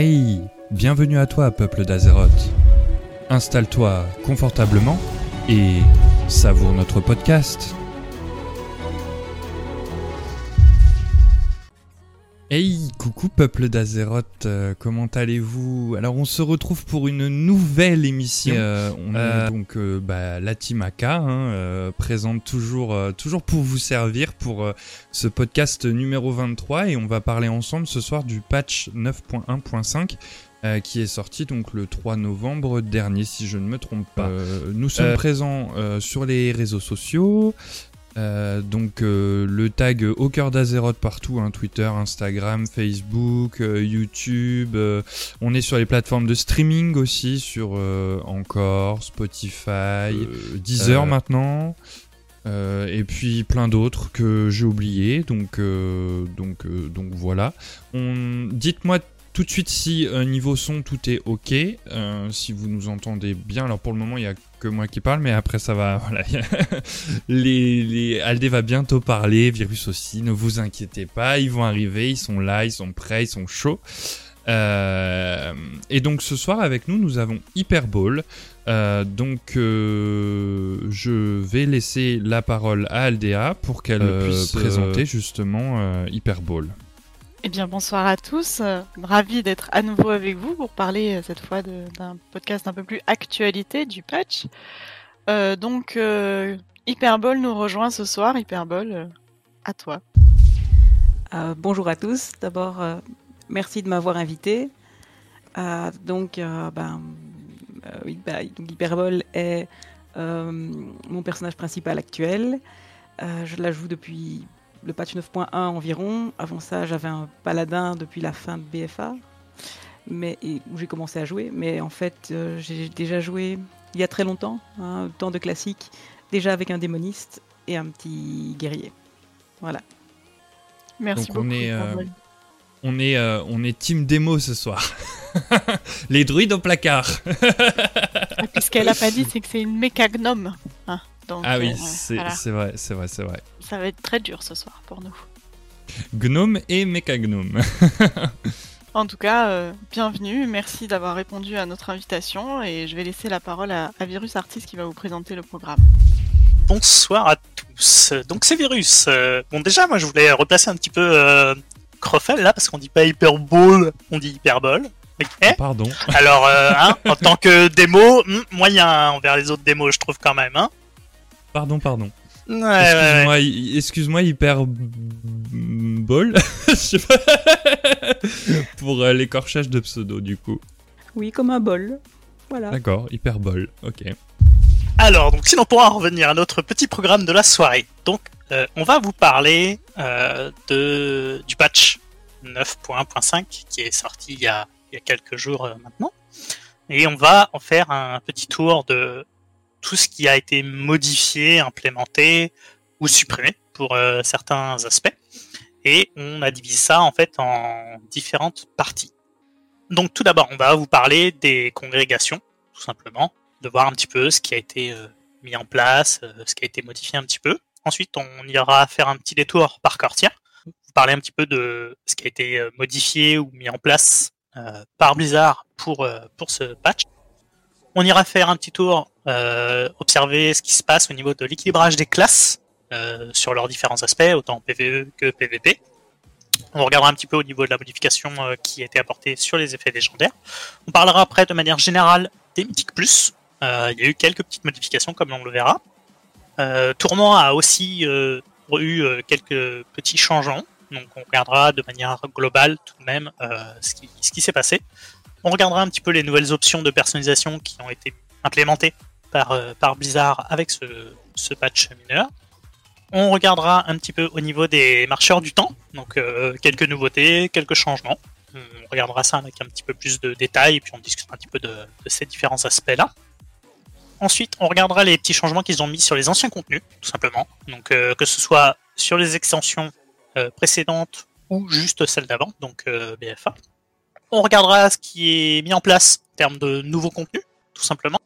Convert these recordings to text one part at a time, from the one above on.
Hey, bienvenue à toi, peuple d'Azeroth. Installe-toi confortablement et savoure notre podcast. Hey, coucou peuple d'Azeroth, euh, comment allez-vous? Alors on se retrouve pour une nouvelle émission. Euh, on est donc euh, bah, la Team AK, hein, euh, présente toujours, euh, toujours pour vous servir pour euh, ce podcast numéro 23 et on va parler ensemble ce soir du patch 9.1.5 euh, qui est sorti donc le 3 novembre dernier si je ne me trompe pas. Euh, nous sommes Euh, présents euh, sur les réseaux sociaux. Euh, donc euh, le tag au cœur d'Azeroth partout, hein, Twitter, Instagram, Facebook, euh, YouTube. on est sur les plateformes de streaming aussi, sur Encore, Spotify, Deezer maintenant. et puis plein d'autres que j'ai oubliés. Donc, donc, donc voilà. On... Dites-moi tout de suite si euh, niveau son tout est ok, euh, si vous nous entendez bien. Alors pour le moment il y a que moi qui parle, mais après ça va. Voilà, les, les Aldé va bientôt parler, Virus aussi. Ne vous inquiétez pas, ils vont arriver, ils sont là, ils sont prêts, ils sont chauds. Euh, et donc ce soir avec nous nous avons Hyperball. Euh, donc euh, je vais laisser la parole à Aldea pour qu'elle puisse présenter justement Hyperball. Eh bien, bonsoir à tous. Euh, ravi d'être à nouveau avec vous pour parler euh, cette fois d'un podcast un peu plus actualité du patch. Euh, donc, Hyperbole nous rejoint ce soir. Hyperbole, à toi. Bonjour à tous. D'abord, merci de m'avoir invité. Donc, ben, bah, donc Hyperbole est mon personnage principal actuel. Je la joue depuis le patch 9.1 environ. Avant ça, j'avais un paladin depuis la fin de BFA, mais et où j'ai commencé à jouer. Mais en fait, euh, j'ai déjà joué il y a très longtemps, hein, temps de classique, déjà avec un démoniste et un petit guerrier. Voilà. Merci Donc, on beaucoup. est, euh. On est, euh, on est team démo ce soir. Les druides au placard. Ah, puis ce qu'elle a pas dit, c'est que c'est une méca gnome. hein. Donc, Ah oui, euh, c'est voilà. vrai, c'est vrai, c'est vrai. ça va être très dur ce soir pour nous. Gnome et mécagnome. En tout cas, euh, bienvenue. Merci d'avoir répondu à notre invitation et je vais laisser la parole à, à Virus Artist qui va vous présenter le programme. Bonsoir à tous. Donc c'est Virus. Euh, bon déjà, moi je voulais replacer un petit peu euh, Crofel là parce qu'on dit pas Hyperball, on dit Hyperbole. Ok. Pardon. Alors euh, hein, en tant que démo, hmm, moyen envers les autres démos, je trouve quand même. Hein. Pardon, pardon. Ouais, ouais, ouais. Excuse-moi, hy- excuse-moi, hyper ball. Je sais pas. Pour euh, l'écorchage de pseudo, du coup. Oui, comme un bol. Voilà. D'accord, hyperbole. Ok. Alors, donc sinon, pour en revenir à notre petit programme de la soirée. Donc, euh, on va vous parler euh, de, du patch 9.1.5 qui est sorti il y a, il y a quelques jours euh, maintenant. Et on va en faire un petit tour de tout ce qui a été modifié, implémenté ou supprimé pour euh, certains aspects. Et on a divisé ça en fait en différentes parties. Donc tout d'abord, on va vous parler des congrégations, tout simplement de voir un petit peu ce qui a été euh, mis en place, euh, ce qui a été modifié un petit peu. Ensuite, on ira faire un petit détour par quartier, vous parler un petit peu de ce qui a été modifié ou mis en place par Blizzard pour, pour ce patch. On ira faire un petit tour, euh, observer ce qui se passe au niveau de l'équilibrage des classes euh, sur leurs différents aspects, autant PVE que PVP. On regardera un petit peu au niveau de la modification euh, qui a été apportée sur les effets légendaires. On parlera après de manière générale des Mythiques Plus, il y a eu quelques petites modifications, comme on le verra. Tournoi a aussi eu quelques petits changements. Donc on regardera de manière globale tout de même ce qui s'est passé. On regardera un petit peu les nouvelles options de personnalisation qui ont été implémentées par, euh, Blizzard avec ce, patch mineur. On regardera un petit peu au niveau des marcheurs du temps, donc euh, quelques nouveautés, quelques changements. On regardera ça avec un petit peu plus de détails puis on discutera un petit peu de, ces différents aspects-là. Ensuite, on regardera les petits changements qu'ils ont mis sur les anciens contenus, tout simplement. Donc, euh, que ce soit sur les extensions précédentes ou juste celles d'avant, donc BFA. On regardera ce qui est mis en place en termes de nouveaux contenus, tout simplement.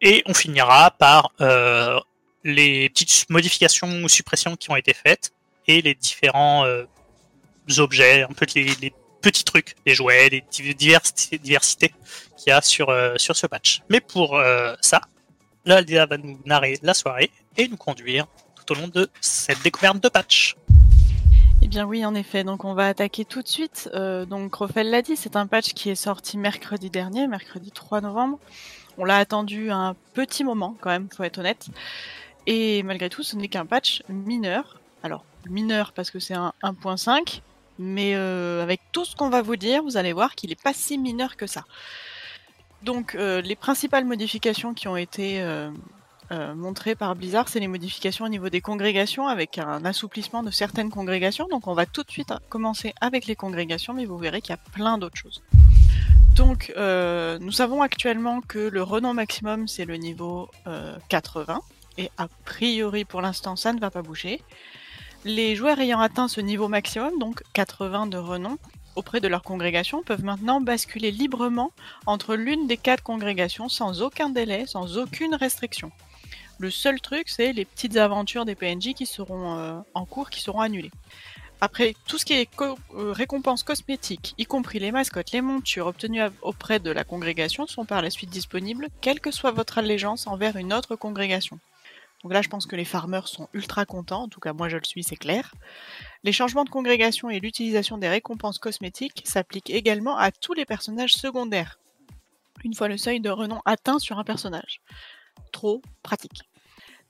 Et on finira par euh, les petites modifications ou suppressions qui ont été faites et les différents euh, objets, un peu les, les petits trucs, des jouets, des diversités, qu'il y a sur, sur ce patch. Mais pour ça, là, va nous narrer la soirée et nous conduire tout au long de cette découverte de patch. Eh bien oui, en effet. Donc on va attaquer tout de suite. Euh, donc Rofel l'a dit, c'est un patch qui est sorti mercredi dernier, mercredi 3 novembre. On l'a attendu un petit moment quand même, faut être honnête. Et malgré tout, ce n'est qu'un patch mineur. Alors mineur parce que c'est un 1.5, mais euh, avec tout ce qu'on va vous dire, vous allez voir qu'il n'est pas si mineur que ça. Donc euh, les principales modifications qui ont été euh, montré par Blizzard, c'est les modifications au niveau des congrégations avec un assouplissement de certaines congrégations. Donc on va tout de suite commencer avec les congrégations, mais vous verrez qu'il y a plein d'autres choses. Donc euh, nous savons actuellement que le renom maximum c'est le niveau 80 euh, et a priori pour l'instant ça ne va pas bouger. Les joueurs ayant atteint ce niveau maximum, donc 80 de renom, auprès de leur congrégation peuvent maintenant basculer librement entre l'une des quatre congrégations sans aucun délai, sans aucune restriction. Le seul truc, c'est les petites aventures des PNJ qui seront euh, en cours, qui seront annulées. Après, tout ce qui est euh, récompenses cosmétiques, y compris les mascottes, les montures obtenues auprès de la congrégation, sont par la suite disponibles, quelle que soit votre allégeance envers une autre congrégation. Donc là, je pense que les farmers sont ultra contents, en tout cas moi je le suis, c'est clair. Les changements de congrégation et l'utilisation des récompenses cosmétiques s'appliquent également à tous les personnages secondaires, une fois le seuil de renom atteint sur un personnage trop pratique.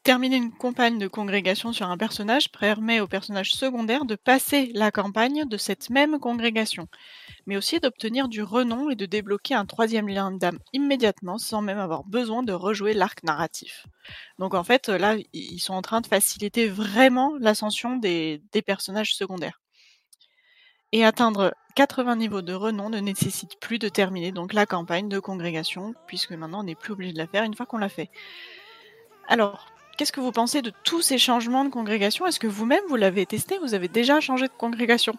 Terminer une campagne de congrégation sur un personnage permet au personnage secondaire de passer la campagne de cette même congrégation, mais aussi d'obtenir du renom et de débloquer un troisième lien d'âme immédiatement sans même avoir besoin de rejouer l'arc narratif. Donc en fait, là, ils sont en train de faciliter vraiment l'ascension des, des personnages secondaires. Et atteindre 80 niveaux de renom ne nécessite plus de terminer donc la campagne de congrégation, puisque maintenant on n'est plus obligé de la faire une fois qu'on l'a fait. Alors, qu'est-ce que vous pensez de tous ces changements de congrégation? Est-ce que vous-même vous, l'avez testé? Vous avez déjà changé de congrégation?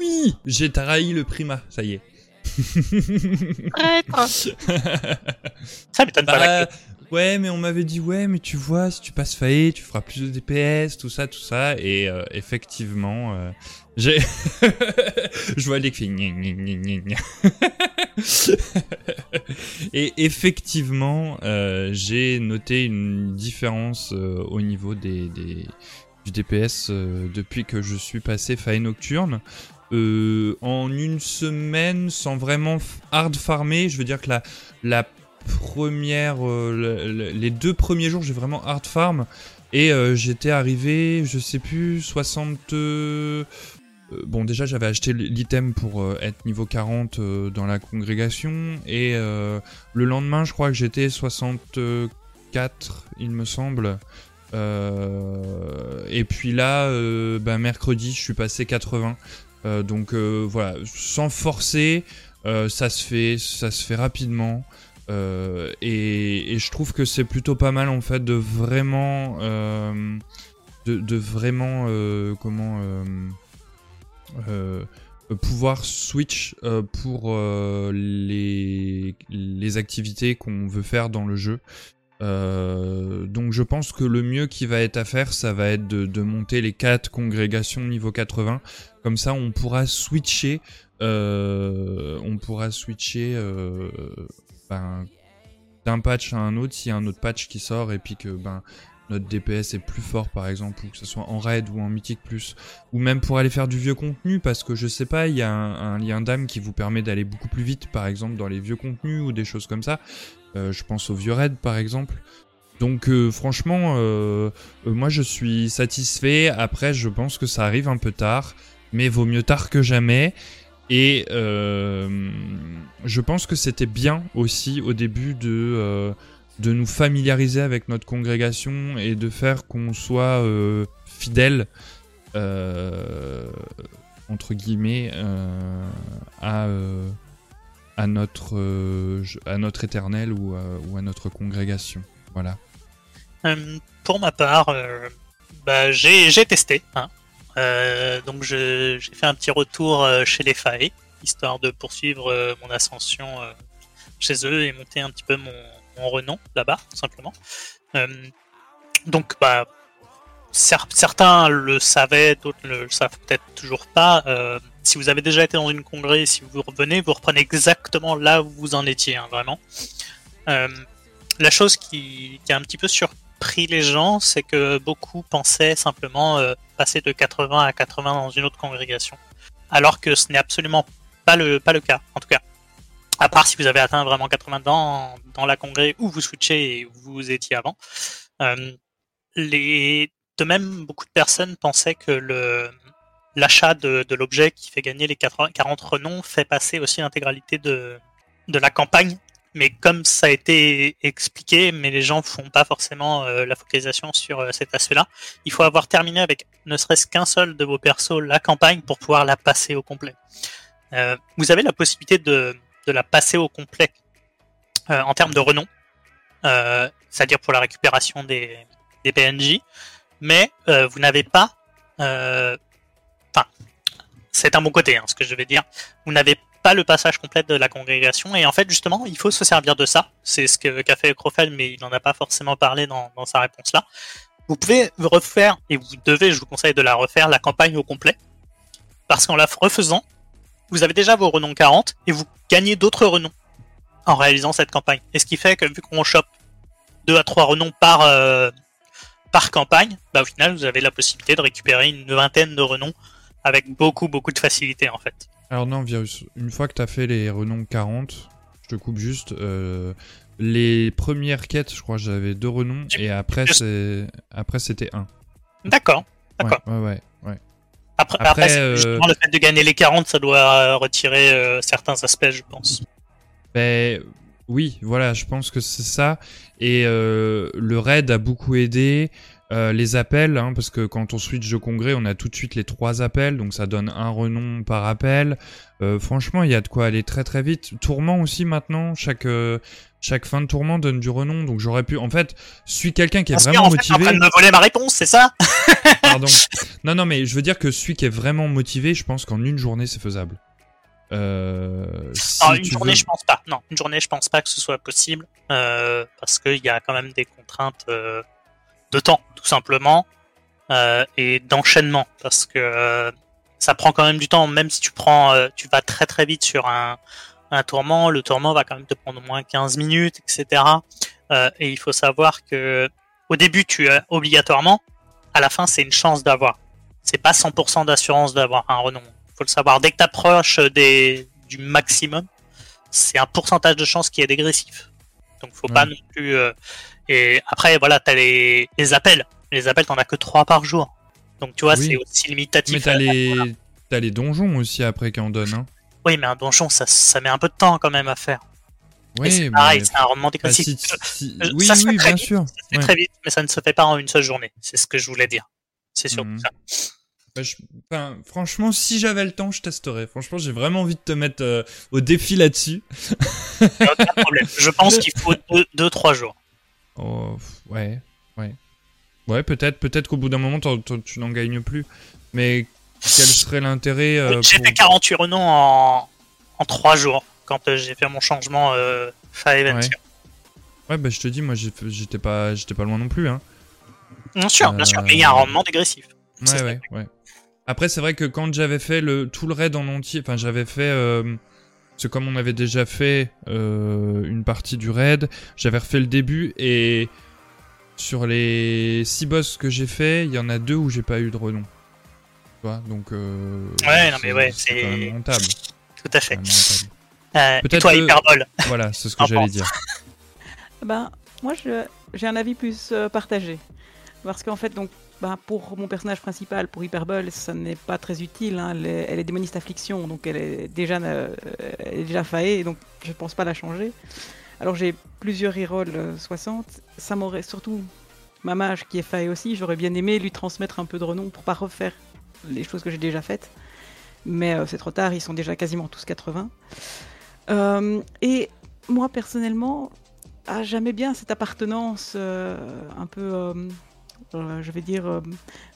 Oui J'ai trahi le prima, ça y est. ça m'étonne pas. Bah, ouais, mais on m'avait dit ouais, mais tu vois, si tu passes faillé, tu feras plus de DPS, tout ça, tout ça, et euh, effectivement, euh, j'ai, je vois les Et effectivement, euh, j'ai noté une différence euh, au niveau des, des du DPS euh, depuis que je suis passé faille nocturne. en une semaine, sans vraiment hard farmer, je veux dire que la, la première, les deux premiers jours, j'ai vraiment hard farm. Et j'étais arrivé, je sais plus, 60... Euh, bon, déjà, j'avais acheté l'item pour euh, être niveau 40 euh, dans la congrégation. Et le lendemain, je crois que j'étais 64, il me semble. et puis là, ben, mercredi, je suis passé 80. donc voilà, sans forcer, ça se fait, ça se fait rapidement. Et, je trouve que c'est plutôt pas mal en fait de vraiment, de, vraiment, comment pouvoir switch euh, pour euh, les, les activités qu'on veut faire dans le jeu. donc je pense que le mieux qui va être à faire, ça va être de, monter les 4 congrégations niveau 80. Comme ça, on pourra switcher, on pourra switcher ben, d'un patch à un autre s'il y a un autre patch qui sort et puis que ben notre DPS est plus fort par exemple, ou que ce soit en raid ou en mythique plus, ou même pour aller faire du vieux contenu, parce que je sais pas, il y a un, lien d'âme qui vous permet d'aller beaucoup plus vite par exemple dans les vieux contenus ou des choses comme ça. Euh, je pense aux vieux raids par exemple. Donc euh, franchement, euh, moi je suis satisfait. Après, je pense que ça arrive un peu tard, mais vaut mieux tard que jamais. Et je pense que c'était bien aussi au début de de nous familiariser avec notre congrégation et de faire qu'on soit euh, fidèle euh, entre guillemets euh, à, à notre à notre éternel ou à, notre congrégation voilà pour ma part bah, j'ai testé hein. donc j'ai fait un petit retour chez les failles histoire de poursuivre mon ascension chez eux et monter un petit peu mon, en renom là-bas, simplement. Euh, donc, bah, certains le savaient, d'autres ne le savent peut-être toujours pas. Euh, si vous avez déjà été dans une congrès, si vous revenez, vous reprenez exactement là où vous en étiez, hein, vraiment. Euh, la chose qui, a un petit peu surpris les gens, c'est que beaucoup pensaient simplement passer de 80 à 80 dans une autre congrégation, alors que ce n'est absolument pas le, pas le cas, en tout cas. À part si vous avez atteint vraiment 80 dans, dans la congrès où vous switchez et où vous étiez avant. Euh, les... De même, beaucoup de personnes pensaient que le, l'achat de, de l'objet qui fait gagner les 40 renoms fait passer aussi l'intégralité de, de la campagne. Mais comme ça a été expliqué, mais les gens font pas forcément euh, la focalisation sur euh, cet aspect-là, il faut avoir terminé avec ne serait-ce qu'un seul de vos persos la campagne pour pouvoir la passer au complet. Euh, vous avez la possibilité de, de la passer au complet euh, en termes de renom, euh, c'est-à-dire pour la récupération des, PNJ, mais vous n'avez pas Enfin, c'est un bon côté, hein, ce que je vais dire. Vous n'avez pas le passage complet de la congrégation, et en fait, justement, il faut se servir de ça. C'est ce qu'a fait Crofel, mais il n'en a pas forcément parlé dans, sa réponse là. Vous pouvez refaire, et vous devez, je vous conseille de la refaire, la campagne au complet. Parce qu'en la refaisant, vous avez déjà vos renoms 40, et vous gagnez d'autres renoms en réalisant cette campagne. Et ce qui fait que vu qu'on chope 2 à 3 renoms par, euh, par campagne, bah, au final, vous avez la possibilité de récupérer une vingtaine de renoms avec beaucoup, beaucoup de facilité en fait. Alors non, Virus, une fois que tu as fait les renoms 40, je te coupe juste, euh, les premières quêtes, je crois j'avais deux renoms, et après, c'est... après c'était un. D'accord, d'accord. Ouais, ouais, ouais. Après, après, euh, justement, le fait de gagner les 40, ça doit retirer euh, certains aspects, je pense. Ben oui, voilà, je pense que c'est ça. Et le raid a beaucoup aidé. Euh, les appels, hein, parce que quand on switch de congrès, on a tout de suite les trois appels, donc ça donne un renom par appel. Euh, franchement, il y a de quoi aller très très vite. Tourment aussi maintenant, chaque euh, chaque fin de tourment donne du renom, donc j'aurais pu. En fait, suis quelqu'un qui est vraiment motivé. en train de me voler ma réponse, c'est ça? Pardon. Non, non, mais je veux dire que celui qui est vraiment motivé, je pense qu'en une journée, c'est faisable. Si une journée, je pense pas. Non, une journée, je pense pas que ce soit possible, parce qu'il y a quand même des contraintes de temps, tout simplement, euh, et d'enchaînement, parce que euh, ça prend quand même du temps, même si tu prends, euh, tu vas très très vite sur un, un tourment, le tourment va quand même te prendre au moins 15 minutes, etc. et il faut savoir que au début, tu as obligatoirement, à la fin, c'est une chance d'avoir. C'est pas 100% d'assurance d'avoir un renom. Il faut le savoir. Dès que tu approches des, du maximum, c'est un pourcentage de chance qui est dégressif. Donc faut pas non plus et après, voilà, t'as les, les appels. Les appels, t'en as que 3 par jour. Donc tu vois, c'est aussi limitatif. Mais t'as les... As les donjons aussi après qui en donnent. Hein. Oui, mais un donjon, ça, ça met un peu de temps quand même à faire. Oui, c'est pareil, c'est un rendement bah, dégressif. Oui, oui, bien sûr. Ça très vite, mais ça ne se fait pas en une seule journée. C'est ce que je voulais dire. C'est surtout mhm. ça. Bah, enfin, franchement, si j'avais le temps, je testerais. Franchement, j'ai vraiment envie de te mettre euh, au défi là-dessus. Aucun problème. Je pense qu'il faut 2-3 jours. Oh, ouais, ouais. Ouais, peut-être peut-être qu'au bout d'un moment, tu n'en gagnes plus. Mais quel serait l'intérêt euh, J'ai fait 48 renoms en, en 3 jours quand euh, j'ai fait mon changement euh, Fire ouais. ouais, bah je te dis, moi j'étais pas, pas loin non plus. Hein. Bien sûr, bien sûr, mais il y a un rendement dégressif. Ouais, ouais, ouais. Après, c'est vrai que quand j'avais fait le, tout le raid en entier, enfin j'avais fait c'est comme on avait déjà fait euh, une partie du raid, j'avais refait le début et sur les 6 boss que j'ai fait, il y en a deux où j'ai pas eu de renom. Vois, donc. Euh, ouais, non mais ouais, c'est. quand même rentable. Tout à fait. Euh, Peut-être toi, Hyperbole. Voilà, c'est ce que j'allais dire. ben, moi, j'ai un avis plus euh, partagé. Parce qu'en fait, donc, bah, pour mon personnage principal, pour Hyperbole, ça n'est pas très utile. Hein. Elle, est, démoniste affliction, donc elle est déjà, euh, elle est déjà faillée, donc je ne pense pas la changer. Alors j'ai plusieurs rerolls 60. Euh, ça m'aurait surtout ma mage qui est faillée aussi. J'aurais bien aimé lui transmettre un peu de renom pour pas refaire les choses que j'ai déjà faites. Mais euh, c'est trop tard, ils sont déjà quasiment tous 80. et moi personnellement, ah, bien cette appartenance un peu euh, je vais dire, euh,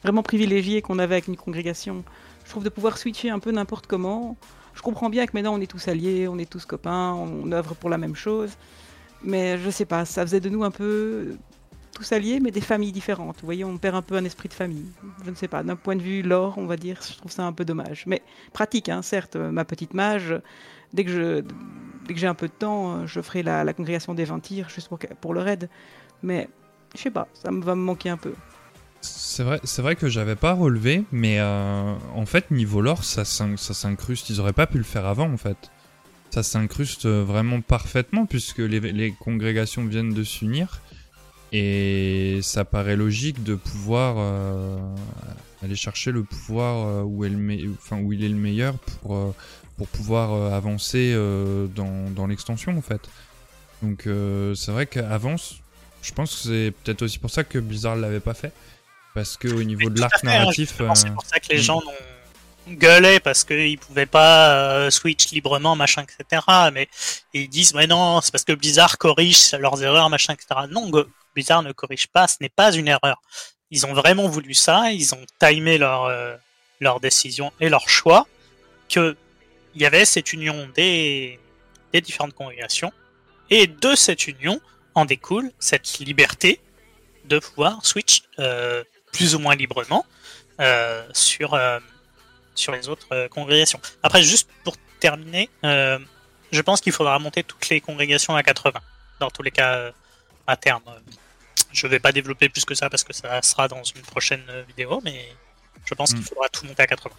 vraiment privilégié qu'on avait avec une congrégation. Je trouve de pouvoir switcher un peu n'importe comment. Je comprends bien que maintenant on est tous alliés, on est tous copains, on œuvre pour la même chose. Mais je sais pas, ça faisait de nous un peu tous alliés, mais des familles différentes. Vous voyez, on perd un peu un esprit de famille. Je ne sais pas, d'un point de vue lore, on va dire, je trouve ça un peu dommage. Mais pratique, hein, certes, ma petite mage, dès que je, dès que j'ai un peu de temps, je ferai la, congrégation des 20 tirs juste pour, pour le raid. Mais je sais pas, ça va me manquer un peu. C'est vrai, c'est vrai que j'avais pas relevé, mais euh, en fait niveau lore ça, s'incruste. Ils auraient pas pu le faire avant en fait. Ça s'incruste vraiment parfaitement puisque les, congrégations viennent de s'unir et ça paraît logique de pouvoir euh, aller chercher le pouvoir euh, où, enfin, où il est le meilleur pour, pour pouvoir avancer dans, dans l'extension en fait. Donc c'est vrai qu'avant, je pense que c'est peut-être aussi pour ça que Blizzard l'avait pas fait parce qu'au niveau de l'arc hein, narratif. C'est euh, pour ça que les gens gueulaient parce qu'ils pouvaient pas euh, switch librement, machin, etc. Mais ils disent, mais non, c'est parce que Blizzard corrige leurs erreurs, machin, etc. Non, Blizzard ne corrige pas, ce n'est pas une erreur. Ils ont vraiment voulu ça, ils ont timé leur, euh, leur décision et leur choix, que il y avait cette union des, des différentes congrégations, et de cette union en découle cette liberté de pouvoir switch euh, plus ou moins librement euh, sur, euh, sur les autres euh, congrégations. Après, juste pour terminer, je pense qu'il faudra monter toutes les congrégations à 80, dans tous les cas à terme. Je ne vais pas développer plus que ça parce que ça sera dans une prochaine vidéo, mais je pense qu'il hmm. faudra tout monter à 80.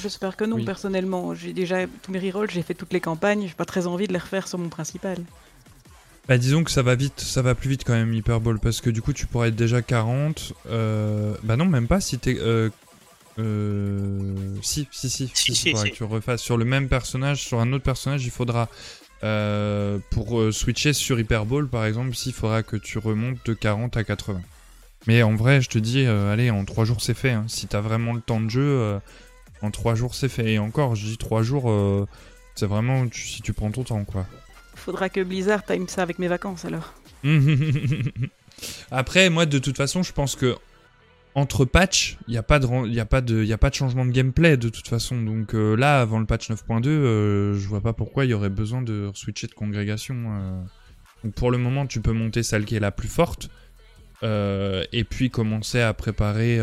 J'espère que non, personnellement. J'ai déjà tous mes rerolls, j'ai fait toutes les campagnes, j'ai pas très envie de les refaire sur mon principal. Bah disons que ça va vite, ça va plus vite quand même Hyperball parce que du coup tu pourrais être déjà 40. Euh... Bah non même pas si t'es... Euh... Euh... Si, si, si. Si, si, que tu refasses sur le même personnage, sur un autre personnage, il faudra... Euh, pour euh, switcher sur Hyperball par exemple, s'il faudra que tu remontes de 40 à 80. Mais en vrai, je te dis, euh, allez, en 3 jours c'est fait. Hein. Si t'as vraiment le temps de jeu, en 3 jours c'est fait. Et encore, je dis 3 jours, c'est vraiment si tu prends ton temps quoi. Faudra que Blizzard time ça avec mes vacances alors. Après, moi, de toute façon, je pense que entre patch, il n'y a, pas de, a, changement de gameplay de toute façon. Donc euh, là, avant le patch 9.2, euh, je vois pas pourquoi il y aurait besoin de switcher de congrégation. Euh. Donc pour le moment, tu peux monter celle qui est la plus forte. et puis commencer à préparer,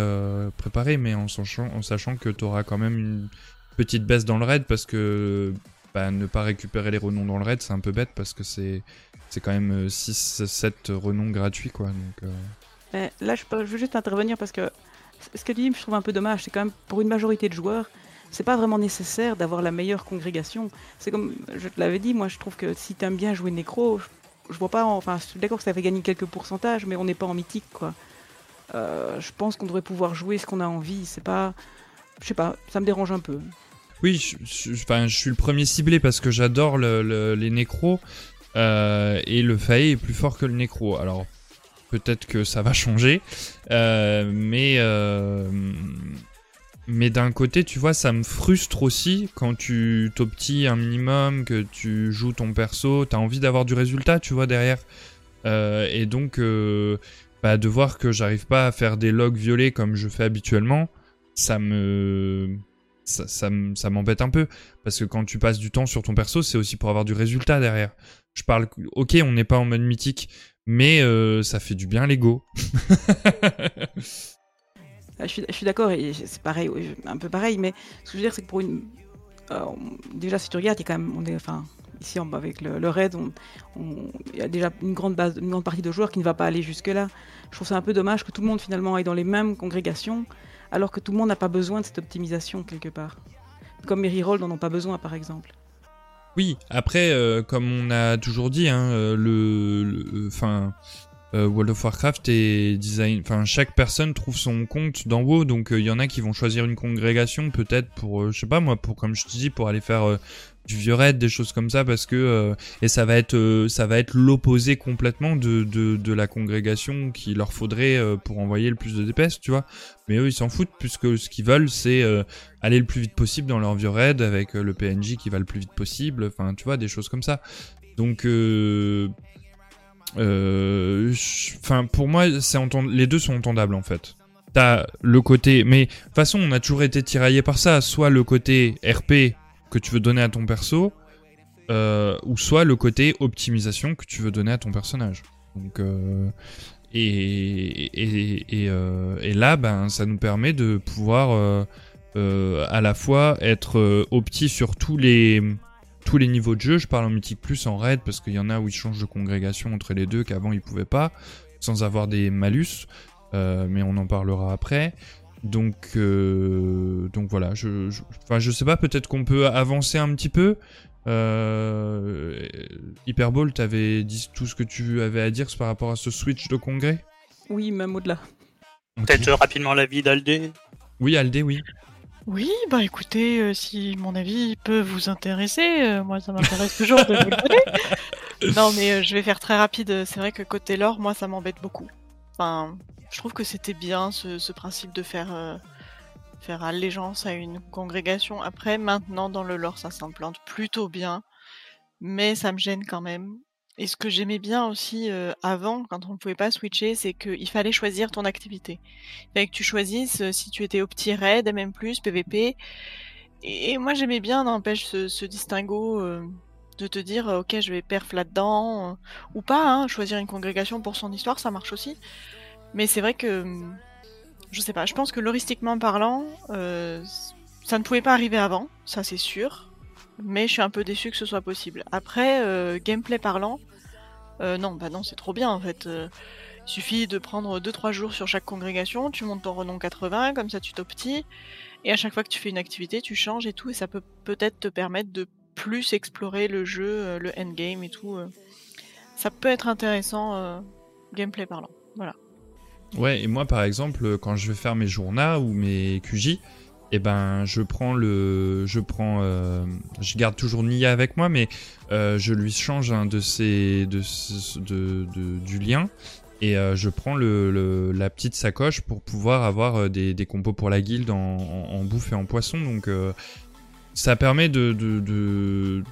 préparer mais en sachant, que tu auras quand même une petite baisse dans le raid parce que bah, ne pas récupérer les renoms dans le raid, c'est un peu bête parce que c'est quand même 6 euh, 7 renoms gratuits là je, veux juste intervenir parce que ce que tu dis je trouve un peu dommage, c'est quand même pour une majorité de joueurs, c'est pas vraiment nécessaire d'avoir la meilleure congrégation. C'est comme je te l'avais dit, moi je trouve que si tu aimes bien jouer Necro, je, vois pas, enfin je suis d'accord que ça fait gagner quelques pourcentages, mais on n'est pas en mythique quoi. Euh, je pense qu'on devrait pouvoir jouer ce qu'on a envie, c'est pas, je sais pas, ça me dérange un peu. Oui, je, je, suis le premier ciblé parce que j'adore les nécros euh, et le fae est plus fort que le nécro. Alors peut-être que ça va changer, euh, mais euh, mais d'un côté, tu vois, ça me frustre aussi quand tu t'optis un minimum, que tu joues ton perso, t'as envie d'avoir du résultat, tu vois derrière, et donc bah, de voir que j'arrive pas à faire des logs violets comme je fais habituellement, ça me ça, ça, m'embête un peu. Parce que quand tu passes du temps sur ton perso, c'est aussi pour avoir du résultat derrière. Je parle, ok, on n'est pas en mode mythique, mais euh, ça fait du bien l'ego. Ah, je suis, d'accord, c'est pareil, un peu pareil, mais ce que je veux dire, c'est que pour une. Euh, déjà, si tu regardes, il y a quand même. Ici, avec le, raid, il y a déjà une grande, base, une grande partie de joueurs qui ne va pas aller jusque-là. Je trouve ça un peu dommage que tout le monde finalement aille dans les mêmes congrégations alors que tout le monde n'a pas besoin de cette optimisation quelque part. Comme mes rerolls n'en ont pas besoin, par exemple. Oui, après, euh, comme on a toujours dit, hein, euh, le, enfin, euh, World of Warcraft est design, enfin, chaque personne trouve son compte dans WoW, donc il y en a qui vont choisir une congrégation peut-être pour, je sais pas moi, pour comme je te dis, pour aller faire du vieux raid, des choses comme ça, parce que euh, et ça va être euh, ça va être l'opposé complètement de, de, la congrégation qu'il leur faudrait euh, pour envoyer le plus de DPS, tu vois. Mais eux ils s'en foutent puisque ce qu'ils veulent c'est aller le plus vite possible dans leur vieux raid avec le PNJ qui va le plus vite possible, enfin tu vois des choses comme ça. Donc enfin pour moi c'est les deux sont entendables en fait. T'as le côté, mais de toute façon on a toujours été tiraillé par ça, soit le côté RP que tu veux donner à ton perso, euh, ou soit le côté optimisation que tu veux donner à ton personnage. Euh, et, euh, là, ben, ça nous permet de pouvoir euh, euh, à la fois être euh, opti sur tous les tous les niveaux de jeu. Je parle en mythique plus, en raid, parce qu'il y en a où ils changent de congrégation entre les deux qu'avant ils pouvaient pas, sans avoir des malus. Euh, mais on en parlera après. Donc, euh, donc voilà. Je, je, enfin, je sais pas. Peut-être qu'on peut avancer un petit peu. Euh, Hyperball, t'avais dit tout ce que tu avais à dire par rapport à ce switch de congrès? Oui, même au-delà. Peut-être euh, rapidement l'avis d'Aldé? Oui, Aldé, oui. Oui, bah écoutez, euh, si mon avis peut vous intéresser, euh, moi ça m'intéresse toujours de vous le donner. Non, mais euh, je vais faire très rapide. C'est vrai que côté lore, moi ça m'embête beaucoup. Enfin, je trouve que c'était bien ce, ce principe de faire euh, faire allégeance à une congrégation. Après, maintenant dans le lore, ça s'implante plutôt bien, mais ça me gêne quand même. Et ce que j'aimais bien aussi euh, avant, quand on ne pouvait pas switcher, c'est qu'il fallait choisir ton activité. Il fallait que tu choisisses euh, si tu étais au petit raid, MM+, PVP. Et, moi j'aimais bien, n'empêche, ce, distinguo euh, de te dire, ok, je vais perf là-dedans, ou pas, hein, choisir une congrégation pour son histoire, ça marche aussi. Mais c'est vrai que, je sais pas, je pense que loristiquement parlant, ça ne pouvait pas arriver avant, ça c'est sûr. Mais je suis un peu déçu que ce soit possible. Après, gameplay parlant, euh, non, bah non, c'est trop bien en fait. Euh, il suffit de prendre 2-3 jours sur chaque congrégation, tu montes ton renom 80, comme ça tu t'optis, et à chaque fois que tu fais une activité, tu changes et tout, et ça peut peut-être te permettre de plus explorer le jeu, euh, le endgame et tout. Ça peut être intéressant, gameplay parlant. Voilà. Ouais, et moi par exemple, quand je vais faire mes journas ou mes QJ, eh ben je prends le, je prends, euh, je garde toujours Nia avec moi, mais euh, je lui change un de ces, de, de, du lien et euh, je prends le, la petite sacoche pour pouvoir avoir des, des compos pour la guilde en, bouffe et en poisson. Donc ça permet de, de,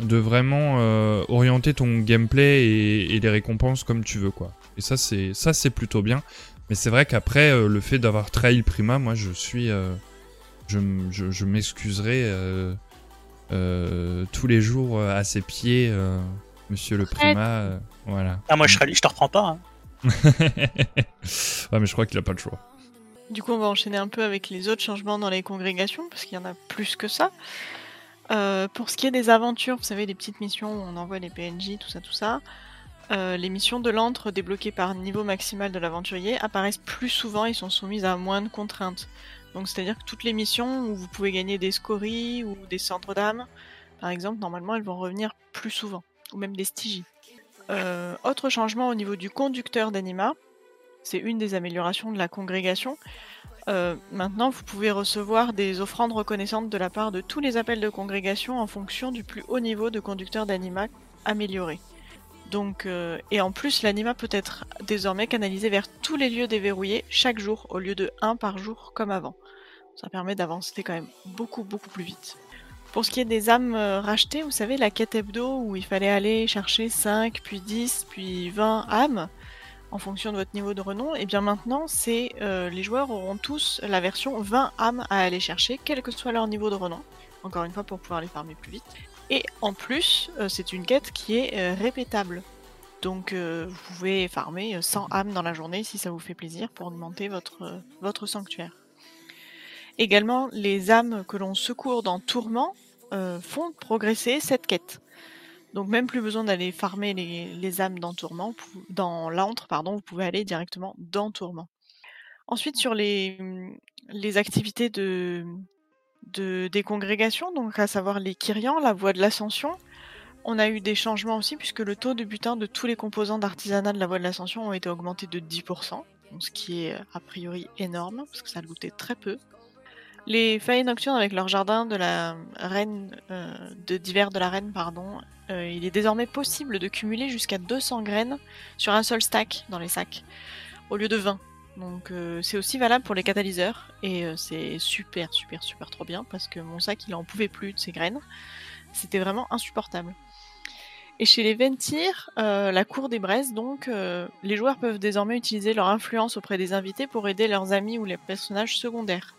de, vraiment orienter ton gameplay et, et les récompenses comme tu veux quoi. Et ça c'est ça c'est plutôt bien. Mais c'est vrai qu'après le fait d'avoir trahi le Prima, moi je suis, je, m- je, je m'excuserai euh, euh, tous les jours euh, à ses pieds, euh, Monsieur le Prima. euh, voilà. Ah, moi je, serais, je te reprends pas. hein. ouais, mais je crois qu'il a pas le choix. Du coup, on va enchaîner un peu avec les autres changements dans les congrégations, parce qu'il y en a plus que ça. Euh, pour ce qui est des aventures, vous savez, les petites missions où on envoie les PNJ, tout ça, tout ça, euh, les missions de l'antre débloquées par niveau maximal de l'aventurier apparaissent plus souvent et sont soumises à moins de contraintes. Donc, c'est-à-dire que toutes les missions où vous pouvez gagner des scories ou des centres d'âme, par exemple, normalement, elles vont revenir plus souvent, ou même des stygies. Euh, autre changement au niveau du conducteur d'anima, c'est une des améliorations de la congrégation. Euh, maintenant, vous pouvez recevoir des offrandes reconnaissantes de la part de tous les appels de congrégation en fonction du plus haut niveau de conducteur d'anima amélioré. Euh, et en plus, l'anima peut être désormais canalisé vers tous les lieux déverrouillés chaque jour au lieu de un par jour comme avant. Ça permet d'avancer quand même beaucoup beaucoup plus vite. Pour ce qui est des âmes euh, rachetées, vous savez, la quête hebdo où il fallait aller chercher 5, puis 10, puis 20 âmes en fonction de votre niveau de renom, et bien maintenant, c'est euh, les joueurs auront tous la version 20 âmes à aller chercher, quel que soit leur niveau de renom. Encore une fois, pour pouvoir les farmer plus vite. Et en plus, euh, c'est une quête qui est euh, répétable. Donc, euh, vous pouvez farmer euh, 100 âmes dans la journée si ça vous fait plaisir pour augmenter votre, votre sanctuaire. Également, les âmes que l'on secourt dans Tourment font progresser cette quête. Donc même plus besoin d'aller farmer les, les âmes dans Tourment, dans l'antre, pardon, vous pouvez aller directement dans Tourment. Ensuite sur les, les activités de, de, des congrégations, donc à savoir les Kyrians, la voie de l'ascension, on a eu des changements aussi puisque le taux de butin de tous les composants d'artisanat de la voie de l'ascension ont été augmentés de 10%, donc ce qui est a priori énorme parce que ça coûtait très peu. Les feuilles nocturnes avec leur jardin de la reine euh, de d'hiver de la reine, pardon, euh, il est désormais possible de cumuler jusqu'à 200 graines sur un seul stack dans les sacs, au lieu de 20. Donc euh, c'est aussi valable pour les catalyseurs, et euh, c'est super, super, super trop bien, parce que mon sac, il en pouvait plus de ces graines. C'était vraiment insupportable. Et chez les Ventir, euh, la cour des braises, donc, les joueurs peuvent désormais utiliser leur influence auprès des invités pour aider leurs amis ou les personnages secondaires.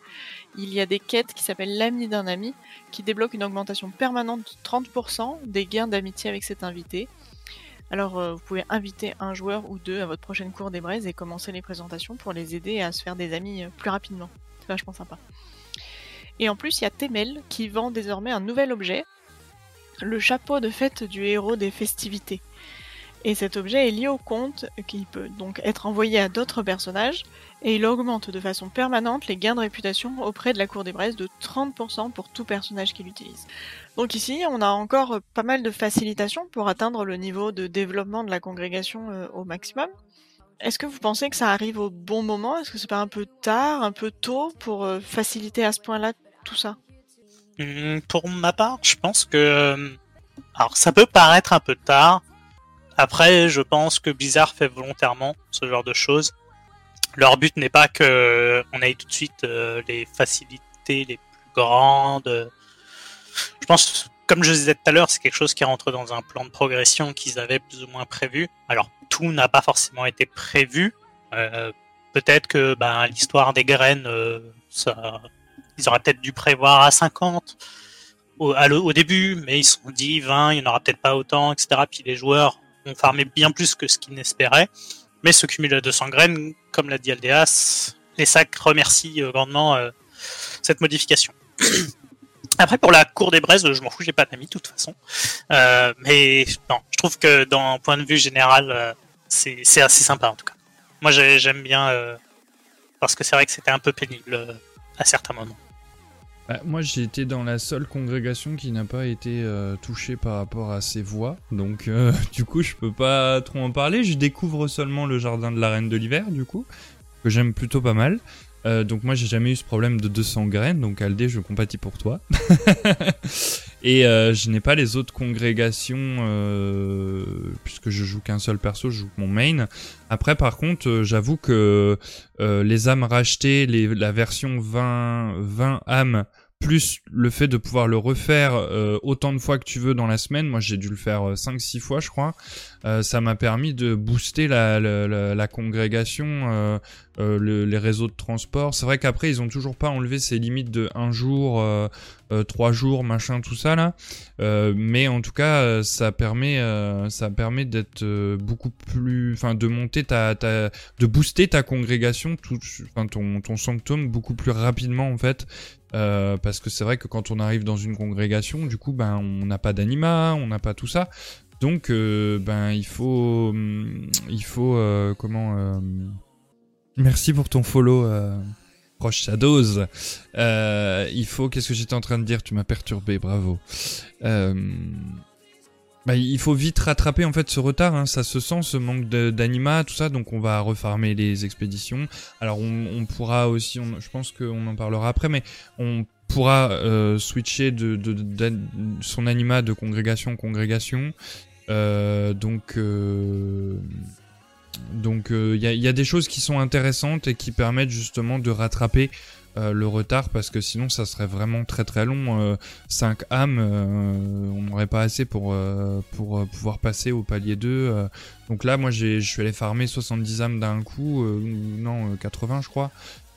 Il y a des quêtes qui s'appellent l'ami d'un ami, qui débloquent une augmentation permanente de 30% des gains d'amitié avec cet invité. Alors euh, vous pouvez inviter un joueur ou deux à votre prochaine cour des braises et commencer les présentations pour les aider à se faire des amis euh, plus rapidement. C'est vachement sympa. Et en plus, il y a Temel qui vend désormais un nouvel objet, le chapeau de fête du héros des festivités. Et cet objet est lié au compte, qui peut donc être envoyé à d'autres personnages, et il augmente de façon permanente les gains de réputation auprès de la cour des braises de 30% pour tout personnage qui l'utilise. Donc ici, on a encore pas mal de facilitations pour atteindre le niveau de développement de la congrégation euh, au maximum. Est-ce que vous pensez que ça arrive au bon moment? Est-ce que c'est pas un peu tard, un peu tôt pour euh, faciliter à ce point-là tout ça? Hmm, Pour ma part, je pense que... euh, Alors, ça peut paraître un peu tard. Après, je pense que Blizzard fait volontairement ce genre de choses. Leur but n'est pas que on ait tout de suite euh, les facilités les plus grandes. Je pense, comme je disais tout à l'heure, c'est quelque chose qui rentre dans un plan de progression qu'ils avaient plus ou moins prévu. Alors, tout n'a pas forcément été prévu. Euh, peut-être que ben, l'histoire des graines, euh, ça, ils auraient peut-être dû prévoir à 50 au, au début, mais ils se sont dit 20, il n'y en aura peut-être pas autant, etc. Puis les joueurs ont farmé bien plus que ce qu'ils n'espéraient. Mais ce cumul à 200 graines, comme l'a dit Aldeas, les sacs remercient euh, grandement euh, cette modification. Après, pour la cour des braises, je m'en fous, j'ai pas d'amis de toute façon. Euh, mais non, je trouve que d'un point de vue général, c'est assez sympa en tout cas. Moi, j'ai- j'aime bien parce que c'est vrai que c'était un peu pénible à certains moments. Bah, moi, j'ai été dans la seule congrégation qui n'a pas été euh, touchée par rapport à ces voix, donc euh, du coup, je peux pas trop en parler. Je découvre seulement le jardin de la reine de l'hiver, du coup, que j'aime plutôt pas mal. Euh, donc moi, j'ai jamais eu ce problème de 200 graines, donc Aldé, je compatis pour toi. Et euh, je n'ai pas les autres congrégations, euh, puisque je joue qu'un seul perso, je joue mon main. Après, par contre, j'avoue que les âmes rachetées, la version 20, 20 âmes, plus le fait de pouvoir le refaire euh, autant de fois que tu veux dans la semaine, moi j'ai dû le faire 5-6 fois je crois, euh, ça m'a permis de booster la, congrégation, euh, euh, le- les réseaux de transport. C'est vrai qu'après ils ont toujours pas enlevé ces limites de un jour, euh, euh, trois jours, machin, tout ça là. Euh, mais en tout cas, euh, ça permet, euh, ça permet d'être euh, beaucoup plus, enfin, de monter ta, de booster ta congrégation, ton sanctum beaucoup plus rapidement en fait. Euh, parce que c'est vrai que quand on arrive dans une congrégation, du coup, ben, on n'a pas d'anima, on n'a pas tout ça. Donc, euh, ben, il faut, hum, il faut, euh, comment, merci pour ton follow, proche Shadows. Il faut, qu'est-ce que j'étais en train de dire? Tu m'as perturbé, bravo. Euh, bah, il faut vite rattraper en fait ce retard, hein, ça se sent, ce manque d'anima, tout ça, donc on va refarmer les expéditions. Alors on, pourra aussi, je pense qu'on en parlera après, mais on pourra euh, switcher de, son anima de congrégation en congrégation. Euh, donc euh, donc il y a des choses qui sont intéressantes et qui permettent justement de rattraper euh, le retard parce que sinon ça serait vraiment très très long. Euh, 5 âmes, euh, on n'aurait pas assez pour, euh, pour euh, pouvoir passer au palier 2. euh. Donc là, moi je suis allé farmer 70 âmes d'un coup, euh, ou non, euh, 80 je crois.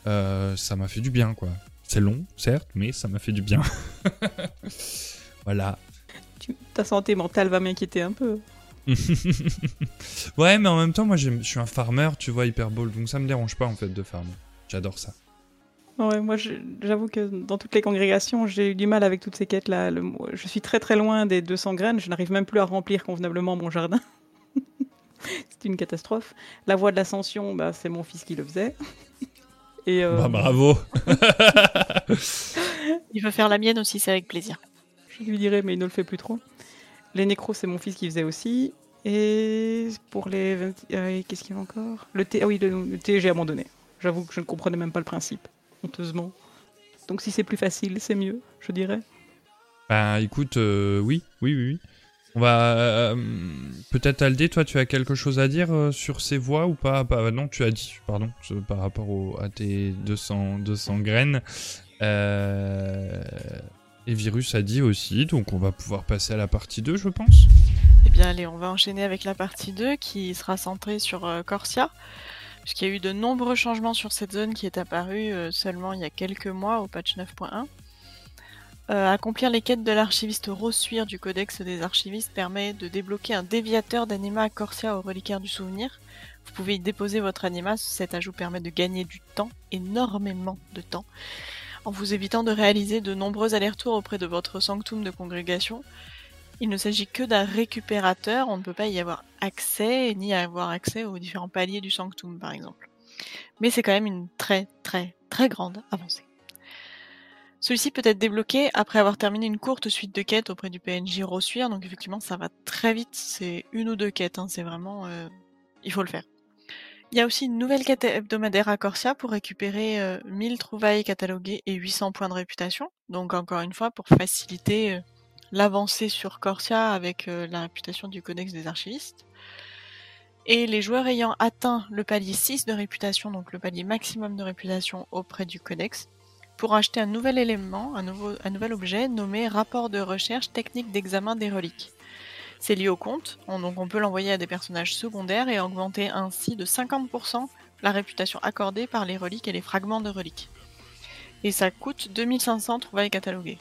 Euh, ça m'a fait du bien quoi. C'est long, certes, mais ça m'a fait du bien. voilà. Ta santé mentale va m'inquiéter un peu. ouais, mais en même temps, moi je suis un farmer, tu vois, Hyperball, donc ça me dérange pas en fait de farmer. J'adore ça. Ouais, moi, j'avoue que dans toutes les congrégations, j'ai eu du mal avec toutes ces quêtes-là. Je suis très très loin des 200 graines. Je n'arrive même plus à remplir convenablement mon jardin. c'est une catastrophe. La voie de l'ascension, bah, c'est mon fils qui le faisait. Et euh, Bah bravo. Il veut faire la mienne aussi, c'est avec plaisir. je lui dirais, mais il ne le fait plus trop. Les nécros, c'est mon fils qui faisait aussi. Et pour les 20 euh, qu'est-ce qu'il y a encore? Le thé, ah oui, le, le thé, j'ai abandonné. J'avoue que je ne comprenais même pas le principe, honteusement. Donc si c'est plus facile, c'est mieux, je dirais. Bah écoute, euh, oui, oui, oui, oui. On va euh, peut-être Aldé, toi tu as quelque chose à dire euh, sur ces voix ou pas? Bah, Non, tu as dit, pardon, ce- par rapport au- à tes 200, 200 graines. Euh, et Virus a dit aussi, donc on va pouvoir passer à la partie 2, je pense. Eh bien, allez, on va enchaîner avec la partie 2 qui sera centrée sur euh, Corsia, puisqu'il y a eu de nombreux changements sur cette zone qui est apparue euh, seulement il y a quelques mois au patch 9.1. Euh, accomplir les quêtes de l'archiviste Rossuire du Codex des archivistes permet de débloquer un déviateur d'anima Corsia au reliquaire du souvenir. Vous pouvez y déposer votre anima, cet ajout permet de gagner du temps, énormément de temps, en vous évitant de réaliser de nombreux allers-retours auprès de votre sanctum de congrégation. Il ne s'agit que d'un récupérateur, on ne peut pas y avoir accès, ni avoir accès aux différents paliers du sanctum par exemple. Mais c'est quand même une très très très grande avancée. Celui-ci peut être débloqué après avoir terminé une courte suite de quêtes auprès du PNJ Rossuire, donc effectivement ça va très vite, c'est une ou deux quêtes, hein, c'est vraiment... Euh, il faut le faire. Il y a aussi une nouvelle quête hebdomadaire à Corsia pour récupérer euh, 1000 trouvailles cataloguées et 800 points de réputation, donc encore une fois pour faciliter euh, l'avancée sur Corsia avec euh, la réputation du Codex des archivistes. Et les joueurs ayant atteint le palier 6 de réputation, donc le palier maximum de réputation auprès du Codex, pour acheter un nouvel élément, un, nouvel objet nommé rapport de recherche technique d'examen des reliques. C'est lié au compte, on, donc on peut l'envoyer à des personnages secondaires et augmenter ainsi de 50% la réputation accordée par les reliques et les fragments de reliques. Et ça coûte 2500 trouvailles cataloguées.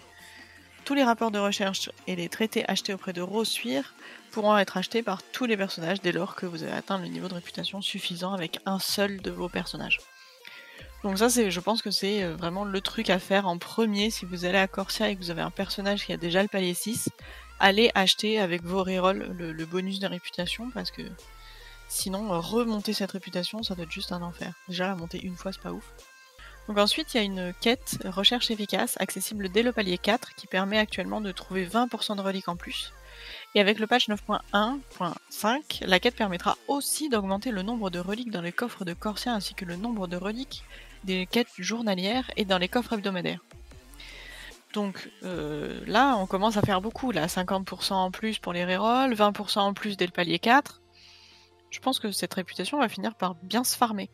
Tous les rapports de recherche et les traités achetés auprès de Rossuire pourront être achetés par tous les personnages dès lors que vous avez atteint le niveau de réputation suffisant avec un seul de vos personnages. Donc ça, je pense que c'est euh, vraiment le truc à faire en premier si vous allez à Corsia et que vous avez un personnage qui a déjà le palier 6. Allez acheter avec vos rerolls le, le bonus de réputation parce que sinon, remonter cette réputation, ça doit être juste un enfer. Déjà, la monter une fois, c'est pas ouf. Donc ensuite, il y a une quête recherche efficace accessible dès le palier 4 qui permet actuellement de trouver 20% de reliques en plus. Et avec le patch 9.1.5, la quête permettra aussi d'augmenter le nombre de reliques dans les coffres de Corsia ainsi que le nombre de reliques des quêtes journalières et dans les coffres hebdomadaires. Donc euh, là, on commence à faire beaucoup. Là, 50% en plus pour les rerolls, 20% en plus dès le palier 4. Je pense que cette réputation va finir par bien se farmer.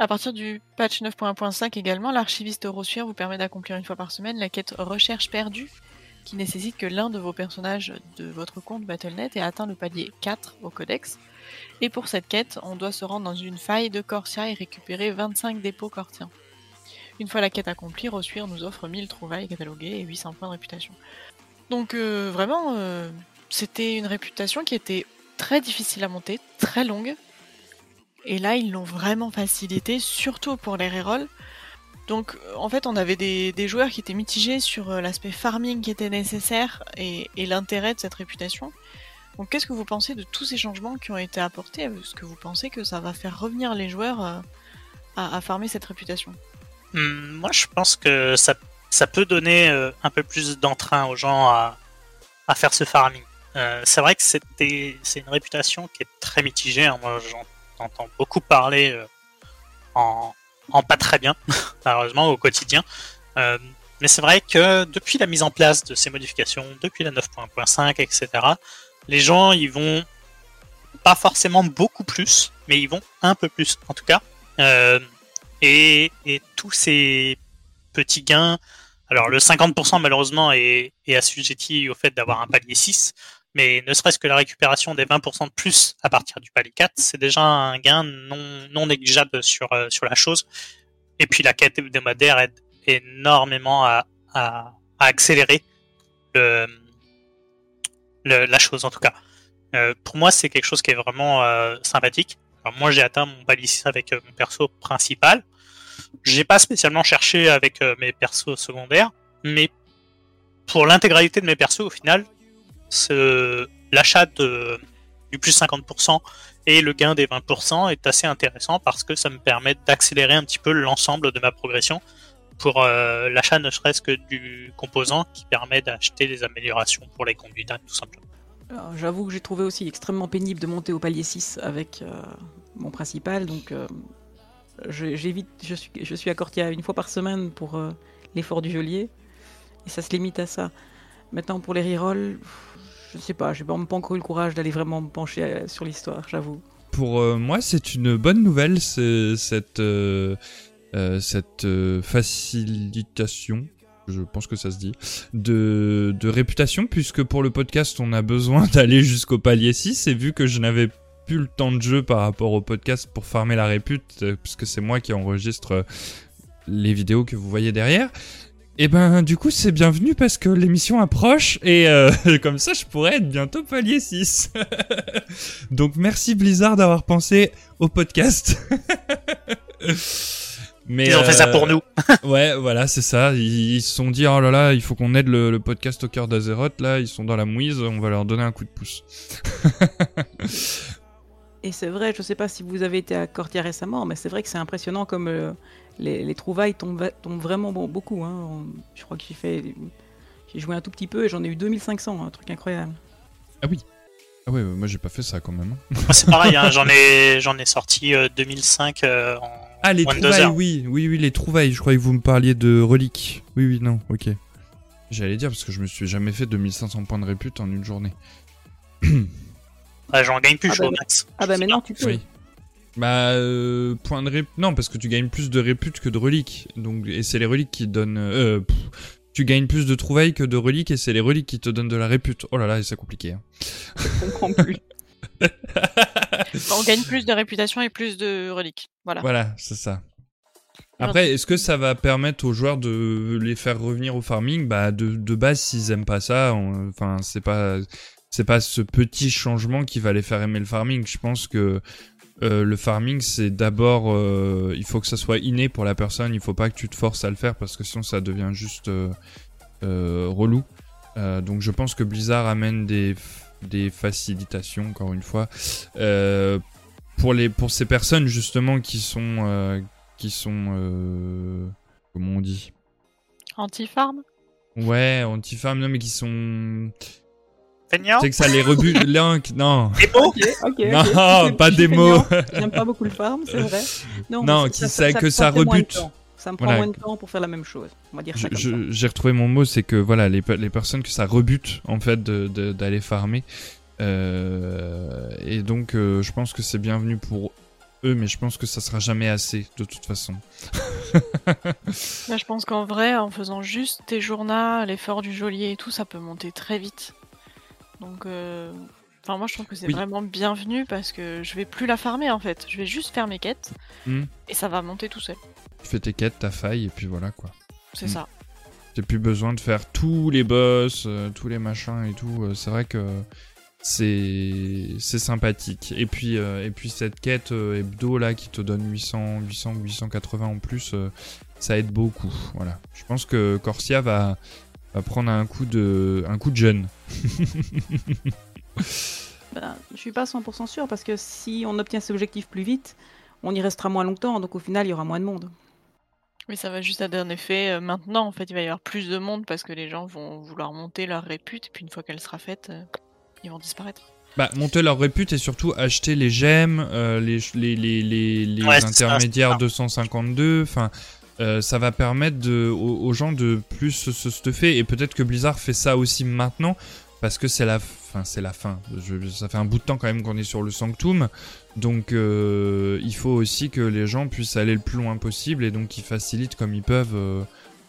À partir du patch 9.1.5 également, l'archiviste Rossuire vous permet d'accomplir une fois par semaine la quête Recherche perdue, qui nécessite que l'un de vos personnages de votre compte Battle.net ait atteint le palier 4 au codex. Et pour cette quête, on doit se rendre dans une faille de Corsia et récupérer 25 dépôts cortiens. Une fois la quête accomplie, Rossuire nous offre 1000 trouvailles cataloguées et 800 points de réputation. Donc euh, vraiment, euh, c'était une réputation qui était très difficile à monter, très longue. Et là, ils l'ont vraiment facilité, surtout pour les rerolls. Donc en fait, on avait des, joueurs qui étaient mitigés sur euh, l'aspect farming qui était nécessaire et, l'intérêt de cette réputation. Donc qu'est-ce que vous pensez de tous ces changements qui ont été apportés? Est-ce que vous pensez que ça va faire revenir les joueurs euh, à, farmer cette réputation? Hmm, Moi, je pense que ça, ça peut donner euh, un peu plus d'entrain aux gens à, à faire ce farming. C'est vrai que c'est une réputation qui est très mitigée. hein. Moi, j'en entends beaucoup parler euh, en, en pas très bien, malheureusement, au quotidien. Euh, mais c'est vrai que depuis la mise en place de ces modifications, depuis la 9.5, etc., les gens, ils vont pas forcément beaucoup plus, mais ils vont un peu plus, en tout cas. Euh, et, et tous ces petits gains, alors le 50% malheureusement est, est assujetti au fait d'avoir un palier 6, mais ne serait-ce que la récupération des 20% de plus à partir du palier 4, c'est déjà un gain non, non négligeable sur, euh, sur la chose. Et puis la quête hebdomadaire aide énormément à, à, à accélérer le, le- la chose en tout cas. Euh, pour moi, c'est quelque chose qui est vraiment euh, sympathique. Alors, moi, j'ai atteint mon palier 6 avec euh, mon perso principal. J'ai pas spécialement cherché avec euh, mes persos secondaires, mais pour l'intégralité de mes persos, au final, l'achat du plus 50% et le gain des 20% est assez intéressant parce que ça me permet d'accélérer un petit peu l'ensemble de ma progression pour euh, l'achat ne serait-ce que du composant qui permet d'acheter des améliorations pour les conduites, hein, tout simplement. J'avoue que j'ai trouvé aussi extrêmement pénible de monter au palier 6 avec euh, mon principal, donc euh, j'évite, je, suis, je suis à Cortia une fois par semaine pour l'effort du geôlier, et ça se limite à ça. Maintenant pour les rerolls, je sais pas, j'ai pas, encore eu le courage d'aller vraiment me pencher euh, sur l'histoire, j'avoue. Pour euh, moi, c'est une bonne nouvelle, cette, euh, cette facilitation, je pense que ça se dit, de, de réputation, puisque pour le podcast, on a besoin d'aller jusqu'au palier 6, et vu que je n'avais plus le temps de jeu par rapport au podcast pour farmer la répute, puisque c'est moi qui enregistre les vidéos que vous voyez derrière, Et ben du coup c'est bienvenu parce que l'émission approche et euh, comme ça je pourrais être bientôt palier 6. Donc merci Blizzard d'avoir pensé au podcast. Mais Ils ont fait ça pour euh, nous. ouais, voilà, c'est ça. Ils, se sont dit, oh là là, il faut qu'on aide le, podcast au cœur d'Azeroth. Là, ils sont dans la mouise, on va leur donner un coup de pouce. Et c'est vrai, je sais pas si vous avez été à Cortia récemment, mais c'est vrai que c'est impressionnant comme euh, les, trouvailles tombent, vraiment beaucoup. Hein. Je crois que j'ai fait. J'ai joué un tout petit peu et j'en ai eu 2500, un truc incroyable. Ah oui. Ah ouais, moi j'ai pas fait ça quand même. c'est pareil, hein, j'en ai, j'en ai sorti 2005 euh, euh, en. Ah, les trouvailles, oui, oui, oui, les trouvailles. Je croyais que vous me parliez de reliques. Oui, oui, non, ok. J'allais dire parce que je me suis jamais fait 2500 points de répute en une journée. Ah, j'en gagne plus, ah je bah, max. Ah bah maintenant tu peux. Oui. Bah, euh, point de répute. Non, parce que tu gagnes plus de répute que de reliques. Donc, et c'est les reliques qui donnent. Euh, tu gagnes plus de trouvailles que de reliques et c'est les reliques qui te donnent de la répute. Oh là là, c'est compliqué. Hein. Je comprends plus. On gagne plus de réputation et plus de reliques. Voilà. Voilà, c'est ça. Après, est-ce que ça va permettre aux joueurs de les faire revenir au farming? Bah, de, de base, s'ils aiment pas ça, enfin, c'est pas, c'est pas ce petit changement qui va les faire aimer le farming. Je pense que euh, le farming, c'est d'abord, euh, il faut que ça soit inné pour la personne. Il faut pas que tu te forces à le faire parce que sinon ça devient juste euh, relou. donc je pense que Blizzard amène des, des facilitations, encore une fois, pour les pour ces personnes justement qui sont qui sont comment on dit? Anti-farm? Ouais, anti-farm, non mais qui sont c'est que ça les rebute. Link, non. Démo Non, pas démo. J'aime pas beaucoup le farm, c'est vrai. Non, qui ça, que ça rebute. Ça me prend moins de temps pour faire la même chose. On va dire ça J'ai retrouvé mon mot, c'est que voilà, les, les, personnes que ça rebute en fait d'aller farmer. Euh, et donc, euh, je pense que c'est bienvenu pour eux, mais je pense que ça sera jamais assez de toute façon. Là, je pense qu'en vrai, en faisant juste tes journaux, l'effort du geôlier et tout, ça peut monter très vite. Donc, euh, enfin, moi je trouve que c'est vraiment bienvenu parce que je vais plus la farmer en fait. Je vais juste faire mes quêtes hmm. et ça va monter tout seul. Tu fais tes quêtes, ta faille et puis voilà quoi. C'est ça. Hmm. T'as plus besoin de faire tous les boss, euh, tous les machins et tout. Euh, c'est vrai que c'est c'est sympathique. Et puis et puis cette quête hebdo là qui te donne 800 800 880 en plus, ça aide beaucoup. Voilà. Je pense que Corsia va va prendre un coup de, un coup de jeune. ben, je suis pas 100% sûr parce que si on obtient cet objectif plus vite, on y restera moins longtemps, donc au final il y aura moins de monde. Oui, ça va juste avoir un effet euh, maintenant. En fait, il va y avoir plus de monde parce que les gens vont vouloir monter leur répute, et puis une fois qu'elle sera faite, euh, ils vont disparaître. Bah, monter leur répute et surtout acheter les gemmes, euh, les, les, les, les, intermédiaires 252. Enfin, euh, ça va permettre aux, gens de plus se stuffer. Et peut-être que Blizzard fait ça aussi maintenant parce que c'est la fin c'est la fin. Ça fait un bout de temps quand même qu'on est sur le Sanctum. Donc euh, il faut aussi que les gens puissent aller le plus loin possible et donc ils facilitent comme ils peuvent euh,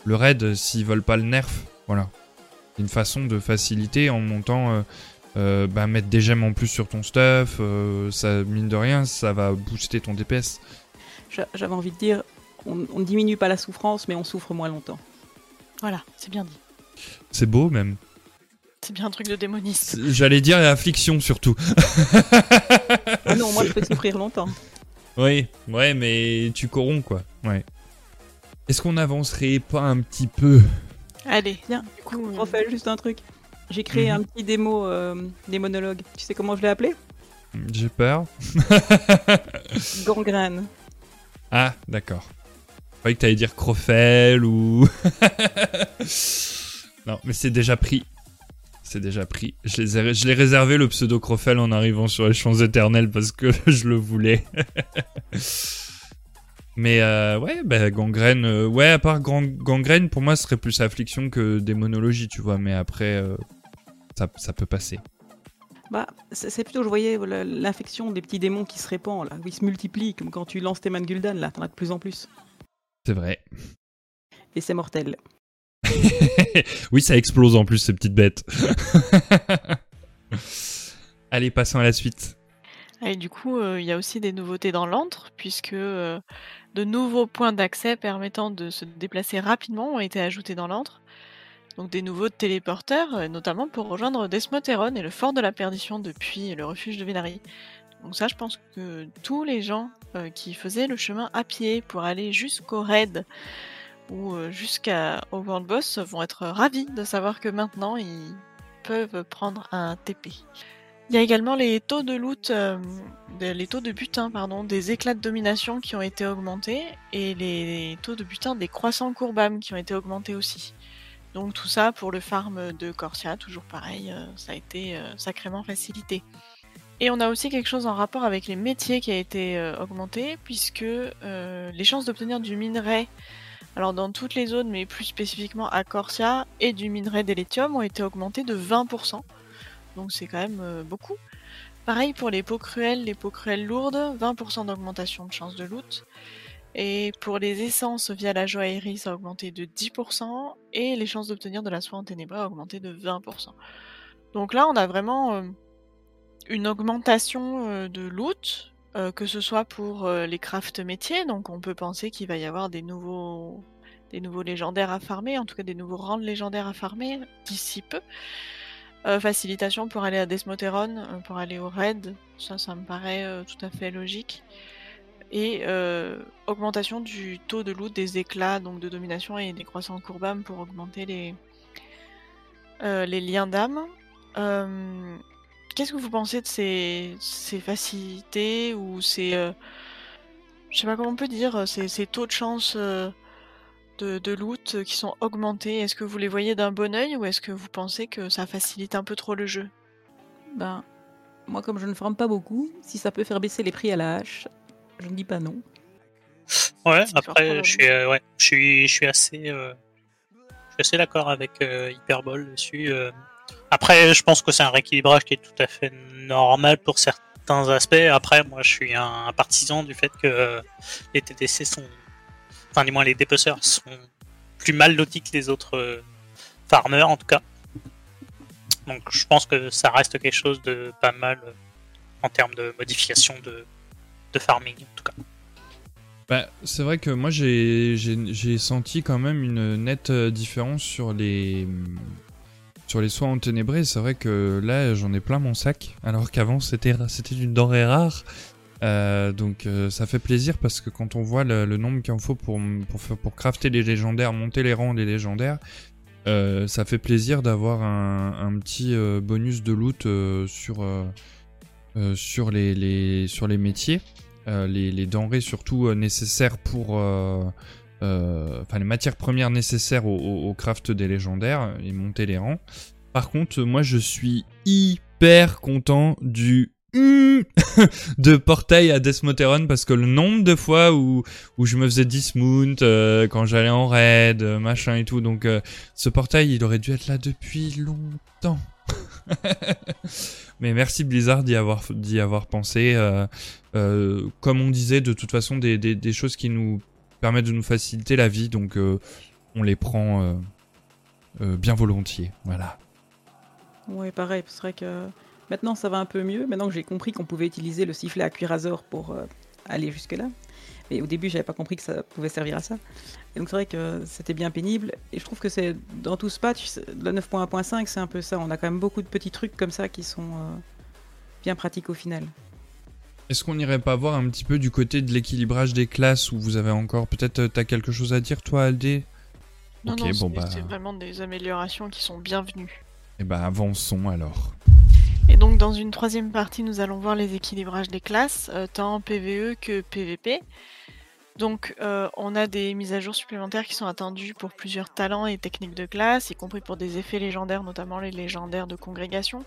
le raid s'ils veulent pas le nerf. Voilà. Une façon de faciliter en montant bah, mettre des gemmes en plus sur ton stuff ça mine de rien ça va booster ton DPS j'avais envie de dire on ne diminue pas la souffrance, mais on souffre moins longtemps. Voilà, c'est bien dit. C'est beau même. C'est bien un truc de démoniste. J'allais dire affliction surtout. ah non, moi je peux souffrir longtemps. Oui, ouais, mais tu corromps quoi. Ouais. Est-ce qu'on avancerait pas un petit peu? Allez, viens. Du coup, on fait juste un truc. J'ai créé mhm. un petit démo euh, des monologues. Tu sais comment je l'ai appelé? J'ai peur. Gangrène. Ah, d'accord croyais que t'allais dire Crofel ou. non, mais c'est déjà pris. C'est déjà pris. Je l'ai réservé le pseudo Crofel en arrivant sur les champs éternels parce que je le voulais. mais euh, ouais, bah, gangrène. Euh, ouais, à part gangrène, pour moi, ce serait plus affliction que démonologie, tu vois. Mais après, euh, ça, ça peut passer. Bah, c'est plutôt, je voyais l'infection des petits démons qui se répand, là, où ils se multiplient, comme quand tu lances tes Gul'dan, là, t'en as de plus en plus. C'est vrai. Et c'est mortel. oui, ça explose en plus, ces petites bêtes. Allez, passons à la suite. Et du coup, euh, il y a aussi des nouveautés dans l'antre, puisque euh, De nouveaux points d'accès permettant de se déplacer rapidement ont été ajoutés dans l'antre. Donc des nouveaux téléporteurs, euh, notamment pour rejoindre Desmoteron et le fort de la perdition depuis le refuge de Vénari. Donc ça, je pense que tous les gens euh, qui faisaient le chemin à pied pour aller jusqu'au raid ou euh, jusqu'à au World Boss vont être ravis de savoir que maintenant ils peuvent prendre un TP. Il y a également les taux de loot, euh, les taux de butin, pardon, des éclats de domination qui ont été augmentés et les taux de butin des croissants courbam qui ont été augmentés aussi. Donc tout ça pour le farm de Corsia, toujours pareil, ça a été sacrément facilité. Et on a aussi quelque chose en rapport avec les métiers qui a été augmenté, puisque les chances d'obtenir du minerai, alors dans toutes les zones, mais plus spécifiquement à Corsia, et du minerai d'Eletium ont été augmentées de 20% donc c'est quand même euh, beaucoup. Pareil pour les peaux cruelles, les peaux cruelles lourdes, 20% d'augmentation de chance de loot. Et pour les essences via la joaillerie, ça a augmenté de 10%, et les chances d'obtenir de la soie en ténébreux a augmenté de 20%. Donc là, on a vraiment euh, une augmentation euh, de loot, que ce soit pour les craft métiers, donc on peut penser qu'il va y avoir des nouveaux, légendaires à farmer, en tout cas des nouveaux rangs légendaires à farmer d'ici peu. Euh, facilitation pour aller à Desmoteron, euh, pour aller au raid, ça, ça me paraît euh, tout à fait logique. Et augmentation du taux de loot des éclats, donc de domination et des croissants courbam pour augmenter les liens d'âme. Qu'est-ce que vous pensez de ces, ces facilités ou ces. je sais pas comment on peut dire, ces, ces taux de chance de, loot qui sont augmentés? Est-ce que vous les voyez d'un bon oeil ou est-ce que vous pensez que ça facilite un peu trop le jeu? Ben, moi comme je ne forme pas beaucoup, si ça peut faire baisser les prix à la hache, je ne dis pas non. Ouais, après je suis, euh, ouais, je suis, je suis assez, euh, assez d'accord avec euh, Hyperbole dessus. Après, je pense que c'est un rééquilibrage qui est tout à fait normal pour certains aspects. Après, moi, je suis un partisan du fait que les TTC sont enfin du moins les dépeceurs sont plus mal lotis que les autres euh, farmers en tout cas. Donc je pense que ça reste quelque chose de pas mal euh, en termes de modification de, farming en tout cas. Bah, c'est vrai que moi j'ai senti quand même une nette euh, différence sur les sur les soins enténébrés. C'est vrai que là j'en ai plein mon sac, alors qu'avant c'était une denrée rare. Euh, donc euh, ça fait plaisir parce que quand on voit le, nombre qu'il en faut pour, pour, pour, crafter les légendaires, monter les rangs des légendaires, euh, ça fait plaisir d'avoir un, petit bonus de loot sur, sur, les, sur les métiers, les, denrées surtout nécessaires pour... Enfin, les matières premières nécessaires au, au, craft des légendaires et monter les rangs. Par contre, moi je suis hyper content du de portail à Desmoteron parce que le nombre de fois où, où je me faisais dismount euh, quand j'allais en raid, euh, machin et tout, donc euh, ce portail il aurait dû être là depuis longtemps. Mais merci Blizzard d'y avoir, d'y avoir pensé. comme on disait, de toute façon, des, des, des, choses qui nous permettent de nous faciliter la vie, donc on les prend bien volontiers. Voilà. Ouais, pareil, c'est vrai que Maintenant, ça va un peu mieux. Maintenant que j'ai compris qu'on pouvait utiliser le sifflet à cuirasseur pour euh, aller jusque-là. Mais au début, j'avais pas compris que ça pouvait servir à ça. Et donc c'est vrai que c'était bien pénible. Et je trouve que c'est dans tout ce patch, le 9.1.5, c'est un peu ça. On a quand même beaucoup de petits trucs comme ça qui sont euh, bien pratiques au final. Est-ce qu'on n'irait pas voir un petit peu du côté de l'équilibrage des classes où vous avez encore peut-être euh, t'as quelque chose à dire toi Aldé? Non non, c'est bah... vraiment des améliorations qui sont bienvenues. Et eh bah avançons alors. Et donc dans une troisième partie, nous allons voir les équilibrages des classes, euh, tant PVE que PVP. Donc euh, on a des mises à jour supplémentaires qui sont attendues pour plusieurs talents et techniques de classe, y compris pour des effets légendaires, notamment les légendaires de congrégation.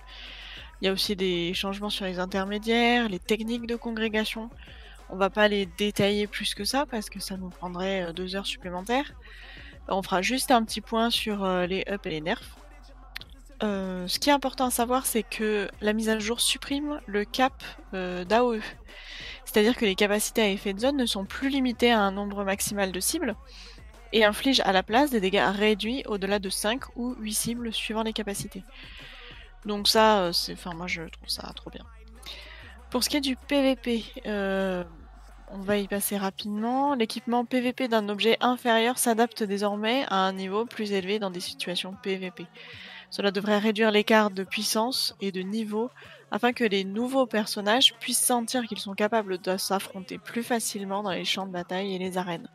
Il y a aussi des changements sur les intermédiaires, les techniques de congrégation. On va pas les détailler plus que ça parce que ça nous prendrait euh, deux heures supplémentaires. On fera juste un petit point sur les up et les nerfs. Euh, ce qui est important à savoir, c'est que la mise à jour supprime le cap euh, d'AOE. C'est-à-dire que les capacités à effet de zone ne sont plus limitées à un nombre maximal de cibles et infligent à la place des dégâts réduits au-delà de 5 ou 8 cibles suivant les capacités. Donc ça, euh, c'est, enfin moi je trouve ça trop bien. Pour ce qui est du PVP, on va y passer rapidement. L'équipement PVP d'un objet inférieur s'adapte désormais à un niveau plus élevé dans des situations PVP. Cela devrait réduire l'écart de puissance et de niveau afin que les nouveaux personnages puissent sentir qu'ils sont capables de s'affronter plus facilement dans les champs de bataille et les arènes.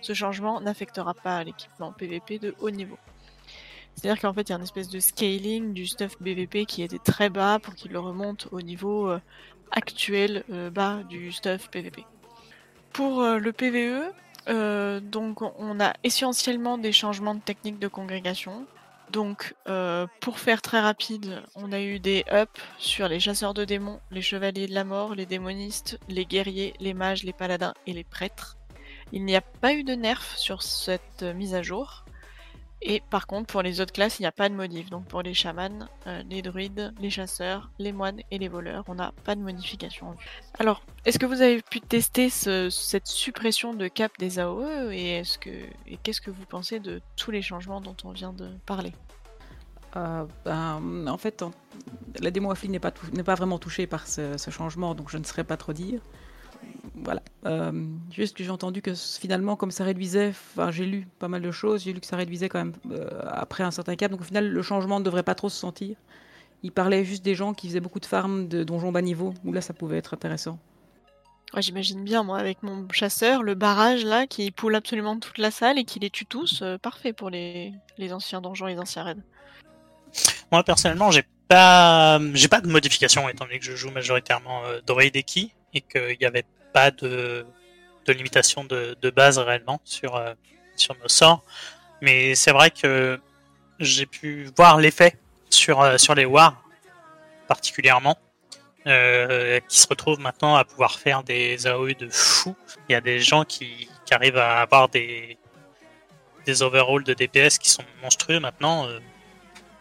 Ce changement n'affectera pas l'équipement PVP de haut niveau. C'est-à-dire qu'en fait, il y a une espèce de scaling du stuff PVP qui était très bas pour qu'il le remonte au niveau euh, actuel euh, bas du stuff PVP. Pour euh, le PVE, donc on a essentiellement des changements de technique de congrégation. Donc, pour faire très rapide, on a eu des ups sur les chasseurs de démons, les chevaliers de la mort, les démonistes, les guerriers, les mages, les paladins et les prêtres. Il n'y a pas eu de nerf sur cette mise à jour. Et par contre, pour les autres classes, il n'y a pas de modif. Donc pour les chamans, euh, les druides, les chasseurs, les moines et les voleurs, on n'a pas de modification Alors, est-ce que vous avez pu tester cette suppression de cap des AOE et est-ce que et qu'est-ce que vous pensez de tous les changements dont on vient de parler? Euh, ben, En fait, la démo n'est pas, pas vraiment touchée par ce, ce, changement, donc je ne saurais pas trop dire voilà. Euh, juste que j'ai entendu que finalement, comme ça réduisait, enfin, j'ai lu pas mal de choses, j'ai lu que ça réduisait quand même euh, après un certain cap. Donc au final, le changement ne devrait pas trop se sentir. Il parlait juste des gens qui faisaient beaucoup de farms de donjons bas niveau, où là, ça pouvait être intéressant. J'imagine bien, moi, avec mon chasseur, le barrage là, qui poule absolument toute la salle et qui les tue tous, euh, parfait pour les, les anciens donjons et les anciens raids. Moi, personnellement, j'ai pas, j'ai pas de modification étant donné que je joue majoritairement euh, Droid et Ki et qu'il n'y avait pas de, de limitation de, de, base réellement sur, euh, sur nos sorts. Mais c'est vrai que j'ai pu voir l'effet sur, euh, sur les Wars, particulièrement, euh, qui se retrouvent maintenant à pouvoir faire des AOE de fou. Il y a des gens qui, qui arrivent à avoir des, des overhauls de DPS qui sont monstrueux maintenant,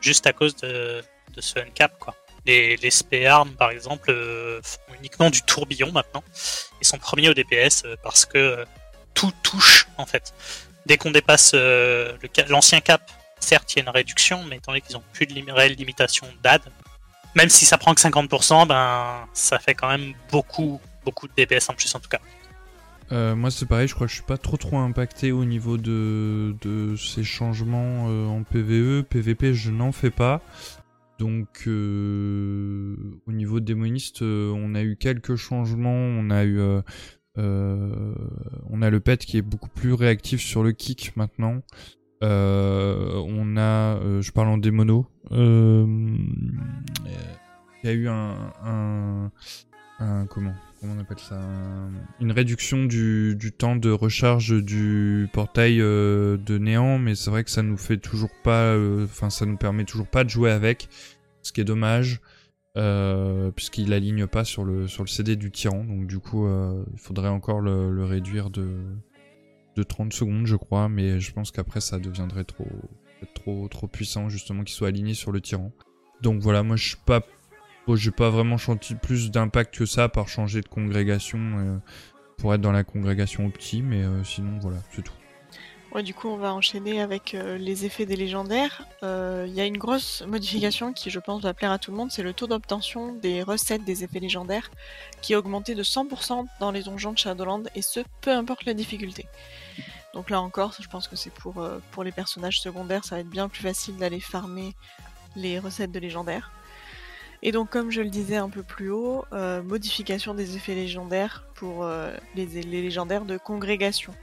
juste à cause de, de ce uncap, quoi. Les, les SP-Arms, par exemple, euh, font uniquement du tourbillon maintenant. Ils sont premiers au DPS euh, parce que euh, tout touche, en fait. Dès qu'on dépasse l'ancien cap, certes, il y a une réduction, mais étant donné qu'ils ont plus de réelle limitation d'AD, même si ça prend que 50%, ben, ça fait quand même beaucoup, beaucoup de DPS en plus, en tout cas. Moi c'est pareil, je crois que je suis pas trop trop impacté au niveau de, de ces changements en PVE. PVP je n'en fais pas. Donc euh, au niveau démoniste, euh, on a eu quelques changements. On a eu euh, on a le pet qui est beaucoup plus réactif sur le kick maintenant. on a, je parle en démono. Il y a eu un, un, un comment? Comment on appelle ça Une réduction du, temps de recharge du portail euh, de néant, mais c'est vrai que ça nous fait toujours pas, euh, enfin ça nous permet toujours pas de jouer avec, ce qui est dommage, euh, puisqu'il aligne pas sur le CD du tyran, donc du coup il faudrait encore le, le, réduire de de 30 secondes, je crois, mais je pense qu'après ça deviendrait trop trop trop puissant justement qu'il soit aligné sur le tyran. Donc voilà, moi je suis pas j'ai pas vraiment senti plus d'impact que ça par changer de congrégation euh, pour être dans la congrégation opti, mais euh, sinon voilà, c'est tout. Ouais, du coup, on va enchaîner avec euh, les effets des légendaires. Il y a une grosse modification qui, je pense, va plaire à tout le monde, c'est le taux d'obtention des recettes des effets légendaires qui a augmenté de 100% dans les donjons de Shadowland, et ce, peu importe la difficulté. Donc là encore, je pense que c'est pour, pour les personnages secondaires, ça va être bien plus facile d'aller farmer les recettes de légendaires. Et donc, comme je le disais un peu plus haut, euh, modification des effets légendaires pour euh, les, légendaires de congrégation,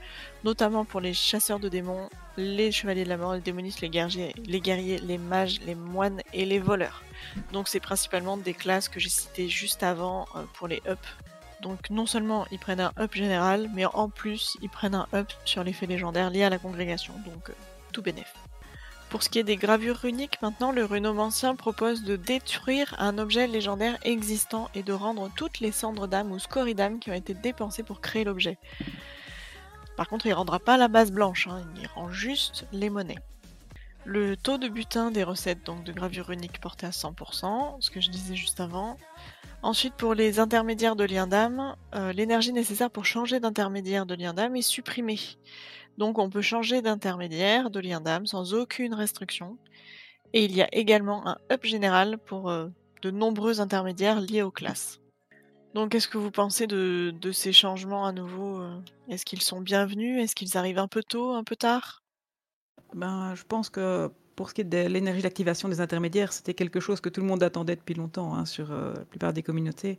notamment pour les chasseurs de démons, les chevaliers de la mort, les démonistes, les guerriers, les, mages, les moines et les voleurs. Donc, c'est principalement des classes que j'ai citées juste avant euh, pour les up. Donc, non seulement ils prennent un up général, mais en plus ils prennent un up sur l'effet légendaire lié à la congrégation. Donc, tout bénéf. Pour ce qui est des gravures runiques, maintenant, le runomancien propose de détruire un objet légendaire existant et de rendre toutes les cendres d'âme ou scories d'âme qui ont été dépensées pour créer l'objet. Par contre, il ne rendra pas la base blanche, hein, il rend juste les monnaies. Le taux de butin des recettes donc de gravure runique porté à 100%, ce que je disais juste avant. Ensuite, pour les intermédiaires de lien d'âme, euh, l'énergie nécessaire pour changer d'intermédiaire de lien d'âme est supprimée. Donc on peut changer d'intermédiaire, de lien d'âme sans aucune restriction. Et il y a également un up général pour euh, de nombreux intermédiaires liés aux classes. Donc, qu'est-ce que vous pensez de, ces changements à nouveau euh Est-ce qu'ils sont bienvenus? Est-ce qu'ils arrivent un peu tôt, un peu tard? Ben, je pense que pour ce qui est de l'énergie d'activation des intermédiaires, c'était quelque chose que tout le monde attendait depuis longtemps hein, sur euh, la plupart des communautés.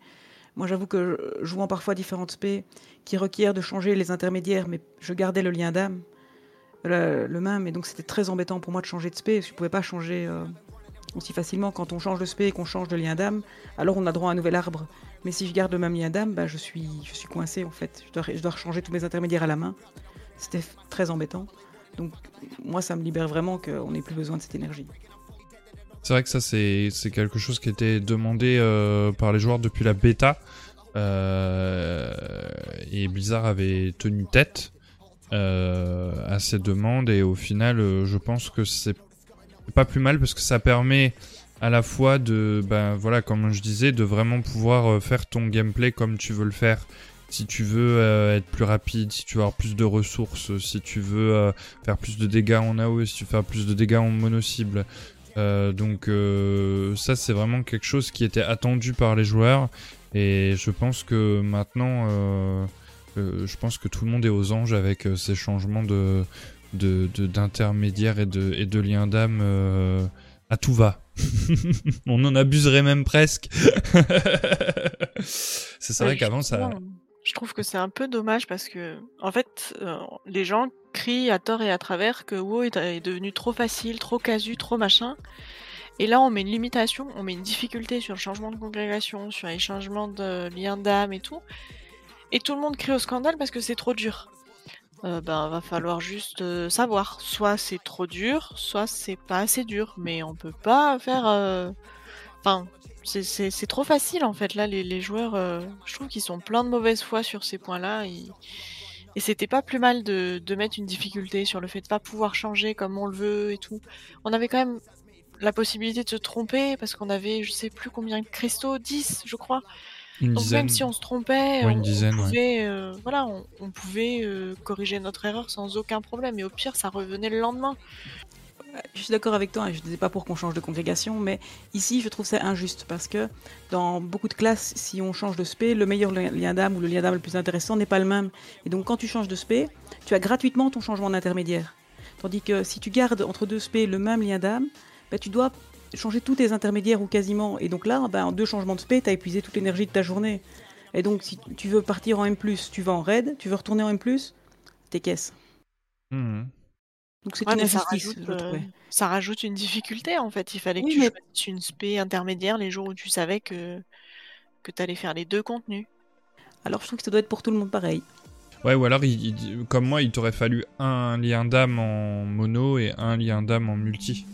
Moi, j'avoue que jouant parfois différentes spé qui requièrent de changer les intermédiaires, mais je gardais le lien d'âme, le, même, et donc c'était très embêtant pour moi de changer de spé, je ne pouvais pas changer euh, aussi facilement. Quand on change de spé et qu'on change de lien d'âme, alors on a droit à un nouvel arbre. Mais si je garde le même lien d'âme, bah, je, suis, je coincé en fait. Je dois, je dois changer tous mes intermédiaires à la main. C'était très embêtant. Donc moi, ça me libère vraiment qu'on n'ait plus besoin de cette énergie. C'est vrai que ça, c'est quelque chose qui était demandé euh, par les joueurs depuis la bêta. Euh, et Blizzard avait tenu tête euh, à ces demandes. Et au final, je pense que c'est pas plus mal parce que ça permet à la fois de, ben voilà, comme je disais, de vraiment pouvoir faire ton gameplay comme tu veux le faire. Si tu veux être plus rapide, si tu veux avoir plus de ressources, si tu veux faire plus de dégâts en AOE, si tu veux faire plus de dégâts en mono-cible. Euh, donc euh, ça c'est vraiment quelque chose qui était attendu par les joueurs et je pense que maintenant euh, je pense que tout le monde est aux anges avec ces changements de de- de- d'intermédiaires et de, et de liens d'âme à tout va. On en abuserait même presque. c'est vrai qu'avant ça. Je trouve que c'est un peu dommage parce que, en fait, euh, les gens crient à tort et à travers que WoW est, est devenu trop facile, trop casu, trop machin. Et là, on met une limitation, on met une difficulté sur le changement de congrégation, sur les changements de lien d'âme et tout. Et tout le monde crie au scandale parce que c'est trop dur. Euh, ben, va falloir juste euh, savoir. Soit c'est trop dur, soit c'est pas assez dur. Mais on peut pas faire. euh, Enfin, c'est- trop facile en fait. Là, les, les joueurs, euh, je trouve qu'ils sont pleins de mauvaise foi sur ces points-là. Et, et c'était pas plus mal de, de mettre une difficulté sur le fait de pas pouvoir changer comme on le veut et tout. On avait quand même la possibilité de se tromper parce qu'on avait, je sais plus combien de cristaux, 10 je crois. Une Donc dizaine. même si on se trompait, Ouais, une on, dizaine, on ouais. pouvait, euh, voilà, on, on pouvait euh, corriger notre erreur sans aucun problème. Et au pire, ça revenait le lendemain. Je suis d'accord avec toi, hein, je ne disais pas pour qu'on change de congrégation, mais ici je trouve ça injuste parce que dans beaucoup de classes, si on change de spé, le meilleur li- lien d'âme ou le lien d'âme le plus intéressant n'est pas le même. Et donc quand tu changes de spé, tu as gratuitement ton changement d'intermédiaire. Tandis que si tu gardes entre deux spé le même lien d'âme, ben, tu dois changer tous tes intermédiaires ou quasiment. Et donc là, ben, en deux changements de spé, tu as épuisé toute l'énergie de ta journée. Et donc si tu veux partir en M, tu vas en raid, tu veux retourner en M, t'es caisse. Mhm. Donc c'est Ouais, une ça rajoute, je euh, ça rajoute une difficulté en fait. Il fallait que Oui, tu mais- choisisses une spé intermédiaire les jours où tu savais que, que tu allais faire les deux contenus. Alors je trouve que ça doit être pour tout le monde pareil. Ouais, ou alors, il- il- comme moi, il t'aurait fallu un lien d'âme en mono et un lien d'âme en multi.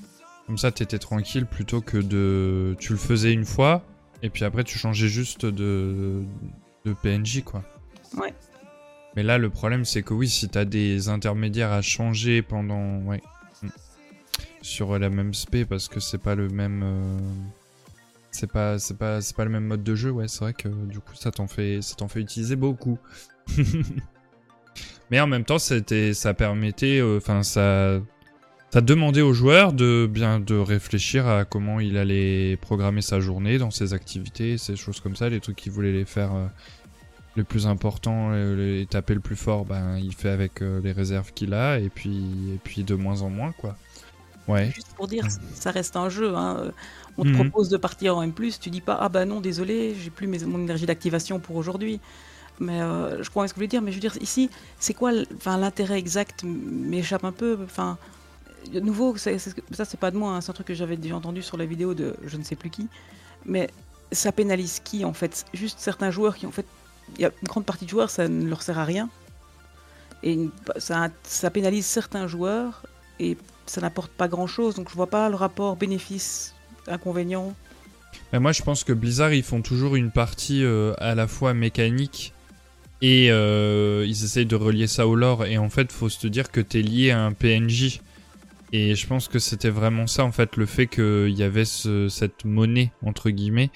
Comme ça, t'étais tranquille plutôt que de. Tu le faisais une fois, et puis après, tu changeais juste de, de PNJ, quoi. Ouais. Mais là, le problème, c'est que oui, si t'as des intermédiaires à changer pendant. Ouais. Mm. Sur la même spé, parce que c'est pas le même. euh, C'est pas, c'est pas, c'est pas le même mode de jeu, ouais, c'est vrai que du coup ça t'en fait, ça t'en fait utiliser beaucoup. Mais en même temps, c'était, ça permettait, euh, enfin ça, ça demandait aux joueurs de bien de réfléchir à comment il allait programmer sa journée dans ses activités, ces choses comme ça, les trucs qu'il voulait les faire euh, le plus important, les taper le plus fort, ben il fait avec euh, les réserves qu'il a et puis et puis de moins en moins quoi. Ouais. Juste pour dire, ça reste un jeu. hein. Euh, On te Mhm. propose de partir en M+, tu dis pas ah bah non désolé, j'ai plus mes- mon énergie d'activation pour aujourd'hui. Mais euh, je crois ce que je voulais dire. Mais je veux dire ici, c'est quoi l'intérêt exact m'échappe un peu. Enfin, de nouveau, c'est- c'est- ça c'est pas de moi, hein, c'est un truc que j'avais déjà entendu sur la vidéo de je ne sais plus qui. Mais ça pénalise qui en fait? Juste certains joueurs qui en fait, il y a une grande partie de joueurs, ça ne leur sert à rien. Et ça, pénalise certains joueurs et ça n'apporte pas grand chose. Donc je vois pas le rapport bénéfice-inconvénient. Moi, je pense que Blizzard, ils font toujours une partie euh, à la fois mécanique et euh, ils essayent de relier ça au lore. Et en fait, faut se dire que t'es lié à un PNJ. Et je pense que c'était vraiment ça, en fait, le fait qu'il y avait ce- cette monnaie, entre guillemets,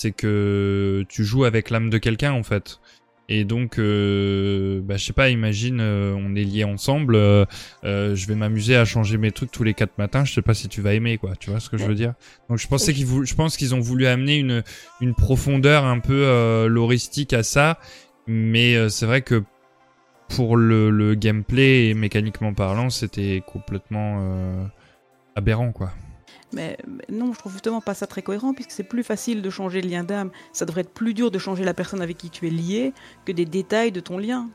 c'est que tu joues avec l'âme de quelqu'un, en fait. Et donc, euh, bah, je sais pas, imagine, euh, on est liés ensemble, euh, je vais m'amuser à changer mes trucs tous les quatre matins, je sais pas si tu vas aimer, quoi. Tu vois ce que je veux dire? Donc, je pensais qu'ils, je pense qu'ils ont voulu amener une une profondeur un peu loristique à ça, mais c'est vrai que pour le, le gameplay et mécaniquement parlant, c'était complètement aberrant, quoi. Mais, mais non, je trouve justement pas ça très cohérent puisque c'est plus facile de changer le lien d'âme. Ça devrait être plus dur de changer la personne avec qui tu es lié que des détails de ton lien.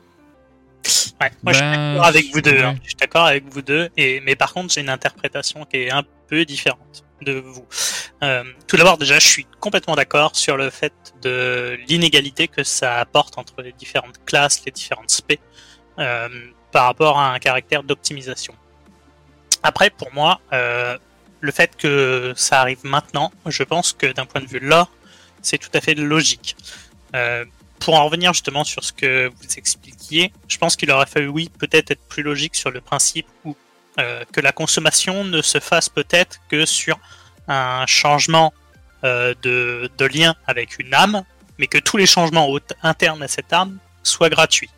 Ouais, moi je suis Ben, d'accord avec vous deux. ouais. hein. Je suis d'accord avec vous deux. Et mais par contre, j'ai une interprétation qui est un peu différente de vous. Euh, tout d'abord, déjà, je suis complètement d'accord sur le fait de l'inégalité que ça apporte entre les différentes classes, les différentes spé, euh, par rapport à un caractère d'optimisation. Après, pour moi, euh, le fait que ça arrive maintenant, je pense que d'un point de vue lore, c'est tout à fait logique. Euh, pour en revenir justement sur ce que vous expliquiez, je pense qu'il aurait fallu, oui, peut-être être plus logique sur le principe où euh, que la consommation ne se fasse peut-être que sur un changement euh, de, lien avec une âme, mais que tous les changements internes à cette âme soient gratuits.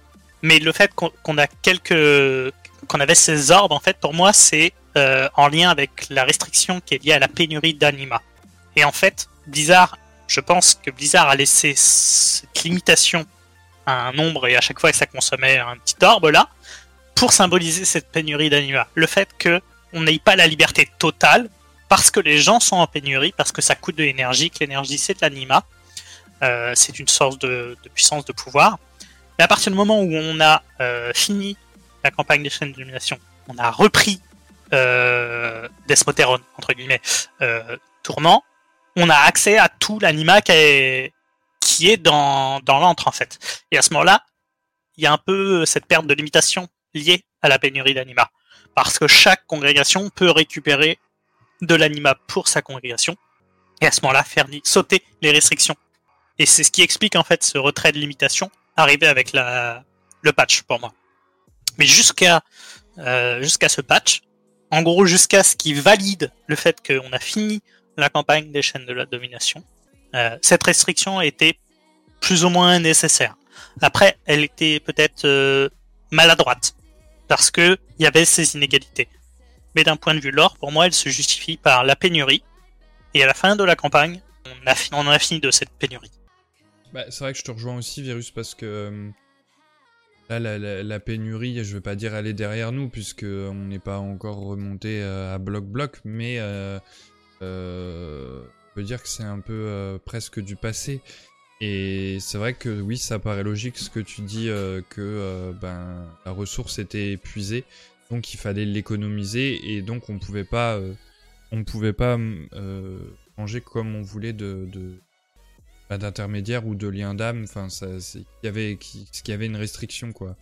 Mais le fait qu'on qu'on a quelques qu'on avait ces orbes, en fait, pour moi, c'est euh, en lien avec la restriction qui est liée à la pénurie d'anima. Et en fait, Blizzard je pense que Blizzard a laissé cette limitation à un nombre et à chaque fois que ça consommait un petit orbe là pour symboliser cette pénurie d'anima. Le fait que on n'ait pas la liberté totale parce que les gens sont en pénurie, parce que ça coûte de l'énergie, que l'énergie c'est de l'anima, euh, c'est une source de, de puissance, de pouvoir. Mais à partir du moment où on a euh, fini la campagne des chaînes d'illumination, on a repris euh, Desmoteron, entre guillemets, euh, tournant, on a accès à tout l'anima qui est, qui est dans, dans l'antre en fait. Et à ce moment-là, il y a un peu cette perte de limitation liée à la pénurie d'anima. Parce que chaque congrégation peut récupérer de l'anima pour sa congrégation. Et à ce moment-là, faire sauter les restrictions. Et c'est ce qui explique en fait ce retrait de limitation arrivé avec la, le patch pour moi. Mais jusqu'à euh, jusqu'à ce patch, en gros jusqu'à ce qui valide le fait qu'on a fini la campagne des chaînes de la domination, euh, cette restriction était plus ou moins nécessaire. Après, elle était peut-être euh, maladroite parce que il y avait ces inégalités. Mais d'un point de vue lore, pour moi, elle se justifie par la pénurie. Et à la fin de la campagne, on, a a fini de cette pénurie. Bah, c'est vrai que je te rejoins aussi, Virus, parce que euh, la, pénurie, je veux pas dire elle est derrière nous, puisque on n'est pas encore remonté euh, à bloc-bloc, mais euh, euh, on peut dire que c'est un peu presque du passé. Et c'est vrai que oui, ça paraît logique ce que tu dis, que ben, la ressource était épuisée, donc il fallait l'économiser, et donc on pouvait pas, on pouvait pas manger comme on voulait de bah, d'intermédiaire ou de lien d'âme. Enfin, ça, c'est, qu'il y avait une restriction quoi.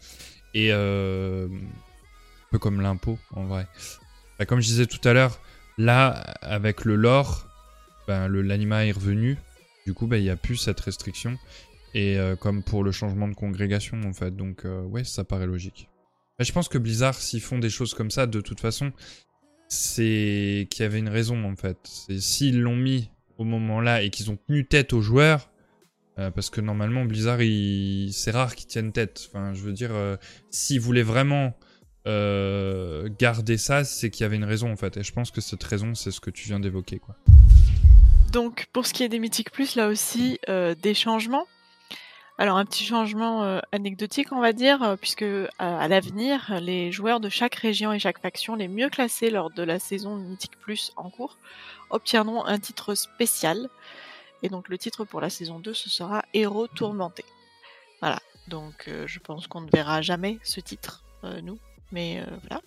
Et euh, un peu comme l'impôt en vrai. Bah, comme je disais tout à l'heure, là avec le lore, ben, le l'anima est revenu. Du coup, ben, il n'y a plus cette restriction. Et euh, comme pour le changement de congrégation en fait. Donc euh, ouais, ça paraît logique. Mais je pense que Blizzard, s'ils font des choses comme ça, de toute façon, c'est qu'il y avait une raison en fait. S'ils l'ont mis au moment là et qu'ils ont tenu tête aux joueurs, euh, parce que normalement Blizzard, il... c'est rare qu'ils tiennent tête. Enfin, je veux dire, euh, s'ils voulaient vraiment euh, garder ça, c'est qu'il y avait une raison en fait. Et je pense que cette raison, c'est ce que tu viens d'évoquer, quoi. Donc, pour ce qui est des Mythiques Plus, là aussi, des changements. Alors, un petit changement anecdotique, on va dire, puisque à l'avenir, les joueurs de chaque région et chaque faction les mieux classés lors de la saison Mythique Plus en cours obtiendront un titre spécial. Et donc, le titre pour la saison 2, ce sera Héros Tourmenté. Voilà. Donc, euh, je pense qu'on ne verra jamais ce titre, euh, nous. Mais euh, voilà.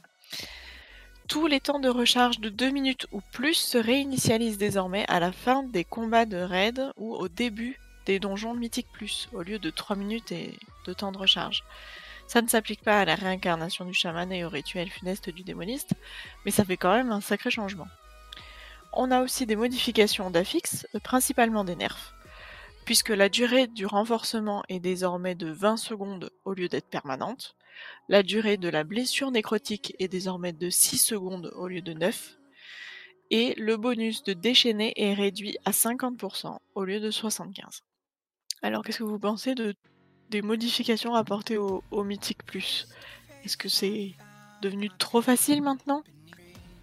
Tous les temps de recharge de 2 minutes ou plus se réinitialisent désormais à la fin des combats de raid ou au début des donjons mythiques plus, au lieu de 3 minutes et de temps de recharge. Ça ne s'applique pas à la réincarnation du chaman et au rituel funeste du démoniste, mais ça fait quand même un sacré changement. On a aussi des modifications d'affixes, principalement des nerfs, puisque la durée du renforcement est désormais de 20 secondes au lieu d'être permanente, la durée de la blessure nécrotique est désormais de 6 secondes au lieu de 9. Et le bonus de déchaîner est réduit à 50% au lieu de 75. Alors qu'est-ce que vous pensez de des modifications apportées au, au Mythique Plus? Est-ce que c'est devenu trop facile maintenant?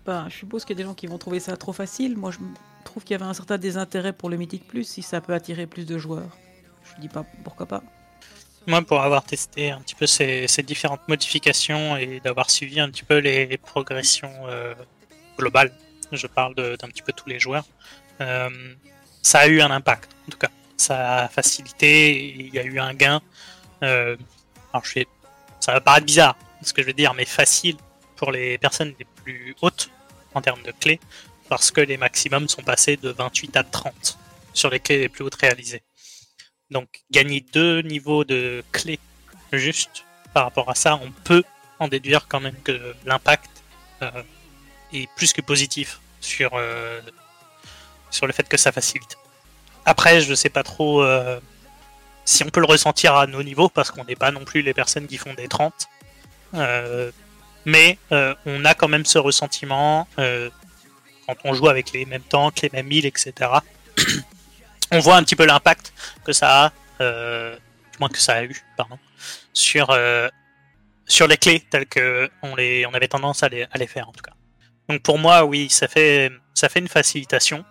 Ben, je suppose qu'il y a des gens qui vont trouver ça trop facile. Moi, je trouve qu'il y avait un certain désintérêt pour le Mythique Plus si ça peut attirer plus de joueurs. Je dis pas pourquoi pas. Moi, pour avoir testé un petit peu ces, différentes modifications et d'avoir suivi un petit peu les progressions euh, globales, je parle d'un petit peu tous les joueurs, euh, ça a eu un impact. En tout cas, ça a facilité, il y a eu un gain. euh, alors, je vais, ça va paraître bizarre, ce que je vais dire, mais facile pour les personnes les plus hautes en termes de clés, parce que les maximums sont passés de 28 à 30 sur les clés les plus hautes réalisées. Donc gagner deux niveaux de clés juste par rapport à ça, on peut en déduire quand même que l'impact euh, est plus que positif sur, euh, sur le fait que ça facilite. Après, je sais pas trop euh, si on peut le ressentir à nos niveaux, parce qu'on n'est pas non plus les personnes qui font des 30. Mais euh, on a quand même ce ressentiment euh, quand on joue avec les mêmes tanks, les mêmes milles, etc. on voit un petit peu l'impact que ça a, euh, du moins que ça a eu, pardon, sur, sur les clés telles que on, avait tendance à les, à les faire en tout cas. Donc pour moi, oui, ça fait, ça fait une facilitation.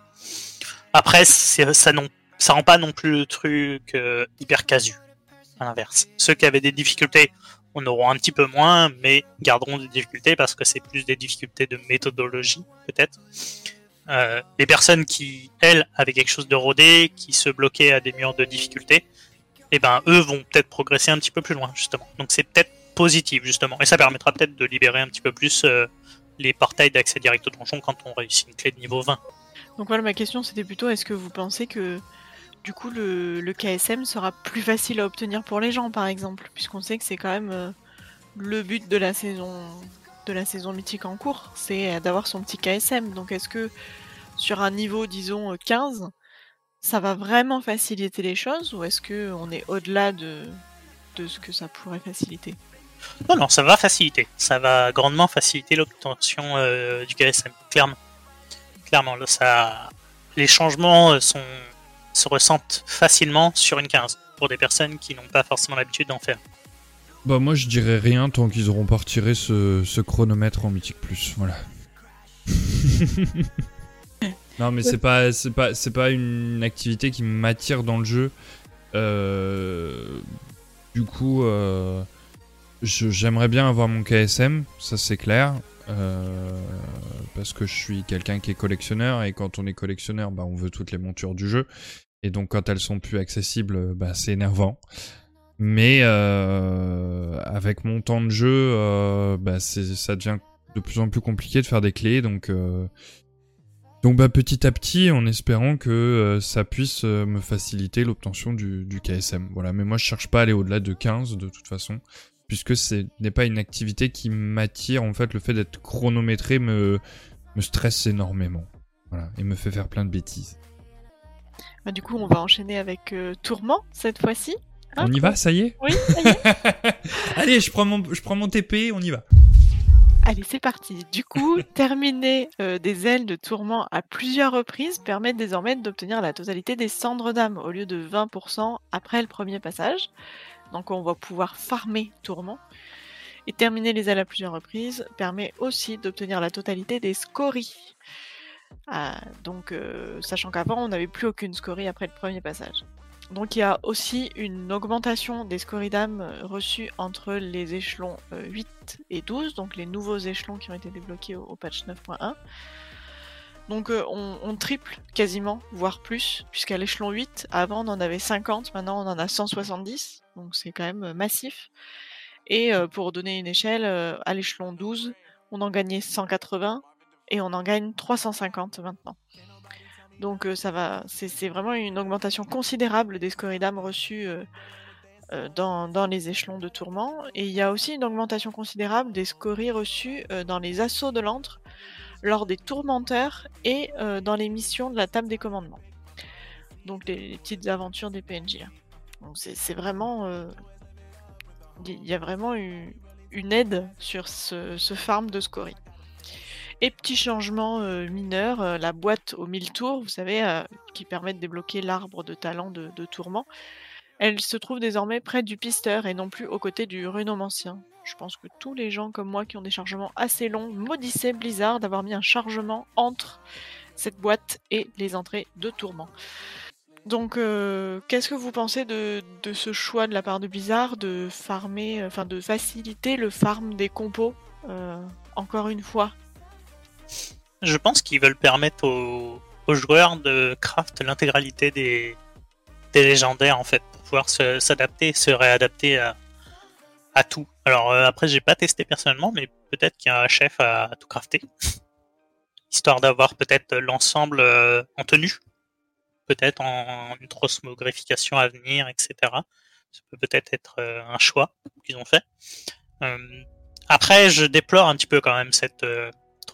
Après, ça non, ça rend pas non plus le truc hyper casu. À l'inverse, ceux qui avaient des difficultés en auront un petit peu moins, mais garderont des difficultés parce que c'est plus des difficultés de méthodologie peut-être. Euh, les personnes qui, elles, avaient quelque chose de rodé, qui se bloquaient à des murs de difficulté, eh ben, eux vont peut-être progresser un petit peu plus loin, justement. Donc c'est peut-être positif, justement. Et ça permettra peut-être de libérer un petit peu plus euh, les portails d'accès direct au donjon quand on réussit une clé de niveau 20. Donc voilà, ma question c'était plutôt est-ce que vous pensez que du coup le, KSM sera plus facile à obtenir pour les gens par exemple, puisqu'on sait que c'est quand même euh, le but de la saison de la saison mythique en cours, c'est euh, d'avoir son petit KSM. Donc est-ce que sur un niveau disons euh, 15, ça va vraiment faciliter les choses ou est-ce que on est au-delà de de ce que ça pourrait faciliter? Non, non, ça va faciliter. Ça va grandement faciliter l'obtention euh, du KSM, clairement. Clairement, là, ça... les changements euh, sont... se ressentent facilement sur une 15 pour des personnes qui n'ont pas forcément l'habitude d'en faire. Bah moi je dirais rien tant qu'ils auront pas retiré ce, ce chronomètre en Mythique Plus, voilà. non mais c'est pas c'est pas c'est pas une activité qui m'attire dans le jeu. Euh, du coup, euh, je- j'aimerais bien avoir mon KSM, ça c'est clair. euh, parce que je suis quelqu'un qui est collectionneur et quand on est collectionneur, bah, on veut toutes les montures du jeu. Et donc quand elles sont plus accessibles, bah, c'est énervant. Mais euh, avec mon temps de jeu, euh, bah, ça devient de plus en plus compliqué de faire des clés. Donc, euh, bah, petit à petit, en espérant que euh, ça puisse euh, me faciliter l'obtention du, KSM. Voilà. Mais moi, je cherche pas à aller au-delà de 15 de toute façon, puisque ce n'est pas une activité qui m'attire. En fait, le fait d'être chronométré me, me stresse énormément. Voilà. Et me fait faire plein de bêtises. Bah, Du coup, on va enchaîner avec euh, Tourment cette fois-ci. Hein on y va, ça y est Oui, ça y est. Allez, je prends mon, je prends mon TP, on y va. Allez, c'est parti. Du coup, terminer euh, des ailes de tourment à plusieurs reprises permet désormais d'obtenir la totalité des cendres d'âme au lieu de 20% après le premier passage. Donc on va pouvoir farmer tourment. Et terminer les ailes à plusieurs reprises permet aussi d'obtenir la totalité des scories. Ah, donc, euh, sachant qu'avant, on n'avait plus aucune scorie après le premier passage. Donc il y a aussi une augmentation des scories d'âme euh, reçues entre les échelons euh, 8 et 12, donc les nouveaux échelons qui ont été débloqués au, patch 9.1. Donc euh, on, on triple quasiment, voire plus, puisqu'à l'échelon 8, avant on en avait 50, maintenant on en a 170, donc c'est quand même euh, massif. Et euh, pour donner une échelle, euh, à l'échelon 12, on en gagnait 180 et on en gagne 350 maintenant. Donc euh, ça va, c'est vraiment une augmentation considérable des scories d'âme reçues euh, euh, dans, les échelons de tourment. Et il y a aussi une augmentation considérable des scories reçues dans les assauts de l'antre, lors des tourmenteurs et dans les missions de la table des commandements. Donc les, petites aventures des PNJ. Donc c'est vraiment... Il y a vraiment eu une aide sur ce farm de scories. Et petit changement euh, mineur, euh, la boîte aux 1000 tours, vous savez, euh, qui permet de débloquer l'arbre de talent de, tourment, Elle se trouve désormais près du pisteur et non plus aux côtés du runomancien. Je pense que tous les gens comme moi qui ont des chargements assez longs maudissaient Blizzard d'avoir mis un chargement entre cette boîte et les entrées de tourment. Donc, qu'est-ce que vous pensez de, ce choix de la part de Blizzard de farmer, enfin de faciliter le farm des compos encore une fois? Je pense qu'ils veulent permettre aux, joueurs de craft l'intégralité des, légendaires en fait, pour pouvoir s'adapter, se, réadapter à, tout. Alors euh, après, j'ai pas testé personnellement, mais peut-être qu'il y a un chef à, tout crafter, histoire d'avoir peut-être l'ensemble euh, en tenue peut-être en, une transmogrification à venir, etc. Ça peut peut-être être euh, un choix qu'ils ont fait. Euh, après, je déplore un petit peu quand même cette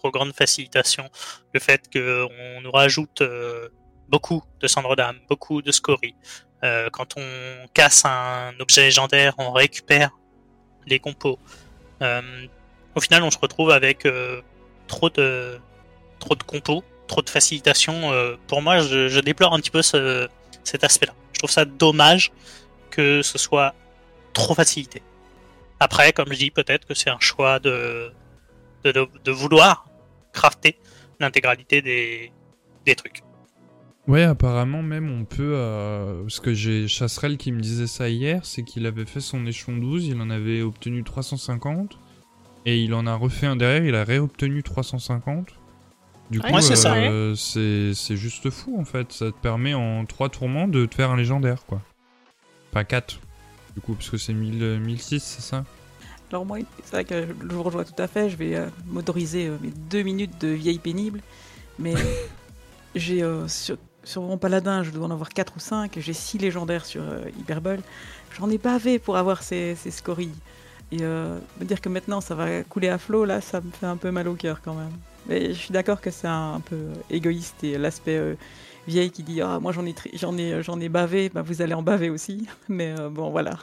trop grande facilitation, le fait qu'on nous rajoute beaucoup de cendres d'âme, beaucoup de scories. quand on casse un objet légendaire, on récupère les compos. au final, on se retrouve avec trop de trop de compos trop de facilitation. Euh, pour moi, je, déplore un petit peu cet aspect-là. Je trouve ça dommage que ce soit trop facilité. Après, comme je dis, peut-être que c'est un choix de, de, vouloir crafter l'intégralité des, des trucs. Ouais, apparemment même on peut... Euh, parce que j'ai Chasserel qui me disait ça hier, c'est qu'il avait fait son échelon 12, il en avait obtenu 350, et il en a refait un derrière, il a réobtenu 350. Du coup, euh, c'est juste fou en fait. Ça te permet en 3 tourments de te faire un légendaire quoi. Pas 4 du coup, parce que c'est 1006, c'est ça? Alors, moi, c'est vrai que je vous rejoins tout à fait. Je vais euh, m'autoriser euh, mes 2 minutes de vieille pénible. Mais j'ai sur, sur, mon paladin, je dois en avoir 4 ou 5. J'ai 6 légendaires sur Hyperbole. J'en ai bavé pour avoir ces, ces scories. Et me dire que maintenant ça va couler à flot, là, ça me fait un peu mal au cœur quand même. Mais je suis d'accord que c'est un, peu égoïste et l'aspect euh, vieille qui dit ah moi j'en ai j'en ai j'en ai bavé, bah, vous allez en baver aussi. Mais euh, bon voilà.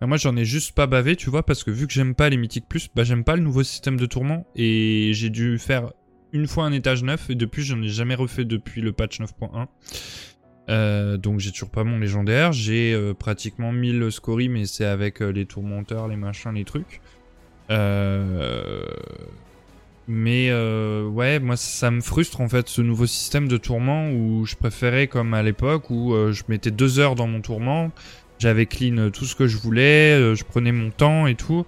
Moi j'en ai juste pas bavé, tu vois, parce que vu que j'aime pas les mythiques plus, bah j'aime pas le nouveau système de tourment et j'ai dû faire une fois un étage neuf et depuis j'en ai jamais refait depuis le patch 9.1. Euh, donc j'ai toujours pas mon légendaire, j'ai pratiquement 1000 scories mais c'est avec les tourmenteurs, les machins, les trucs. Euh, mais euh, ouais, moi ça me frustre en fait ce nouveau système de tourment où je préférais comme à l'époque où euh, je mettais deux heures dans mon tourment, j'avais clean tout ce que je voulais, euh, je prenais mon temps et tout.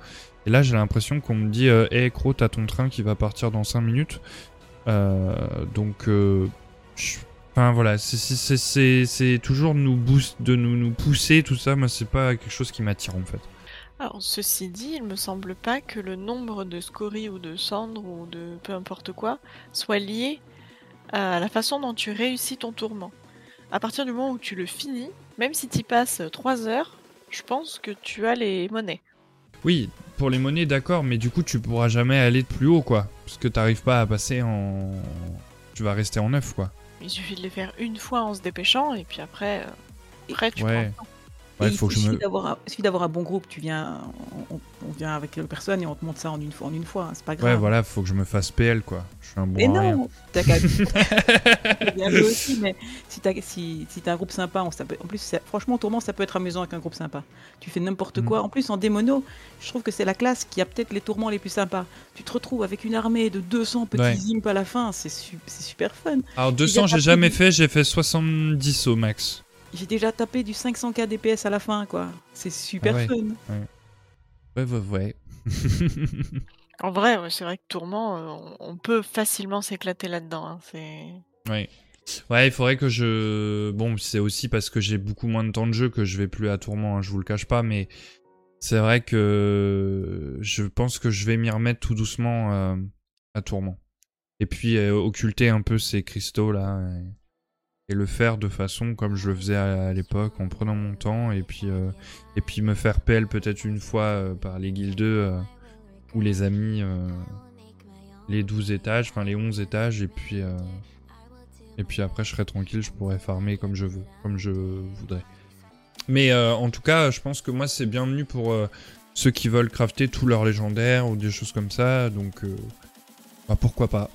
Et là j'ai l'impression qu'on me dit Hé hey, Cro, t'as ton train qui va partir dans 5 minutes. donc, enfin voilà, c'est toujours nous boost, de nous, nous pousser, tout ça. Moi c'est pas quelque chose qui m'attire en fait. Alors, ceci dit, il me semble pas que le nombre de scories ou de cendres ou de peu importe quoi soit lié à la façon dont tu réussis ton tourment. À partir du moment où tu le finis, même si tu passes 3 heures, je pense que tu as les monnaies. Oui, pour les monnaies, d'accord, mais du coup, tu pourras jamais aller de plus haut, quoi. Parce que t'arrives pas à passer en. Tu vas rester en neuf, quoi. Il suffit de les faire une fois en se dépêchant, et puis après, euh, après tu ouais il, faut suffit d'avoir un bon groupe, tu viens, on, vient avec les personnes et on te monte ça en une fois, en une fois, hein, c'est pas grave. Ouais, voilà, faut que je me fasse PL quoi. Je suis un bon. Mais non, t'as qu'à. aussi, mais si t'as si, si un groupe sympa, on, en plus, franchement, tourment, ça peut être amusant avec un groupe sympa. Tu fais n'importe mm. quoi. En plus, en démono, je trouve que c'est la classe qui a peut-être les tourments les plus sympas. Tu te retrouves avec une armée de 200 petits imps à la fin, c'est super fun. Alors 200, j'ai jamais fait, j'ai fait 70 au max j'ai déjà tapé du 500k DPS à la fin, quoi. C'est super ah fun. Ouais, ouais, ouais. en vrai, c'est vrai que Tourment, euh, on peut facilement s'éclater là-dedans. Hein. C'est. Ouais. Ouais, il faudrait que je. Bon, c'est aussi parce que j'ai beaucoup moins de temps de jeu que je vais plus à Tourment, hein, je vous le cache pas, mais c'est vrai que je pense que je vais m'y remettre tout doucement euh, à Tourment. Et puis euh, occulter un peu ces cristaux là et le faire de façon comme je le faisais à, l'époque en prenant mon temps et puis euh, et puis me faire PL peut-être une fois euh, par les guildes euh, ou les amis les 12 étages enfin les 11 étages et puis et puis après je serai tranquille je pourrais farmer comme je veux comme je voudrais. Mais en tout cas je pense que moi c'est bienvenu pour ceux qui veulent crafter tous leurs légendaires ou des choses comme ça donc bah, pourquoi pas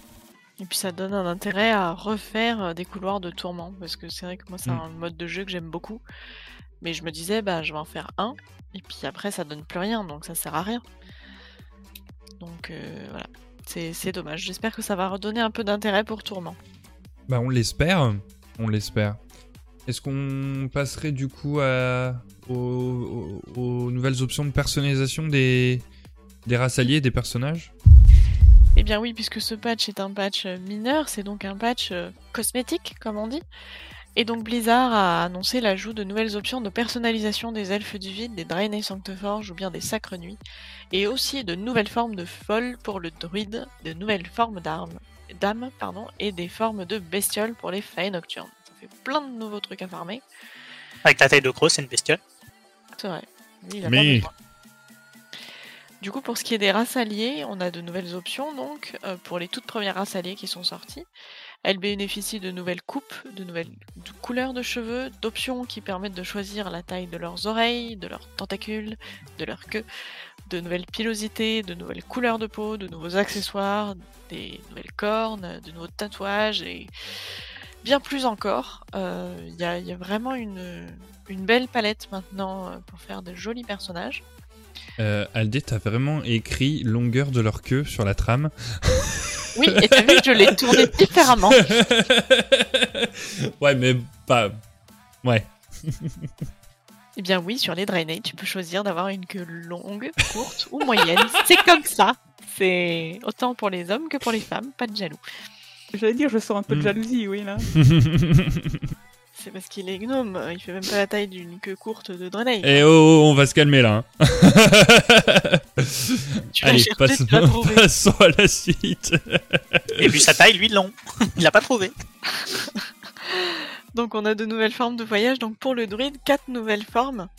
Et puis ça donne un intérêt à refaire euh, des couloirs de tourment, parce que c'est vrai que moi c'est Mm. un mode de jeu que j'aime beaucoup. Mais je me disais, bah je vais en faire un, et puis après ça donne plus rien, donc ça sert à rien. Donc euh, voilà, c'est dommage. J'espère que ça va redonner un peu d'intérêt pour tourment. Bah on l'espère, on l'espère. Est-ce qu'on passerait du coup à, aux, aux- aux nouvelles options de personnalisation des, des races alliées, des personnages? Bien oui, puisque ce patch est un patch euh, mineur, c'est donc un patch euh, cosmétique, comme on dit. Et donc Blizzard a annoncé l'ajout de nouvelles options de personnalisation des elfes du vide, des Draenei Sancteforge ou bien des Sacres Nuits, et aussi de nouvelles formes de folles pour le druide, de nouvelles formes d'armes, d'âmes, pardon, et des formes de bestioles pour les failles nocturnes. Ça fait plein de nouveaux trucs à farmer, Avec ta taille de gros, c'est une bestiole. c'est vrai. Il a pas Mais- besoin. Du coup, pour ce qui est des races alliées, on a de nouvelles options donc euh, pour les toutes premières races alliées qui sont sorties. Elles bénéficient de nouvelles coupes, de nouvelles couleurs de cheveux, d'options qui permettent de choisir la taille de leurs oreilles, de leurs tentacules, de leur queue, de nouvelles pilosités, de nouvelles couleurs de peau, de nouveaux accessoires, des nouvelles cornes, de nouveaux tatouages et bien plus encore. Euh, Il y, a, vraiment une, une belle palette maintenant euh, pour faire de jolis personnages. Euh, Aldé, t'as vraiment écrit longueur de leur queue sur la trame. Oui, et t'as vu, je l'ai tourné différemment. ouais, mais pas. Ouais. Eh bien oui, sur les Draenei, tu peux choisir d'avoir une queue longue, courte ou moyenne. C'est comme ça. C'est autant pour les hommes que pour les femmes, pas de jaloux. J'allais dire, je sens un peu de Mm. jalousie, oui, là. C'est parce qu'il est gnome, il fait même pas la taille d'une queue courte de Draenei. Et oh, oh, on va se calmer là. hein. tu vas Allez, chercher, passons, tu vas trouver. passons à la suite. Et vu sa taille, lui, long. Il l'a pas trouvé. Donc on a de nouvelles formes de voyage. Donc pour le druide, quatre nouvelles formes.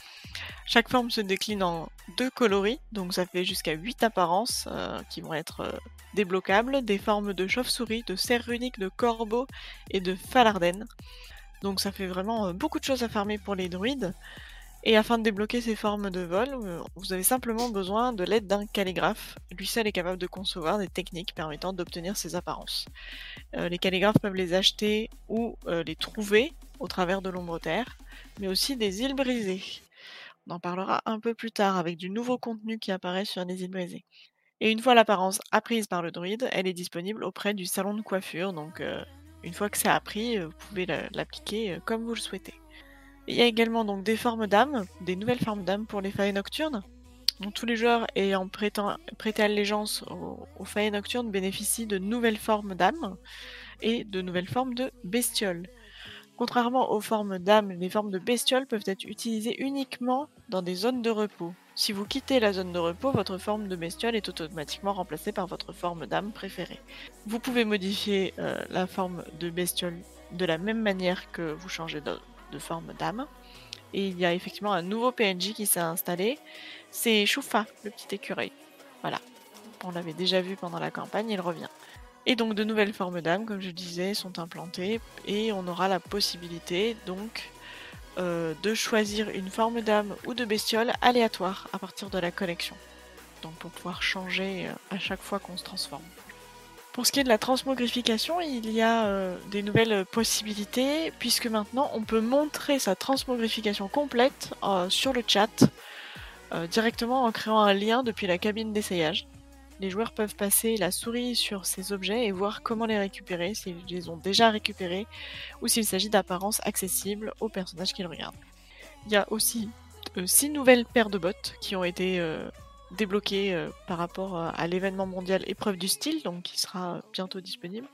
Chaque forme se décline en deux coloris, donc ça fait jusqu'à 8 apparences euh, qui vont être euh, débloquables. Des formes de chauve-souris, de cerf runique, de corbeau et de falarden. Donc ça fait vraiment euh, beaucoup de choses à farmer pour les druides. Et afin de débloquer ces formes de vol, euh, vous avez simplement besoin de l'aide d'un calligraphe. Lui seul est capable de concevoir des techniques permettant d'obtenir ces apparences. Euh, les calligraphes peuvent les acheter ou les trouver au travers de l'ombre terre, mais aussi des îles brisées. On en parlera un peu plus tard avec du nouveau contenu qui apparaît sur les îles brisées. Et une fois l'apparence apprise par le druide, elle est disponible auprès du salon de coiffure, donc une fois que c'est appris, euh, vous pouvez la- l'appliquer euh, comme vous le souhaitez. Il y a également donc des formes d'âmes, des nouvelles formes d'âmes pour les failles nocturnes. Tous les joueurs ayant prêté allégeance aux, aux failles nocturnes bénéficient de nouvelles formes d'âmes et de nouvelles formes de bestioles. Contrairement aux formes d'âmes, les formes de bestioles peuvent être utilisées uniquement dans des zones de repos. Si vous quittez la zone de repos, votre forme de bestiole est automatiquement remplacée par votre forme d'âme préférée. Vous pouvez modifier euh, la forme de bestiole de la même manière que vous changez de, forme d'âme. Et il y a effectivement un nouveau PNJ qui s'est installé. C'est Choufa, le petit écureuil. Voilà. On l'avait déjà vu pendant la campagne, il revient. Et donc de nouvelles formes d'âme, comme je disais, sont implantées et on aura la possibilité donc euh, de choisir une forme d'âme ou de bestiole aléatoire à partir de la collection. Donc pour pouvoir changer euh, à chaque fois qu'on se transforme. Pour ce qui est de la transmogrification, il y a euh, des nouvelles possibilités puisque maintenant on peut montrer sa transmogrification complète sur le chat directement en créant un lien depuis la cabine d'essayage. Les joueurs peuvent passer la souris sur ces objets et voir comment les récupérer, s'ils les ont déjà récupérés ou s'il s'agit d'apparences accessibles aux personnages qu'ils regardent. Il y a aussi euh, six nouvelles paires de bottes qui ont été euh, débloquées euh, par rapport euh, à l'événement mondial épreuve du style, donc qui sera euh, bientôt disponible.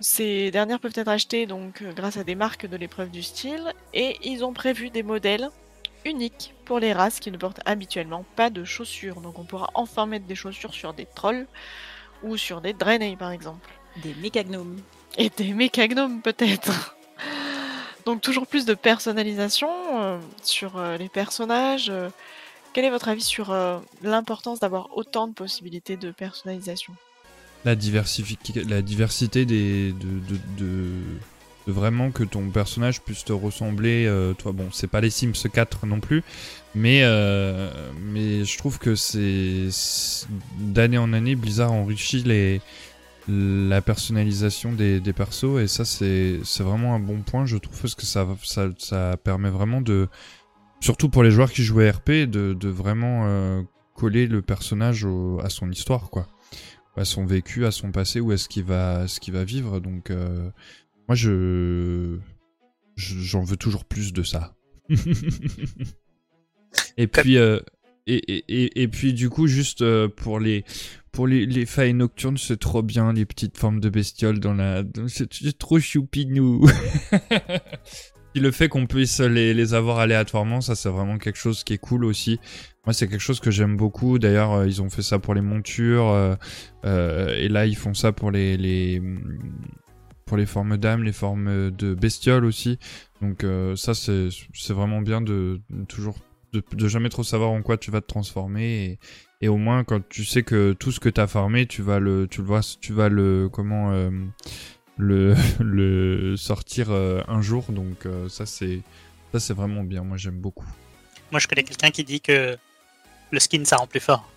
Ces dernières peuvent être achetées euh, grâce à des marques de l'épreuve du style et ils ont prévu des modèles uniques pour les races qui ne portent habituellement pas de chaussures. Donc on pourra enfin mettre des chaussures sur des trolls ou sur des Draenei par exemple. Des mécagnomes. Et des mécagnomes peut-être. Donc toujours plus de personnalisation euh, sur euh, les personnages. euh. quel est votre avis sur euh, l'importance d'avoir autant de possibilités de personnalisation? La, diversité des, de, de, de- vraiment que ton personnage puisse te ressembler. euh, toi, bon, c'est pas les Sims 4 non plus, mais, euh, mais je trouve que c'est d'année en année, Blizzard enrichit les, la personnalisation des, des persos et ça c'est vraiment un bon point je trouve parce que ça ça, ça permet vraiment de surtout pour les joueurs qui jouent à RP de, de vraiment euh, coller le personnage à son histoire quoi à son vécu à son passé où est-ce qu'il va ce qu'il va vivre donc moi je je- j'en veux toujours plus de ça. Et puis euh, et, et, et, et puis du coup juste euh, pour les pour les, les failles nocturnes c'est trop bien les petites formes de bestioles dans la c'est trop choupinou le fait qu'on puisse les, les avoir aléatoirement ça c'est vraiment quelque chose qui est cool aussi. Moi c'est quelque chose que j'aime beaucoup. D'ailleurs euh, ils ont fait ça pour les montures euh, euh, et là ils font ça pour les les pour les formes d'âmes les formes de bestioles aussi. Donc euh, ça c'est vraiment bien de, de toujours de, de jamais trop savoir en quoi tu vas te transformer et, et au moins quand tu sais que tout ce que t'as farmé tu vas le tu le vois tu vas le comment euh, le le sortir euh, un jour. Donc euh, ça c'est ça c'est vraiment bien. Moi j'aime beaucoup. Moi, je connais quelqu'un qui dit que le skin, ça rend plus fort.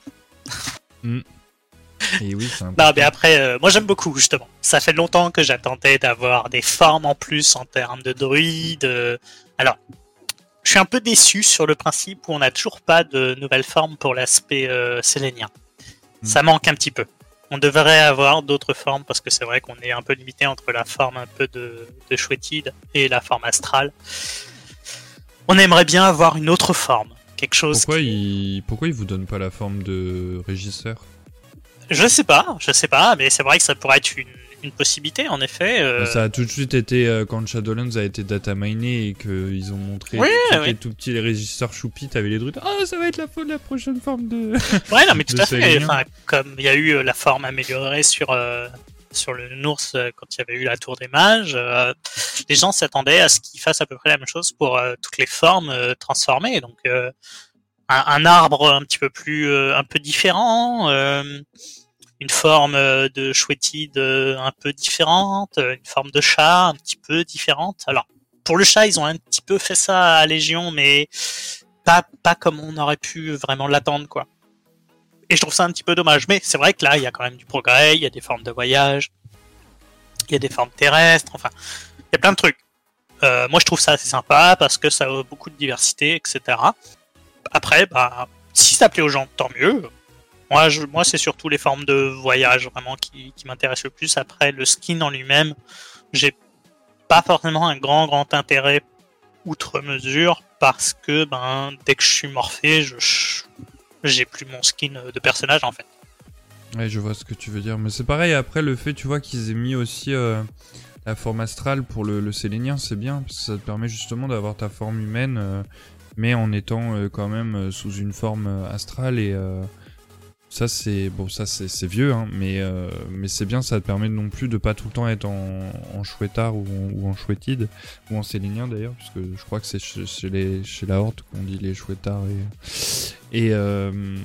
Et oui c'est Non, mais après, euh, moi j'aime beaucoup justement. Ça fait longtemps que j'attendais d'avoir des formes en plus en termes de druide. euh. Alors, je suis un peu déçu sur le principe où on n'a toujours pas de nouvelles formes pour l'aspect euh, sélénien. Hmm. Ça manque un petit peu. On devrait avoir d'autres formes parce que c'est vrai qu'on est un peu limité entre la forme un peu de, de chouettide et la forme astrale. On aimerait bien avoir une autre forme. Quelque chose pourquoi qui- il pourquoi il vous donne pas la forme de régisseur? Je sais pas, je sais pas, mais c'est vrai que ça pourrait être une, une possibilité en effet. euh, Ça a tout de suite été euh, quand Shadowlands a été data miné et qu'ils ont montré Oui, c'était oui. tout petit les régisseurs choupi, t'avais les druides. Oh, ça va être la, la prochaine forme de. Ouais, non, mais tout à fait. Enfin, comme il y a eu euh, la forme améliorée sur, euh, sur le Nours euh, quand il y avait eu la Tour des Mages, euh, les gens s'attendaient à ce qu'ils fassent à peu près la même chose pour euh, toutes les formes euh, transformées. Donc, euh, un, arbre un petit peu plus, euh, un peu différent, euh, une forme euh, de chouettide un peu différente, une forme de chat un petit peu différente. Alors, pour le chat, ils ont un petit peu fait ça à Légion, mais pas, pas comme on aurait pu vraiment l'attendre, quoi. Et je trouve ça un petit peu dommage. Mais c'est vrai que là, il y a quand même du progrès, il y a des formes de voyage, il y a des formes terrestres, enfin, il y a plein de trucs. Euh, moi, je trouve ça assez sympa parce que ça a beaucoup de diversité, etc. Après, bah, si ça plaît aux gens, tant mieux. Moi, c'est surtout les formes de voyage vraiment qui, m'intéressent le plus. Après, le skin en lui-même, j'ai pas forcément un grand, grand intérêt outre mesure parce que ben, dès que je suis morphé, j'ai plus mon skin de personnage en fait. Ouais, je vois ce que tu veux dire. Mais c'est pareil, après, le fait, tu vois, qu'ils aient mis aussi euh, la forme astrale pour le, le sélénien, c'est bien, ça te permet justement d'avoir ta forme humaine, euh, mais en étant euh, quand même euh, sous une forme euh, astrale. Et ça, c'est bon, ça, c'est vieux, hein, mais, euh, mais c'est bien, ça te permet non plus de pas tout le temps être en, en chouettard ou en, ou en chouettide, ou en sélénien d'ailleurs, parce que je crois que c'est chez, chez les, chez la Horde qu'on dit les chouettards. Et, et, euh,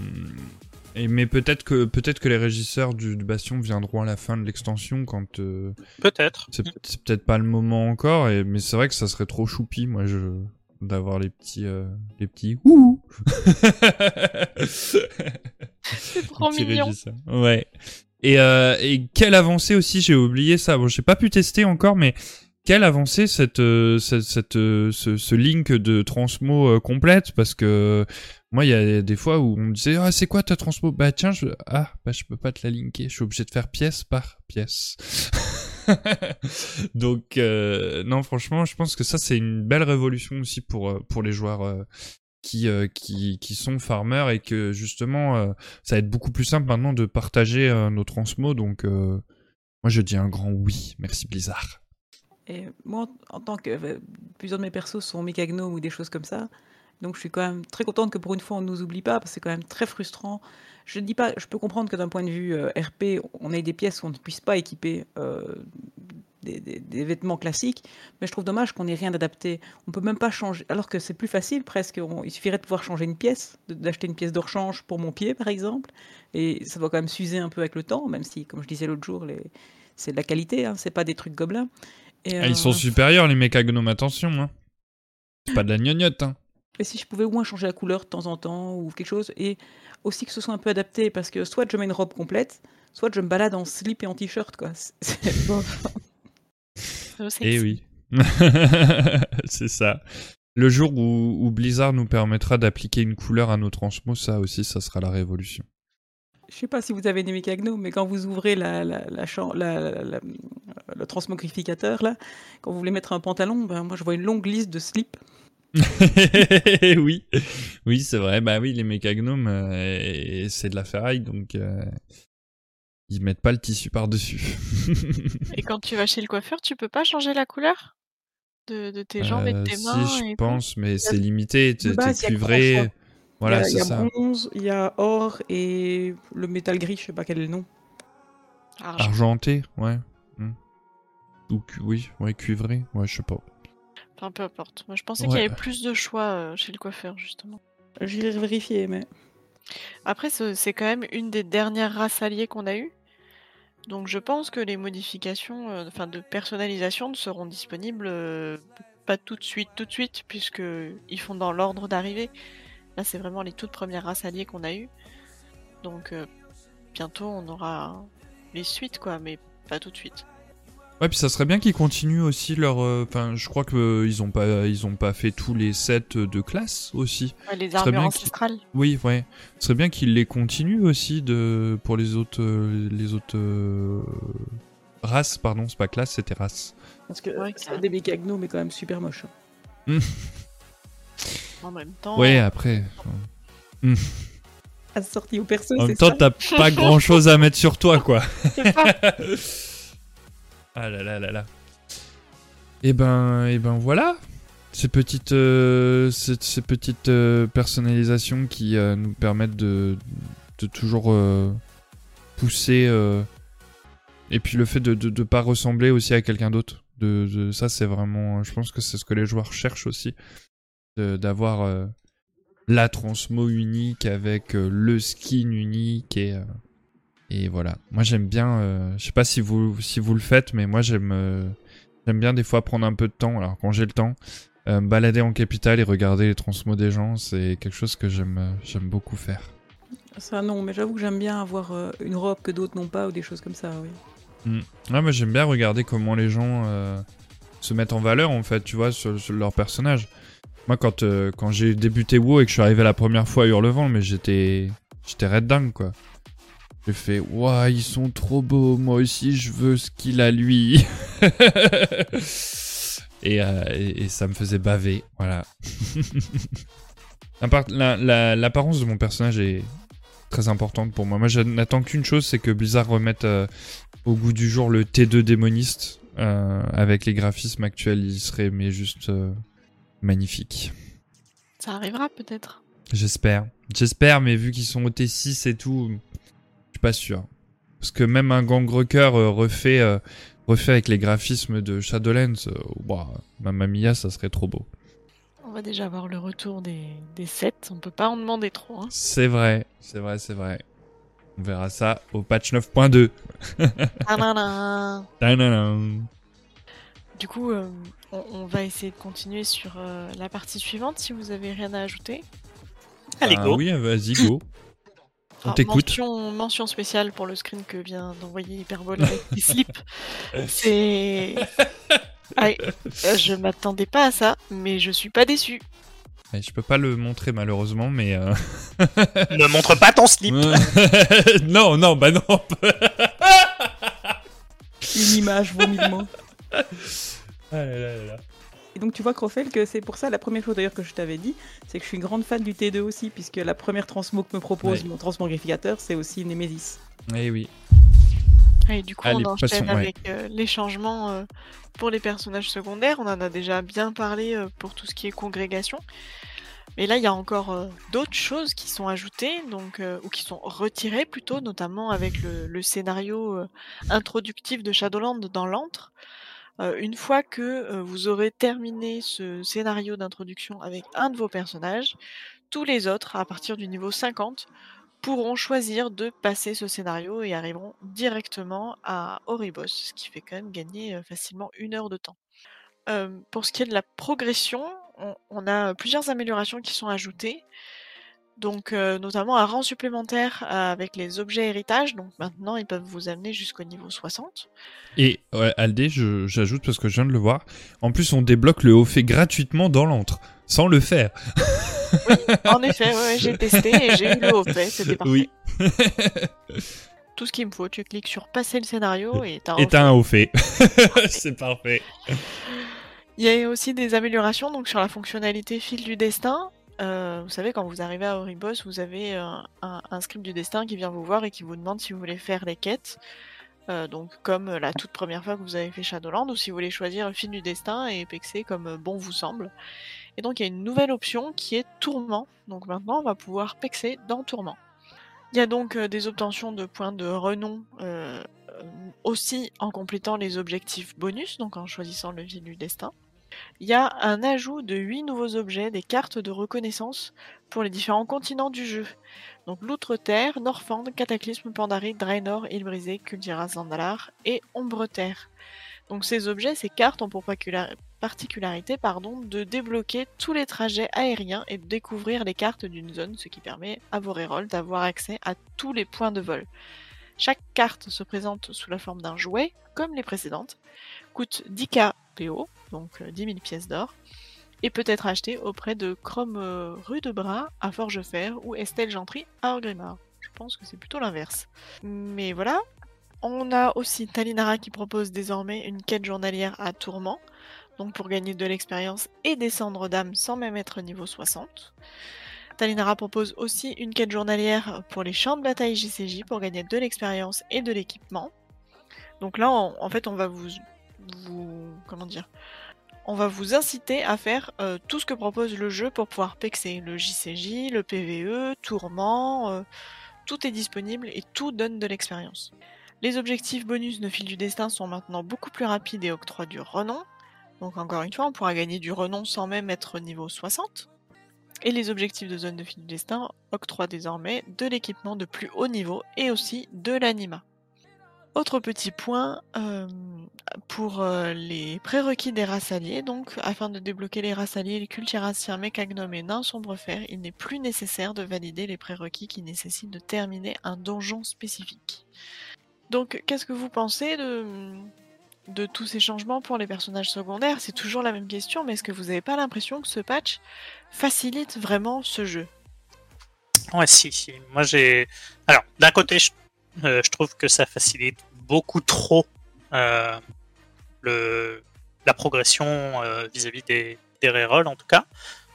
et mais peut-être que peut-être que les régisseurs du, du Bastion viendront à la fin de l'extension quand euh, Peut-être. c'est c'est peut-être pas le moment encore et mais c'est vrai que ça serait trop choupi moi je d'avoir les petits euh, les petits ouh C'est trop mignon. régisseur. Ouais. Et, euh, et quelle avancée aussi, j'ai oublié ça. Bon, j'ai pas pu tester encore, mais quelle avancée cette, euh, cette, cette, euh, ce, ce link de transmo euh, complète? Parce que moi il y a des fois où on me disait ah c'est quoi ta transmo? Bah tiens je ah bah je peux pas te la linker je suis obligé de faire pièce par pièce donc euh, non franchement je pense que ça c'est une belle révolution aussi pour euh, pour les joueurs euh, qui, qui qui sont farmers et que justement ça va être beaucoup plus simple maintenant de partager nos transmos. Donc moi je dis un grand oui. Merci Blizzard. Et moi, en tant que plusieurs de mes persos sont mécagnomes ou des choses comme ça, donc je suis quand même très contente que pour une fois on nous oublie pas, parce que c'est quand même très frustrant. Je dis pas, je peux comprendre que d'un point de vue euh, RP, on ait des pièces où on ne puisse pas équiper euh, des, des- des vêtements classiques, mais je trouve dommage qu'on n'ait rien adapté. On peut même pas changer, alors que c'est plus facile presque. on- il suffirait de pouvoir changer une pièce, d'acheter une pièce de rechange pour mon pied par exemple, et ça va quand même s'user un peu avec le temps, même si, comme je disais l'autre jour, les... c'est de la qualité, hein, c'est pas des trucs gobelins. Et, Ah, ils sont euh, supérieurs les mécagnomes attention hein c'est pas de la gnognotte hein Et si je pouvais au moins changer la couleur de temps en temps ou quelque chose, et aussi que ce soit un peu adapté, parce que soit je mets une robe complète, soit je me balade en slip et en t-shirt, quoi. C'est bon. Eh oui. c'est ça. Le jour où, où Blizzard nous permettra d'appliquer une couleur à nos transmos, ça aussi, ça sera la révolution. Je sais pas si vous avez des mécagnos, mais quand vous ouvrez la, la, la, chan- la- la- le transmogrificateur, là, quand vous voulez mettre un pantalon, ben, moi je vois une longue liste de slips. oui, oui, c'est vrai. Bah oui, les mécagnomes, euh, c'est de la ferraille, donc euh, ils mettent pas le tissu par-dessus. Et quand tu vas chez le coiffeur, tu peux pas changer la couleur de, de tes jambes et de Euh, tes si, mains je et tout? pense, mais c'est limité. T'es cuivré. Voilà, il y a, il y a ça. bronze, il y a or et le métal gris, je sais pas quel est le nom. Argent. Argenté, ouais. Hmm. Ou oui, ouais, cuivré, ouais, je sais pas. Enfin, peu importe. Moi, je pensais Ouais. qu'il y avait plus de choix euh, chez le coiffeur, justement. J'irai vérifier, mais Après, ce- c'est quand même une des dernières races alliées qu'on a eues. Donc, je pense que les modifications euh, enfin, de personnalisation ne seront disponibles euh, pas tout de suite, tout de suite, puisque ils font dans l'ordre d'arrivée. Là, c'est vraiment les toutes premières races alliées qu'on a eues. Donc, euh, bientôt, on aura les suites, quoi, mais pas tout de suite. Ouais, puis ça serait bien qu'ils continuent aussi leur. euh, Enfin, je crois que euh, ils ont pas, ils ont pas fait tous les sets de classe aussi. Ouais, les serait armures ancestrales. Oui, ouais. Ce serait bien qu'ils les continuent aussi de pour les autres, euh, les autres euh, races, pardon, c'est pas classe, c'était race. parce que Ouais, c'est carrément. des mécagnos, mais quand même super moche. hein. En même temps, Ouais, après. Assorti au perso, En même temps, ça. t'as pas grand chose à mettre sur toi, quoi. ah là là là. Et ben, et ben voilà. Ces petites, euh, euh, personnalisations qui euh, nous permettent de, toujours pousser. et puis le fait de ne pas ressembler aussi à quelqu'un d'autre. De, ça, c'est vraiment. Je pense que c'est ce que les joueurs cherchent aussi. D'avoir la transmo unique avec le skin unique et. Et voilà. Moi j'aime bien. euh, je sais pas si vous si vous le faites, mais moi j'aime euh, j'aime bien des fois prendre un peu de temps. Alors quand j'ai le temps, euh, me balader en capitale et regarder les transmos des gens, c'est quelque chose que j'aime euh, j'aime beaucoup faire. Ça, non, mais j'avoue que j'aime bien avoir une robe que d'autres n'ont pas ou des choses comme ça, oui. Ouais, moi j'aime bien regarder comment les gens se mettent en valeur en fait, tu vois, sur, sur leur personnage. Moi quand quand j'ai débuté WoW et que je suis arrivé la première fois à Hurlevent, mais j'étais j'étais red dingue quoi. J'ai fait waouh ils sont trop beaux, moi aussi je veux ce qu'il a lui. et, euh, et, et ça me faisait baver, voilà. L'impar- la- la- L'apparence de mon personnage est très importante pour moi. Moi je n'attends qu'une chose, c'est que Blizzard remette euh, au goût du jour le T2 démoniste euh, avec les graphismes actuels, il serait mais juste euh, magnifique. Ça arrivera peut-être. J'espère. J'espère, mais vu qu'ils sont au T6 et tout, suis pas sûr. Parce que même un Gangrecker euh, refait, euh, refait avec les graphismes de Shadowlands, ouah, Mamma Mia, ça serait trop beau. On va déjà voir le retour des, des sets. On peut pas en demander trop. Hein. C'est vrai, c'est vrai, c'est vrai. On verra ça au patch 9.2. Tadadam. Tadadam. Du coup, euh, on, on va essayer de continuer sur euh, la partie suivante si vous avez rien à ajouter. Allez, Ah go. oui, vas-y, go. On Alors, t'écoute. Mention, mention spéciale pour le screen que vient d'envoyer Hyperbole avec les slips. C'est. Ah, je m'attendais pas à ça, mais je suis pas déçu. Ouais, Je peux pas le montrer malheureusement, mais... euh, Ne montre pas ton slip. non, non, bah non. Une image vaut mille mots. Ah là là là là. Et donc tu vois, Crofel, que c'est pour ça, la première chose d'ailleurs que je t'avais dit, c'est que je suis une grande fan du T2 aussi, puisque la première transmo que me propose Ouais. mon transmogrificateur, c'est aussi Nemesis. Eh oui. Et du coup, Allez, on enchaîne passons, ouais. avec euh, les changements euh, pour les personnages secondaires. On en a déjà bien parlé euh, pour tout ce qui est congrégation. Mais là, il y a encore euh, d'autres choses qui sont ajoutées, donc, euh, ou qui sont retirées plutôt, notamment avec le, le scénario euh, introductif de Shadowland dans l'antre. Euh, une fois que euh, vous aurez terminé ce scénario d'introduction avec un de vos personnages, tous les autres, à partir du niveau 50, pourront choisir de passer ce scénario et arriveront directement à Oribos, ce qui fait quand même gagner euh, facilement une heure de temps. Pour ce qui est de la progression, on, on a plusieurs améliorations qui sont ajoutées. Donc, euh, notamment un rang supplémentaire euh, avec les objets héritage. Donc, maintenant, ils peuvent vous amener jusqu'au niveau 60. Et ouais, Aldé, j'ajoute parce que je viens de le voir. En plus, on débloque le haut fait gratuitement dans l'antre, sans le faire. En effet, ouais, j'ai testé et j'ai eu le haut fait. C'était parfait. Oui. Tout ce qu'il me faut, tu cliques sur passer le scénario et t'as un Et un haut fait. C'est parfait. Il y a aussi des améliorations donc sur la fonctionnalité fil du destin. Euh, vous savez, quand vous arrivez à Oribos, vous avez euh, un, script du destin qui vient vous voir et qui vous demande si vous voulez faire les quêtes. Euh, donc comme la toute première fois que vous avez fait Shadowland, ou si vous voulez choisir fil du destin et pexer comme bon vous semble. Et donc il y a une nouvelle option qui est Tourment. Donc maintenant on va pouvoir pexer dans Tourment. Il y a donc des obtentions de points de renom aussi en complétant les objectifs bonus, donc en choisissant le fil du destin. Il y a un ajout de 8 nouveaux objets, des cartes de reconnaissance pour les différents continents du jeu. Donc l'Outre-Terre, Norfand, Cataclysme, Pandarie, Draenor, Île Brisée, Kultiras, Zandalar et Ombre-Terre. Donc ces objets, ces cartes ont pour particularité pardon, de débloquer tous les trajets aériens et de découvrir les cartes d'une zone, ce qui permet à vos d'avoir accès à tous les points de vol. Chaque carte se présente sous la forme d'un jouet, comme les précédentes, coûte 10k Donc euh, 10 000 pièces d'or, et peut être acheté auprès de Chrome euh, rue de Bras à Forgefer ou Estelle Gentry à Orgrimmar. Je pense que c'est plutôt l'inverse. Mais voilà. On a aussi Talinara qui propose désormais une quête journalière à Tourment, donc pour gagner de l'expérience et descendre d'âme sans même être niveau 60. Talinara propose aussi une quête journalière pour les champs de bataille JCJ pour gagner de l'expérience et de l'équipement. Donc là, en fait, on va vous, vous, comment dire, on va vous inciter à faire euh, tout ce que propose le jeu pour pouvoir pexer le JCJ, le PVE, Tourment, euh, tout est disponible et tout donne de l'expérience. Les objectifs bonus de fil du destin sont maintenant beaucoup plus rapides et octroient du renom. Donc encore une fois, on pourra gagner du renom sans même être niveau 60. Et les objectifs de zone de fil du destin octroient désormais de l'équipement de plus haut niveau et aussi de l'anima. Autre petit point, euh, pour euh, les prérequis des races alliées, donc afin de débloquer les races alliées, les cultiraciens, mécagnomes et nains sombrefer, il n'est plus nécessaire de valider les prérequis qui nécessitent de terminer un donjon spécifique. Donc qu'est-ce que vous pensez de, tous ces changements pour les personnages secondaires? C'est toujours la même question, mais est-ce que vous n'avez pas l'impression que ce patch facilite vraiment ce jeu? Ouais, si, si. Moi, j'ai. Alors, d'un côté, je, euh, je trouve que ça facilite beaucoup trop euh, le, la progression euh, vis-à-vis des, rerolls, en tout cas.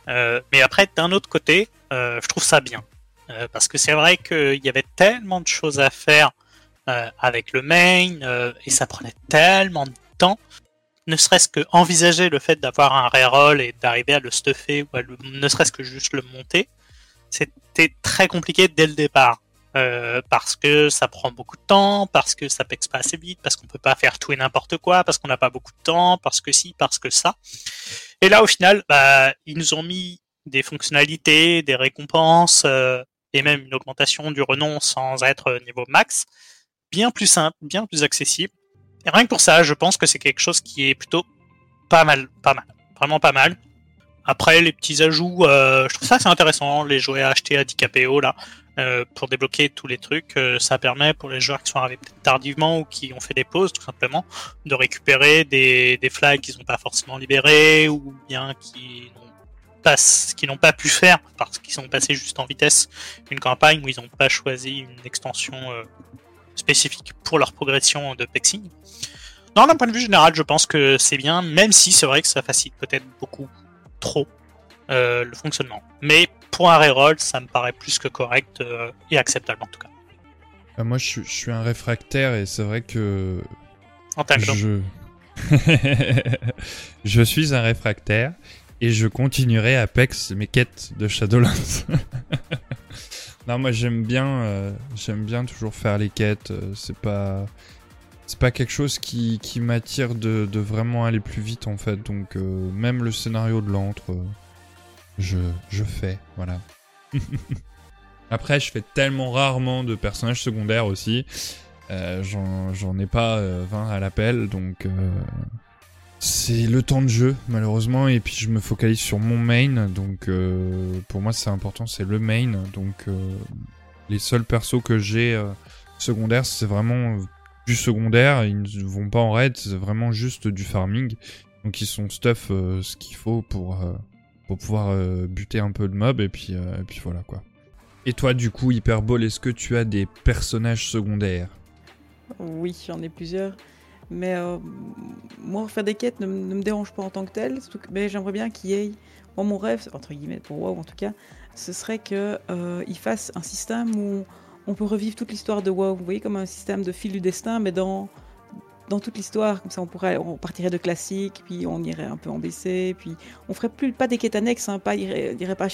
Euh, mais après, d'un autre côté, je trouve ça bien. Parce que c'est vrai qu'il y avait tellement de choses à faire avec le main, et ça prenait tellement de temps. Ne serait-ce que envisager le fait d'avoir un reroll et d'arriver à le stuffer, ou ne serait-ce que juste le monter, c'était très compliqué dès le départ. Euh, parce que ça prend beaucoup de temps, parce que ça pexe pas assez vite, parce qu'on peut pas faire tout et n'importe quoi, parce qu'on n'a pas beaucoup de temps, parce que si, parce que ça. Et là, au final, bah, ils nous ont mis des fonctionnalités, des récompenses, euh, et même une augmentation du renom sans être niveau max, bien plus simple, bien plus accessible. Et rien que pour ça, je pense que c'est quelque chose qui est plutôt pas mal, pas mal, vraiment pas mal. Après, les petits ajouts, euh, je trouve ça assez intéressant, les jouets à acheter à 10 KPO là, euh, pour débloquer tous les trucs. euh, ça permet pour les joueurs qui sont arrivés tardivement ou qui ont fait des pauses tout simplement, de récupérer des, des flags qu'ils n'ont pas forcément libérés ou bien qui n'ont pas, qui n'ont pas pu faire parce qu'ils sont passés juste en vitesse une campagne où ils n'ont pas choisi une extension euh, spécifique pour leur progression de pexing. Non, d'un point de vue général, je pense que c'est bien, même si c'est vrai que ça facilite peut-être beaucoup trop euh, le fonctionnement. Mais pour un reroll, ça me paraît plus que correct euh, et acceptable en tout cas. Euh, moi, je, suis- je suis un réfractaire et c'est vrai que En je... je suis un réfractaire et je continuerai à pex mes quêtes de Shadowlands. non, moi j'aime bien, euh, j'aime bien toujours faire les quêtes. c'est pas, c'est pas quelque chose qui, qui m'attire de, de vraiment aller plus vite en fait. Donc euh, même le scénario de l'antre, euh, je, je fais, voilà. Après, je fais tellement rarement de personnages secondaires aussi. Euh, j'en, ai pas euh, 20 à l'appel, donc c'est le temps de jeu, malheureusement, et puis je me focalise sur mon main, donc pour moi c'est important, c'est le main, donc les seuls persos que j'ai secondaires, c'est vraiment du secondaire, ils ne vont pas en raid, c'est vraiment juste du farming, donc ils sont stuff ce qu'il faut pour, pour pouvoir buter un peu de mob, et puis, et puis voilà quoi. Et toi, du coup, Hyperball, est-ce que tu as des personnages secondaires? Oui, j'en ai plusieurs. Mais euh, moi, faire des quêtes ne, me dérange pas en tant que tel. Mais j'aimerais bien qu'il y ait. Moi, mon rêve, entre guillemets, pour WoW en tout cas, ce serait qu'il euh, fasse un système où peut revivre toute l'histoire de WoW. Vous voyez, comme un système de fil du destin, mais dans, dans toute l'histoire. Comme ça, on pourrait, on partirait de classique, puis on irait un peu en BC, puis on ferait plus pas des quêtes annexes, hein, pas irait, irait pas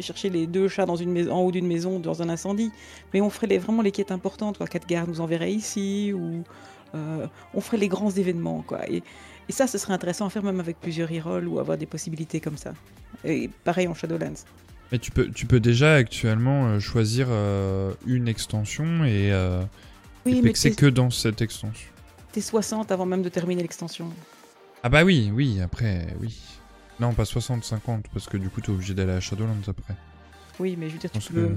chercher les deux chats dans une maison, en haut d'une maison dans un incendie, mais on ferait vraiment les quêtes importantes. Quoi. Quatre nous enverrait ici, ou euh, on ferait les grands événements, quoi. Et, ça, ce serait intéressant à faire même avec plusieurs rerolls ou avoir des possibilités comme ça. Et pareil en Shadowlands. Mais tu peux, tu peux déjà actuellement euh, choisir euh, une extension et, oui, mais c'est que dans cette extension. T'es 60 avant même de terminer l'extension. Ah bah oui, oui, après, oui. Non, pas 60, 50, parce que du coup t'es obligé d'aller à Shadowlands après. Oui, mais je veux dire, tu peux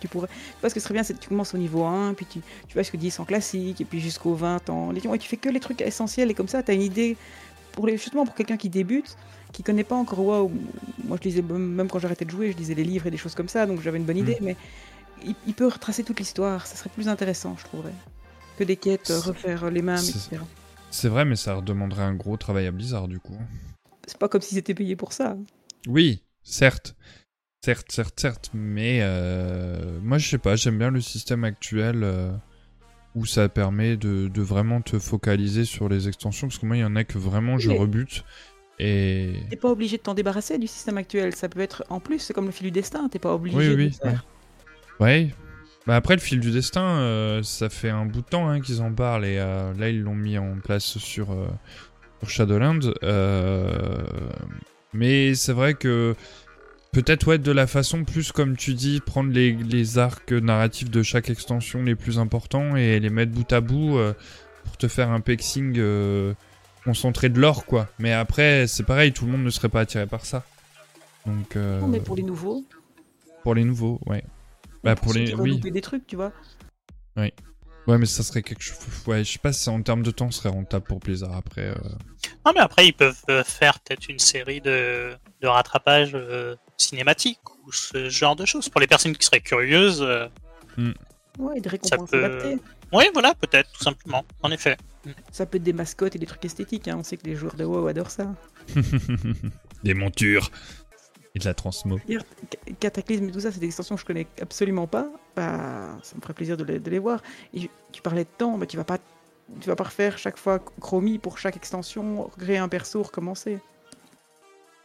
tu pourrais. Parce que ce serait bien, c'est que tu commences au niveau 1, puis tu, tu vas jusqu'au 10 en classique, et puis jusqu'au 20 en et tu fais que les trucs essentiels, et comme ça, tu as une idée, pour les, justement pour quelqu'un qui débute, qui connaît pas encore WoW. Moi, je lisais, même quand j'arrêtais de jouer, je lisais les livres et des choses comme ça, donc j'avais une bonne idée, mm. mais il, peut retracer toute l'histoire, ça serait plus intéressant, je trouverais, que des quêtes, refaire les mêmes, etc. C'est vrai, mais ça demanderait un gros travail à Blizzard, du coup. C'est pas comme s'ils étaient payés pour ça. Oui, certes. Certes, certes, certes, mais euh, moi je sais pas, j'aime bien le système actuel euh, où ça permet de, vraiment te focaliser sur les extensions, parce que moi il y en a que vraiment je rebute. Et... T'es pas obligé de t'en débarrasser du système actuel, ça peut être en plus, c'est comme le fil du destin, t'es pas obligé oui, oui, de faire. Ouais. Bah après le fil du destin, euh, ça fait un bout de temps hein, qu'ils en parlent, et là ils l'ont mis en place sur, sur Shadowlands. mais c'est vrai que Peut-être ouais de la façon plus comme tu dis prendre les, arcs narratifs de chaque extension les plus importants et les mettre bout à bout euh, pour te faire un pexing concentré de l'or quoi. Mais après c'est pareil tout le monde ne serait pas attiré par ça. Donc. Euh, non mais pour les nouveaux. Pour les nouveaux ouais. Bah pour, les oui. des trucs tu vois. Oui. Ouais, mais ça serait quelque chose. Ouais, je sais pas si en termes de temps, ce serait rentable pour Blizzard après. Euh. Non, mais après, ils peuvent euh, faire peut-être une série de, de rattrapage euh, cinématique ou ce genre de choses. Pour les personnes qui seraient curieuses. Hmm. Ouais, des récompenses adaptées. Oui, voilà, peut-être, tout simplement, en effet. Ça peut être des mascottes et des trucs esthétiques, hein. on sait que les joueurs de WoW adorent ça. des montures et de la transmo. Cataclysme et tout ça, c'est des extensions que je connais absolument pas. Bah, ça me ferait plaisir de les, voir. Et tu parlais de temps, mais tu vas pas, tu vas pas refaire chaque fois Chromie pour chaque extension, créer un perso, recommencer.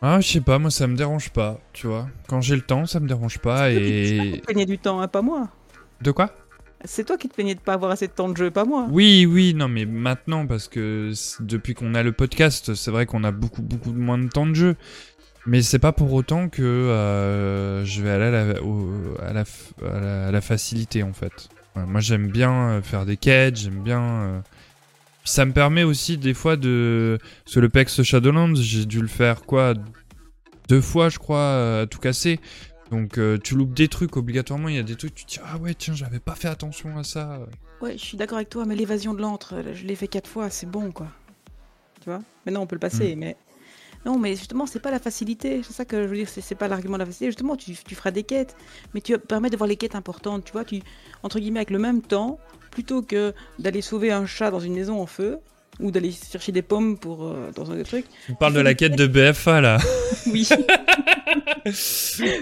Ah, je sais pas, moi ça me dérange pas, tu vois. Quand j'ai le temps, ça me dérange pas et. Tu du temps, hein, pas moi. De quoi? C'est toi qui te plaignais de pas avoir assez de temps de jeu, pas moi. Oui, oui, non, mais maintenant, parce que depuis qu'on a le podcast, c'est vrai qu'on a beaucoup, beaucoup moins de temps de jeu. Mais c'est pas pour autant que euh, je vais aller à la, facilité en fait. moi j'aime bien euh, faire des quêtes, j'aime bien. Euh, ça me permet aussi des fois de. Sur le PEX Shadowlands, j'ai dû le faire quoi Deux fois je crois à tout casser. Donc tu loupes des trucs obligatoirement, il y a des trucs, tu te dis ah ouais tiens j'avais pas fait attention à ça. Ouais je suis d'accord avec toi, mais l'évasion de l'antre, je l'ai fait quatre fois, c'est bon quoi. Tu vois? Maintenant on peut le passer, hmm. mais non, mais justement, c'est pas la facilité. C'est ça que je veux dire, c'est pas l'argument de la facilité. Justement, tu, feras des quêtes, mais tu permets de voir les quêtes importantes. Tu vois, tu, entre guillemets, avec le même temps, plutôt que d'aller sauver un chat dans une maison en feu, ou d'aller chercher des pommes pour euh, dans un truc. Tu parles de la quête de BFA là. oui.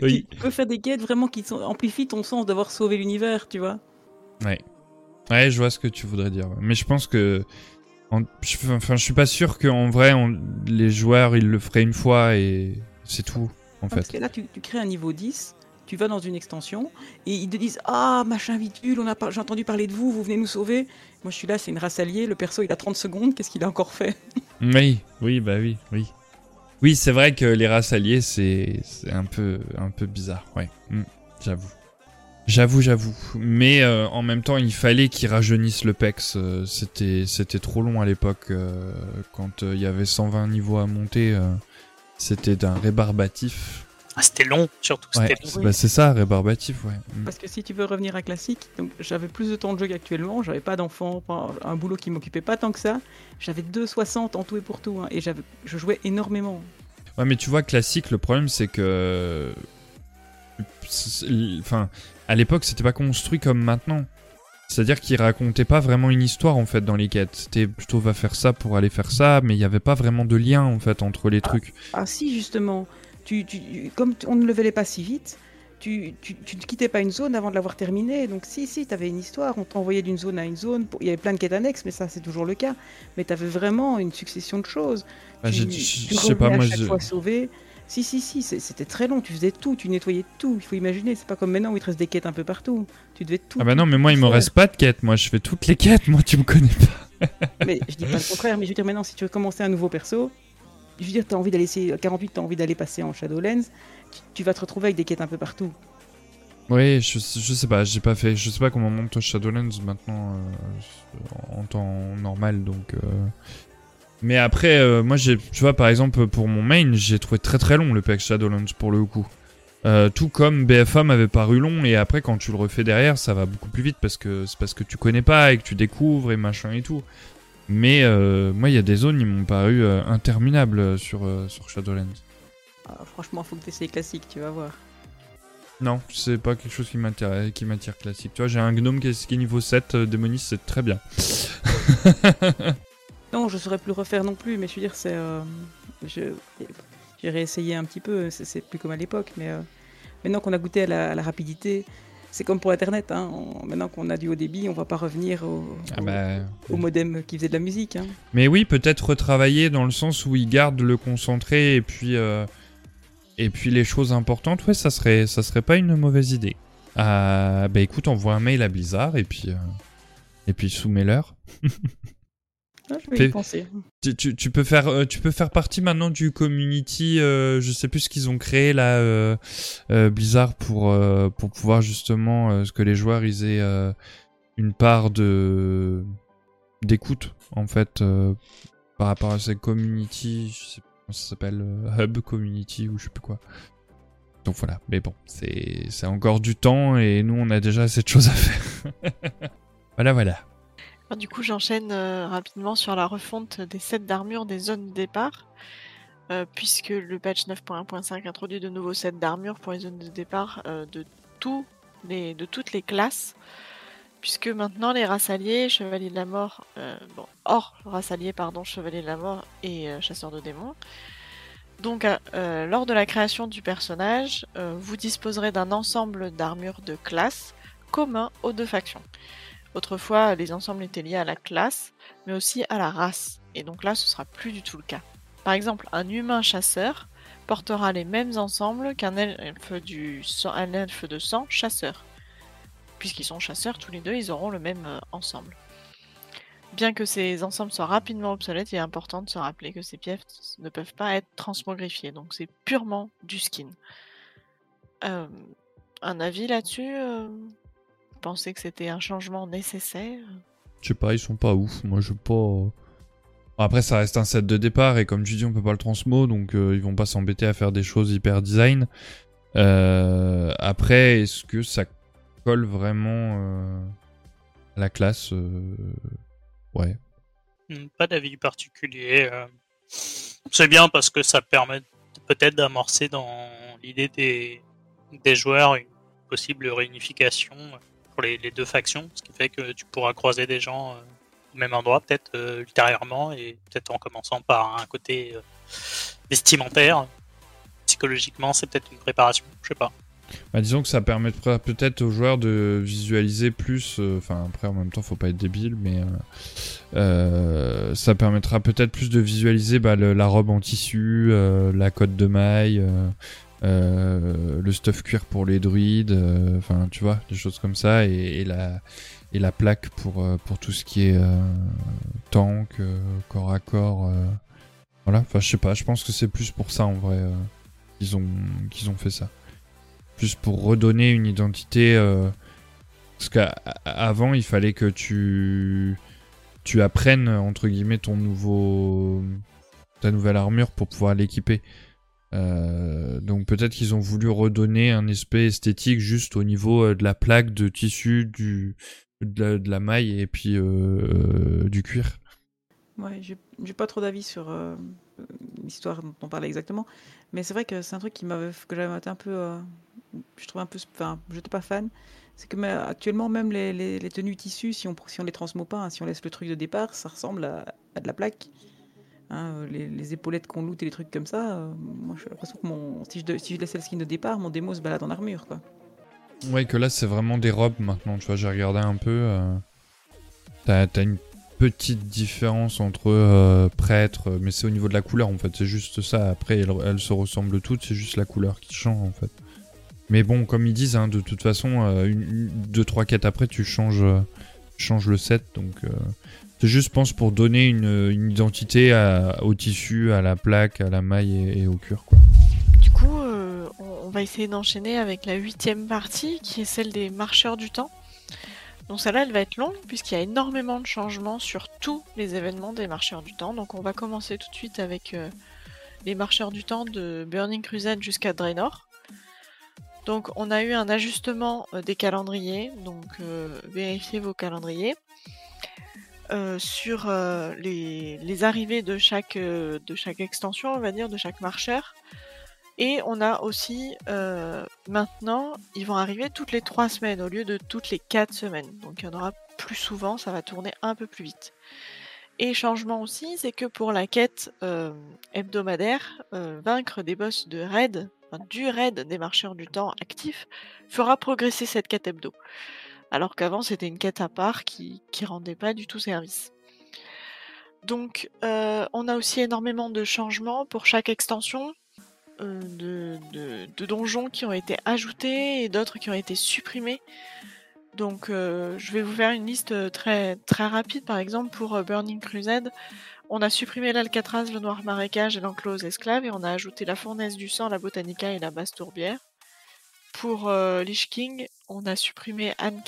oui. Tu peux faire des quêtes vraiment qui amplifient ton sens d'avoir sauvé l'univers, tu vois. Ouais. Ouais, je vois ce que tu voudrais dire. Mais je pense que enfin, je suis pas sûr qu'en vrai, les joueurs, ils le feraient une fois et c'est tout, en fait. Parce que là, tu, crées un niveau 10, tu vas dans une extension et ils te disent Ah, machin vitule, on a j'ai entendu parler de vous, vous venez nous sauver. Moi, je suis là, c'est une race alliée, le perso, il a 30 secondes, qu'est-ce qu'il a encore fait? Oui, oui, bah oui, oui. Oui, c'est vrai que les races alliées, c'est un peu, bizarre, ouais, hmm, j'avoue. J'avoue, j'avoue. Mais euh, en même temps, il fallait qu'ils rajeunissent le PEX. euh, C'était, trop long à l'époque. euh, quand il y avait 120 niveaux à monter, c'était d'un rébarbatif. Ah, c'était long, surtout. Ouais, C'était long. c'est- bah, c'est ça, rébarbatif, ouais. Mm. Parce que si tu veux revenir à classique, donc j'avais plus de temps de jeu qu'actuellement, j'avais pas d'enfants, pas- un boulot qui m'occupait pas tant que ça. J'avais 2,60 en tout et pour tout, hein, et j'avais, je jouais énormément. Ouais, mais tu vois, classique, le problème, c'est que. Enfin, à l'époque, c'était pas construit comme maintenant. C'est-à-dire qu'il racontait pas vraiment une histoire en fait dans les quêtes. C'était plutôt va faire ça pour aller faire ça, mais il y avait pas vraiment de lien en fait entre les trucs. Ah si, justement, tu, tu- comme on ne levelait pas si vite, tu, tu, tu ne quittais pas une zone avant de l'avoir terminée. Donc si, si, tu avais une histoire, on t'envoyait d'une zone à une zone. pour- Il y avait plein de quêtes annexes, mais ça c'est toujours le cas. Mais tu avais vraiment une succession de choses. Bah, tu, je sais pas, moi, chaque je- fois sauvé. Si, si, si, c'était très long. Tu faisais tout, tu nettoyais tout. Il faut imaginer, c'est pas comme maintenant où il te reste des quêtes un peu partout. Tu devais tout. Ah bah non, mais moi il me reste pas de quêtes. Moi je fais toutes les quêtes. Moi tu me connais pas. Mais je dis pas le contraire, mais je veux dire maintenant, si tu veux commencer un nouveau perso, je veux dire, t'as envie d'aller essayer, à 48, t'as envie d'aller passer en Shadowlands, tu, tu vas te retrouver avec des quêtes un peu partout. Oui, je, sais pas, j'ai pas fait. Je sais pas comment on monte Shadowlands maintenant euh, en temps normal donc. euh. Mais après, euh, moi j'ai, tu vois par exemple pour mon main, j'ai trouvé très très long le pack Shadowlands pour le coup. Tout comme BFA m'avait paru long et après quand tu le refais derrière ça va beaucoup plus vite parce que c'est parce que tu connais pas et que tu découvres et machin et tout. Mais euh, moi il y a des zones ils m'ont paru euh, interminables euh, sur, euh, sur Shadowlands. Ah, franchement, faut que tu essayes classique, tu vas voir. Non, c'est pas quelque chose qui m'intéresse, qui m'attire classique. Tu vois, j'ai un gnome qui est, qui est niveau 7, euh, Démonis, c'est très bien. Non, je saurais plus le refaire non plus, mais je veux dire, c'est. je- J'ai réessayé un petit peu, c'est- c'est plus comme à l'époque, mais maintenant qu'on a goûté à la, à la rapidité, c'est comme pour Internet, hein, on- maintenant qu'on a du haut débit, on va pas revenir au, Ah bah, au modem qui faisait de la musique. hein. Mais oui, peut-être retravailler dans le sens où il garde le concentré et puis euh, et puis les choses importantes. Ouais, ça serait ça serait pas une mauvaise idée. Euh, bah écoute, envoie un mail à Blizzard et puis euh, et puis soumets-leur. Ah, je vais y penser. Tu, tu- tu peux faire euh, tu peux faire partie maintenant du community. euh, je sais plus ce qu'ils ont créé là euh, euh, Blizzard pour pour pouvoir justement ce que les joueurs ils aient une part de d'écoute en fait par rapport à cette community. Je sais pas comment ça s'appelle hub community ou je sais plus quoi. Donc voilà, mais bon, c'est c'est encore du temps et nous on a déjà assez de choses à faire. voilà voilà. Du coup, j'enchaîne euh, rapidement sur la refonte des sets d'armure des zones de départ, euh, puisque le patch 9.1.5 introduit de nouveaux sets d'armure pour les zones de départ euh, de, toutes les classes, puisque maintenant les races alliés, chevaliers de la mort, bon, hors race alliée, pardon, chevalier de la mort et euh, chasseur de démons. Donc, lors de la création du personnage, vous disposerez d'un ensemble d'armures de classe commun aux deux factions. Autrefois, les ensembles étaient liés à la classe, mais aussi à la race. Et donc là, ce sera plus du tout le cas. Par exemple, un humain chasseur portera les mêmes ensembles qu'un elfe, de sang chasseur. Puisqu'ils sont chasseurs, tous les deux, ils auront le même euh, ensemble. Bien que ces ensembles soient rapidement obsolètes, il est important de se rappeler que ces pièces ne peuvent pas être transmogrifiées. Donc c'est purement du skin. Euh, un avis là-dessus euh, Que c'était un changement nécessaire Je sais pas, ils sont pas ouf. Moi, je pas. Bon, Après, ça reste un set de départ et comme tu dis, on peut pas le transmo, donc euh, ils vont pas s'embêter à faire des choses hyper design. Euh, après, est-ce que ça colle vraiment euh, à la classe euh, Ouais. Hmm, Pas d'avis particulier. euh. C'est bien parce que ça permet peut-être d'amorcer dans l'idée des, des joueurs une possible réunification les, deux factions, ce qui fait que tu pourras croiser des gens euh, au même endroit peut-être euh, ultérieurement et peut-être en commençant par un côté euh, vestimentaire. Psychologiquement, c'est peut-être une préparation, je sais pas. Bah, disons que ça permettra peut-être aux joueurs de visualiser plus. Enfin, après, en même temps, faut pas être débile, mais ça permettra peut-être plus de visualiser bah, la robe en tissu, la cotte de maille, le stuff cuir pour les druides. euh, Enfin, tu vois, des choses comme ça, et, la et la plaque pour euh, pour tout ce qui est euh, tank, euh, corps à corps. euh, voilà. Enfin, je sais pas. Je pense que c'est plus pour ça en vrai euh, qu'ils ont qu'ils ont fait ça. plus pour redonner une identité. euh, parce qu'avant, il fallait que tu tu apprennes entre guillemets ton nouveau ta nouvelle armure pour pouvoir l'équiper. Euh, donc peut-être qu'ils ont voulu redonner un aspect esthétique juste au niveau euh, de la plaque de tissu, du de la, maille et puis euh, du cuir. Ouais, j'ai pas trop d'avis sur l'histoire dont on parlait exactement, mais c'est vrai que c'est un truc qui m'avait que j'avais un peu, je trouvais un peu, enfin, j'étais pas fan. C'est que mais, actuellement même les, tenues tissus, si on si on les transmet pas, hein, si on laisse le truc de départ, ça ressemble à de la plaque. Hein, euh, les, épaulettes qu'on loot et les trucs comme ça, euh, moi j'ai l'impression que mon, si, je, si je laissais le skin de départ, mon démo se balade en armure quoi. Ouais, que là c'est vraiment des robes maintenant, tu vois, j'ai regardé un peu. euh, T'as une petite différence entre euh, prêtres, mais c'est au niveau de la couleur en fait, c'est juste ça. Après, elles, se ressemblent toutes, c'est juste la couleur qui change en fait. Mais bon, comme ils disent, hein, de toute façon, euh, une, une- deux, trois quêtes après, tu changes, changes le set, donc c'est juste, je pense, pour donner une, identité au tissu, à la plaque, à la maille et, au cuir, quoi. Du coup, euh, on, va essayer d'enchaîner avec la huitième partie, qui est celle des marcheurs du temps. Donc celle-là, elle va être longue, puisqu'il y a énormément de changements sur tous les événements des marcheurs du temps. Donc on va commencer tout de suite avec euh, les marcheurs du temps de Burning Crusade jusqu'à Draenor. Donc on a eu un ajustement euh, des calendriers, donc vérifiez vos calendriers. Euh, sur euh, les, arrivées de chaque, euh, de chaque extension, on va dire, de chaque marcheur. Et on a aussi, maintenant, ils vont arriver toutes les trois semaines au lieu de toutes les quatre semaines. Donc il y en aura plus souvent, ça va tourner un peu plus vite. Et changement aussi, c'est que pour la quête hebdomadaire, vaincre des boss de raid, du raid des marcheurs du temps actifs, fera progresser cette quête hebdo. Alors qu'avant c'était une quête à part qui, rendait pas du tout service. Donc euh, on a aussi énormément de changements pour chaque extension euh, de, donjons qui ont été ajoutés et d'autres qui ont été supprimés. Donc euh, je vais vous faire une liste très, très rapide. Par exemple, pour Burning Crusade, on a supprimé l'Alcatraz, le Noir Marécage et l'Enclose Esclave et on a ajouté la Fournaise du Sang, la Botanica et la Basse Tourbière. Pour euh, Lich King, on a supprimé Anne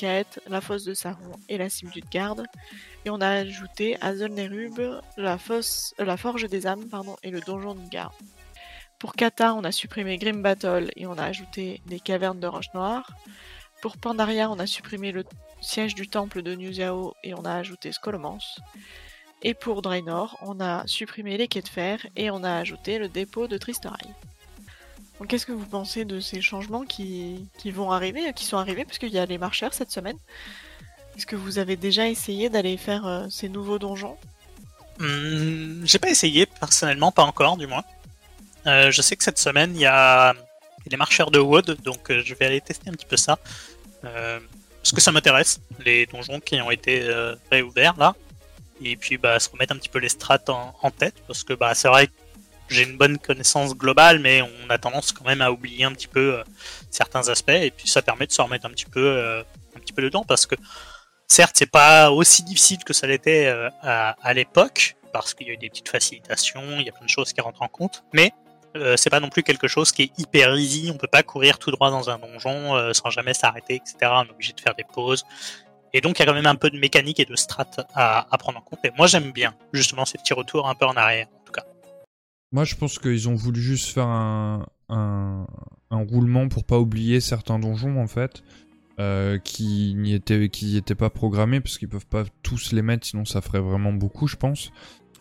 la Fosse de Saron et la Cime du Garde. Et on a ajouté Azelnerub, la, fosse, la Forge des âmes et le Donjon de Garde. Pour Kata, on a supprimé Grim Battle et on a ajouté les cavernes de roche noire. Pour Pandaria, on a supprimé le siège du temple de New et on a ajouté Skolomance. Et pour Draenor, on a supprimé les quais de fer et on a ajouté le dépôt de Tristerai. Qu'est-ce que vous pensez de ces changements qui, vont arriver, qui sont arrivés, puisqu'il y a les marcheurs cette semaine Est-ce que vous avez déjà essayé d'aller faire euh, ces nouveaux donjons? Hmm, J'ai pas essayé personnellement, pas encore du moins. Euh, je sais que cette semaine il y a les marcheurs de Wood, donc euh, je vais aller tester un petit peu ça. Parce que ça m'intéresse, les donjons qui ont été réouverts là. Et puis bah, se remettre un petit peu les strats en, en tête, parce que bah, c'est vrai que j'ai une bonne connaissance globale, mais on a tendance quand même à oublier un petit peu euh, certains aspects, et puis ça permet de se remettre un petit peu, euh, un petit peu dedans, parce que certes, c'est pas aussi difficile que ça l'était euh, à, à l'époque, parce qu'il y a eu des petites facilitations, il y a plein de choses qui rentrent en compte, mais euh, c'est pas non plus quelque chose qui est hyper easy, on peut pas courir tout droit dans un donjon euh, sans jamais s'arrêter, etc. On est obligé de faire des pauses. Et donc il y a quand même un peu de mécanique et de strat à, à prendre en compte. Et moi j'aime bien justement ces petits retours un peu en arrière, en tout cas. Moi, je pense qu'ils ont voulu juste faire un, un, roulement pour pas oublier certains donjons, en fait, euh, qui n'y étaient, qui pas programmés, parce qu'ils peuvent pas tous les mettre, sinon ça ferait vraiment beaucoup, je pense.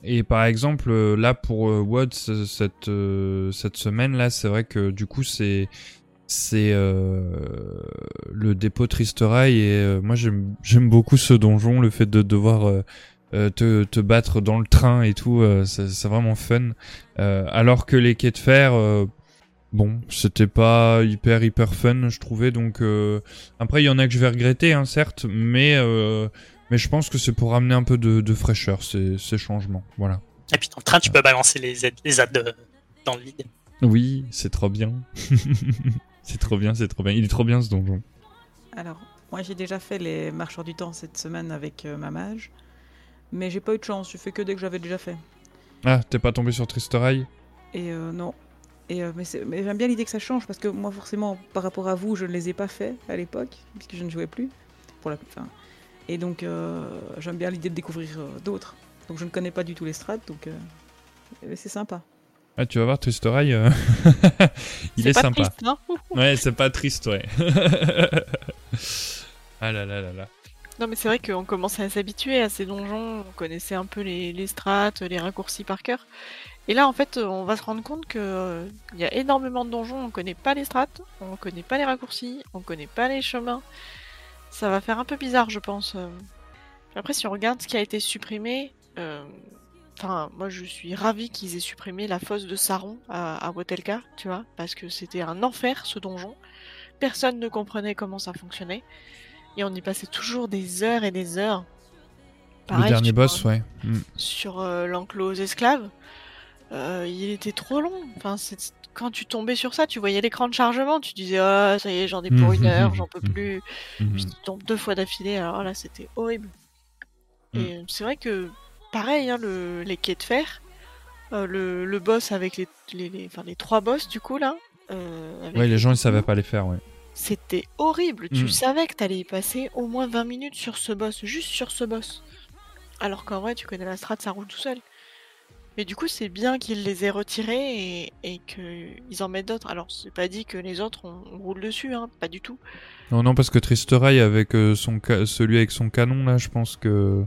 Et par exemple, euh, là, pour euh, WOD, cette, euh, cette semaine-là, c'est vrai que du coup, c'est c'est le dépôt Tristerai et moi j'aime beaucoup ce donjon le fait de devoir euh, te, te battre dans le train et tout euh, c'est vraiment fun euh, alors que les quais de fer, euh, bon, c'était pas hyper hyper fun, je trouvais. Donc euh, après, il y en a que je vais regretter, hein, certes, mais euh, mais je pense que c'est pour amener un peu de, de fraîcheur ces, ces changements. Voilà. Et puis dans le train, tu peux balancer les aides, les aides dans le vide. Oui, c'est trop bien. c'est trop bien, c'est trop bien. Il est trop bien ce donjon. Alors, moi j'ai déjà fait les marcheurs du temps cette semaine avec euh, ma mage, mais j'ai pas eu de chance, j'ai fait que dès que j'avais déjà fait. Ah, t'es pas tombé sur Tristerai Et euh, non. Et, euh, mais c'est- mais j'aime bien l'idée que ça change parce que moi, forcément, par rapport à vous, je ne les ai pas faits à l'époque, puisque je ne jouais plus. Pour la, enfin, et donc, euh, j'aime bien l'idée de découvrir euh, d'autres. Donc, je ne connais pas du tout les strats, donc euh, mais c'est sympa. Ah, tu vas voir, Twistorail, euh, il C'est est pas sympa. triste, hein? Ouais, c'est pas triste, ouais. ah là là là là. Non, mais c'est vrai qu'on commençait à s'habituer à ces donjons, on connaissait un peu les, strates, les raccourcis par cœur. Et là, en fait, on va se rendre compte que euh, y a énormément de donjons, on connaît pas les strates, on connaît pas les raccourcis, on connaît pas les chemins. Ça va faire un peu bizarre, je pense. euh. Après, si on regarde ce qui a été supprimé, euh, enfin, moi, je suis ravie qu'ils aient supprimé la fosse de Saron à, à tu vois, parce que c'était un enfer ce donjon. Personne ne comprenait comment ça fonctionnait. Et on y passait toujours des heures et des heures. le dernier boss, ouais. Mm. Sur euh, l'enclos esclaves, euh, il était trop long. Enfin, quand tu tombais sur ça, tu voyais l'écran de chargement, tu disais ah ça y est, j'en ai pour une heure, j'en peux plus. Mhm. Puis tu tombes deux fois d'affilée, alors là c'était horrible. Mm. Et c'est vrai que pareil, hein, le, les quais de fer, euh, le, le boss avec les, les, les- enfin, les trois boss du coup là. euh, Ouais, les gens, ils savaient pas les faire, ouais. C'était horrible. Tu Mm. savais que t'allais y passer au moins 20 minutes sur ce boss, juste sur ce boss. Alors qu'en vrai, tu connais la strat, ça roule tout seul. Mais du coup, c'est bien qu'ils les aient retirés et, et qu'ils en mettent d'autres. Alors, c'est pas dit que les autres, on, on roule dessus, hein, pas du tout. Non, non, parce que Tristorail, avec euh, son ca- celui avec son canon, là, je pense que.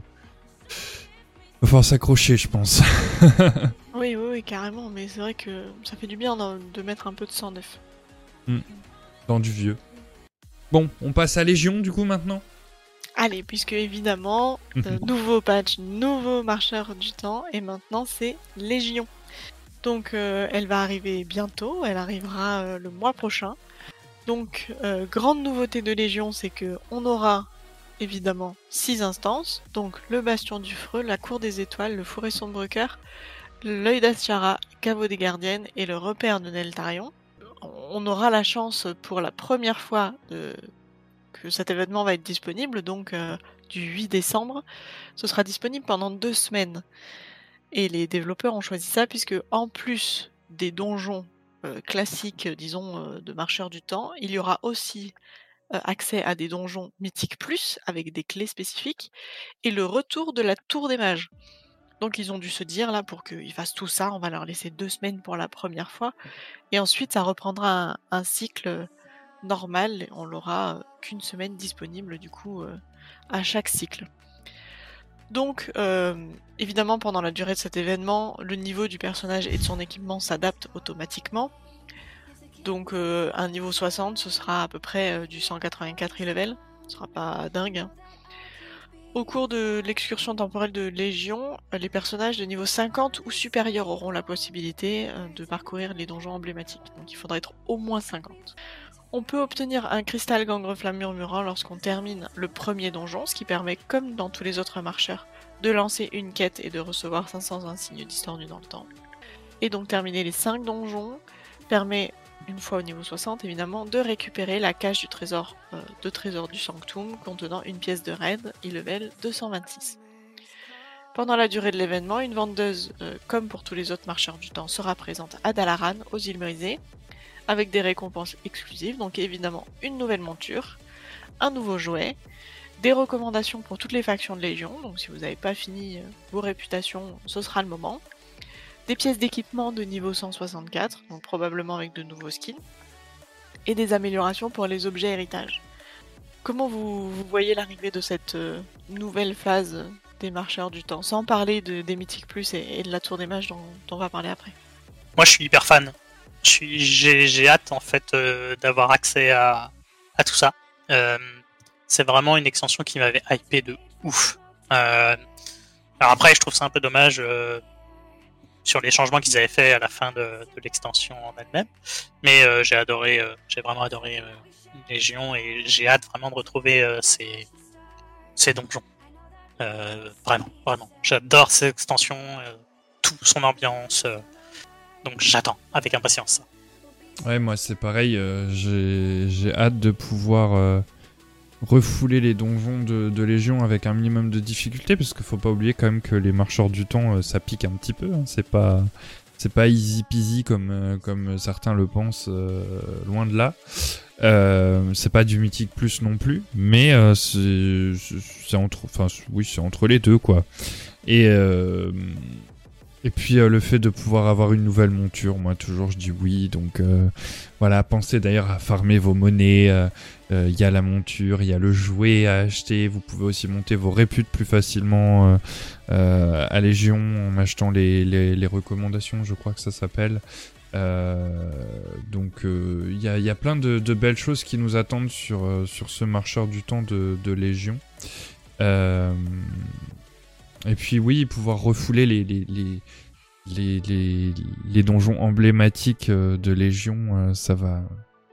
Va falloir s'accrocher, je pense. Oui, oui, oui, carrément. Mais c'est vrai que ça fait du bien de mettre un peu de sang neuf. Dans du vieux. Bon, on passe à Légion, du coup, maintenant Allez, puisque évidemment, euh, nouveau patch, nouveau marcheur du temps, et maintenant c'est Légion. Donc euh, elle va arriver bientôt, elle arrivera euh, le mois prochain. Donc grande nouveauté de Légion, c'est que on aura évidemment six instances, donc le Bastion du Freux, la Cour des Étoiles, le Fourré Sombrecoeur, l'œil d'Aschara, Caveau des Gardiennes et le repère de Neltarion. On aura la chance pour la première fois de que cet événement va être disponible, donc euh, du 8 décembre. Ce sera disponible pendant deux semaines. Et les développeurs ont choisi ça puisque en plus des donjons euh, classiques, disons, euh, de marcheurs du temps, il y aura aussi euh, accès à des donjons mythiques plus avec des clés spécifiques et le retour de la tour des mages. Donc ils ont dû se dire là pour qu'ils fassent tout ça, on va leur laisser deux semaines pour la première fois et ensuite ça reprendra un, cycle normal, on l'aura euh, qu'une semaine disponible du coup euh, à chaque cycle. Donc euh, évidemment pendant la durée de cet événement, le niveau du personnage et de son équipement s'adapte automatiquement. Donc un niveau 60, ce sera à peu près du 184 level, ce sera pas dingue. hein. Au cours de l'excursion temporelle de Légion, les personnages de niveau 50 ou supérieur auront la possibilité euh, de parcourir les donjons emblématiques. Donc il faudra être au moins 50. On peut obtenir un cristal gangreflamme murmurant lorsqu'on termine le premier donjon, ce qui permet, comme dans tous les autres marcheurs, de lancer une quête et de recevoir 520 signes distordu dans le temps. Et donc terminer les 5 donjons permet, une fois au niveau 60 évidemment, de récupérer la cache du trésor euh, de trésor du Sanctum contenant une pièce de raid, e-level 226. Pendant la durée de l'événement, une vendeuse, euh, comme pour tous les autres marcheurs du temps, sera présente à Dalaran, aux îles Brisées, avec des récompenses exclusives, donc évidemment une nouvelle monture, un nouveau jouet, des recommandations pour toutes les factions de Légion, donc si vous n'avez pas fini euh, vos réputations, ce sera le moment, des pièces d'équipement de niveau 164, donc probablement avec de nouveaux skins, et des améliorations pour les objets héritage. Comment vous, vous voyez l'arrivée de cette euh, nouvelle phase des marcheurs du temps, sans parler de, des Mythiques Plus et, de la Tour des Mages dont, on va parler après? Moi, je suis hyper fan. J'ai hâte en fait euh, d'avoir accès à, à tout ça. Euh, c'est vraiment une extension qui m'avait hypé de ouf. Alors après, je trouve ça un peu dommage sur les changements qu'ils avaient fait à la fin de, de l'extension en elle-même. Mais euh, j'ai adoré, euh, j'ai vraiment adoré euh, Légion et j'ai hâte vraiment de retrouver ces, ces donjons. Vraiment, vraiment. J'adore cette extension, tout son ambiance. donc j'attends avec impatience ça. Ouais, moi c'est pareil, j'ai hâte de pouvoir refouler les donjons de, Légion avec un minimum de difficulté, parce qu'il faut pas oublier quand même que les marcheurs du temps, euh, ça pique un petit peu, hein, c'est pas... c'est pas easy peasy comme, euh, comme certains le pensent, euh, loin de là. C'est pas du mythique plus non plus, mais c'est entre, enfin oui, c'est entre les deux quoi. Et et puis euh, le fait de pouvoir avoir une nouvelle monture, moi toujours je dis oui. Donc euh, voilà, pensez d'ailleurs à farmer vos monnaies. euh, Il y a la monture, il y a le jouet à acheter. Vous pouvez aussi monter vos réputes plus facilement à Légion en achetant les, les, recommandations, je crois que ça s'appelle. Donc il y, a, y a plein de, belles choses qui nous attendent sur, sur ce marcheur du temps de, de Légion. Et puis oui, pouvoir refouler les, les, les, les, les, donjons emblématiques euh, de Légion, euh, ça va,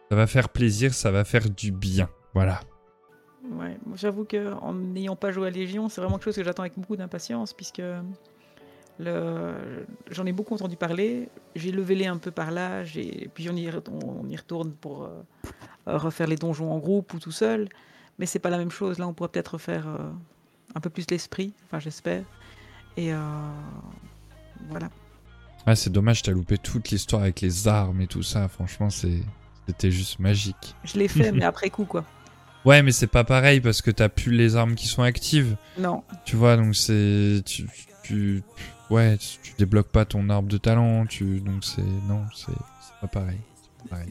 ça va faire plaisir, ça va faire du bien. Voilà. Ouais, j'avoue que en n'ayant pas joué à Légion, c'est vraiment quelque chose que j'attends avec beaucoup d'impatience puisque j'en ai beaucoup entendu parler. J'ai levé les un peu par là, puis on y, on y retourne pour euh, refaire les donjons en groupe ou tout seul. Mais c'est pas la même chose. Là, on pourrait peut-être refaire un peu plus l'esprit, enfin j'espère. Et euh, voilà. Ah, c'est dommage, t'as loupé toute l'histoire avec les armes et tout ça. Franchement, c'est, c'était juste magique. Je l'ai fait, mais après coup, quoi. Ouais, mais c'est pas pareil parce que t'as plus les armes qui sont actives. Non. Tu vois, donc c'est. Tu, tu, ouais, tu, tu débloques pas ton arbre de talent. Tu, donc c'est. Non, c'est c'est pas pareil.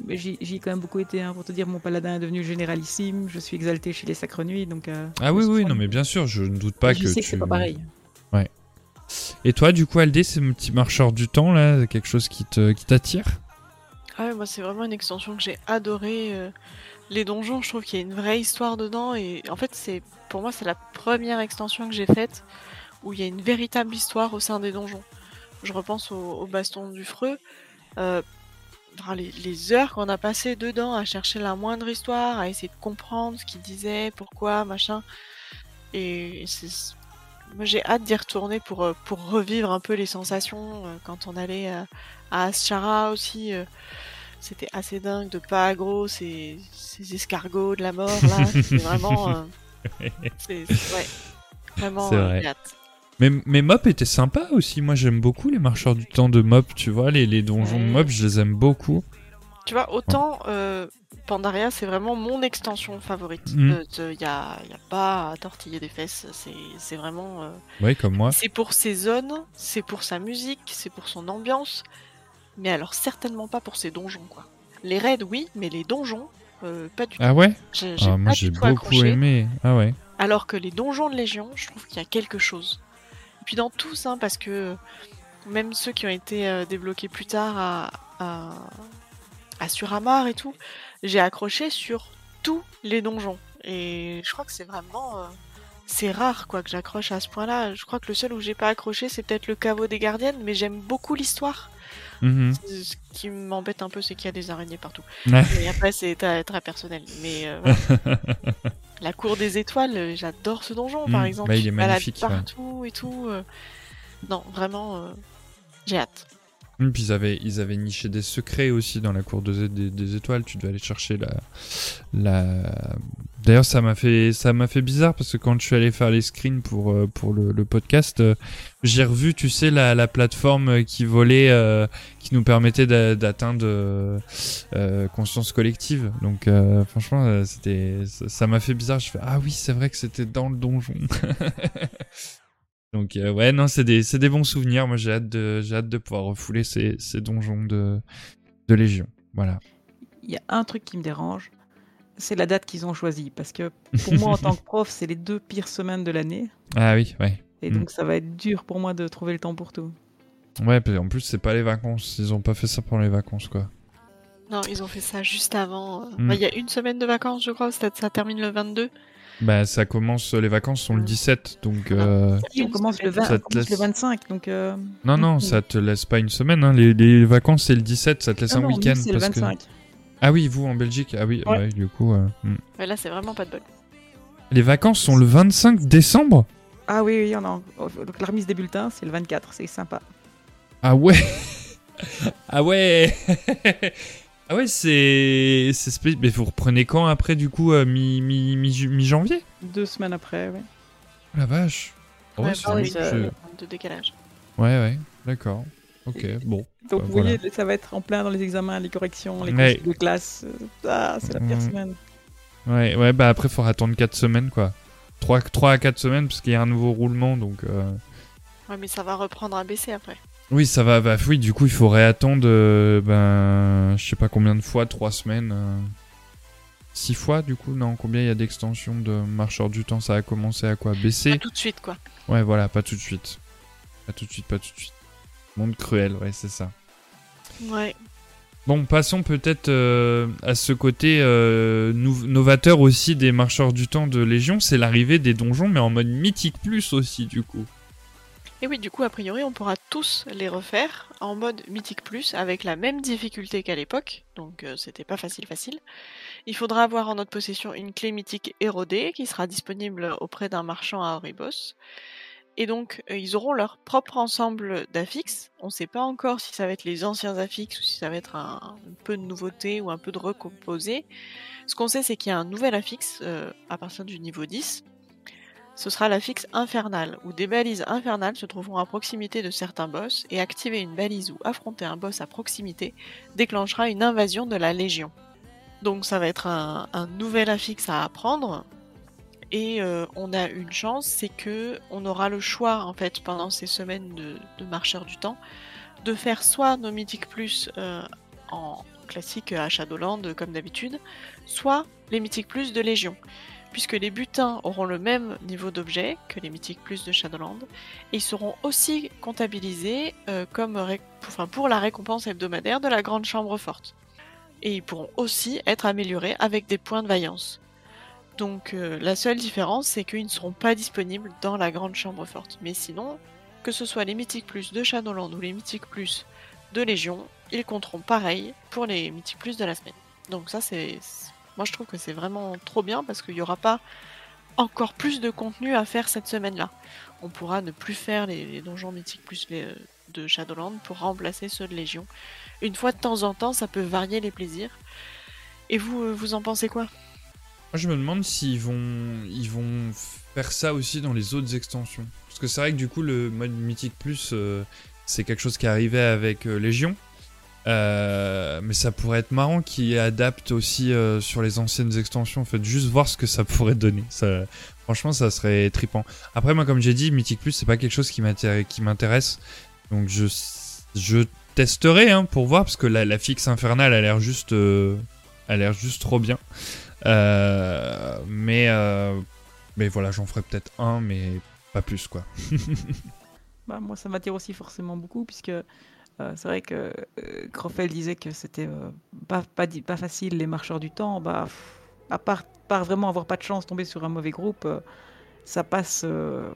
Mais J'y ai quand même beaucoup été, hein, pour te dire, mon paladin est devenu généralissime, je suis exalté chez les Sacres Nuits, donc... euh, Ah oui, je oui, non, mais bien sûr, je ne doute pas je que sais tu. que c'est pas pareil. Et toi, du coup, Aldé, c'est mon petit marcheur du temps là, quelque chose qui te, qui t'attire? Ah ouais, moi c'est vraiment une extension que j'ai adorée. euh, Les donjons, je trouve qu'il y a une vraie histoire dedans et en fait c'est pour moi c'est la première extension que j'ai faite où il y a une véritable histoire au sein des donjons. Je repense au, au baston du Freux. euh, enfin, les, les heures qu'on a passées dedans à chercher la moindre histoire, à essayer de comprendre ce qu'il disait, pourquoi, machin. Et moi j'ai hâte d'y retourner pour, euh, pour revivre un peu les sensations euh, quand on allait euh, à Aschara aussi. c'était assez dingue de pas aggro ces, ces escargots de la mort là. C'est vraiment. euh, c'est ouais. Vraiment hâte. Mais, mais Mop était sympa aussi. Moi, j'aime beaucoup les marcheurs du temps de Mop. Tu vois, les, les donjons de. Mop, je les aime beaucoup. Tu vois, autant euh, Pandaria, c'est vraiment mon extension favorite. Il n'y a, y a pas à tortiller des fesses. C'est vraiment. euh, Ouais, comme moi. C'est pour ses zones, c'est pour sa musique, c'est pour son ambiance. Mais alors, certainement pas pour ses donjons, quoi. Les raids, oui, mais les donjons, euh, pas du tout. Ah ouais ah, Moi, j'ai beaucoup accroché. aimé. Ah ouais. Alors que les donjons de Légion, je trouve qu'il y a quelque chose. Puis dans tous, hein, parce que même ceux qui ont été euh, débloqués plus tard à, à, à Suramar et tout, j'ai accroché sur tous les donjons. Et je crois que c'est vraiment... euh, c'est rare quoi que j'accroche à ce point-là. Je crois que le seul où j'ai pas accroché, c'est peut-être le caveau des gardiennes, mais j'aime beaucoup l'histoire. Mhm. Ce qui m'embête un peu, c'est qu'il y a des araignées partout. Ouais. Et après, c'est très, très personnel. Mais euh, voilà. La cour des étoiles, euh, j'adore ce donjon, par Mm, exemple. bah, il est magnifique, ouais. partout et tout. euh. Non, vraiment, euh, j'ai hâte. Puis ils avaient, niché des secrets aussi dans la cour de- des, étoiles. Tu devais aller chercher la. la... D'ailleurs, ça m'a fait, fait bizarre parce que quand je suis allé faire les screens pour, euh, le, podcast, euh, j'ai revu, tu sais, la, la plateforme qui volait, euh, qui nous permettait d'a- d'atteindre euh, conscience collective. Donc, franchement, c'était, ça m'a fait bizarre. Je fais, ah oui, c'est vrai que c'était dans le donjon. Donc euh, ouais non c'est des c'est des bons souvenirs moi j'ai hâte de j'ai hâte de pouvoir refouler ces, ces donjons de de Légion voilà Il y a un truc qui me dérange, c'est la date qu'ils ont choisie. Parce que pour moi, en tant que prof, c'est les deux pires semaines de l'année. ah oui ouais Et Mm. donc, ça va être dur pour moi de trouver le temps pour tout. ouais puis en plus c'est pas les vacances ils ont pas fait ça pendant les vacances quoi Non, ils ont fait ça juste avant. euh. Mm. Bah, Il y a une semaine de vacances, je crois. Ça, ça termine le 22. Bah ça commence les vacances sont le 17 donc euh, Et on commence le, 20 Ça on te commence laisse- le 25, donc... euh, non non ça te laisse pas une semaine hein. les, les vacances c'est le 17 ça te laisse ah un non, nous, week-end c'est le que 25. ah oui vous en Belgique ah oui Ouais. ouais, du coup euh, mm. Mais là, c'est vraiment pas de bol. les vacances sont le 25 décembre? Ah oui, oui, on a... Donc, la remise des bulletins, c'est le 24, c'est sympa. Ah ouais Ah ouais Ah ouais, c'est... Mais vous reprenez quand après, du coup, euh, mi- mi- mi- mi-janvier? Deux semaines après, ouais. La vache Oh, Ouais, c'est bah oui, de, je- de décalage. Ouais, ouais, d'accord. Ok, bon. Donc Bah, vous voilà. voyez, ça va être en plein dans les examens, les corrections, les Ouais. de classe. euh, Ah, c'est la pire Mm. semaine. Ouais, ouais, bah après, il faudra attendre 4 semaines, quoi. 3, 3 à 4 semaines, parce qu'il y a un nouveau roulement, donc... euh, Ouais, mais ça va reprendre à baisser après. Oui, ça va, bah oui, du coup, il faudrait attendre, euh, ben, je sais pas combien de fois, 3 semaines... 6 fois, du coup, non, combien il y a d'extensions de marcheurs du temps Ça a commencé à quoi Baisser Pas tout de suite, quoi. Ouais, voilà, pas tout de suite. Pas tout de suite, pas tout de suite. Monde cruel, ouais, c'est ça. Ouais. Bon, passons peut-être euh, à ce côté euh, novateur aussi des marcheurs du temps de Légion, c'est l'arrivée des donjons, mais en mode mythique plus aussi, du coup. Et oui, du coup, a priori, on pourra tous les refaire en mode mythique plus avec la même difficulté qu'à l'époque, donc euh, c'était pas facile facile. Il faudra avoir en notre possession une clé mythique érodée qui sera disponible auprès d'un marchand à Oribos. Et donc, euh, ils auront leur propre ensemble d'affixes. On sait pas encore si ça va être les anciens affixes ou si ça va être un, un peu de nouveauté ou un peu de recomposé. Ce qu'on sait, c'est qu'il y a un nouvel affixe euh, à partir du niveau 10 ce sera l'affixe infernal, où des balises infernales se trouveront à proximité de certains boss, et activer une balise ou affronter un boss à proximité déclenchera une invasion de la Légion. Donc ça va être un, nouvel affixe à apprendre, et euh, on a une chance, c'est que on aura le choix en fait pendant ces semaines de, de marcheurs du temps, de faire soit nos mythiques plus euh, en classique à Shadowland comme d'habitude, soit les mythiques plus de Légion puisque les butins auront le même niveau d'objet que les mythiques plus de Shadowland, ils seront aussi comptabilisés euh, comme pour la récompense hebdomadaire de la Grande Chambre Forte. Et ils pourront aussi être améliorés avec des points de vaillance. Donc euh, la seule différence, c'est qu'ils ne seront pas disponibles dans la Grande Chambre Forte. Mais sinon, que ce soit les mythiques plus de Shadowland ou les mythiques plus de Légion, ils compteront pareil pour les mythiques plus de la semaine. Donc ça, c'est moi, je trouve que c'est vraiment trop bien parce qu'il n'y aura pas encore plus de contenu à faire cette semaine-là. On pourra ne plus faire les, donjons mythiques plus euh, de Shadowland pour remplacer ceux de Légion. Une fois de temps en temps, ça peut varier les plaisirs. Et vous, euh, vous en pensez quoi? Moi, je me demande s'ils vont, ils vont faire ça aussi dans les autres extensions. Parce que c'est vrai que du coup, le mode mythique plus, euh, c'est quelque chose qui arrivait avec Légion. Euh, mais ça pourrait être marrant qu'ils adaptent aussi euh, sur les anciennes extensions. En fait, juste voir ce que ça pourrait donner. Ça, franchement, ça serait trippant. Après, moi, comme j'ai dit, Mythique Plus, c'est pas quelque chose qui m'intér- qui m'intéresse. Donc, je, je testerai hein, pour voir parce que la, la fixe infernale a l'air juste, euh, a l'air juste trop bien. Mais, mais voilà, j'en ferai peut-être un, mais pas plus quoi. Bah, moi, ça m'attire aussi forcément beaucoup, puisque euh, c'est vrai que euh, Crofel disait que c'était euh, pas, pas, pas facile, les marcheurs du temps. Bah, pff, à part, part vraiment avoir pas de chance, tomber sur un mauvais groupe, euh, ça passe euh,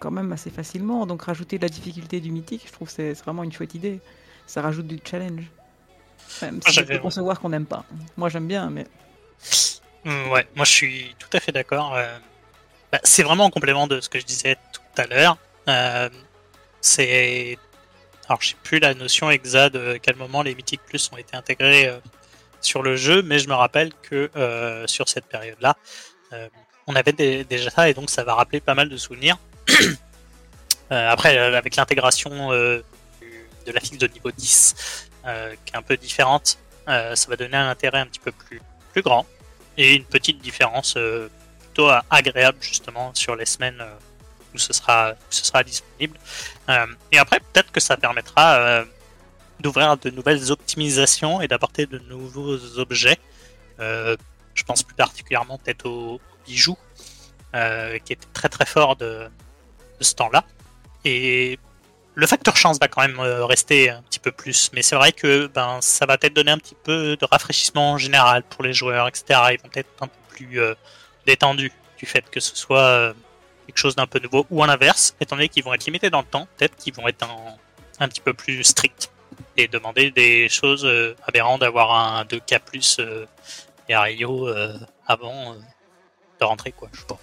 quand même assez facilement. Donc, rajouter de la difficulté du mythique, je trouve que c'est vraiment une chouette idée. Ça rajoute du challenge. Même si je peux concevoir qu'on n'aime pas. Moi, j'aime bien, mais Mm, Ouais, moi je suis tout à fait d'accord. euh, bah, c'est vraiment en complément de ce que je disais tout à l'heure. Euh, c'est. Alors, je sais plus la notion exacte de quel moment les Mythic Plus ont été intégrés euh, sur le jeu, mais je me rappelle que euh, sur cette période-là, euh, on avait déjà ça et donc ça va rappeler pas mal de souvenirs. Après, avec l'intégration de la fixe de niveau 10, euh, qui est un peu différente, ça va donner un intérêt un petit peu plus, grand et une petite différence plutôt agréable justement sur les semaines où ce sera, disponible. Euh, et après, peut-être que ça permettra euh, d'ouvrir de nouvelles optimisations et d'apporter de nouveaux objets. Euh, je pense plus particulièrement peut-être aux bijoux, euh, qui étaient très très forts de, ce temps-là. Et le facteur chance va quand même rester un petit peu plus, mais c'est vrai que ben ça va peut-être donner un petit peu de rafraîchissement en général pour les joueurs, etc. Ils vont peut-être un peu plus détendus du fait que ce soit quelque chose d'un peu nouveau, ou à l'inverse, étant donné qu'ils vont être limités dans le temps, peut-être qu'ils vont être un, un petit peu plus stricts et demander des choses euh, aberrantes d'avoir un 2K plus euh, et un Rio euh, avant euh, de rentrer quoi. Je sais pas.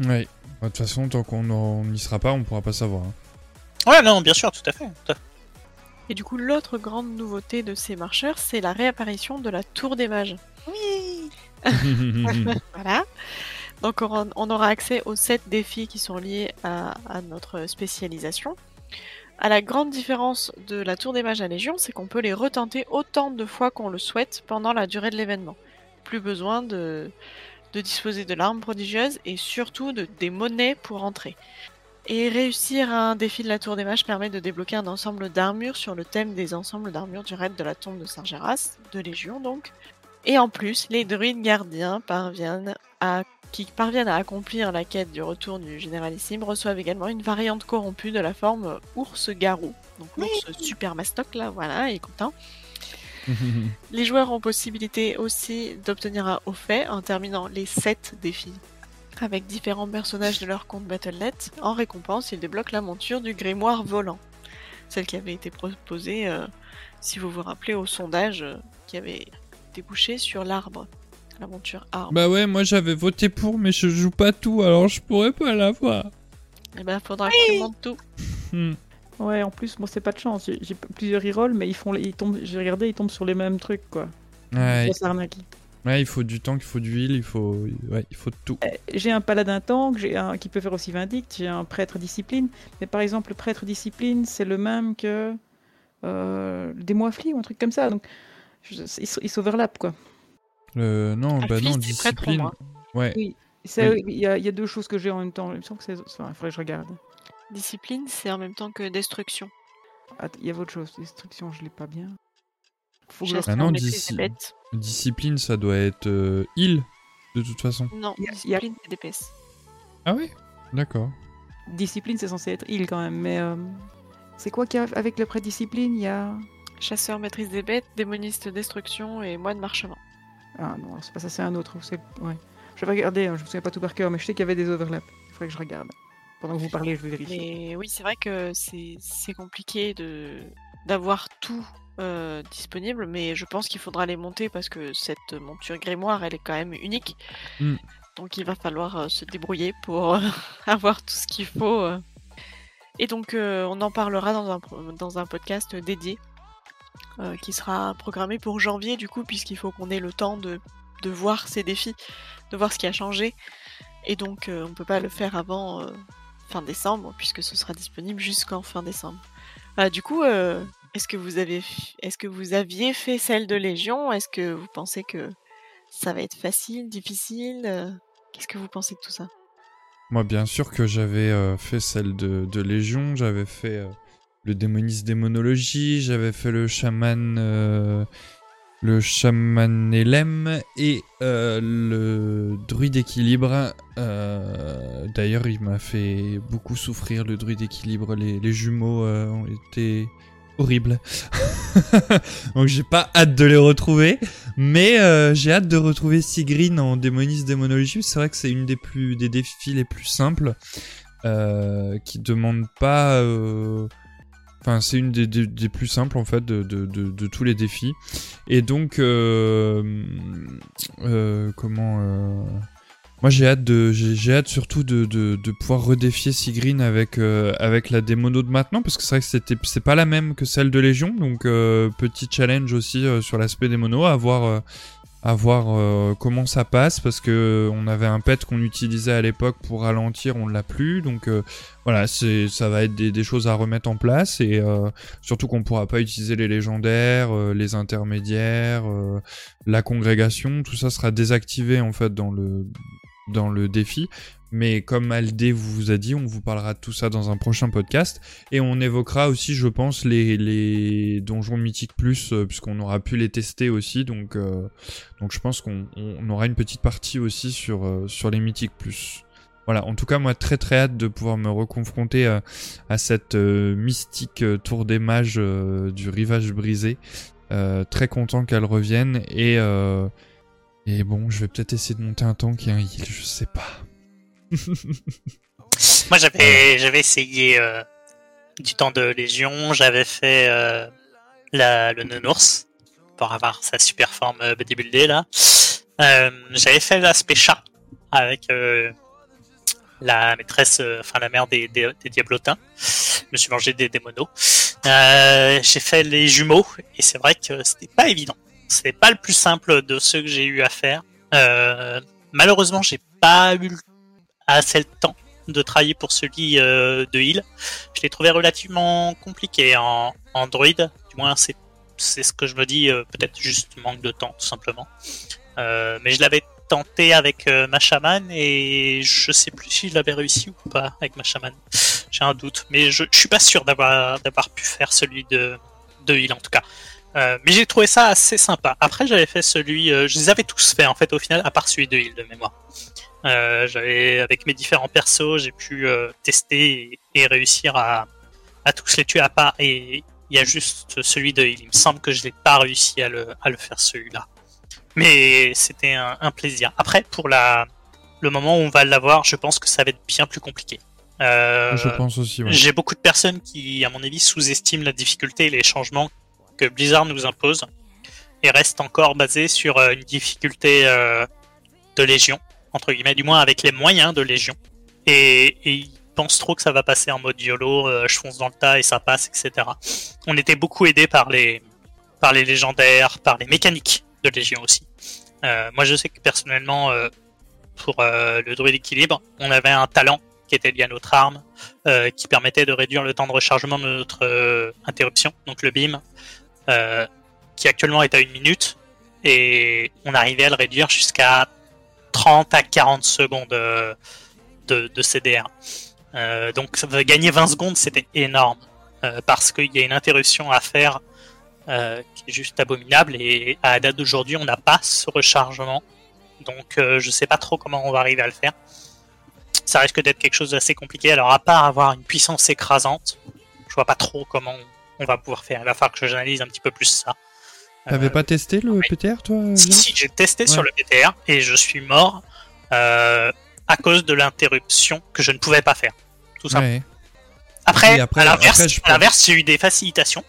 Ouais. Bah, De toute façon, tant qu'on en- n'y sera pas, on pourra pas savoir. hein. Ouais, non, bien sûr, tout à fait. tout à fait. Et du coup, l'autre grande nouveauté de ces marcheurs, c'est la réapparition de la Tour des Mages. Oui. Voilà. Donc on, aura accès aux 7 défis qui sont liés à, notre spécialisation. à la grande différence de la Tour des Mages à Légion, c'est qu'on peut les retenter autant de fois qu'on le souhaite pendant la durée de l'événement. Plus besoin de, disposer de l'arme prodigieuse et surtout de, des monnaies pour entrer. Et réussir un défi de la Tour des Mages permet de débloquer un ensemble d'armures sur le thème des ensembles d'armures du raid de la tombe de Saint-Géras, de Légion donc. Et en plus, les druides gardiens parviennent à, qui parviennent à accomplir la quête du retour du généralissime reçoivent également une variante corrompue de la forme ours-garou. Donc l'ours super mastoc là, voilà, il est content. les joueurs ont possibilité aussi d'obtenir un haut fait en terminant les 7 défis avec différents personnages de leur compte Battle.net. En récompense, ils débloquent la monture du grimoire volant. Celle qui avait été proposée, euh, si vous vous rappelez, au sondage euh, qui avait débouché sur l'arbre. La monture arbre. Bah ouais, moi j'avais voté pour, mais je joue pas tout, alors je pourrais pas l'avoir. Eh ben, faudra que tu montes tout. Hmm. Ouais, en plus, moi, c'est pas de chance. J'ai- J'ai plusieurs rerolls, mais ils font, les- ils tombent, j'ai regardé, ils tombent sur les mêmes trucs, quoi. Ouais, ouais, il faut du temps, il faut de l'huile, il faut, ouais, il faut de tout. Euh, J'ai un paladin tank, j'ai un qui peut faire aussi vindicte, j'ai un prêtre discipline, mais par exemple, le prêtre discipline, c'est le même que euh, des moiflis ou un truc comme ça, donc je- ils ils s'overlappent, quoi. Euh, non, Ah, bah non, discipline. Ouais. Oui. Oui. Il y, a, il y a deux choses que j'ai en même temps. Il me semble que c'est. enfin, il faudrait que je regarde. Discipline, c'est en même temps que destruction. Il y a autre chose. Destruction, je l'ai pas bien. Faut que Ah non, maîtrise d'ici- des bêtes. Discipline, ça doit être euh, heal, de toute façon. Non, Il y a- discipline, c'est DPS. Ah oui D'accord. Discipline, c'est censé être heal quand même, mais. euh, C'est quoi qu'il y a avec le prêtre discipline Il y a. Chasseur, maîtrise des bêtes, démoniste, destruction et moine marchement. Ah non, c'est pas ça, c'est un autre. c'est- Ouais. Je vais regarder, hein, je me souviens pas tout par cœur, mais je sais qu'il y avait des overlaps. Il faudrait que je regarde. Pendant que vous parlez, je vais vérifier. Mais oui, c'est vrai que c'est c'est compliqué de d'avoir tout euh, disponible, mais je pense qu'il faudra les monter parce que cette monture grimoire, elle est quand même unique. Mm. Donc il va falloir euh, se débrouiller pour euh, avoir tout ce qu'il faut. euh. Et donc euh, on en parlera dans un, dans un podcast dédié euh, qui sera programmé pour janvier du coup, puisqu'il faut qu'on ait le temps de, de voir ces défis, de voir ce qui a changé. Et donc euh, on peut pas le faire avant euh, fin décembre, puisque ce sera disponible jusqu'en fin décembre. Du coup, est-ce que vous avez, est-ce que vous aviez fait celle de Légion? Est-ce que vous pensez que ça va être facile, difficile? Qu'est-ce que vous pensez de tout ça? Moi, bien sûr que j'avais fait celle de, de Légion, j'avais fait le démoniste démonologie, j'avais fait le chaman, euh, le chaman élème et euh, le druide équilibre. Euh, D'ailleurs, il m'a fait beaucoup souffrir le druide équilibre. Les, jumeaux ont été horribles. Donc, j'ai pas hâte de les retrouver. Mais j'ai hâte de retrouver Sigreen en démoniste démonologie. C'est vrai que c'est une des plus des défis les plus simples qui demande pas. Enfin, c'est une des, plus simples en fait de, tous les défis. Et donc, euh, euh, comment euh, Moi, j'ai hâte de, j'ai hâte surtout de, pouvoir redéfier Sigreen avec avec la démono de maintenant parce que c'est vrai que c'était c'est pas la même que celle de Légion. Donc, petit challenge aussi sur l'aspect démono à voir. À voir euh, comment ça passe parce que on avait un pet qu'on utilisait à l'époque pour ralentir, on l'a plus, donc euh, voilà, ça va être des, choses à remettre en place et euh, surtout qu'on pourra pas utiliser les légendaires, les intermédiaires, la congrégation, tout ça sera désactivé en fait dans le défi. Mais comme Aldé vous a dit, on vous parlera de tout ça dans un prochain podcast. Et on évoquera aussi, je pense, les, les donjons mythiques plus, euh, puisqu'on aura pu les tester aussi. Donc, euh, donc je pense qu'on on aura une petite partie aussi sur, euh, sur les mythiques plus. Voilà, en tout cas, moi, très très hâte de pouvoir me reconfronter à, cette mystique tour des mages du rivage brisé. Très content qu'elle revienne. Et, et bon, je vais peut-être essayer de monter un tank et un heal, je sais pas. Moi, j'avais, j'avais essayé euh, du temps de Légion, j'avais fait euh, la, le nounours pour avoir sa super forme euh, bodybuildée là. Euh, j'avais fait l'aspect chat avec la maîtresse, enfin la mère des, des, des diablotins. Je me suis mangé des démonos. J'ai fait les jumeaux et c'est vrai que c'était pas évident. C'était pas le plus simple de ceux que j'ai eu à faire. Malheureusement, j'ai pas eu le- assez le temps de travailler pour celui euh, de Hill. Je l'ai trouvé relativement compliqué en, droid. Du moins, c'est ce que je me dis. euh, Peut-être juste manque de temps, tout simplement. Euh, mais je l'avais tenté avec ma chamane et je sais plus si je l'avais réussi ou pas avec ma chamane. J'ai un doute, mais je, je suis pas sûr d'avoir d'avoir pu faire celui de de Hill en tout cas. Mais j'ai trouvé ça assez sympa. Après, j'avais fait celui, je les avais tous fait en fait au final, à part celui de Hill de mémoire. Euh, j'avais avec mes différents persos, j'ai pu euh, tester et, et réussir à, à tous les tuer à part. Et il y a juste celui de. Il me semble que je n'ai pas réussi à le, à le faire celui-là. Mais c'était un, un plaisir. Après, pour la, le moment où on va l'avoir, je pense que ça va être bien plus compliqué. Euh, Je pense aussi, ouais. j'ai beaucoup de personnes qui, à mon avis, sous-estiment la difficulté et les changements que Blizzard nous impose et restent encore basés sur euh, une difficulté euh, de Légion, entre guillemets, du moins avec les moyens de Légion. Et, ils pensent trop que ça va passer en mode YOLO, euh, je fonce dans le tas et ça passe, etc. On était beaucoup aidé par les, par les légendaires, par les mécaniques de Légion aussi. Euh, moi, je sais que personnellement, euh, pour le druide équilibre, on avait un talent qui était lié à notre arme, qui permettait de réduire le temps de rechargement de notre interruption, donc le beam, qui actuellement est à une minute, et on arrivait à le réduire jusqu'à 30 à 40 secondes euh, de, CDR. Euh, donc gagner 20 secondes, c'était énorme, euh, parce qu'il y a une interruption à faire qui est juste abominable, et à la date d'aujourd'hui, on n'a pas ce rechargement, donc je sais pas trop comment on va arriver à le faire ça risque d'être quelque chose d'assez compliqué. Alors, à part avoir une puissance écrasante, je vois pas trop comment on va pouvoir faire. Il va falloir que j'analyse un petit peu plus ça. T'avais Euh, pas testé le oui. PTR, toi si, si, j'ai testé sur le PTR et je suis mort euh, à cause de l'interruption que je ne pouvais pas faire. Tout. Ouais. Après, à l'inverse, j'ai eu des facilitations.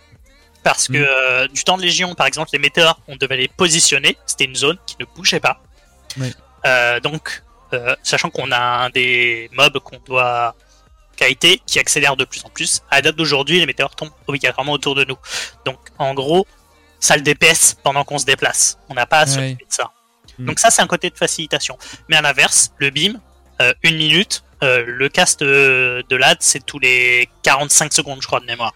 Parce que Mm. euh, du temps de Légion, par exemple, les météores, on devait les positionner. C'était une zone qui ne bougeait pas. Oui. Euh, donc, euh, sachant qu'on a un des mobs qu'on doit qualité qui accélère de plus en plus, à date d'aujourd'hui, les météores tombent obligatoirement autour de nous. Donc, en gros, ça le DPS pendant qu'on se déplace. On n'a pas à s'occuper Ouais. de ça. Mm. Donc ça, c'est un côté de facilitation. Mais à l'inverse, le beam, euh, une minute, euh, le cast de, de LAD, c'est tous les 45 secondes, je crois, de mémoire.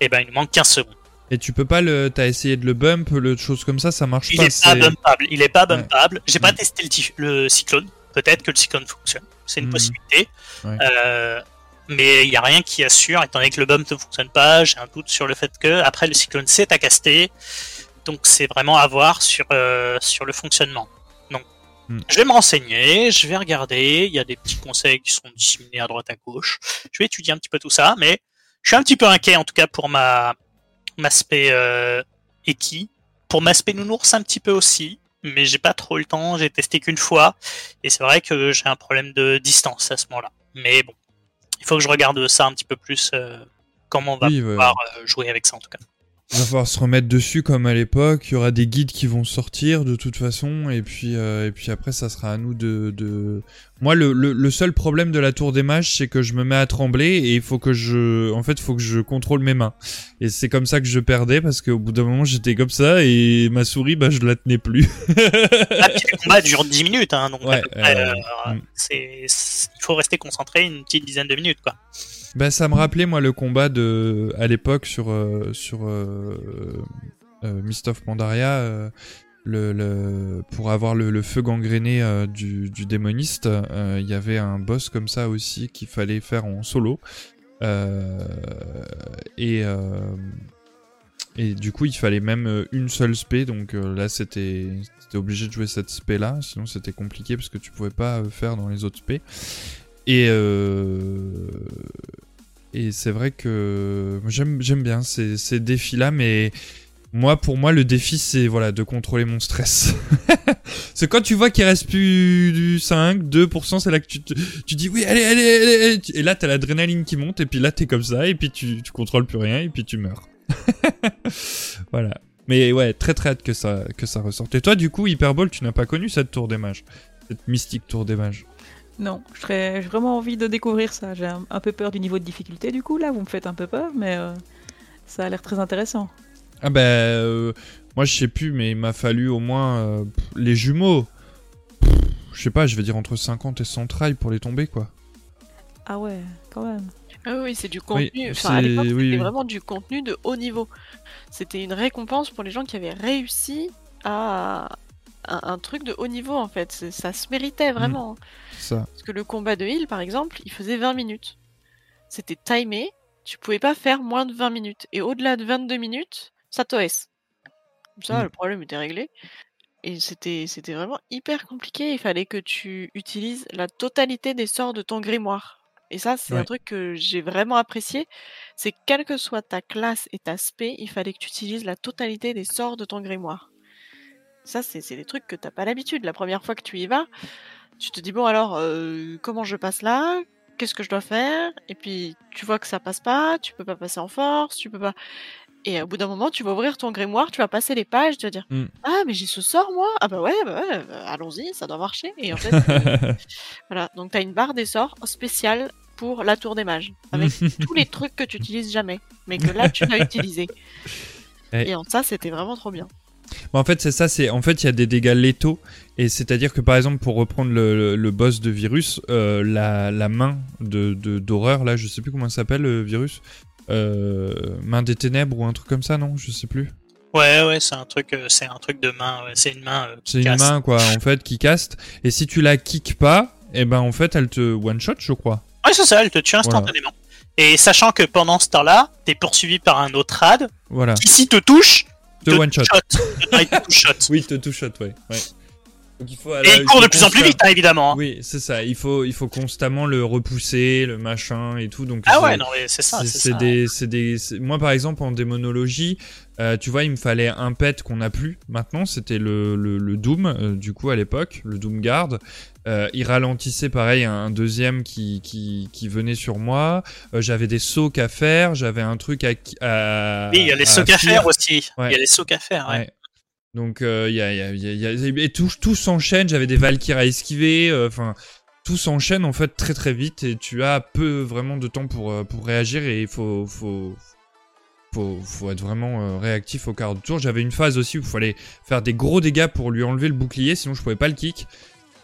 Et ben, il nous manque 15 secondes. Et tu peux pas le. T'as essayé de le bump, le chose comme ça, ça marche Il pas. est pas bumpable. Il est pas Ouais. bumpable. J'ai pas testé le, cyclone. Peut-être que le cyclone fonctionne. C'est une Mhm. possibilité. Ouais. Euh, mais il y a rien qui assure, étant donné que le bump ne fonctionne pas. J'ai un doute sur le fait que après le cyclone c'est à caster. Donc c'est vraiment à voir sur euh, sur le fonctionnement. Donc Mm. je vais me renseigner, je vais regarder. Il y a des petits conseils qui sont disséminés à droite à gauche. Je vais étudier un petit peu tout ça, mais je suis un petit peu inquiet en tout cas pour ma m'aspect euh, Eki. Pour m'aspect nounours un petit peu aussi, mais j'ai pas trop le temps, j'ai testé qu'une fois, et c'est vrai que j'ai un problème de distance à ce moment-là. Mais bon, il faut que je regarde ça un petit peu plus, euh, comment on va Oui, pouvoir euh, jouer avec ça en tout cas. Il va falloir se remettre dessus comme à l'époque. Il y aura des guides qui vont sortir de toute façon, et puis euh, et puis après ça sera à nous de. de... Moi, le, le, le seul problème de la tour des mages, c'est que je me mets à trembler et il faut que je, en fait, il faut que je contrôle mes mains. Et c'est comme ça que je perdais parce qu'au bout d'un moment j'étais comme ça et ma souris, bah je la tenais plus. Ah, puis les combats durent 10 minutes, hein, donc Ouais, euh, mm. il faut rester concentré une petite dizaine de minutes, quoi. Bah ça me rappelait moi le combat de à l'époque sur euh, sur euh, euh, of Pandaria euh, pour avoir le, feu gangréné du, démoniste il y avait un boss comme ça aussi qu'il fallait faire en solo. Et et du coup il fallait même une seule spé donc là c'était obligé de jouer cette spé là sinon c'était compliqué parce que tu pouvais pas faire dans les autres spé. Et et c'est vrai que j'aime bien ces, défis-là, mais moi, pour moi, le défi, c'est voilà, de contrôler mon stress. c'est quand tu vois qu'il reste plus du 5, 2%, c'est là que tu, tu dis oui, allez, allez, allez, allez. Et là, t'as l'adrénaline qui monte, et puis là, t'es comme ça, et puis tu, tu contrôles plus rien, et puis tu meurs. voilà. Mais ouais, très très hâte que ça, que ça ressorte. Et toi, du coup, Hyperball, tu n'as pas connu cette tour des mages Cette mystique tour des mages? Non, j'ai vraiment envie de découvrir ça. J'ai un, un peu peur du niveau de difficulté, du coup, là, vous me faites un peu peur, mais euh, ça a l'air très intéressant. Ah bah, euh, moi je sais plus, mais il m'a fallu au moins euh, les jumeaux. Je sais pas, je vais dire entre 50 et 100 trails pour les tomber, quoi. Ah ouais, quand même. Ah oui, c'est du contenu. Oui, enfin, à c'est- l'époque, c'était oui, oui. vraiment du contenu de haut niveau. C'était une récompense pour les gens qui avaient réussi à un, un truc de haut niveau en fait. C'est- Ça se méritait vraiment. hein. Ça. Parce que le combat de heal, par exemple, il faisait 20 minutes. C'était timé. Tu pouvais pas faire moins de 20 minutes. Et au-delà de 22 minutes, ça t'OS. Ça, Mm. le problème était réglé. Et c'était c'était vraiment hyper compliqué. Il fallait que tu utilises la totalité des sorts de ton grimoire. Et ça, c'est un truc que j'ai vraiment apprécié. C'est que quelle que soit ta classe et ta spé, il fallait que tu utilises la totalité des sorts de ton grimoire. Ça, c'est c'est des trucs que t'as pas l'habitude. La première fois que tu y vas, tu te dis bon alors euh, comment je passe là? Qu'est-ce que je dois faire? Et puis tu vois que ça passe pas, tu peux pas passer en force, tu peux pas. Et au bout d'un moment, tu vas ouvrir ton grimoire, tu vas passer les pages, tu vas dire Mm. ah mais j'ai ce sort moi! Ah bah ouais bah ouais bah, allons-y ça doit marcher. Et en fait euh, voilà. Donc t'as une barre des sorts spéciale pour la tour des mages avec tous les trucs que tu utilises jamais mais que là tu l'as utilisé. Ouais. et en ça c'était vraiment trop bien En fait, c'est ça. C'est en fait, il y a des dégâts létaux, et c'est-à-dire que par exemple, pour reprendre le, boss de virus, euh, la, la main de d'horreur, là, je sais plus comment s'appelle le virus, euh, main des ténèbres ou un truc comme ça, non? Je sais plus. Ouais, ouais, c'est un truc, euh, c'est un truc de main. ouais, C'est une main. C'est une main quoi, en fait, qui caste. Et si tu la kicks pas, et ben en fait, elle te one shot, je crois. Ouais, c'est ça, elle te tue instantanément. Et sachant que pendant ce temps-là, t'es poursuivi par un autre rad Voilà. qui, si te touche, Te one shot. Il te touche shot. Oui, te two shot, ouais. ouais. Donc il faut. Et il court de plus en plus vite, hein, évidemment. hein. Oui, c'est ça. Il faut, il faut constamment le repousser, le machin et tout. Donc Ah ouais, non, mais c'est ça, c'est des, des. Moi, par exemple, en démonologie, euh, tu vois, il me fallait un pet qu'on n'a plus maintenant. C'était le, le, le Doom, euh, du coup, à l'époque, le Doom Guard. Euh, il ralentissait, pareil, un deuxième qui, qui, qui venait sur moi. Euh, j'avais des sauts qu'à faire. J'avais un truc à. à Oui, il y a les à sauts à faire aussi. Ouais. Il y a les sauts à faire, ouais. Ouais. Donc il y a, il y a- il y a- il y a- et tout, tout s'enchaîne. J'avais des Valkyries à esquiver. euh, Enfin, tout s'enchaîne en fait très très vite et tu as peu vraiment de temps pour pour réagir et il faut faut faut, faut être vraiment euh, réactif au quart de tour. J'avais une phase aussi où il fallait faire des gros dégâts pour lui enlever le bouclier, sinon je pouvais pas le kick.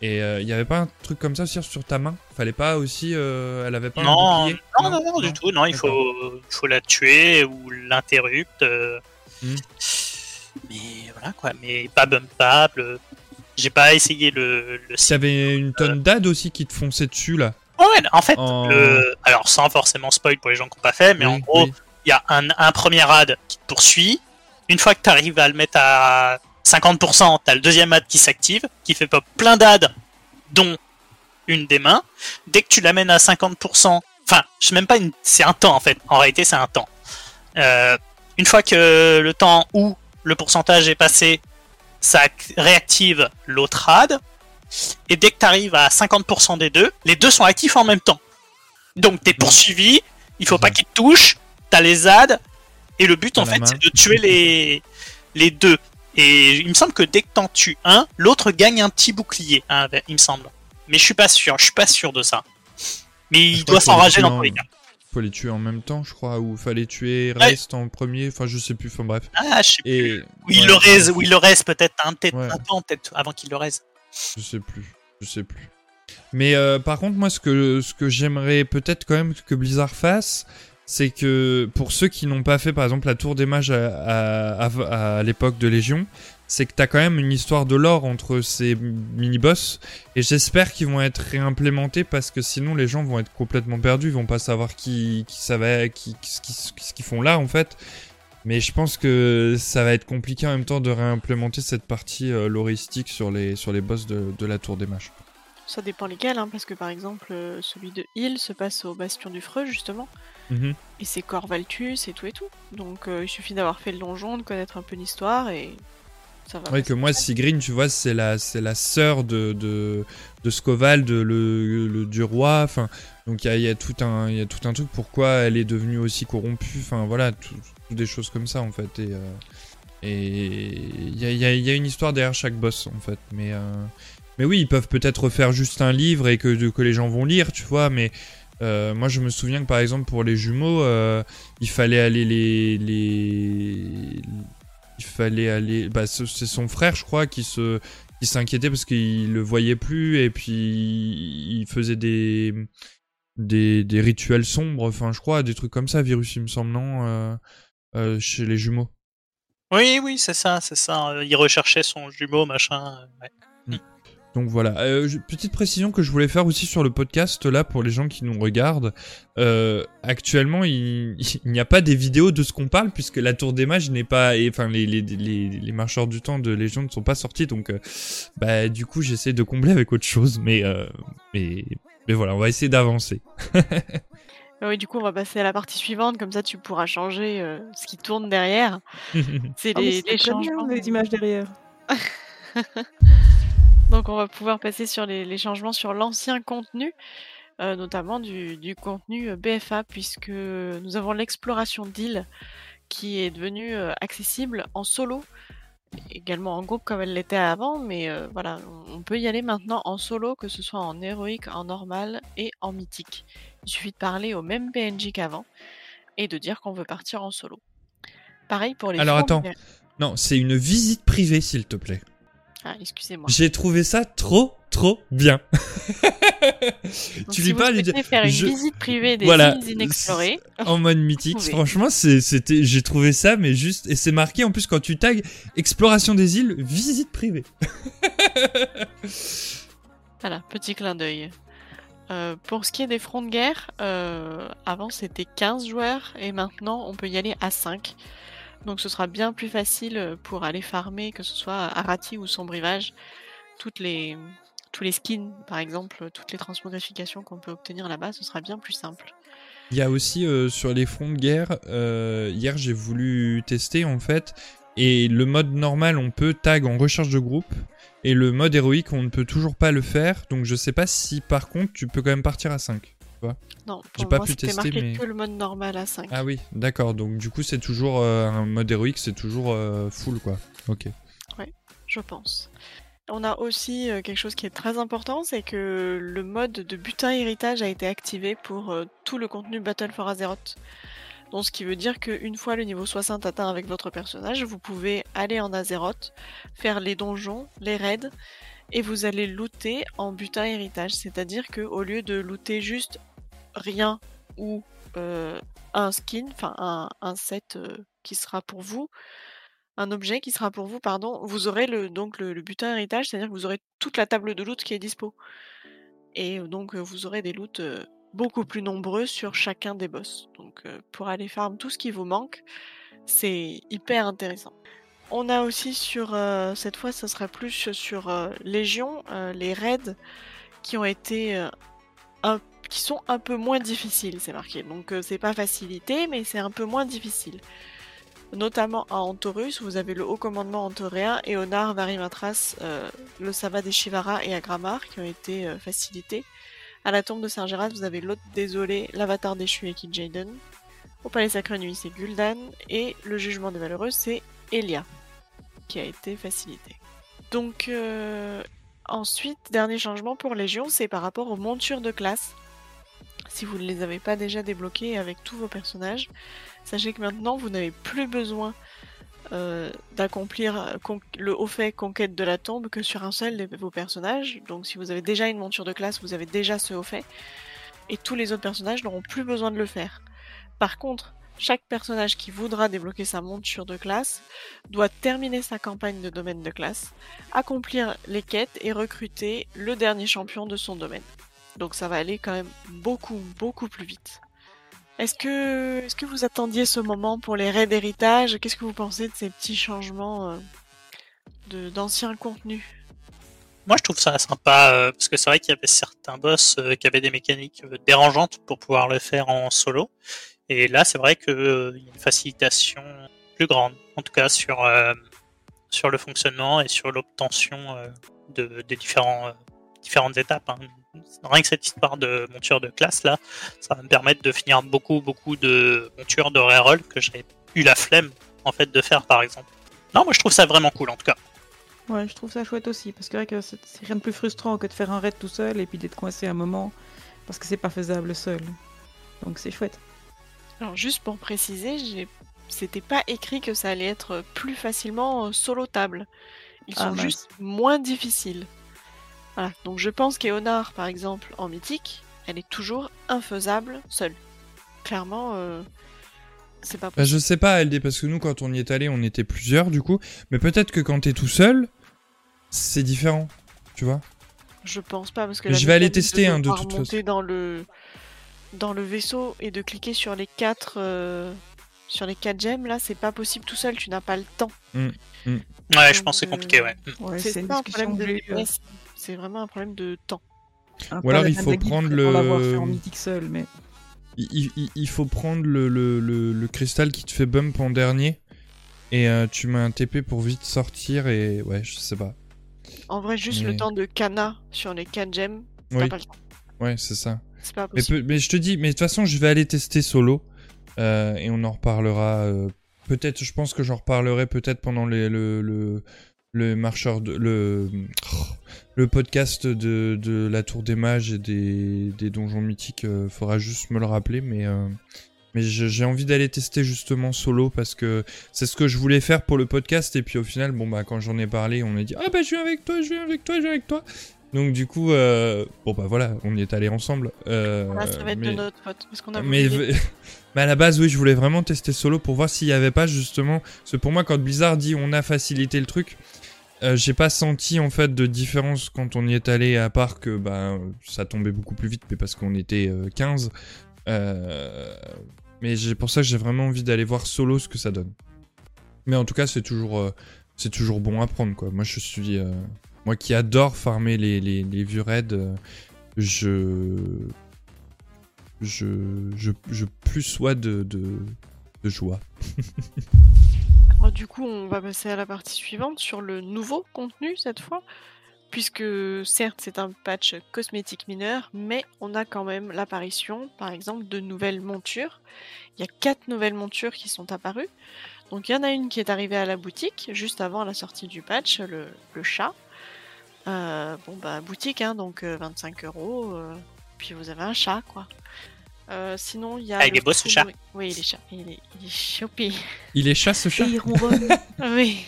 Et euh, il y avait pas un truc comme ça aussi sur ta main? Fallait pas aussi. euh, elle avait pas un Non, bouclier? Non, non, non, du tout. Non, il faut, faut la tuer ou l'interrupte. euh. Hmm. Mais voilà quoi, mais pas bumpable. J'ai pas essayé le, le T'avais une tonne d'ad aussi qui te fonçait dessus là? Ouais, en fait, En- le... alors sans forcément spoil pour les gens qui n'ont pas fait, mais en gros, oui. il y a un, un premier ad qui te poursuit. Une fois que tu arrives à le mettre à 50%, tu as le deuxième ad qui s'active, qui fait pop plein d'ads, dont une des mains. Dès que tu l'amènes à 50%, enfin, je sais même pas, une... c'est un temps en fait. En réalité, c'est un temps. Euh, une fois que le temps où le pourcentage est passé, ça ac- réactive l'autre ad. Et dès que tu arrives à 50% des deux, les deux sont actifs en même temps. Donc t'es poursuivi, il faut pas qu'ils te touchent, t'as les ads, et le but T'as en fait c'est de tuer les, les deux. Et il me semble que dès que t'en tues un, l'autre gagne un petit bouclier, hein, il me semble. Mais je suis pas sûr, je suis pas sûr de ça. Mais Je il doit s'enrager dans tous les cas. Faut les tuer en même temps, je crois, ou fallait tuer Rest en premier, enfin je sais plus, enfin bref. Ah, je sais plus. Et Ou il ouais, le raise, ou il le raise peut-être un, Ouais. un temps peut-être avant qu'il le raise. je sais plus, je sais plus. Mais euh, par contre, moi, ce que ce que j'aimerais peut-être quand même que Blizzard fasse, c'est que pour ceux qui n'ont pas fait, par exemple, la Tour des Mages à, l'époque de Légion, c'est que t'as quand même une histoire de lore entre ces mini-boss, et j'espère qu'ils vont être réimplémentés parce que sinon les gens vont être complètement perdus, ils vont pas savoir qui, qui qui, ce qu'ils font là en fait. Mais je pense que ça va être compliqué en même temps de réimplémenter cette partie euh, loristique sur les, sur boss de, de la Tour des Mages. Ça dépend lesquels, hein, parce que par exemple, euh, celui de Hill se passe au Bastion du Freux, justement, Mhm. et c'est Corvaltus et tout et tout. Donc euh, il suffit d'avoir fait le donjon, de connaître un peu l'histoire, et ça va. Ouais, que moi, Sigrine, tu vois, c'est la, c'est la sœur de, de, de Skovald, le, le dieu roi. Enfin, donc il y a, il y, a tout un- il y a tout un truc pourquoi elle est devenue aussi corrompue. Enfin, voilà, tout, tout des choses comme ça, en fait. Et euh, et il y y a- il y a une histoire derrière chaque boss, en fait. Mais, euh, mais oui, ils peuvent peut-être refaire juste un livre et que, que les gens vont lire, tu vois, mais. Euh, moi, je me souviens que par exemple pour les jumeaux, euh, il fallait aller les, les, il fallait aller. Bah, ce- c'est son frère, je crois, qui se, qui s'inquiétait parce qu'il le voyait plus et puis il faisait des, des, des rituels sombres, enfin je crois, des trucs comme ça, Virus il me semble, non euh, Chez les jumeaux. Oui, oui, c'est ça, c'est ça. Il recherchait son jumeau, machin. ouais. Donc voilà. Euh, petite précision que je voulais faire aussi sur le podcast là pour les gens qui nous regardent. Euh, actuellement, il, il n'y a pas des vidéos de ce qu'on parle puisque la tour des mages n'est pas, et, enfin les, les, les, les marcheurs du temps de Légion ne sont pas sortis. Donc euh, bah du coup j'essaie de combler avec autre chose, mais euh, mais mais voilà, on va essayer d'avancer. Ah Oui, du coup, on va passer à la partie suivante, comme ça tu pourras changer euh, ce qui tourne derrière. C'est Ah, mais les, changements. les images derrière. Donc on va pouvoir passer sur les, les changements sur l'ancien contenu, euh, notamment du, du contenu euh, BFA, puisque nous avons l'exploration d'îles qui est devenue euh, accessible en solo, également en groupe comme elle l'était avant, mais euh, voilà, on, on peut y aller maintenant en solo, que ce soit en héroïque, en normal et en mythique. Il suffit de parler au même PNJ qu'avant et de dire qu'on veut partir en solo. Pareil pour les Alors, attends. non, c'est une visite privée s'il te plaît. Ah, excusez-moi. J'ai trouvé ça trop trop bien. Donc, tu si vous lui souhaitez dis- faire une je- visite privée des Voilà. îles inexplorées, en mode mythique. Franchement, c'était, j'ai trouvé ça, mais juste, et c'est marqué en plus quand tu tags exploration des îles, visite privée. Voilà, petit clin d'œil. Euh, pour ce qui est des fronts de guerre, euh, avant c'était 15 joueurs et maintenant on peut y aller à 5. Donc ce sera bien plus facile pour aller farmer, que ce soit à Arati ou son brivage, toutes les, tous les skins par exemple, toutes les transmogrifications qu'on peut obtenir là-bas, ce sera bien plus simple. Il y a aussi euh, sur les fronts de guerre, euh, hier j'ai voulu tester en fait, et le mode normal on peut tag en recherche de groupe, et le mode héroïque on ne peut toujours pas le faire, donc je sais pas si par contre tu peux quand même partir à 5. Non, J'ai pas moi pu tester, marqué mais- que le mode normal à 5. Ah oui, d'accord, donc du coup c'est toujours euh, un mode héroïque, c'est toujours euh, full quoi. Ok. je pense. On a aussi euh, quelque chose qui est très important, c'est que le mode de butin héritage a été activé pour tout le contenu Battle for Azeroth. Donc ce qui veut dire qu'une fois le niveau 60 atteint avec votre personnage, vous pouvez aller en Azeroth, faire les donjons, les raids, et vous allez looter en butin héritage. C'est-à-dire que au lieu de looter juste rien ou euh, un skin, enfin un, set euh, qui sera pour vous, un objet qui sera pour vous, pardon, vous aurez le, donc le, butin héritage, c'est-à-dire que vous aurez toute la table de loot qui est dispo. Et euh, donc vous aurez des loots beaucoup plus nombreux sur chacun des boss. Donc pour aller farm tout ce qui vous manque, c'est hyper intéressant. On a aussi sur, cette fois ce sera plus sur Légion, les raids qui ont été un- qui sont un peu moins difficiles, c'est marqué. Donc euh, c'est pas facilité, mais c'est un peu moins difficile notamment à Antorus, vous avez le haut commandement antoréen et au Nar Varimatras, euh, le Sabbat des Shivara et Agramar qui ont été euh, facilités. À la tombe de Saint-Géras, vous avez l'hôte désolé, l'avatar déchu et Kid Jaden. Au palais sacré nuit, c'est Gul'dan et le jugement des malheureux, c'est Elia qui a été facilité. Donc ensuite, dernier changement pour Légion, c'est par rapport aux montures de classe. Si vous ne les avez pas déjà débloquées avec tous vos personnages, Sachez que maintenant, vous n'avez plus besoin euh, d'accomplir euh, le haut fait conquête de la tombe que sur un seul de vos personnages. Donc si vous avez déjà une monture de classe, vous avez déjà ce haut fait. Et tous les autres personnages n'auront plus besoin de le faire. Par contre, chaque personnage qui voudra débloquer sa monture de classe doit terminer sa campagne de domaine de classe, accomplir les quêtes et recruter le dernier champion de son domaine. Donc ça va aller quand même beaucoup, beaucoup plus vite. Est-ce que, est-ce que vous attendiez ce moment pour les raids d'héritage? Qu'est-ce que vous pensez de ces petits changements euh, de, d'anciens contenus? Moi, je trouve ça sympa euh, parce que c'est vrai qu'il y avait certains boss euh, qui avaient des mécaniques euh, dérangeantes pour pouvoir le faire en solo. Et là, c'est vrai qu'il y a une facilitation plus grande, en tout cas sur, euh, sur le fonctionnement et sur l'obtention euh, de, des différents, euh, différentes étapes. hein. Rien que cette histoire de monture de classe là, ça va me permettre de finir beaucoup, beaucoup de montures de reroll que j'avais eu la flemme en fait de faire par exemple. Non, moi je trouve ça vraiment cool en tout cas. Ouais, je trouve ça chouette aussi, parce que, c'est vrai que c'est c'est rien de plus frustrant que de faire un raid tout seul et puis d'être coincé un moment, parce que c'est pas faisable seul. Donc c'est chouette. Alors juste pour préciser, j'ai... c'était pas écrit que ça allait être plus facilement euh, solo table. Ils Ah, sont mince. juste moins difficiles. Voilà. Donc je pense qu'Eonar, par exemple, en mythique, elle est toujours infaisable seule. Clairement, euh, c'est pas Bah, possible. je sais pas, LD, parce que nous, quand on y est allé, on était plusieurs, du coup. Mais peut-être que quand t'es tout seul, c'est différent. Tu vois Je pense pas parce que Je vais aller tester, hein, de toute monter dans le dans le vaisseau et de cliquer sur les quatre euh, sur les quatre gemmes là, c'est pas possible tout seul. Tu n'as pas le temps. Ouais, je pense que c'est Euh, compliqué, ouais. Ouais, c'est un problème de c'est- vraiment un problème de temps. un Ou alors, il faut prendre le- l'avoir fait en mythique seul, mais il, il- il faut prendre le, le, le, le cristal qui te fait bump en dernier. Et euh, tu mets un TP pour vite sortir. Et ouais, je sais pas. En vrai, juste Mais- le temps de Kana sur les quatre gemmes, t'as Oui, pas le temps. ouais, c'est ça. C'est pas Mais, peu- mais je te dis, mais de toute façon, je vais aller tester solo. euh, et on en reparlera. euh, peut-être, je pense que j'en reparlerai peut-être pendant les- le, le, le marcheur de. Le, le podcast de, de la Tour des Mages et des, des donjons mythiques. euh, faudra juste me le rappeler. Mais, euh, mais j'ai envie d'aller tester justement solo parce que c'est ce que je voulais faire pour le podcast. Et puis au final, bon, bah, quand j'en ai parlé, on m'a dit Ah, bah, je viens avec toi, je viens avec toi, je viens avec toi. Donc du coup, euh, bon bah voilà, on y est allé ensemble. Euh, ça va être mais, de notre faute parce qu'on a mais, mais à la base, oui, je voulais vraiment tester solo pour voir s'il y avait pas justement. Parce que pour moi, quand Blizzard dit on a facilité le truc, euh, j'ai pas senti en fait de différence quand on y est allé, à part que bah, ça tombait beaucoup plus vite, mais parce qu'on était euh, 15. Euh, mais j'ai pour ça que j'ai vraiment envie d'aller voir solo ce que ça donne. Mais en tout cas, c'est toujours, euh, c'est toujours bon à prendre quoi. Moi, je suis, euh, moi qui adore farmer les, les, vieux raids, euh, je, je, je, je plus sois de, de joie. Du coup, on va passer à la partie suivante sur le nouveau contenu cette fois. Puisque certes, c'est un patch cosmétique mineur, mais on a quand même l'apparition, par exemple, de nouvelles montures. Il y a quatre nouvelles montures qui sont apparues. Donc, il y en a une qui est arrivée à la boutique juste avant la sortie du patch, le, chat. Euh, bon, bah, boutique, hein, donc euh, 25 euros. euh, puis vous avez un chat, quoi. Euh, sinon, il y a. Ah, il le est beau, ce chat. Oui, il est chat. Il est, il est. Il est chat ce et chat il ronronne. Oui.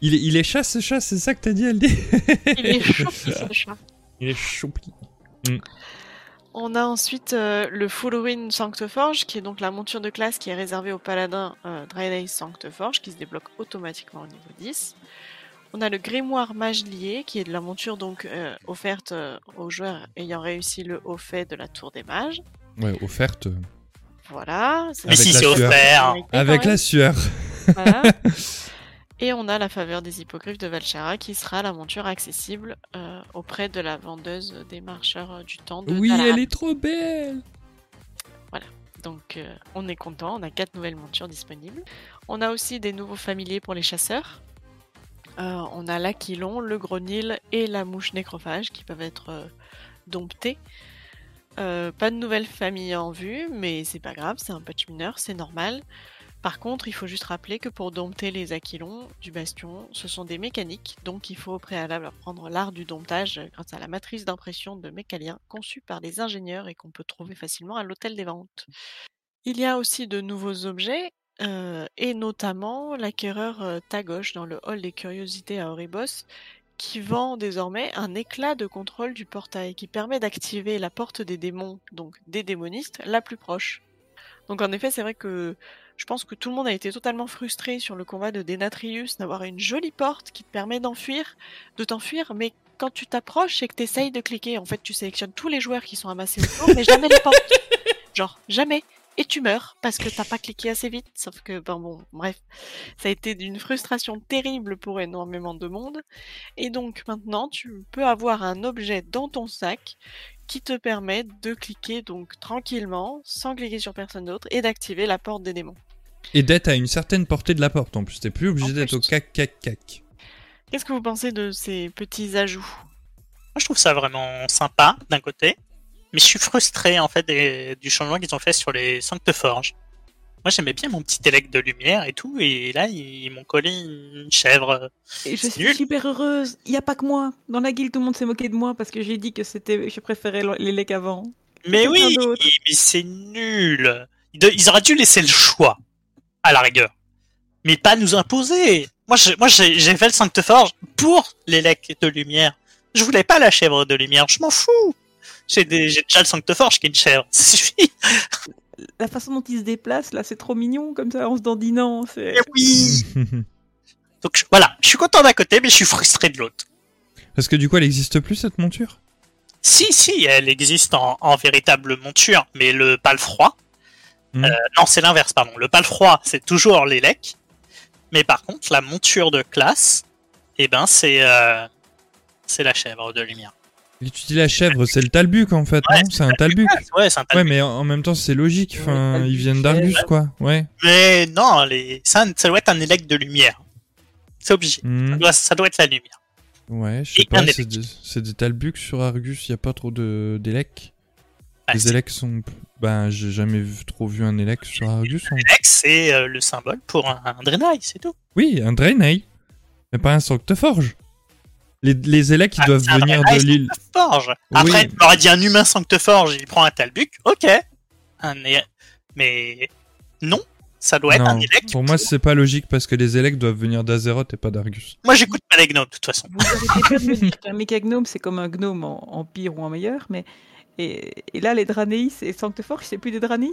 il est, il est chat ce chat, c'est ça que t'as dit, LD Il est choupi, ce chat. Il est choupi. On a ensuite euh, le Full Ruin Sancteforge, qui est donc la monture de classe qui est réservée au paladin euh, Dreadace Sancteforge, qui se débloque automatiquement au niveau 10. On a le Grimoire Mage Lié, qui est de la monture donc euh, offerte euh, aux joueurs ayant réussi le haut fait de la Tour des Mages. Ouais, offerte. Voilà. Mais si, c'est offert. Avec la sueur. Voilà. Et on a la faveur des hippogriffes de Valchara qui sera la monture accessible euh, auprès de la vendeuse des marcheurs euh, du temps de Oui, Dalaran. elle est trop belle. Donc euh, on est content, on a quatre nouvelles montures disponibles. On a aussi des nouveaux familiers pour les chasseurs. Euh, on a l'aquilon, le grenil et la mouche nécrophage qui peuvent être euh, domptés. Euh, pas de nouvelles familles en vue, mais c'est pas grave, c'est un patch mineur, c'est normal. Par contre, il faut juste rappeler que pour dompter les aquilons du bastion, ce sont des mécaniques, donc il faut au préalable apprendre l'art du domptage grâce à la matrice d'impression de Mécalien conçue par des ingénieurs et qu'on peut trouver facilement à l'hôtel des ventes. Il y a aussi de nouveaux objets, euh, et notamment l'acquéreur euh, Tagosh dans le hall des curiosités à Oribos, qui vend désormais un éclat de contrôle du portail qui permet d'activer la porte des démons, donc des démonistes, la plus proche. Donc en effet, c'est vrai que je pense que tout le monde a été totalement frustré sur le combat de Denatrius d'avoir une jolie porte qui te permet d'enfuir, de t'enfuir, mais quand tu t'approches et que tu essayes de cliquer, en fait, tu sélectionnes tous les joueurs qui sont amassés autour, mais jamais les portes. Genre, jamais. Et tu meurs parce que t'as pas cliqué assez vite. Sauf que, ben bon, bref. Ça a été d'une frustration terrible pour énormément de monde. Et donc, maintenant, tu peux avoir un objet dans ton sac qui te permet de cliquer donc tranquillement, sans cliquer sur personne d'autre, et d'activer la porte des démons. Et d'être à une certaine portée de la porte en plus. T'es plus obligé d'être au cac cac cac. Qu'est-ce que vous pensez de ces petits ajouts? Moi, je trouve ça vraiment sympa d'un côté, mais je suis frustré en fait des- du changement qu'ils ont fait sur les Sancteforges. Moi, j'aimais bien mon petit élec de lumière et tout, et là, ils m'ont collé une chèvre. Et je suis nul. super heureuse. Il n'y a pas que moi. Dans la guilde, tout le monde s'est moqué de moi parce que j'ai dit que c'était, je préférais les lecs avant. Mais oui, mais c'est nul. Ils auraient dû laisser le choix, à la rigueur, mais pas nous imposer. Moi, je- moi, j'ai j'ai fait le Sancteforge pour l'élec de lumière. Je voulais pas la chèvre de lumière, je m'en fous. J'ai des- j'ai déjà le Sancteforge qui est une chèvre. Ça suffit. La façon dont il se déplace, là, c'est trop mignon, comme ça, en se dandinant. C'est... Eh oui. Donc je- voilà, je suis content d'un côté, mais je suis frustré de l'autre. Parce que du coup, elle existe plus cette monture? Si, si, elle existe en, en véritable monture, mais le palefroid. Hmm. Euh, non, c'est l'inverse, pardon. Le palefroid, c'est toujours l'élec. Mais par contre, la monture de classe, eh ben, c'est euh, c'est la chèvre de lumière. Tu dis la chèvre, c'est le talbuc en fait, Ouais, non C'est un talbuc. Ouais, c'est un Ouais, talbuc. mais en même temps, c'est logique. Ouais, Enfin, ils viennent d'Argus, quoi. Ouais. Mais non, les... ça, ça doit être un élec de lumière. C'est obligé. Hmm. Ça, doit, ça doit être la lumière. Ouais, je sais Et pas. C'est des, c'est des talbucs sur Argus. Il y a pas trop de d'élecs. Ah, les élecs sont. Ben, j'ai jamais vu- trop vu un élec sur Argus. hein. L'élec, c'est euh, le symbole pour un, un Draenei, c'est tout. Oui, un Draenei. Mais pas un Sancteforge. Les, les élecs, ils Ah, doivent c'est un venir de l'île. Sancteforge. Après, Oui. tu m'aurais dit un humain Sancteforge, il prend un Talbuc, ok. Un é- Mais non, ça doit être un Non, élec. pour moi, c'est pas logique parce que les élecs doivent venir d'Azeroth et pas d'Argus. Moi, j'écoute pas les gnomes, de toute façon. Vous arrêtez pas de me dire qu'un méca gnome, c'est comme un gnome en, en pire ou en meilleur, mais. Et, et là, les Draneis et Sancteforge, c'est plus des Draneis?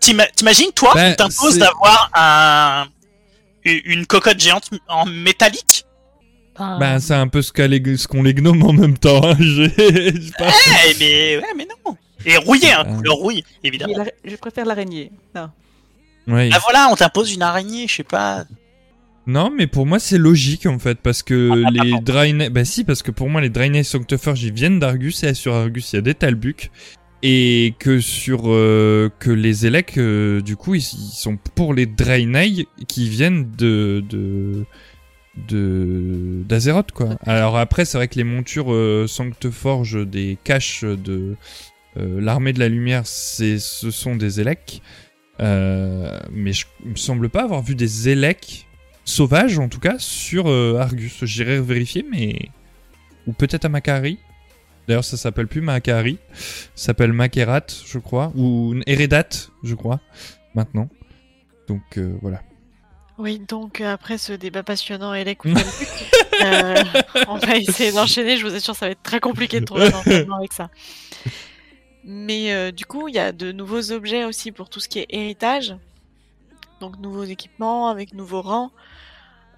T'ima- T'imagines, toi, Ben, on t'impose d'avoir un... une cocotte géante en métallique? Ben, Ben, c'est un peu ce qu'ont les gnomes en même temps. hein. Pas- Eh, mais, ouais, mais non. Et rouillé, hein, Ah. couleur rouille, évidemment. la- Je préfère l'araignée. Non. Ah voilà, on t'impose une araignée, je sais pas. Non, mais pour moi, c'est logique en fait parce que Ah, les bon. Draenei. Bah, si, parce que pour moi, les Draenei Sancteforge ils viennent d'Argus et sur Argus, il y a des Talbucs. Et que sur. euh, que les élecs, euh, du coup, ils, ils sont pour les Draenei qui viennent de. de de d'Azeroth quoi. Alors après c'est vrai que les montures euh, Sancteforge des caches de euh, l'armée de la lumière c'est ce sont des élecs Euh, mais je, il me semble pas avoir vu des élecs sauvages en tout cas sur euh, Argus. J'irai vérifier mais ou peut-être à Makari. D'ailleurs ça s'appelle plus Makari, ça s'appelle Makerat je crois ou Eredat je crois maintenant. Donc voilà. Oui, donc euh, après ce débat passionnant et les coups de Talbuc, euh, on va essayer d'enchaîner. Je vous assure, ça va être très compliqué de trouver un avec ça. Mais euh, du coup, il y a de nouveaux objets aussi pour tout ce qui est héritage. Donc nouveaux équipements avec nouveaux rangs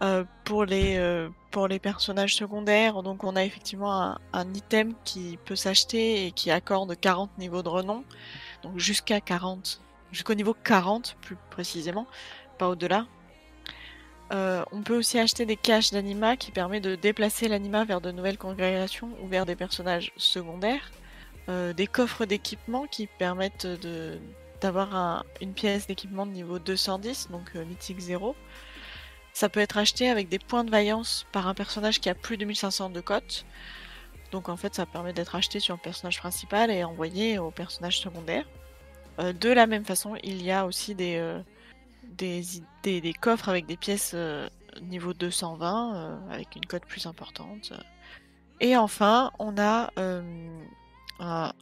euh, pour les pour les personnages secondaires. Donc on a effectivement un, un item qui peut s'acheter et qui accorde 40 niveaux de renom. Donc jusqu'à 40, jusqu'au niveau 40 plus précisément, pas au-delà. Euh, on peut aussi acheter des caches d'anima qui permet de déplacer l'anima vers de nouvelles congrégations ou vers des personnages secondaires. Euh, des coffres d'équipement qui permettent d'avoir un- une pièce d'équipement de niveau 210, donc euh, mythique 0. Ça peut être acheté avec des points de vaillance par un personnage qui a plus de 1500 de cote. Donc en fait ça permet d'être acheté sur le personnage principal et envoyé au personnage secondaire. Euh, de la même façon, il y a aussi des, des, coffres avec des pièces euh, niveau 220 euh, avec une cote plus importante. Et enfin, on a euh,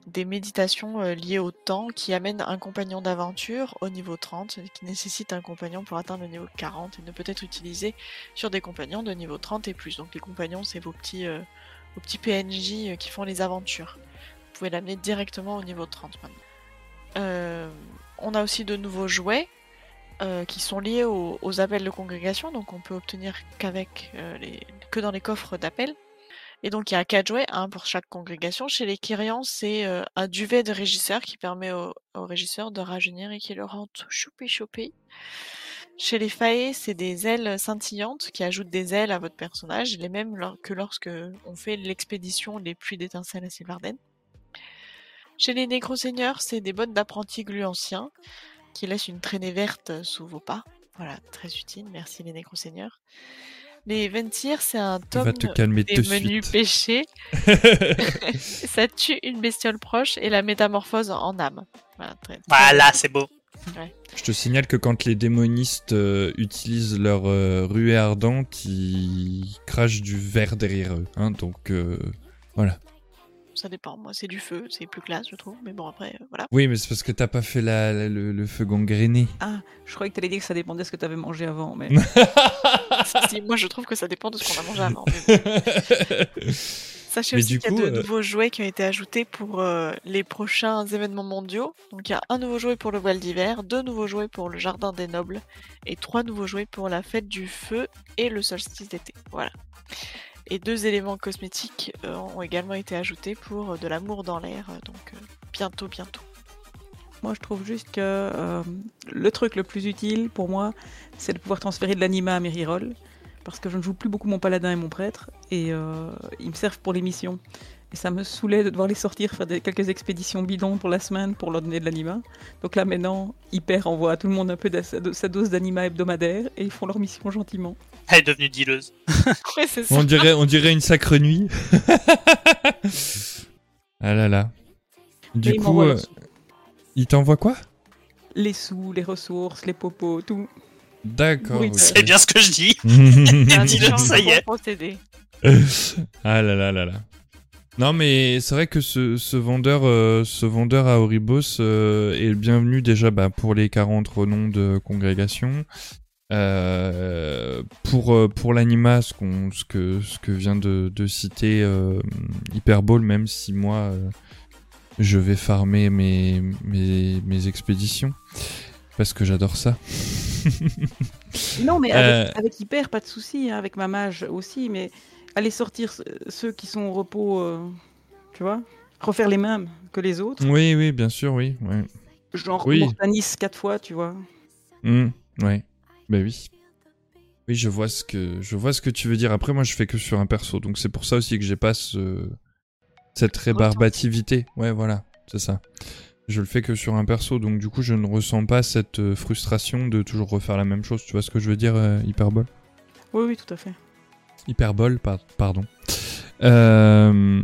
des méditations liées au temps qui amènent un compagnon d'aventure au niveau 30, qui nécessite un compagnon pour atteindre le niveau 40 et ne peut être utilisé sur des compagnons de niveau 30 et plus. Donc les compagnons, c'est vos petits, vos petits PNJ qui font les aventures. Vous pouvez l'amener directement au niveau 30 maintenant. On a aussi de nouveaux jouets euh, qui sont liés aux, aux appels de congrégation, donc on peut obtenir qu'avec euh, les, que dans les coffres d'appel. Et donc il y a quatre jouets, un pour chaque congrégation. Chez les Kyrians, c'est euh, un duvet de régisseur qui permet au, au régisseur de rajeunir et qui le rend tout choupi choupi. Chez les Fae, c'est des ailes scintillantes qui ajoutent des ailes à votre personnage, les mêmes que lorsque on fait l'expédition Les Pluies d'étincelles à Sylvarden. Chez les Nécroseigneurs, c'est des bottes d'apprenti glu ancien qui laissent une traînée verte sous vos pas. Voilà, très utile, merci les Nécroseigneurs. Les Ventir, c'est un tome Va te calmer des de menus suite. Ça tue une bestiole proche et la métamorphose en âme. Voilà, très- très Voilà, c'est beau. Je te signale que quand les démonistes euh, utilisent leur euh, ruée ardente, ils crachent du verre derrière eux. Hein, donc euh, voilà. Ça dépend, moi c'est du feu, c'est plus classe je trouve, mais bon après, euh, voilà. Oui, mais c'est parce que t'as pas fait la, la- le, le feu gangréné. Ah, je croyais que tu allais dire que ça dépendait de ce que tu avais mangé avant, mais. Si, moi je trouve que ça dépend de ce qu'on a mangé avant. mais bon. Sachez Mais aussi qu'il y a coup, de euh, nouveaux jouets qui ont été ajoutés pour euh, les prochains événements mondiaux. Donc il y a un nouveau jouet pour le voile d'hiver, deux nouveaux jouets pour le jardin des nobles et trois nouveaux jouets pour la fête du feu et le solstice d'été. Voilà. Et deux éléments cosmétiques euh, ont également été ajoutés pour euh, de l'amour dans l'air. euh, Donc bientôt, bientôt. Moi, je trouve juste que le truc le plus utile pour moi, c'est de pouvoir transférer de l'anima à mes rerolls. Parce que je ne joue plus beaucoup mon paladin et mon prêtre. Et ils me servent pour les missions. Et ça me saoulait de devoir les sortir, faire des, quelques expéditions bidons pour la semaine pour leur donner de l'anima. Donc là, maintenant, Hyper envoie à tout le monde un peu de sa, de sa dose d'anima hebdomadaire. Et ils font leur mission gentiment. Elle est devenue dealeuse. Ouais, c'est ça. On dirait, on dirait une sacre nuit. ah là là. Du Et coup, euh, il t'envoie quoi? Les sous, les ressources, les popos, tout. D'accord. Oui. C'est bien ce que je dis. Échange ça y est. ah là là là là. Non mais c'est vrai que ce, ce vendeur, euh, ce vendeur à Oribos euh, est le bienvenu déjà bah, pour les 40 renoms de congrégation. Euh, pour pour l'anima, ce, qu'on- ce que ce que vient de, de citer Hyperball, même si moi je vais farmer mes, mes mes expéditions parce que j'adore ça. Non, mais avec, avec Hyper, pas de souci. hein, avec ma mage aussi. Mais aller sortir ce- ceux qui sont au repos, euh, tu vois, refaire les mêmes que les autres. oui oui bien sûr oui ouais. Genre Oui. Mortanis quatre fois, tu vois. Hmm, ouais. Bah oui. Oui, je vois ce que je vois ce que tu veux dire. Après, moi, je fais que sur un perso, donc c'est pour ça aussi que j'ai pas ce... cette rébarbativité. Ouais, voilà, c'est ça. Je le fais que sur un perso, donc du coup, je ne ressens pas cette euh, frustration de toujours refaire la même chose. Tu vois ce que je veux dire, euh, hyperbole? Oui, oui, tout à fait. Hyperbole, par- pardon. Euh,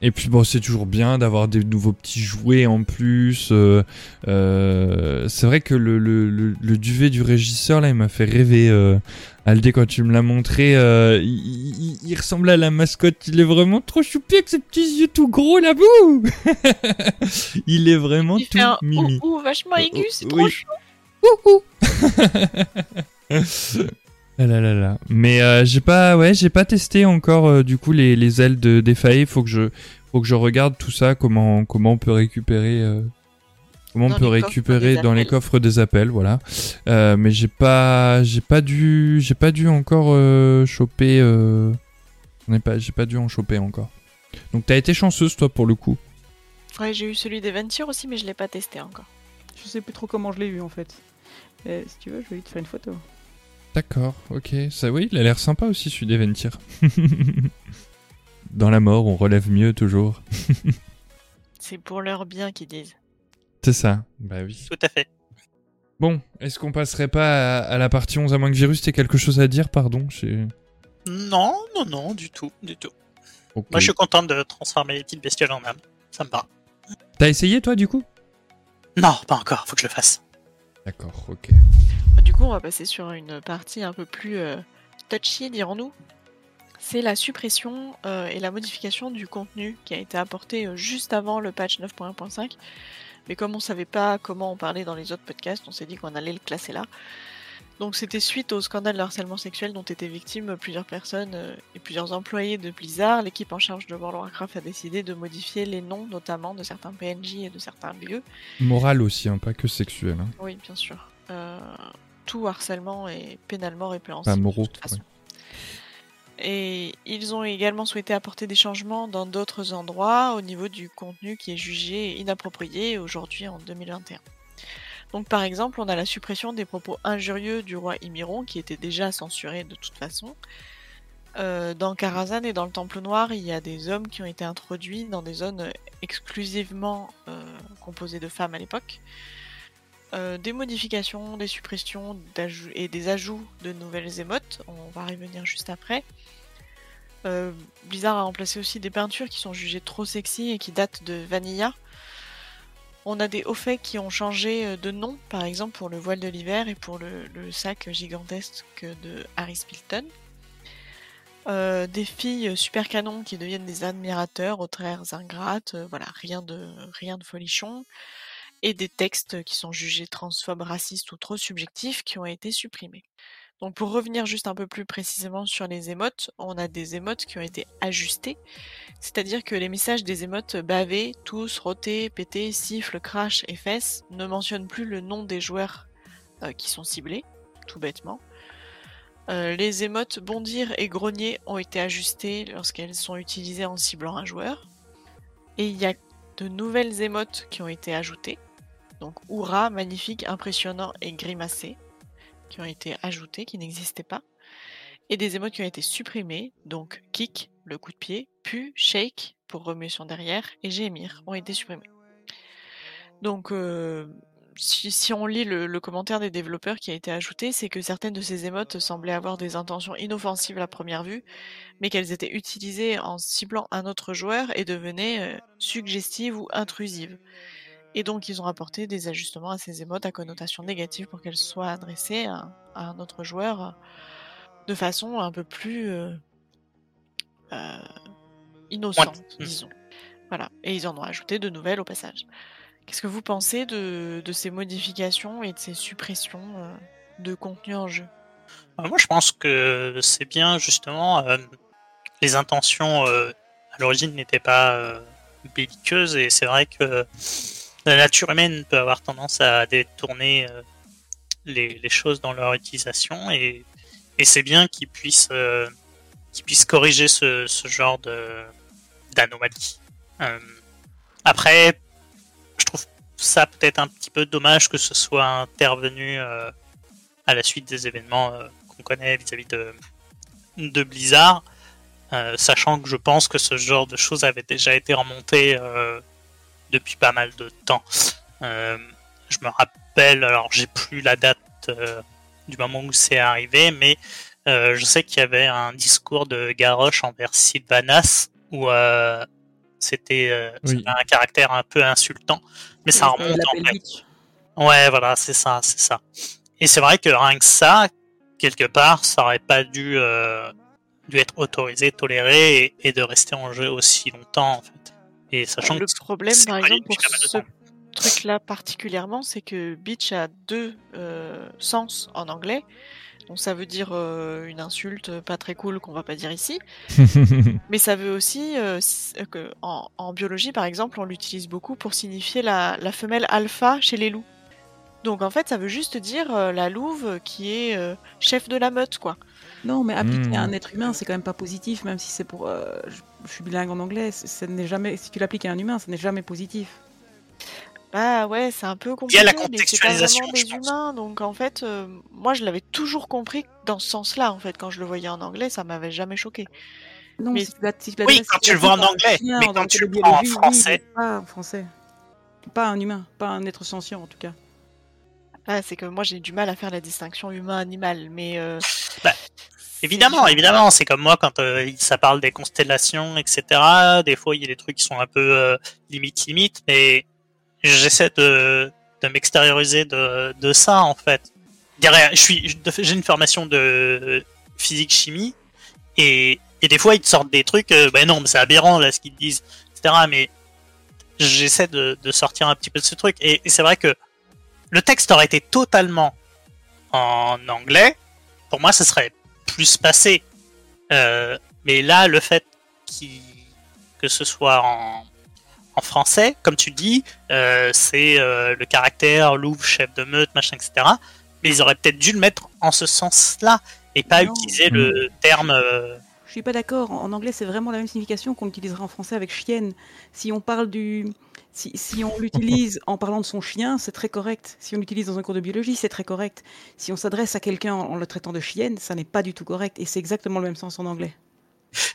Et puis bon, c'est toujours bien d'avoir des nouveaux petits jouets en plus. euh, euh, C'est vrai que le, le, le, le duvet du régisseur là, il m'a fait rêver. Aldé, quand tu me l'as montré, il, il- il ressemble à la mascotte. Il est vraiment trop choupi avec ses petits yeux tout gros là, bouh Il est vraiment Il tout un mimi. ouh, ouh vachement aigu, c'est Oui. trop chou. Ah là là là. Mais euh, j'ai pas, ouais, j'ai pas testé encore euh, du coup les, les ailes de des failles. Faut que je, faut que je regarde tout ça. Comment, comment on peut récupérer, euh, comment Dans on peut les coffres récupérer des dans les appels. coffres des appels, voilà. Euh, mais j'ai pas, j'ai pas dû, j'ai pas dû encore euh, choper. Euh... on est pas, j'ai pas dû en choper encore. Donc t'as été chanceuse toi pour le coup. Ouais, j'ai eu celui des Ventures aussi, mais je l'ai pas testé encore. Je sais plus trop comment je l'ai eu en fait. Si tu veux, je vais te faire une photo. D'accord, ok. Ça, oui, il a l'air sympa aussi celui des Ventir. Dans la mort, on relève mieux toujours. C'est pour leur bien qu'ils disent. C'est ça. Bah oui. Tout à fait. Bon, est-ce qu'on passerait pas à, à la partie 11 à moins que Virus t'aies quelque chose à dire, pardon Non, non, non, du tout, du tout. Moi, je suis content de transformer les petites bestioles en âme. Ça me va. T'as essayé toi du coup? Non, pas encore, faut que je le fasse. D'accord, ok. Du coup, on va passer sur une partie un peu plus euh, touchy, dirons-nous. C'est la suppression euh, et la modification du contenu qui a été apporté euh, juste avant le patch 9.1.5. Mais comme on savait pas comment en parler dans les autres podcasts, on s'est dit qu'on allait le classer là. Donc c'était suite au scandale de harcèlement sexuel dont étaient victimes plusieurs personnes euh, et plusieurs employés de Blizzard. L'équipe en charge de World of Warcraft a décidé de modifier les noms notamment de certains PNJ et de certains lieux. Moral aussi, hein, pas que sexuel. Hein. Oui, bien sûr. Euh, tout harcèlement est pénalement répréhensible. Pas moraux, de toute façon. Et ils ont également souhaité apporter des changements dans d'autres endroits au niveau du contenu qui est jugé inapproprié aujourd'hui en 2021. Donc par exemple, on a la suppression des propos injurieux du roi Imiron qui était déjà censuré de toute façon. Euh, dans Karazhan et dans le Temple Noir, il y a des hommes qui ont été introduits dans des zones exclusivement euh, composées de femmes à l'époque. Euh, des modifications, des suppressions et des ajouts de nouvelles émotes. On va revenir juste après. Blizzard a remplacé aussi des peintures qui sont jugées trop sexy et qui datent de Vanilla. On a des hauts faits qui ont changé euh, de nom, par exemple pour le voile de l'hiver et pour le, sac gigantesque de Harry Spilton. Euh, des filles super canons qui deviennent des admirateurs, autraires ingrates, euh, voilà, rien de, rien de folichon et des textes qui sont jugés transphobes, racistes ou trop subjectifs qui ont été supprimés. Donc pour revenir juste un peu plus précisément sur les émotes, on a des émotes qui ont été ajustées, c'est-à-dire que les messages des émotes baver, tous, roter, péter, siffle, crash et fesses ne mentionnent plus le nom des joueurs euh, qui sont ciblés, tout bêtement. Euh, les émotes bondir et grogner ont été ajustées lorsqu'elles sont utilisées en ciblant un joueur. Et il y a de nouvelles émotes qui ont été ajoutées. Donc Oura, magnifique, impressionnant et grimacé qui ont été ajoutées, qui n'existaient pas. Et des émotes qui ont été supprimées, donc kick, le coup de pied, pu, shake pour remuer son derrière, et gémir ont été supprimés. Donc euh, si, on lit le, le, commentaire des développeurs qui a été ajouté, c'est que certaines de ces émotes semblaient avoir des intentions inoffensives à première vue, mais qu'elles étaient utilisées en ciblant un autre joueur et devenaient euh, suggestives ou intrusives. Et donc ils ont apporté des ajustements à ces émotes à connotation négative pour qu'elles soient adressées à, à, un autre joueur de façon un peu plus euh, euh, innocente, ouais. disons. Voilà. Et ils en ont ajouté de nouvelles au passage. Qu'est-ce que vous pensez de, de, ces modifications et de ces suppressions euh, de contenu en jeu? Moi, je pense que c'est bien, justement, euh, les intentions euh, à l'origine n'étaient pas belliqueuses et c'est vrai que la nature humaine peut avoir tendance à détourner les, les, choses dans leur utilisation et, c'est bien qu'ils puissent, qu'ils puissent corriger ce, genre d'anomalie. après, je trouve ça peut-être un petit peu dommage que ce soit intervenu euh, à la suite des événements euh, qu'on connaît vis-à-vis de, de Blizzard, euh, sachant que je pense que ce genre de choses avait déjà été remonté depuis pas mal de temps. je me rappelle, alors j'ai plus la date du moment où c'est arrivé, mais je sais qu'il y avait un discours de Garrosh envers Sylvanas où c'était euh, oui. un caractère un peu insultant, mais ça remonte en fait. Ouais, voilà, c'est ça, c'est ça. Et c'est vrai que rien que ça, quelque part, ça aurait pas dû, euh, dû être autorisé, toléré et, et, de rester en jeu aussi longtemps en fait. Et sachant le que problème, par exemple, pour ce truc-là particulièrement, c'est que Beach a deux euh, sens en anglais. Donc ça veut dire euh, une insulte pas très cool qu'on va pas dire ici. Mais ça veut aussi euh, que en, en, biologie par exemple on l'utilise beaucoup pour signifier la, la, femelle alpha chez les loups. Donc en fait ça veut juste dire euh, la louve qui est euh, chef de la meute quoi. Non mais appliquer mmh. à un être humain c'est quand même pas positif même si c'est pour je, je, suis bilingue en anglais ça n'est jamais si tu l'appliques à un humain ça n'est jamais positif. Bah ouais, c'est un peu compliqué. Il y a la contextualisation. Mais c'est pas des humains, donc en fait, euh, moi je l'avais toujours compris dans ce sens-là. En fait, quand je le voyais en anglais, ça m'avait jamais choqué. Non, mais si tu si oui, quand tu le vois en anglais, mais quand tu le vois en français. Oui, pas en français. Pas un humain, pas un être sentient en tout cas. Ah, c'est que moi j'ai du mal à faire la distinction humain-animal, mais. Euh... Bah, évidemment, évidemment, c'est comme moi quand euh, ça parle des constellations, etc. Des fois, il y a des trucs qui sont un peu euh, limite limite, mais j'essaie de, de m'extérioriser de, de ça en fait. Derrière, je suis, j'ai une formation de physique chimie et, et des fois ils te sortent des trucs, euh, ben non, mais c'est aberrant là ce qu'ils disent, etc. Mais j'essaie de, de, sortir un petit peu de ce truc et, c'est vrai que le texte aurait été totalement en anglais, pour moi ça serait plus passé. Euh, mais là, le fait qu que ce soit en, en français, comme tu dis, euh, c'est euh, le caractère louve, chef de meute, machin, etc. Mais ils auraient peut-être dû le mettre en ce sens-là et pas non. utiliser le Mmh. terme. Euh... Je suis pas d'accord. En anglais, c'est vraiment la même signification qu'on utiliserait en français avec chienne. Si on parle du, si, si on l'utilise en parlant de son chien, c'est très correct. Si on l'utilise dans un cours de biologie, c'est très correct. Si on s'adresse à quelqu'un en le traitant de chienne, ça n'est pas du tout correct. Et c'est exactement le même sens en anglais.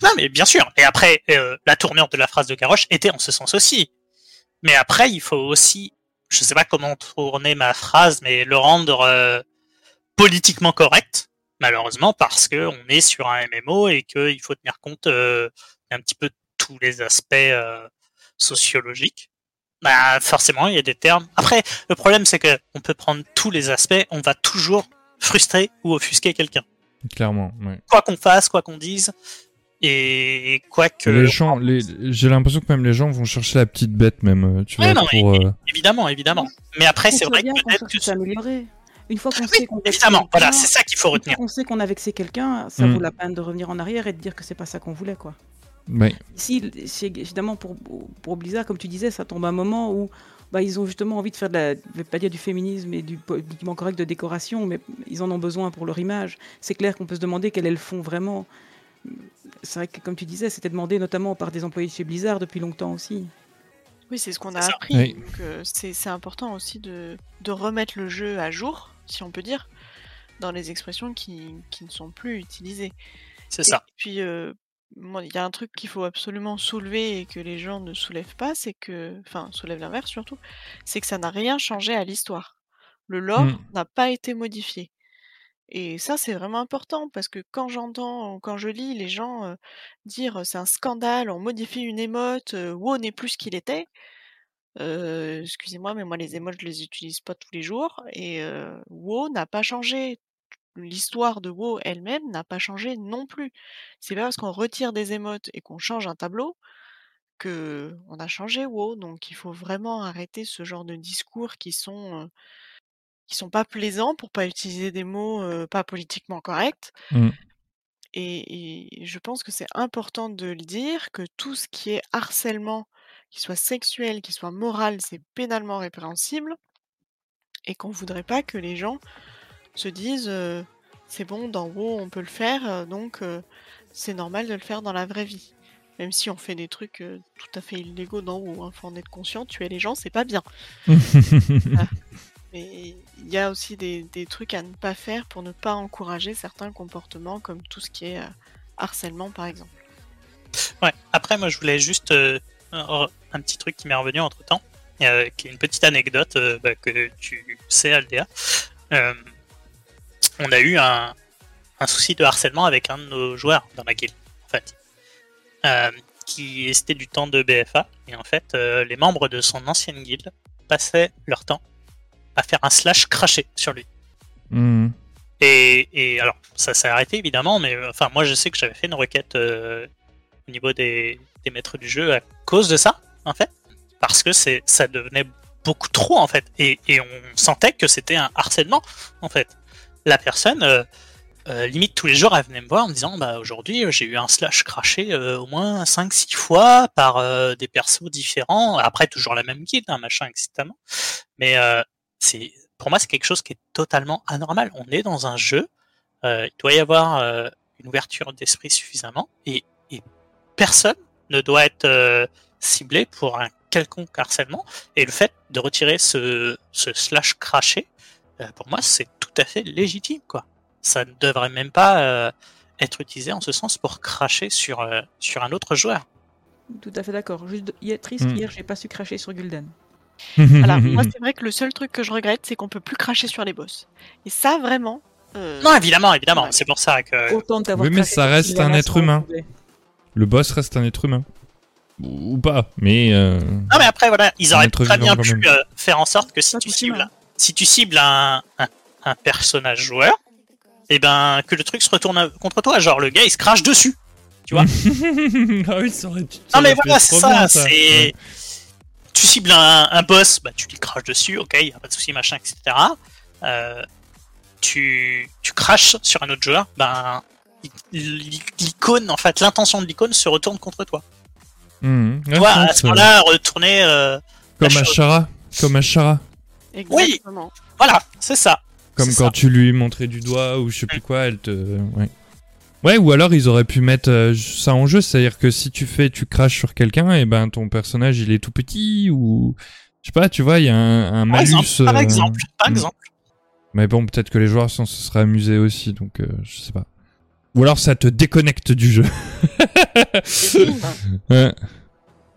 Non, mais bien sûr. Et après, euh, la tournure de la phrase de Garrosh était en ce sens aussi. Mais après, il faut aussi, je sais pas comment tourner ma phrase, mais le rendre euh, politiquement correct, malheureusement, parce que on est sur un MMO et qu'il faut tenir compte euh, un petit peu de tous les aspects sociologiques. Bah, forcément, il y a des termes. Après, le problème, c'est que on peut prendre tous les aspects, on va toujours frustrer ou offusquer quelqu'un. Clairement, ouais. Quoi qu'on fasse, quoi qu'on dise, et quoi que les gens les... j'ai l'impression que même les gens vont chercher la petite bête même tu ouais, vois non, pour, euh... évidemment évidemment mais après c'est vrai que peut-être que s'améliorer Une fois qu'on sait qu'on évidemment, voilà, c'est ça qu'il faut retenir. On sait qu'on a vexé quelqu'un, ça Mm. vaut la peine de revenir en arrière et de dire que c'est pas ça qu'on voulait, quoi. Ouais. Ici, évidemment pour, pour Blizzard, comme tu disais, ça tombe à un moment où bah, ils ont justement envie de faire de la, je vais pas dire du féminisme et du politiquement correct de décoration, mais ils en ont besoin pour leur image. C'est clair qu'on peut se demander quel est le fond vraiment. C'est vrai que, comme tu disais, c'était demandé notamment par des employés de chez Blizzard depuis longtemps aussi. Oui, c'est ce qu'on a appris. Oui. Donc, euh, c'est c'est important aussi de, de remettre le jeu à jour, si on peut dire, dans les expressions qui, qui ne sont plus utilisées. C'est Et ça. puis, euh, il y a un truc qu'il faut absolument soulever et que les gens ne soulèvent pas, c'est que, enfin, soulèvent l'inverse surtout, c'est que ça n'a rien changé à l'histoire. Le lore Mm. n'a pas été modifié. Et ça, c'est vraiment important parce que quand j'entends, quand je lis les gens euh, dire c'est un scandale, on modifie une émote, euh, WoW n'est plus ce qu'il était. euh, excusez-moi, mais moi les émotes, je les utilise pas tous les jours et WoW n'a pas changé. L'histoire de WoW elle-même n'a pas changé non plus. C'est pas parce qu'on retire des émotes et qu'on change un tableau que on a changé WoW. Donc il faut vraiment arrêter ce genre de discours qui sont euh, qui sont pas plaisants pour pas utiliser des mots euh, pas politiquement corrects. Mm. Et, et je pense que c'est important de le dire que tout ce qui est harcèlement, qu'il soit sexuel, qu'il soit moral, c'est pénalement répréhensible et qu'on voudrait pas que les gens se disent euh, c'est bon dans WoW on peut le faire euh, donc euh, c'est normal de le faire dans la vraie vie. Même si on fait des trucs euh, tout à fait illégaux dans WoW, hein, faut en être conscient, tuer les gens c'est pas bien. Mais il y a aussi des, des trucs à ne pas faire pour ne pas encourager certains comportements comme tout ce qui est euh, harcèlement par exemple. Ouais. Après, moi, je voulais juste euh, un, petit truc qui m'est revenu entre temps, qui est une petite anecdote euh, bah, que tu sais, Aldea. On a eu un, un souci de harcèlement avec un de nos joueurs dans la guilde, en fait, euh, qui c'était du temps de BFA. Et en fait, euh, les membres de son ancienne guilde passaient leur temps à faire un slash craché sur lui. Mm. Et, et alors, ça s'est arrêté évidemment, mais euh, enfin, moi je sais que j'avais fait une requête euh, au niveau des, des maîtres du jeu à cause de ça, en fait, parce que c'est ça devenait beaucoup trop en fait, et, et on sentait que c'était un harcèlement en fait. La personne, euh, euh, limite tous les jours, elle venait me voir en me disant bah aujourd'hui euh, j'ai eu un slash craché au moins 5-6 fois par des persos différents, après toujours la même guide, hein, machin, etc. Mais c'est pour moi c'est quelque chose qui est totalement anormal. On est dans un jeu, il doit y avoir une ouverture d'esprit suffisamment, et, personne ne doit être ciblé pour un quelconque harcèlement. Et le fait de retirer ce, ce slash craché, pour moi c'est tout à fait légitime quoi. Ça ne devrait même pas euh, être utilisé en ce sens pour cracher sur, euh, sur un autre joueur. Tout à fait d'accord. Juste, triste, Mm. hier, j'ai pas su cracher sur Gulden. Voilà, moi c'est vrai que le seul truc que je regrette c'est qu'on peut plus cracher sur les boss. Et ça vraiment. euh, Non, évidemment, évidemment, Ouais. c'est pour ça que. Autant Oui, mais ça reste un être humain. Le boss reste un être humain. Ou pas, mais. euh, Non, mais après, voilà, ils auraient très bien pu euh, faire en sorte que si tu cibles, humains. Si tu cibles un, un, un personnage joueur, et ben que le truc se retourne contre toi, genre le gars il se crache dessus. Tu vois ah oui, ça aurait ça Non mais voilà, c'est ça, c'est. Ouais. Tu cibles un, un boss, bah tu lui craches dessus, ok, y a pas de souci, machin, etc. Euh, tu, tu craches sur un autre joueur, ben l'icône, en fait, l'intention de l'icône se retourne contre toi. Tu Ouais, vois, non, à ce moment-là, retourner. euh, Comme. Ashara. Comme Ashara. Exactement. Voilà, c'est ça. Comme quand ça. tu lui montrais du doigt ou je sais plus quoi, elle te. Ouais. Ouais, ou alors ils auraient pu mettre euh, ça en jeu, c'est-à-dire que si tu fais, tu craches sur quelqu'un, et ben ton personnage il est tout petit ou. Je sais pas, tu vois, il y a un, un Par malus. exemple, par euh, exemple, par hmm. exemple. Mais bon, peut-être que les joueurs s'en se seraient amusés aussi, donc euh, je sais pas. Ou alors ça te déconnecte du jeu. Ouais.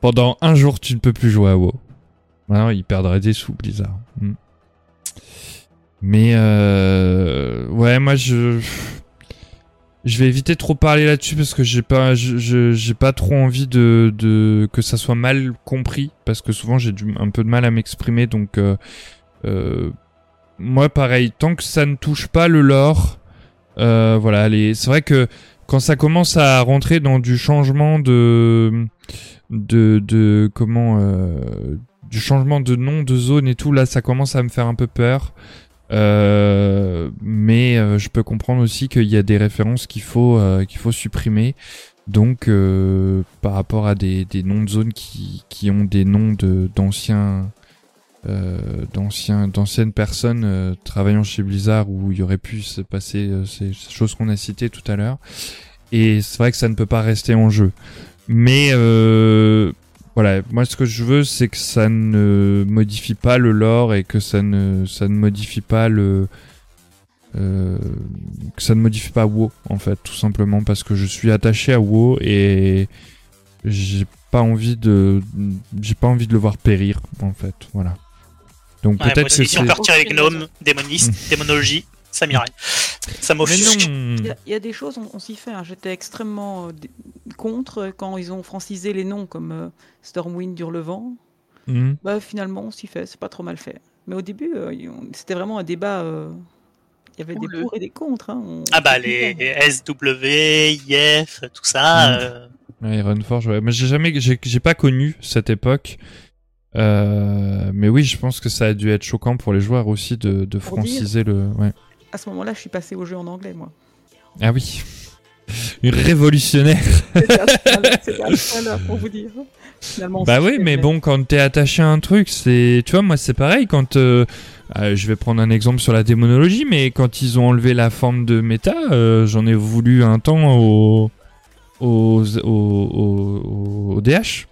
Pendant un jour, tu ne peux plus jouer à WoW. Alors, ils perdraient des sous, Blizzard. Hmm. Mais euh... ouais, moi je je vais éviter de trop parler là-dessus parce que j'ai pas j'ai pas trop envie de, que ça soit mal compris parce que souvent j'ai un peu de mal à m'exprimer donc euh, euh, moi pareil tant que ça ne touche pas le lore euh, voilà les c'est vrai que quand ça commence à rentrer dans du changement de de, de comment euh, du changement de nom de zone et tout là ça commence à me faire un peu peur Euh, mais euh, je peux comprendre aussi qu'il y a des références qu'il faut euh, qu'il faut supprimer. Donc par rapport à des, des noms de zones qui, qui ont des noms de d'anciens d'anciens d'anciennes personnes travaillant chez Blizzard où il y aurait pu se passer euh, ces choses qu'on a citées tout à l'heure. Et c'est vrai que ça ne peut pas rester en jeu. Mais euh, voilà, moi ce que je veux c'est que ça ne modifie pas le lore et que ça ne ça ne modifie pas le euh, que ça ne modifie pas WoW en fait tout simplement parce que je suis attaché à WoW et j'ai pas envie de j'ai pas envie de le voir périr en fait voilà. Donc Ouais, peut-être que c'est retirer avec Gnome, démoniste, démonologie, ça m'irait. Ça m'offusque. Il y a- il y, a des choses, on, on s'y fait. hein. J'étais extrêmement euh, contre quand ils ont francisé les noms comme euh, Stormwind, Hurlevent. Mhm. Bah, finalement, on s'y fait. C'est pas trop mal fait. Mais au début, euh, c'était vraiment un débat. euh, Il y avait des pour et des contre. hein. On- Ah bah les fait. SW, IF, tout ça. Mm. euh, Ouais, Ironforge, ouais. Mais j'ai jamais, j'ai, pas connu cette époque. Euh, mais oui, je pense que ça a dû être choquant pour les joueurs aussi de, de Pour dire. franciser le. Ouais. À ce moment-là, je suis passé au jeu en anglais, moi. Ah oui, une révolutionnaire. C'était ce point-là, pour vous dire. Finalement, Bah oui, mais bon, quand t'es attaché à un truc, c'est, tu vois, moi c'est pareil. Quand euh, euh, je vais prendre un exemple sur la démonologie, mais quand ils ont enlevé la forme de méta, euh, j'en ai voulu un temps au au au, au- au DH.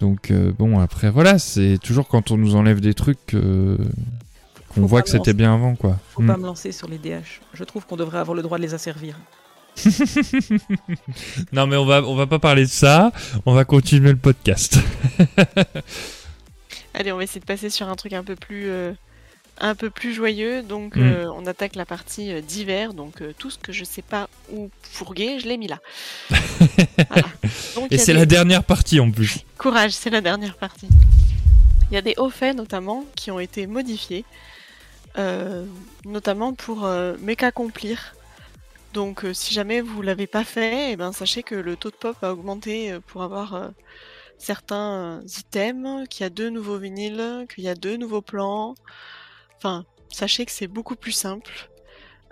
Donc euh, bon, après voilà, c'est toujours quand on nous enlève des trucs Faut voit que c'était bien avant, quoi. Faut Mm. pas me lancer sur les DH. Je trouve qu'on devrait avoir le droit de les asservir. non mais on va on va pas parler de ça. On va continuer le podcast. Allez, on va essayer de passer sur un truc un peu plus, euh, un peu plus joyeux. Donc, Mm. euh, on attaque la partie euh, d'hiver. Donc, euh, tout ce que je sais pas où fourguer, je l'ai mis là. Voilà. Donc, il Et c'est des- la dernière partie en plus. Courage, c'est la dernière partie. Il y a des hauts faits notamment qui ont été modifiés, notamment pour euh, méca-accomplir. Donc euh, si jamais vous l'avez pas fait, eh ben, sachez que le taux de pop a augmenté euh, pour avoir euh, certains euh, items, qu'il y a deux nouveaux vinyles, qu'il y a deux nouveaux plans. Enfin, sachez que c'est beaucoup plus simple.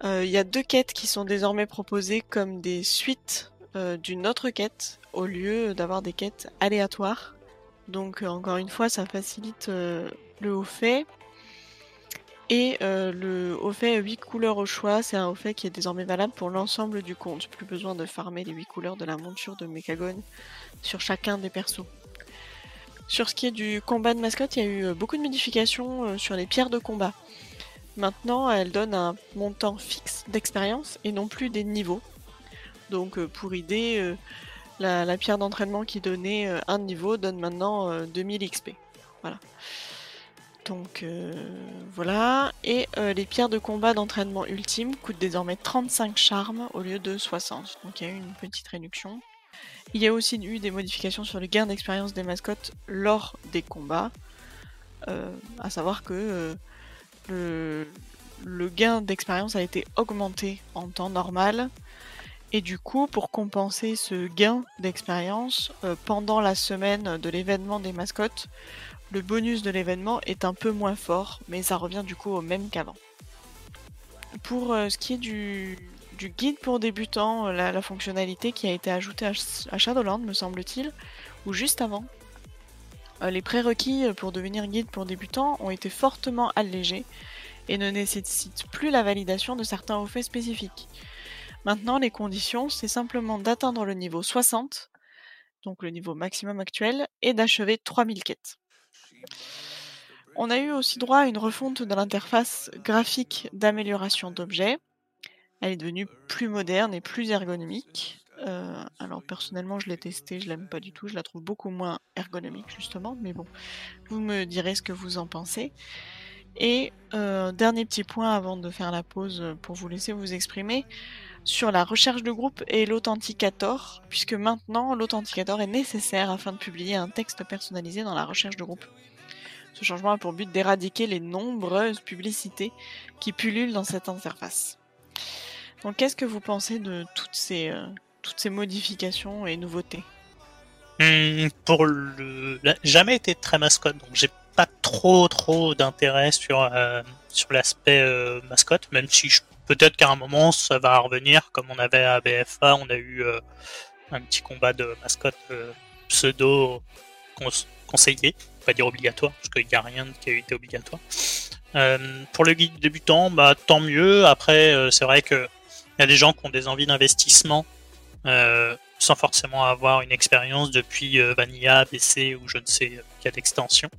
Euh, Il y a deux quêtes qui sont désormais proposées comme des suites euh, d'une autre quête au lieu d'avoir des quêtes aléatoires. Donc euh, encore une fois, ça facilite euh, le haut fait. Et euh, le fait 8 couleurs au choix, c'est un fait qui est désormais valable pour l'ensemble du compte. Plus besoin de farmer les 8 couleurs de la monture de Mechagon sur chacun des persos. Sur ce qui est du combat de mascotte, il y a eu euh, beaucoup de modifications euh, sur les pierres de combat. Maintenant, elles donnent un montant fixe d'expérience et non plus des niveaux. Donc euh, pour idée, la, la pierre d'entraînement qui donnait un niveau donne maintenant euh, 2000 XP. Voilà. Donc euh, voilà. Et euh, les pierres de combat d'entraînement ultime coûtent désormais 35 charmes au lieu de 60. Donc il y a eu une petite réduction. Il y a aussi eu des modifications sur le gain d'expérience des mascottes lors des combats. Euh, à savoir que euh, le, gain d'expérience a été augmenté en temps normal. Et du coup, pour compenser ce gain d'expérience, pendant la semaine de l'événement des mascottes, le bonus de l'événement est un peu moins fort, mais ça revient du coup au même qu'avant. Pour euh, ce qui est du, guide pour débutants, euh, la, fonctionnalité qui a été ajoutée à, à Shadowland, me semble-t-il, ou juste avant, euh, les prérequis pour devenir guide pour débutants ont été fortement allégés et ne nécessitent plus la validation de certains hauts faits spécifiques. Maintenant, les conditions, c'est simplement d'atteindre le niveau 60, donc le niveau maximum actuel, et d'achever 3000 quêtes. On a eu aussi droit à une refonte de l'interface graphique d'amélioration d'objets. Elle est devenue plus moderne et plus ergonomique. Euh, alors personnellement, je l'ai testée, je l'aime pas du tout, je la trouve beaucoup moins ergonomique justement, mais bon, vous me direz ce que vous en pensez. Et euh, dernier petit point avant de faire la pause pour vous laisser vous exprimer sur la recherche de groupe et l'authenticator, puisque maintenant l'authenticator est nécessaire afin de publier un texte personnalisé dans la recherche de groupe. Ce changement a pour but d'éradiquer les nombreuses publicités qui pullulent dans cette interface. Donc qu'est-ce que vous pensez de toutes ces, euh, toutes ces modifications et nouveautés? Hmm, pour le, jamais été très mascotte, donc j'ai pas trop trop d'intérêt sur euh, sur l'aspect euh, mascotte, même si peut-être qu'à un moment ça va revenir, comme on avait à BFA, on a eu un petit combat de mascotte pseudo cons- conseillé, va dire obligatoire, parce qu'il n'y a rien qui a été obligatoire. Euh, pour le guide débutant, bah tant mieux. Après, euh, c'est vrai que il y a des gens qui ont des envies d'investissement euh, sans forcément avoir une expérience depuis Vanilla, BC ou je ne sais quelle extension.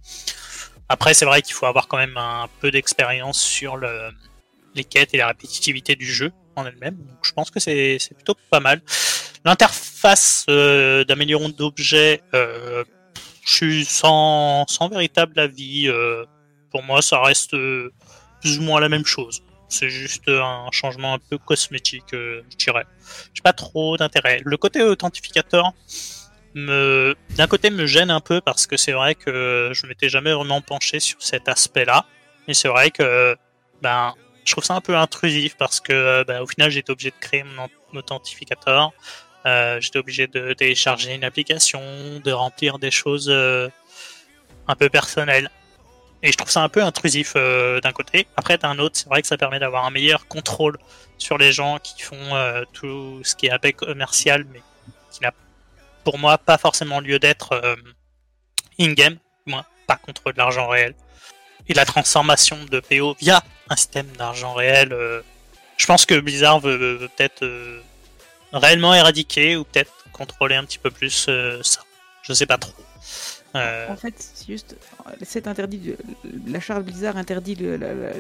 Après, c'est vrai qu'il faut avoir quand même un peu d'expérience sur le, les quêtes et la répétitivité du jeu en elle-même. Donc, je pense que c'est plutôt pas mal. L'interface d'amélioration d'objets, je suis sans, sans véritable avis. euh, pour moi, ça reste euh, plus ou moins la même chose. C'est juste un changement un peu cosmétique, euh, je dirais. J'ai pas trop d'intérêt. Le côté authentificateur, me, d'un côté, me gêne un peu parce que c'est vrai que je m'étais jamais vraiment penché sur cet aspect-là. Et c'est vrai que, ben, je trouve ça un peu intrusif parce que, ben, au final, j'étais obligé de créer mon au- authentificateur. Euh, j'étais obligé de télécharger une application, de remplir des choses euh, un peu personnelles. Et je trouve ça un peu intrusif euh, d'un côté. Après, d'un autre, c'est vrai que ça permet d'avoir un meilleur contrôle sur les gens qui font tout ce qui est aspect commercial, mais qui n'a pour moi pas forcément lieu d'être in-game, moins pas contre de l'argent réel. Et la transformation de PO via un système d'argent réel, je pense que Blizzard veut, peut-être réellement éradiquer ou peut-être contrôler un petit peu plus euh, ça. Je sais pas trop. Euh, En fait, c'est juste, c'est interdit. de- la charte Blizzard interdit le- la- la-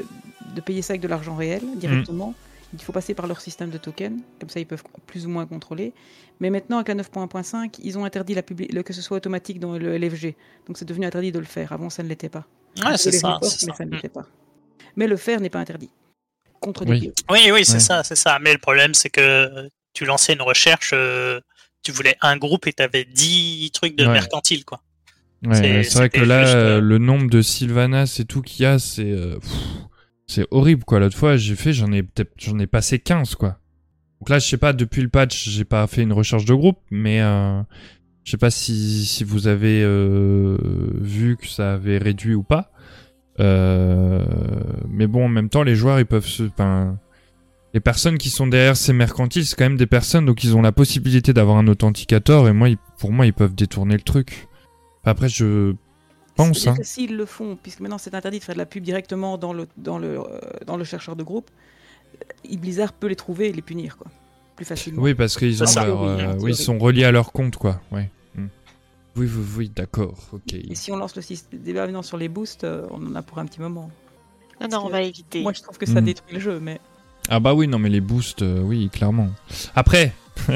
de payer ça avec de l'argent réel directement. Il faut passer par leur système de token, comme ça ils peuvent plus ou moins contrôler. Mais maintenant, avec la 9.1.5, ils ont interdit la publi- le, que ce soit automatique dans le LFG. Donc c'est devenu interdit de le faire. Avant, ça ne l'était pas. ouais, c'est ça. reports, c'est mais ça. ça ne Mm. l'était pas. Mais le faire n'est pas interdit. Contre Oui. des. Oui, oui, c'est Ouais. ça, c'est ça. Mais le problème, c'est que tu lançais une recherche, euh, tu voulais un groupe et t'avais 10 trucs de Ouais. mercantile, quoi. Ouais, C'est- vrai que là, juste, euh, euh, le nombre de Sylvanas et tout qu'il y a, c'est euh, horrible quoi. L'autre fois, j'ai fait, j'en ai j'en ai passé 15 quoi. Donc là, je sais pas, depuis le patch, j'ai pas fait une recherche de groupe, mais euh, je sais pas si, si vous avez euh, vu que ça avait réduit ou pas. Euh, mais bon, en même temps, les joueurs, ils peuvent se, les personnes qui sont derrière ces mercantiles, c'est quand même des personnes, donc ils ont la possibilité d'avoir un authenticateur, et moi, ils- pour moi, ils peuvent détourner le truc. Après, je pense, hein. que s'ils le font, puisque maintenant c'est interdit de faire de la pub directement dans le, dans le, euh, dans le chercheur de groupe, euh, Blizzard peut les trouver et les punir, quoi. Plus facilement. Oui, parce qu'ils ont C'est ça. leur, euh, Oui, ils sont reliés à leur compte, quoi. Ouais. Hmm. Oui, oui, oui, d'accord, ok. Et si on lance le système débat maintenant sur les boosts, on en a pour un petit moment. Non, non, on va éviter. Moi, je trouve que ça Mm. détruit le jeu, mais Ah bah oui, non, mais les boosts, euh, oui, clairement. Après,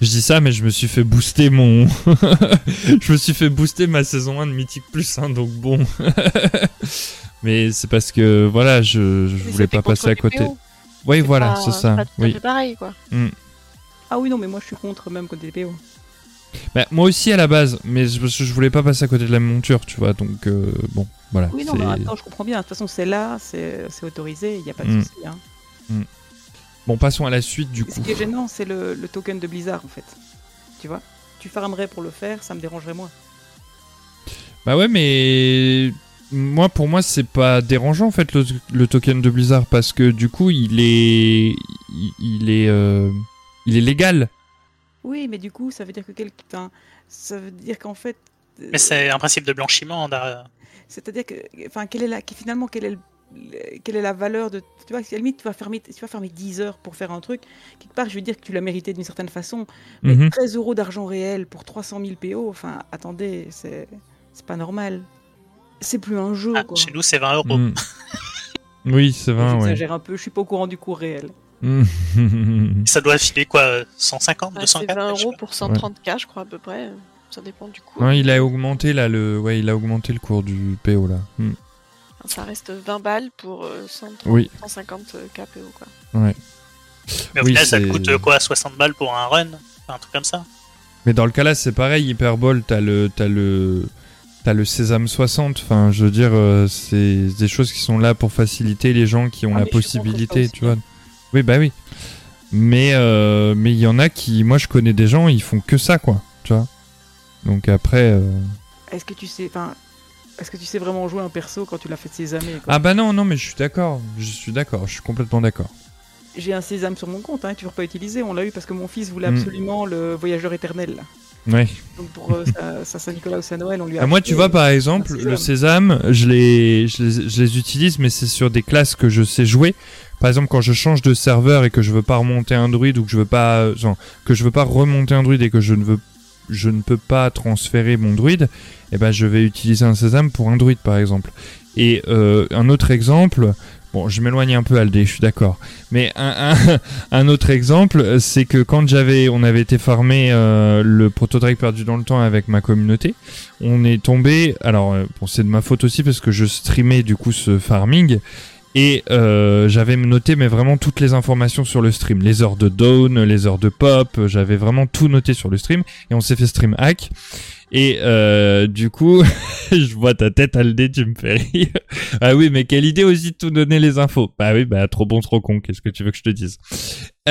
je dis ça, mais je me suis fait booster mon... je me suis fait booster ma saison 1 de Mythic Plus, hein, donc bon. mais c'est parce que, voilà, je, voulais pas passer à côté. PO. Oui, voilà, c'est ça. Pas Oui. pareil, quoi. ah oui non, mais moi je suis contre même côté PO. Bah, moi aussi à la base, mais je, je voulais pas passer à côté de la monture, tu vois, donc euh, bon, voilà. Oui non, mais attends, je comprends bien. De toute façon, c'est là, c'est c'est autorisé, il n'y a pas de Mm. souci. hein. Bon, passons à la suite, du Ce coup. qui est gênant, c'est le, le token de Blizzard en fait. Tu vois? Tu farmerais pour le faire, ça me dérangerait moins. Bah ouais, mais moi, pour moi, c'est pas dérangeant en fait le, le token de Blizzard parce que du coup, il est, il, il est, euh, il est légal. Oui, mais du coup, ça veut dire que quelqu'un, ça veut dire qu'en fait, Mais c'est un principe de blanchiment. derrière. C'est-à-dire que, enfin, quelle est la, que finalement, quelle est, le- quelle est la valeur de, tu vois, à la limite, tu vas fermer, tu vas fermer 10 heures pour faire un truc. Quelque part, je veux dire que tu l'as mérité d'une certaine façon. Mais Mhm. 13 euros d'argent réel pour 300 000 PO, enfin, attendez, c'est, c'est pas normal. C'est plus un jeu, Ah, quoi. chez nous, c'est 20 euros. Mm. Oui, c'est vrai, ouais. J'exagère un peu, je suis pas au courant du cours réel. Mm. Ça doit filer quoi 150, Ah, 200 c'est 20 euros pour 130K, je crois, à peu près. Ça dépend du non, il a augmenté là le, ouais, il a augmenté le cours du PO là. Mm. Ça reste 20 balles pour euh, 130, Oui, 150 KPO, quoi. ouais. Mais au Oui, final, ça te coûte euh, quoi 60 balles pour un run Enfin, Un truc comme ça Mais dans le cas là, c'est pareil, Hyperball, t'as le, t'as le, t'as le Sésame 60. Enfin, je veux dire, euh, c'est des choses qui sont là pour faciliter les gens qui ont Ah, la possibilité, tu vois. Oui, bah oui. Mais euh, mais il y en a qui, moi, je connais des gens, ils font que ça, quoi. Tu vois. Donc après, euh, Est-ce que tu sais, enfin, est-ce que tu sais vraiment jouer un perso quand tu l'as fait sésamer Ah bah non, non, mais je suis d'accord. Je suis d'accord. Je suis complètement d'accord. J'ai un sésame sur mon compte, hein, toujours pas utilisé. On l'a eu parce que mon fils voulait Mm. absolument le voyageur éternel. Ouais. Donc pour euh, sa- sa Saint-Nicolas ou Saint-Noël, on lui a. Ah, moi, acheté, tu vois, euh, par exemple, sésame. le sésame, je les, je les, je les utilise, mais c'est sur des classes que je sais jouer. Par exemple, quand je change de serveur et que je veux pas remonter un druide ou que je veux pas, euh, genre, que je veux pas remonter un druide et que je ne veux, je ne peux pas transférer mon druide, eh ben, je vais utiliser un sésame pour un druide, par exemple. Et euh, un autre exemple, bon, je m'éloigne un peu, Aldé, je suis d'accord. Mais un, un, autre exemple, c'est que quand j'avais, on avait été farmer euh, le protodrake perdu dans le temps avec ma communauté, on est tombé. Alors, euh, bon, c'est de ma faute aussi parce que je streamais du coup ce farming. Et euh, j'avais noté mais vraiment toutes les informations sur le stream, les heures de down, les heures de pop, j'avais vraiment tout noté sur le stream et on s'est fait stream hack. Et euh, du coup, je vois ta tête Aldé, tu me fais rire. ah oui, mais quelle idée aussi de tout donner les infos. Bah oui, bah trop bon, trop con. Qu'est-ce que tu veux que je te dise?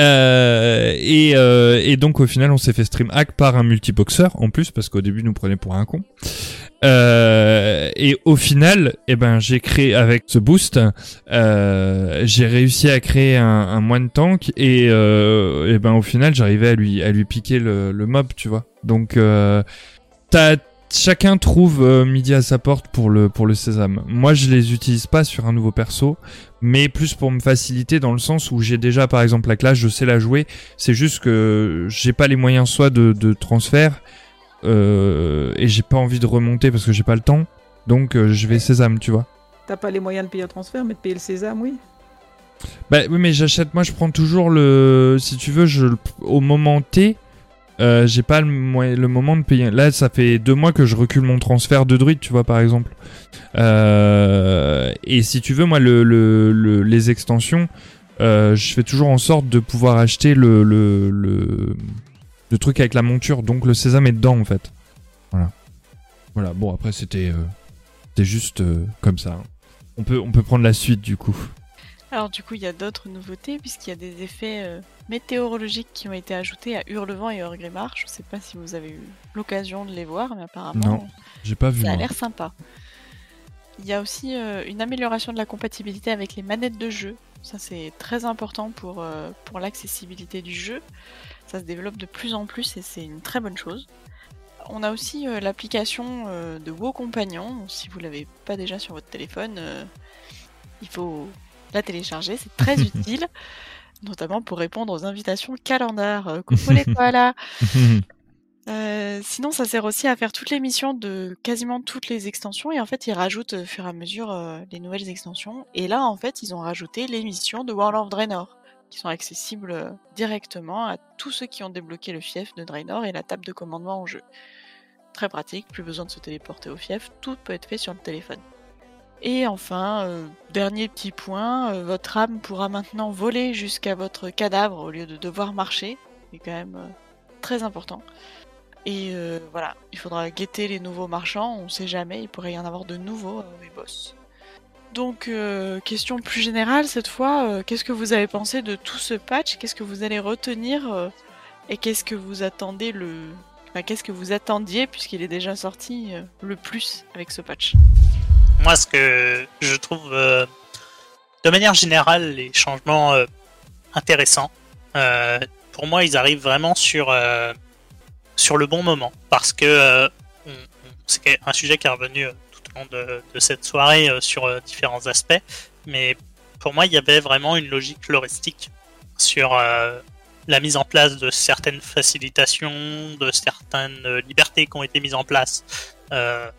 Euh, et, euh, et donc au final, on s'est fait stream hack par un multiboxeur en plus parce qu'au début, nous prenait pour un con. Euh, et au final, eh ben, j'ai créé avec ce boost, euh, j'ai réussi à créer un, un moine tank et, eh ben, au final, j'arrivais à lui à lui piquer le, le mob, tu vois. Donc, euh, t'as chacun trouve euh, midi à sa porte pour le pour le sésame. Moi, je les utilise pas sur un nouveau perso, mais plus pour me faciliter dans le sens où j'ai déjà par exemple la classe, je sais la jouer. C'est juste que j'ai pas les moyens soit de, de transfert et j'ai pas envie de remonter parce que j'ai pas le temps. Donc euh, je vais sésame, tu vois. T'as pas les moyens de payer un transfert, mais de payer le sésame, oui. Bah oui, mais j'achète. Moi, je prends toujours le. Si tu veux, je au moment T. euh, j'ai pas le, moment de payer. Là, ça fait deux mois que je recule mon transfert de druide, tu vois, par exemple. Euh, et si tu veux, moi, le, le- le- les extensions, euh, je fais toujours en sorte de pouvoir acheter le, le, truc avec la monture. Donc, le sésame est dedans, en fait. Voilà. Voilà. Bon, après, c'était, euh, c'était juste euh, comme ça. hein. On peut, on peut prendre la suite, du coup. Alors du coup, il y a d'autres nouveautés puisqu'il y a des effets euh, météorologiques qui ont été ajoutés à Hurlevent et Orgrimmar. Je sais pas si vous avez eu l'occasion de les voir, mais apparemment, Non, J'ai pas vu. ça a moi. l'air sympa. Il y a aussi euh, une amélioration de la compatibilité avec les manettes de jeu. Ça, c'est très important pour, euh, pour l'accessibilité du jeu. Ça se développe de plus en plus et c'est une très bonne chose. On a aussi euh, l'application euh, de WoW Compagnon. Si vous l'avez pas déjà sur votre téléphone, euh, il faut la télécharger. C'est très utile, notamment pour répondre aux invitations calendar. Coucou les koalas sinon, ça sert aussi à faire toutes les missions de quasiment toutes les extensions. Et en fait, ils rajoutent au fur et à mesure les nouvelles extensions. Et là, en fait, ils ont rajouté les missions de World of Draenor, qui sont accessibles euh, directement à tous ceux qui ont débloqué le fief de Draenor et la table de commandement en jeu. Très pratique, plus besoin de se téléporter au fief, tout peut être fait sur le téléphone. Et enfin, euh, dernier petit point, euh, votre âme pourra maintenant voler jusqu'à votre cadavre au lieu de devoir marcher. C'est quand même très important. Et voilà, il faudra guetter les nouveaux marchands, on sait jamais, il pourrait y en avoir de nouveaux les boss. Donc, euh, question plus générale cette fois, euh, qu'est-ce que vous avez pensé de tout ce patch? Qu'est-ce que vous allez retenir euh, Et qu'est-ce que vous attendez le. Qu'est-ce que vous attendiez, puisqu'il est déjà sorti, le plus avec ce patch? Moi, ce que je trouve de manière générale les changements intéressants, pour moi, ils arrivent vraiment sur, sur le bon moment. Parce que c'est un sujet qui est revenu de, cette soirée euh, sur euh, différents aspects. Mais pour moi, il y avait vraiment une logique floristique sur euh, la mise en place de certaines facilitations, de certaines libertés qui ont été mises en place.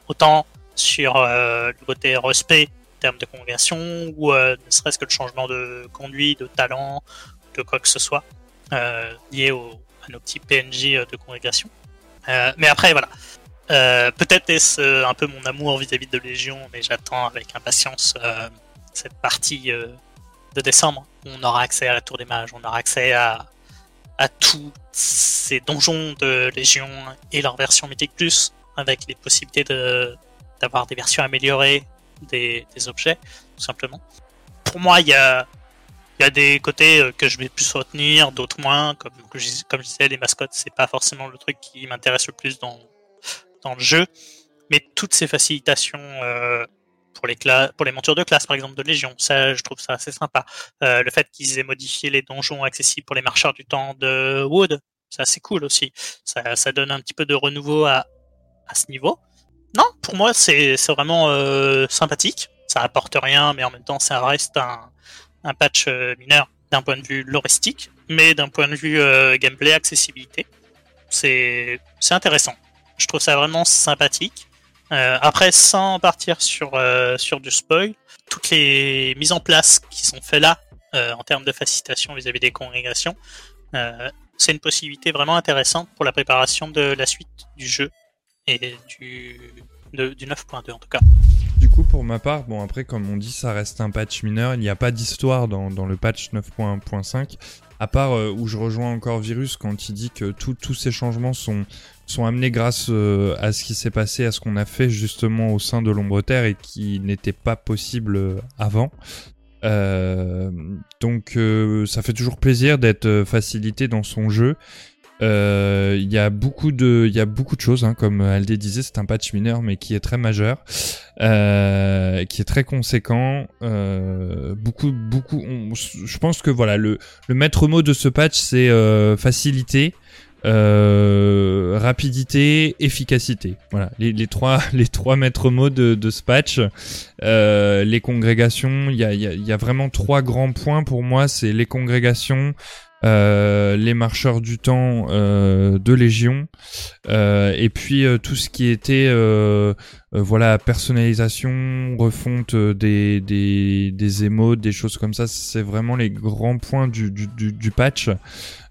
Autant sur le côté respect en termes de congrégation ou ne serait-ce que le changement de conduit, de talent, de quoi que ce soit lié au, à nos petits PNJ de congrégation. Mais après, voilà. Euh, Peut-être est-ce euh, un peu mon amour vis-à-vis de Légion, mais j'attends avec impatience euh, cette partie euh, de décembre. On aura accès à la Tour des Mages, on aura accès à, à tous ces donjons de Légion et leur version Mythic Plus, avec les possibilités d'avoir des versions améliorées des, des objets, tout simplement. Pour moi, il y a, y a des côtés euh, que je vais plus retenir, d'autres moins. Comme, comme je disais, les mascottes, c'est pas forcément le truc qui m'intéresse le plus dans, dans le jeu. mais toutes ces facilitations euh, pour les pour les montures de classe par exemple de Légion, ça je trouve ça assez sympa. le fait qu'ils aient modifié les donjons accessibles pour les marcheurs du temps de Wood, c'est assez cool aussi. Ça, ça donne un petit peu de renouveau à, à ce niveau. Non, pour moi c'est vraiment sympathique. Ça apporte rien, mais en même temps ça reste un, un patch mineur d'un point de vue loristique, mais d'un point de vue gameplay accessibilité c'est intéressant. Je trouve ça vraiment sympathique. Euh, après, sans partir sur, euh, sur du spoil, toutes les mises en place qui sont faites là, euh, en termes de facilitation vis-à-vis des congrégations, c'est une possibilité vraiment intéressante pour la préparation de la suite du jeu et du, du 9.2 en tout cas. Du coup, pour ma part, bon après, comme on dit, ça reste un patch mineur. Il n'y a pas d'histoire dans, le patch 9.1.5. À part où je rejoins encore Virus quand il dit que tous ces changements sont, sont amenés grâce euh, à ce qui s'est passé, à ce qu'on a fait justement au sein de l'ombre terre et qui n'était pas possible euh, avant. donc ça fait toujours plaisir d'être facilité dans son jeu. Il y a beaucoup de, il y a beaucoup de choses, hein, comme Aldé disait, c'est un patch mineur mais qui est très majeur, euh, qui est très conséquent. Euh, beaucoup, beaucoup. je pense que voilà, le, le maître mot de ce patch c'est euh, facilité. Euh, rapidité, efficacité. Voilà, les, trois les trois maîtres mots de, de ce patch. Euh, les congrégations, il y a, y, y a, vraiment trois grands points pour moi. C'est les congrégations, euh, les marcheurs du temps de Légion, et puis tout ce qui était voilà personnalisation, refonte des, des, des émotes, des choses comme ça, c'est vraiment les grands points du, du, du, patch.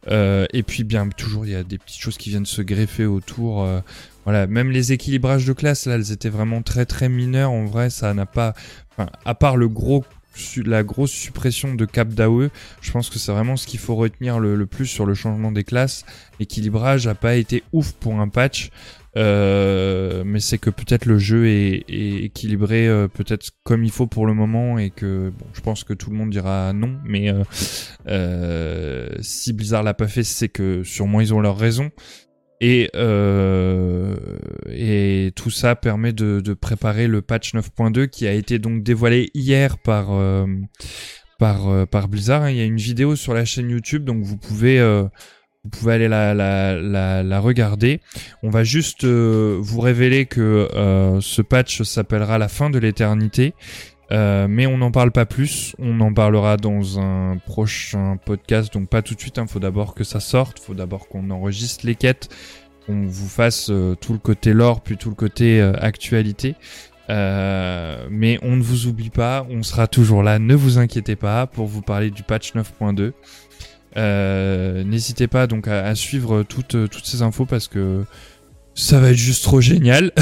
Et puis bien toujours il y a des petites choses qui viennent se greffer autour. voilà, même les équilibrages de classe là, elles étaient vraiment très très mineurs. En vrai, ça n'a pas, à part le gros la grosse suppression de cap d'AOE, je pense que c'est vraiment ce qu'il faut retenir le, plus sur le changement des classes. L'équilibrage n'a pas été ouf pour un patch, euh, mais c'est que peut-être le jeu est, équilibré euh, peut-être comme il faut pour le moment et que bon, je pense que tout le monde dira non, mais euh, si Blizzard l'a pas fait, c'est que sûrement ils ont leur raison. Et, euh, et tout ça permet de, de préparer le patch 9.2 qui a été donc dévoilé hier par, euh, par, euh, par Blizzard. Il y a une vidéo sur la chaîne YouTube, donc vous pouvez, euh, vous pouvez aller la, la, la, la, regarder. On va juste vous révéler que ce patch s'appellera la fin de l'éternité. Euh, mais on n'en parle pas plus, on en parlera dans un prochain podcast, donc pas tout de suite, il hein. faut d'abord que ça sorte, faut d'abord qu'on enregistre les quêtes, qu'on vous fasse euh, tout le côté lore, puis tout le côté euh, actualité. mais on ne vous oublie pas, on sera toujours là, ne vous inquiétez pas, pour vous parler du patch 9.2. N'hésitez pas donc à, suivre toutes, toutes ces infos parce que ça va être juste trop génial.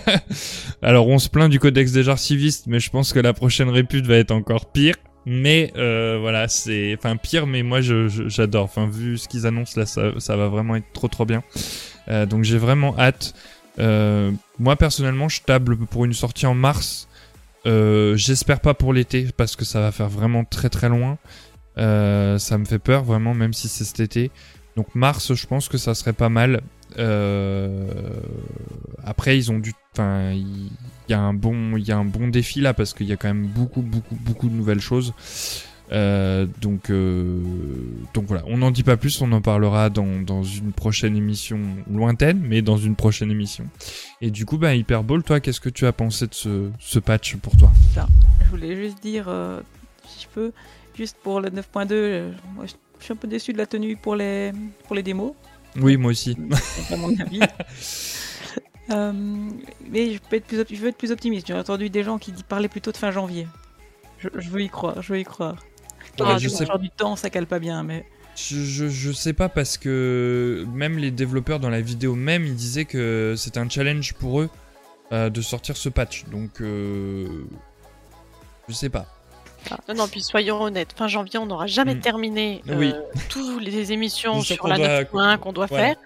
Alors on se plaint du codex des archivistes, mais je pense que la prochaine répute va être encore pire. Mais euh, voilà, c'est enfin pire, mais moi j'adore. Enfin vu ce qu'ils annoncent là, ça, va vraiment être trop trop bien. Euh, donc j'ai vraiment hâte. Euh, moi personnellement, je table pour une sortie en mars. Euh, J'espère pas pour l'été parce que ça va faire vraiment très très loin. Euh, ça me fait peur vraiment, même si c'est cet été. Donc mars, je pense que ça serait pas mal. Euh, après, ils ont dû. Enfin, il y a un bon, il y a un bon défi là parce qu'il y a quand même beaucoup, beaucoup, beaucoup de nouvelles choses. Euh, donc, donc voilà, on n'en dit pas plus, on en parlera dans, dans, une prochaine émission lointaine, mais dans une prochaine émission. Et du coup, bah, Hyperball, toi, qu'est-ce que tu as pensé de ce, ce patch pour toi? Je voulais juste dire, si je peux, juste pour le 9.2, moi je suis un peu déçu de la tenue pour les, pour les démos. Oui, moi aussi. à mon avis. Euh, mais je, peux être plus, je veux être plus optimiste. J'ai entendu des gens qui parlaient plutôt de fin janvier. Je, veux y croire, je veux y croire. Ah, je sais... du temps, ça cale pas bien, mais. Je, je, sais pas parce que même les développeurs dans la vidéo même, ils disaient que c'était un challenge pour eux euh, de sortir ce patch. Donc, euh, je sais pas. Non, non, puis soyons honnêtes, fin janvier, on n'aura jamais mm. terminé euh, toutes les émissions sur la 9.1 qu'on doit faire.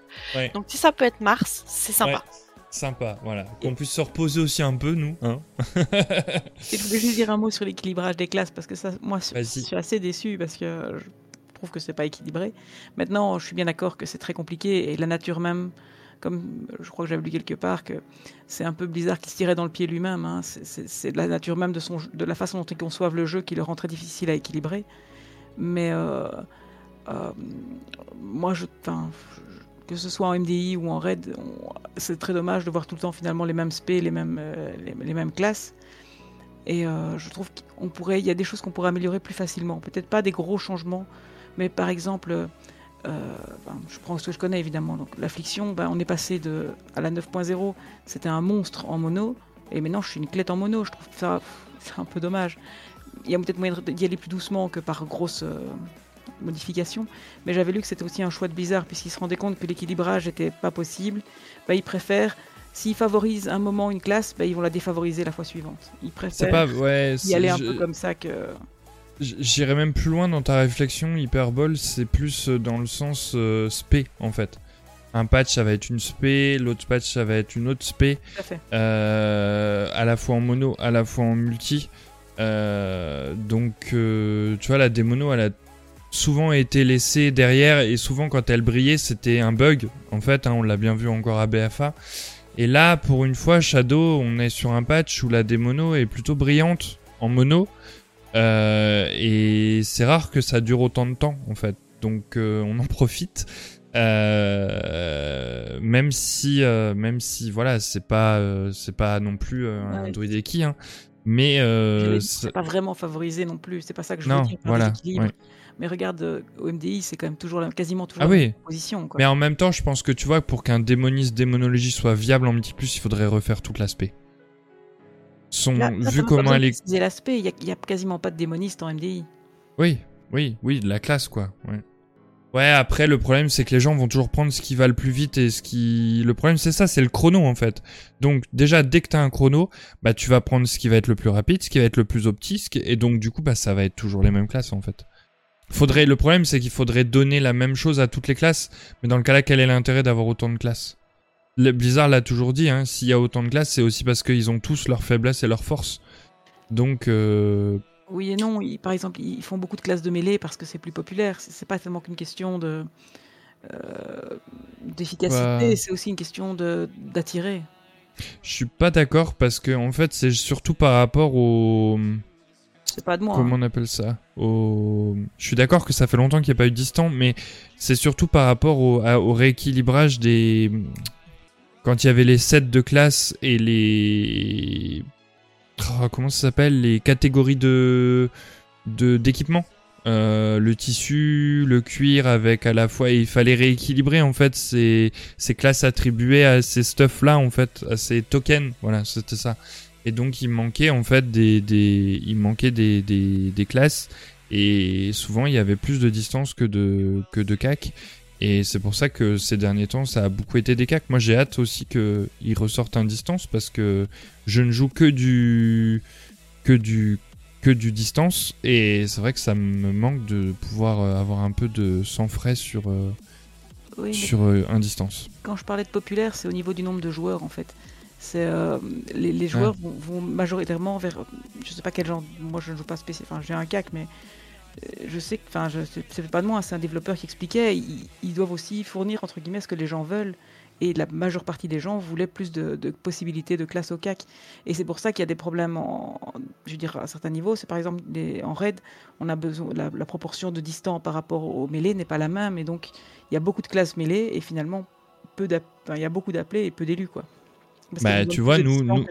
Donc si ça peut être mars, c'est sympa. Sympa, voilà. Qu'on puisse se reposer aussi un peu, nous. Hein Et je voulais juste dire un mot sur l'équilibrage des classes, parce que ça, moi, je suis assez déçu, parce que je trouve que c'est pas équilibré. Maintenant, je suis bien d'accord que c'est très compliqué, et la nature même comme je crois que j'avais lu quelque part, que c'est un peu Blizzard qui se tirait dans le pied lui-même. Hein. C'est de la nature même de, la façon dont ils conçoivent le jeu qui le rend très difficile à équilibrer. Mais euh, euh, moi, je, que ce soit en MDI ou en RAID, c'est très dommage de voir tout le temps finalement les mêmes spé, les mêmes, euh, les, mêmes classes. Et je trouve qu'il pourrait, il y a des choses qu'on pourrait améliorer plus facilement. Peut-être pas des gros changements, mais par exemple, euh, je prends ce que je connais évidemment. Donc l'affliction, ben, on est passé de à la 9.0, c'était un monstre en mono, et maintenant je suis une clette en mono. Je trouve ça c'est un peu dommage. Il y a peut-être moyen d'y aller plus doucement que par grosse euh, modification, mais j'avais lu que c'était aussi un choix de bizarre puisqu'ils se rendaient compte que l'équilibrage n'était pas possible. Ben, ils préfèrent S'ils favorisent un moment une classe, ben, ils vont la défavoriser la fois suivante. Ils préfèrent pas, ouais, y aller un peu comme ça que. J'irais même plus loin dans ta réflexion, Hyperbole, c'est plus euh, dans le sens euh, spé en fait. Un patch ça va être une spé, l'autre patch ça va être une autre spé. Euh, à la fois en mono, à la fois en multi. donc tu vois, la démono elle a souvent été laissée derrière et souvent quand elle brillait c'était un bug en fait, hein, on l'a bien vu encore à BFA. Et là pour une fois Shadow on est sur un patch où la démono est plutôt brillante en mono. Euh, et c'est rare que ça dure autant de temps en fait. Donc euh, on en profite. Euh, même si même si voilà c'est pas c'est pas non plus un ouais. druide hein, mais c'est pas vraiment favorisé non plus c'est pas ça que je veux dire voilà mais regarde au MDI c'est quand même toujours quasiment toujours ah la oui. position mais en même temps je pense que tu vois pour qu'un démoniste démonologie soit viable en multi plus il faudrait refaire tout l'aspect sont vu comment elle est. l'aspect, il n'y a, quasiment pas de démoniste en MDI. Oui, oui, oui, de la classe quoi. Ouais. Ouais, après le problème c'est que les gens vont toujours prendre ce qui va le plus vite et ce qui. Le problème c'est ça, c'est le chrono en fait. Donc déjà dès que t'as un chrono, bah tu vas prendre ce qui va être le plus rapide, ce qui va être le plus optique et donc du coup bah ça va être toujours les mêmes classes en fait. Faudrait le problème c'est qu'il faudrait donner la même chose à toutes les classes, mais dans le cas là quel est l'intérêt d'avoir autant de classes? Blizzard l'a toujours dit, hein, s'il y a autant de classes, c'est aussi parce qu'ils ont tous leurs faiblesses et leurs forces. Donc. Euh, oui et non. par exemple, ils font beaucoup de classes de mêlée parce que c'est plus populaire. C'est pas tellement qu'une question de euh, d'efficacité, c'est aussi une question d'attirer. Je suis pas d'accord parce que en fait, c'est surtout par rapport au. C'est pas de moi. Comment hein. on appelle ça au... Je suis d'accord que ça fait longtemps qu'il n'y a pas eu de distant, mais c'est surtout par rapport au, au rééquilibrage des quand il y avait les sets de classe et les oh, comment ça s'appelle? Les catégories de d'équipement. Euh, le tissu, le cuir avec à la fois il fallait rééquilibrer en fait ces, ces classes attribuées à ces stuff là en fait à ces tokens. Voilà c'était ça. Et donc il manquait en fait des, des il manquait des, des, des classes. Et souvent il y avait plus de distance que de que de cac et c'est pour ça que ces derniers temps, ça a beaucoup été des cacs. Moi, j'ai hâte aussi qu'ils ressortent un distance parce que je ne joue que du que du que du distance et c'est vrai que ça me manque de pouvoir euh, avoir un peu de sang frais sur euh, sur euh, un distance. Quand je parlais de populaire, c'est au niveau du nombre de joueurs en fait. C'est les, joueurs vont, majoritairement vers je sais pas quel genre. Moi, je ne joue pas spécial. Enfin, j'ai un cac, mais je sais que, enfin, c'est pas de moi, c'est un développeur qui expliquait, ils, doivent aussi fournir entre guillemets ce que les gens veulent. Et la majeure partie des gens voulaient plus de, possibilités de classe au CAC. Et c'est pour ça qu'il y a des problèmes, en, je veux dire, à certains niveaux. C'est par exemple en raid, on a besoin, la, proportion de distance par rapport au mêlée n'est pas la même. Et donc, il y a beaucoup de classes mêlées et finalement, peu il y a beaucoup d'appelés et peu d'élus, quoi. bah, tu vois, nous, nous,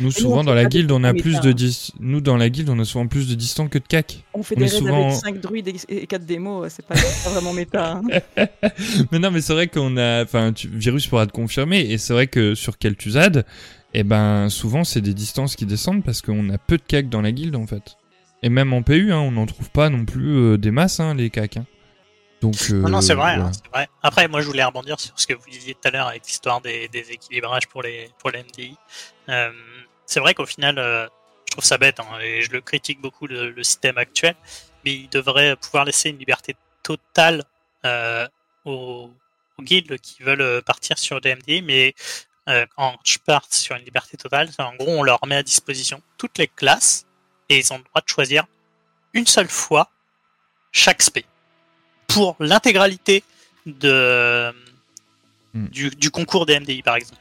nous, souvent, dans la guilde, on a plus de dis... nous dans la guilde, on a souvent plus de distance que de cac. On fait des raids avec 5 druides et 4 démos, c'est pas, vraiment méta. Hein. mais non, mais c'est vrai qu'on a, enfin, Virus pourra te confirmer, et c'est vrai que sur Kel'Thuzad, eh ben, souvent c'est des distances qui descendent parce qu'on a peu de cac dans la guilde en fait. Et même en PU, hein, on n'en trouve pas non plus euh, des masses, hein, les cacs. Hein. Donc, non, non c'est vrai, hein, vrai, Après, moi, je voulais rebondir sur ce que vous disiez tout à l'heure avec l'histoire des, des, équilibrages pour les, pour les MDI. Euh, c'est vrai qu'au final, euh, je trouve ça bête, hein, et je le critique beaucoup le, système actuel, mais il devrait pouvoir laisser une liberté totale euh, aux, guildes qui veulent euh, partir sur DMD, mais quand je pars sur une liberté totale, en gros, on leur met à disposition toutes les classes et ils ont le droit de choisir une seule fois chaque spé pour l'intégralité de Hmm. du, du concours des MDI par exemple.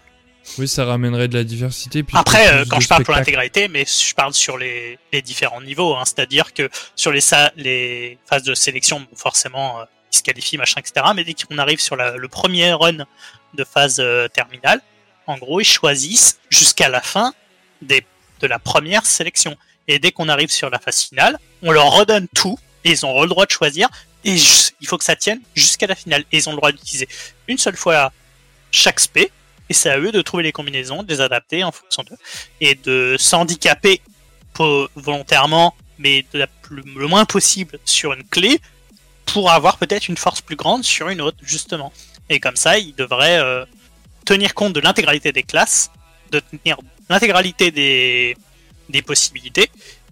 Oui, ça ramènerait de la diversité. puis Après, euh, quand je parle pour spectacles. l'intégralité, mais je parle sur les, les différents niveaux, hein, c'est-à-dire que sur les, les phases de sélection, bon, forcément, euh, ils se qualifient, machin, etc. Mais dès qu'on arrive sur la- le premier run de phase euh, terminale, en gros, ils choisissent jusqu'à la fin des, de la première sélection. Et dès qu'on arrive sur la phase finale, on leur redonne tout, et ils ont le droit de choisir, et il faut que ça tienne jusqu'à la finale. Et ils ont le droit d'utiliser une seule fois chaque spé, et c'est à eux de trouver les combinaisons, de les adapter en fonction d'eux, et de s'handicaper volontairement, mais le moins possible sur une clé, pour avoir peut-être une force plus grande sur une autre, justement. Et comme ça, ils devraient euh, tenir compte de l'intégralité des classes, de tenir l'intégralité des, des possibilités,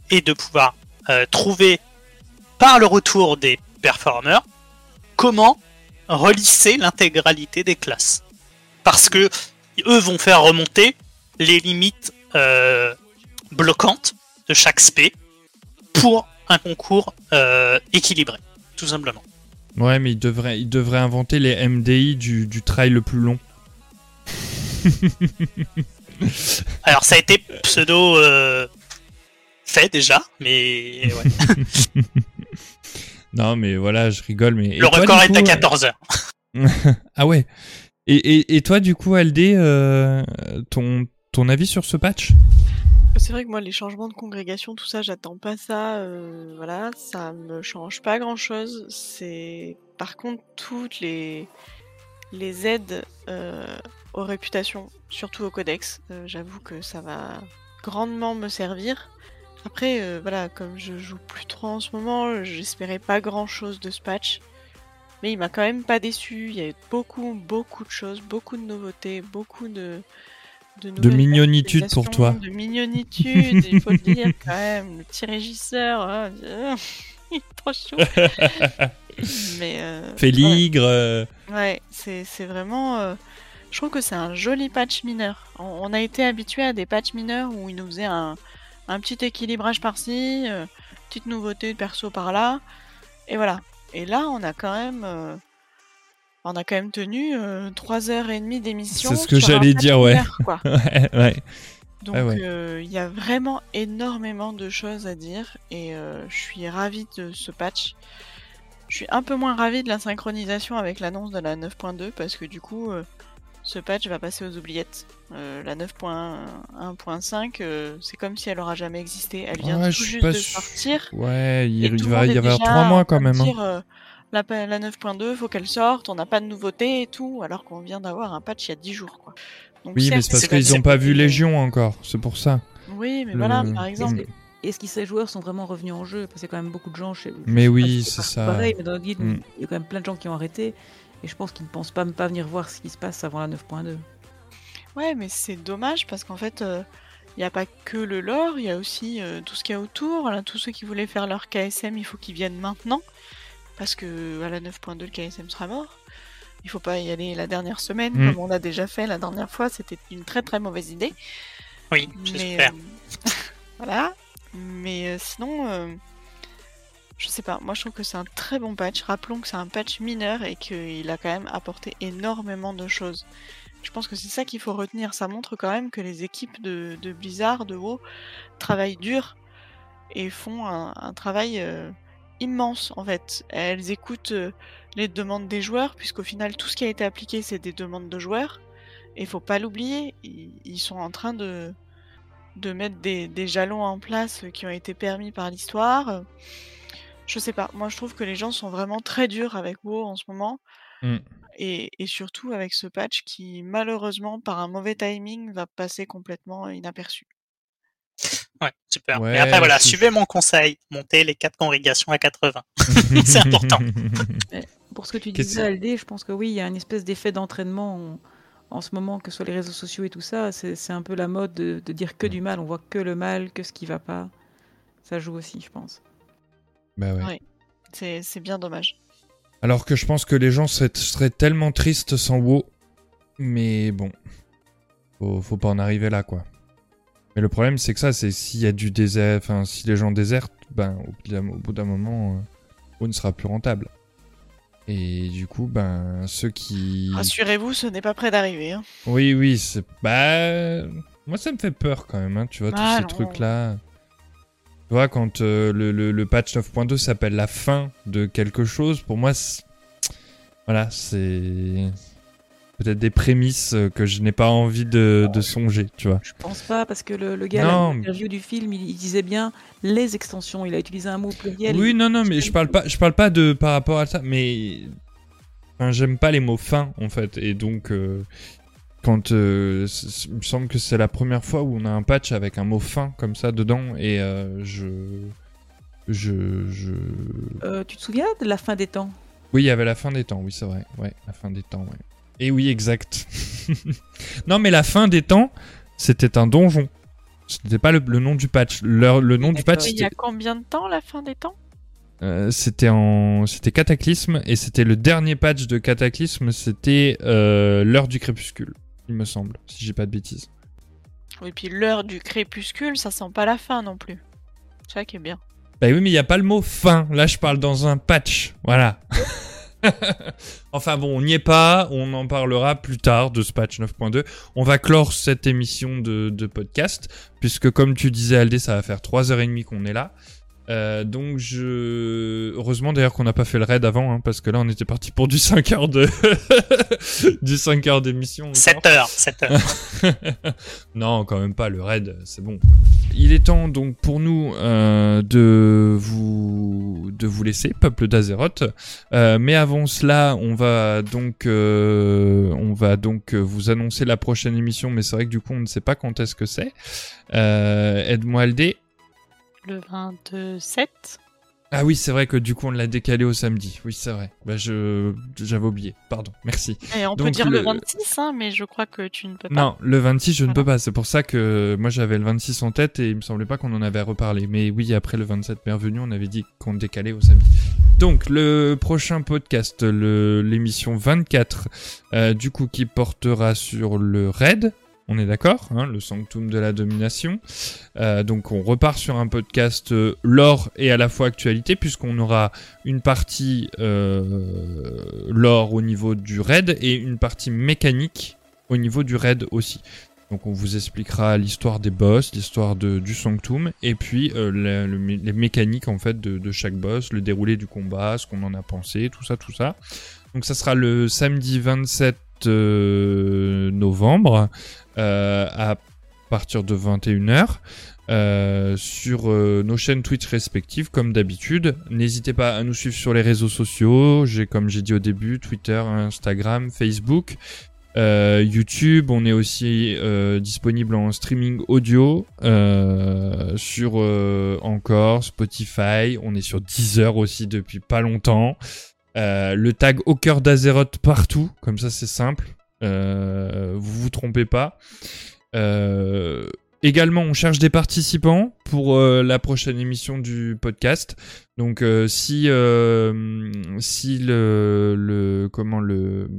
et de pouvoir euh, trouver, par le retour des performeurs, comment relisser l'intégralité des classes. Parce que eux vont faire remonter les limites euh, bloquantes de chaque spé pour un concours euh, équilibré, tout simplement. Ouais, mais il devrait, il devrait inventer les MDI du, du trail le plus long. Alors ça a été pseudo euh, fait déjà, mais ouais. Non, mais voilà, je rigole. Mais et le toi, record est à coup, 14 heures. ah ouais. Et, toi, du coup, LD, euh, ton, ton avis sur ce patch? C'est vrai que moi, les changements de congrégation, tout ça, j'attends pas ça. euh, voilà, ça me change pas grand chose. C'est par contre toutes les les aides euh, aux réputations, surtout au codex. J'avoue que ça va grandement me servir. Après, voilà, comme je joue plus trop en ce moment, j'espérais pas grand chose de ce patch. Mais il m'a quand même pas déçu. Il y a eu beaucoup, beaucoup de choses, beaucoup de nouveautés, beaucoup de de, nouvelles mignonitude pour toi. de mignonitude, il faut le dire quand même. Le petit régisseur, hein, il est trop chou. Mais euh, Féligre. euh, ouais, ouais, c'est c'est vraiment. euh, je trouve que c'est un joli patch mineur. On, on a été habitué à des patchs mineurs où ils nous faisaient un, un petit équilibrage par-ci, euh, petite nouveauté de perso par-là, et voilà. Et là, on a quand même. euh, on a quand même tenu 3h30 d'émission. C'est ce que j'allais dire, ouais. mineur, quoi. ouais, ouais. Donc Ah ouais. euh, il y a vraiment énormément de choses à dire et euh, je suis ravie de ce patch. Je suis un peu moins ravie de la synchronisation avec l'annonce de la 9.2 parce que du coup euh, ce patch va passer aux oubliettes. Euh, la 9.1.5 euh, c'est comme si elle aura jamais existé. Elle vient Ouais, tout juste de sortir. Ouais, il, va y avoir trois mois quand même. hein. dire, euh, la, la 9.2 faut qu'elle sorte, on n'a pas de nouveauté et tout, alors qu'on vient d'avoir un patch il y a 10 jours quoi. Donc, Oui, mais c'est parce qu'ils n'ont pas vu Légion encore, c'est pour ça. Oui, mais Le- voilà, par exemple. Est-ce que ces joueurs sont vraiment revenus en jeu Parce qu'il y a quand même beaucoup de gens chez. Mais oui, c'est ça. Pareil, mais dans le guide, Mm. il y a quand même plein de gens qui ont arrêté. Et je pense qu'ils ne pensent pas, pas venir voir ce qui se passe avant la 9.2. Ouais, mais c'est dommage parce qu'en fait, il n'y a pas que le lore, il y a aussi euh, tout ce qu'il y a autour. Là, tous ceux qui voulaient faire leur KSM, il faut qu'ils viennent maintenant. Parce que à la 9.2, le KSM sera mort. Il faut pas y aller la dernière semaine, Mm. comme on a déjà fait la dernière fois. C'était une très très mauvaise idée. Oui, Mais j'espère. euh, voilà. Mais euh, sinon, euh, je sais pas. Moi, je trouve que c'est un très bon patch. Rappelons que c'est un patch mineur et qu'il a quand même apporté énormément de choses. Je pense que c'est ça qu'il faut retenir. Ça montre quand même que les équipes de, Blizzard, de WoW, travaillent dur et font un, travail euh, immense en fait. Elles écoutent euh, les demandes des joueurs, puisqu'au final, tout ce qui a été appliqué, c'est des demandes de joueurs. Et faut pas l'oublier, ils, ils sont en train de, de mettre des, des jalons en place qui ont été permis par l'histoire. Je sais pas, moi je trouve que les gens sont vraiment très durs avec WoW en ce moment. Mm. Et, et surtout avec ce patch qui malheureusement par un mauvais timing va passer complètement inaperçu. Ouais, super. Ouais, Mais après, voilà, suivez mon conseil. Montez les quatre congrégations à 80. C'est important. Pour ce que tu disais, Aldé, je pense que oui, il y a une espèce d'effet d'entraînement en, en ce moment, que sur les réseaux sociaux et tout ça. C'est c'est un peu la mode de, de dire que du mal. On voit que le mal, que ce qui va pas. Ça joue aussi, je pense. Bah ouais. Ouais. C'est c'est bien dommage. Alors que je pense que les gens seraient, seraient tellement tristes sans WoW. Mais bon. Faut, faut pas en arriver là, quoi. Mais le problème, c'est que ça, c'est s'il y a du désert, enfin, si les gens désertent, ben, au bout d'un- moment, euh, WoW ne sera plus rentable. Et du coup, ben, ceux qui. Rassurez-vous, ce n'est pas près d'arriver. Hein. Oui, oui, c'est. Bah. Moi, ça me fait peur quand même, hein, tu vois, Ah, tous non. ces trucs-là. Tu vois, quand euh, le, le- le patch 9.2 s'appelle la fin de quelque chose, pour moi, c'est- voilà, c'est peut-être des prémices euh, que je n'ai pas envie de, de songer, tu vois. Je pense pas, parce que le, le gars, dans l'interview du film, il, il disait bien les extensions. Il a utilisé un mot pluriel. Oui, non, non, mais je parle pas, je parle pas de par rapport à ça, mais enfin, j'aime pas les mots fins en fait, et donc euh, quand euh, il me semble que c'est la première fois où on a un patch avec un mot fin comme ça dedans, et euh, je, je, je, Euh, tu te souviens de la fin des temps? Oui, il y avait la fin des temps, oui, c'est vrai, ouais, la fin des temps, ouais. Et oui, exact. non, mais la fin des temps, c'était un donjon. C'était pas le, le nom du patch. Le, le nom du patch. Il y a combien de temps la fin des temps? Euh, c'était en c'était Cataclysme et c'était le dernier patch de Cataclysme c'était euh, l'heure du crépuscule il me semble si j'ai pas de bêtises. Et puis l'heure du crépuscule, ça sent pas la fin non plus. C'est ça qui est bien. bah oui mais il y a pas le mot fin là je parle dans un patch. Voilà. Enfin bon on n'y est pas. On en parlera plus tard de ce patch 9.2 on va clore cette émission de, de podcast puisque comme tu disais Aldé ça va faire 3h30 qu'on est là Euh, donc je heureusement d'ailleurs qu'on n'a pas fait le raid avant hein, parce que là on était parti pour du 5 heures de du 5 heures d'émission encore. 7 heures, 7 heures. non, quand même pas, le raid, c'est bon. Il est temps donc pour nous euh, de vous de vous laisser, peuple d'Azeroth. Euh, mais avant cela, on va donc euh, on va donc vous annoncer la prochaine émission, mais c'est vrai que du coup on ne sait pas quand est-ce que c'est. Euh, Aide-moi Aldé. Le 27 Ah oui, c'est vrai que du coup on l'a décalé au samedi. Oui, c'est vrai. Bah je j'avais oublié. Pardon. Merci. Et on peut dire le... le- 26, hein, mais je crois que tu ne peux pas. Non, le 26, je ne peux pas. C'est pour ça que moi j'avais le 26 en tête et il me semblait pas qu'on en avait reparlé. Mais oui, après le 27 bienvenue, on avait dit qu'on décalait au samedi. Donc le prochain podcast, le- l'émission 24, euh, du coup qui portera sur le raid. On est d'accord, hein, le sanctum de la domination. Euh, donc on repart sur un podcast euh, lore et à la fois actualité puisqu'on aura une partie euh, lore au niveau du raid et une partie mécanique au niveau du raid aussi. Donc on vous expliquera l'histoire des boss, l'histoire du sanctum et puis les mécaniques en fait de, chaque boss, le déroulé du combat, ce qu'on en a pensé, tout ça, tout ça. Donc ça sera le samedi 27 euh, novembre à partir de 21h. euh, sur euh, nos chaînes Twitch respectives comme d'habitude. N'hésitez pas à nous suivre sur les réseaux sociaux. J'ai comme j'ai dit au début Twitter, Instagram, Facebook, euh, YouTube. On est aussi euh, disponible en streaming audio euh, sur euh, encore Spotify. On est sur Deezer aussi depuis pas longtemps. Euh, le tag au cœur d'Azeroth partout, comme ça c'est simple. Euh, vous vous trompez pas. Euh, également, on cherche des participants pour euh, la prochaine émission du podcast. Donc, si si le, le comment le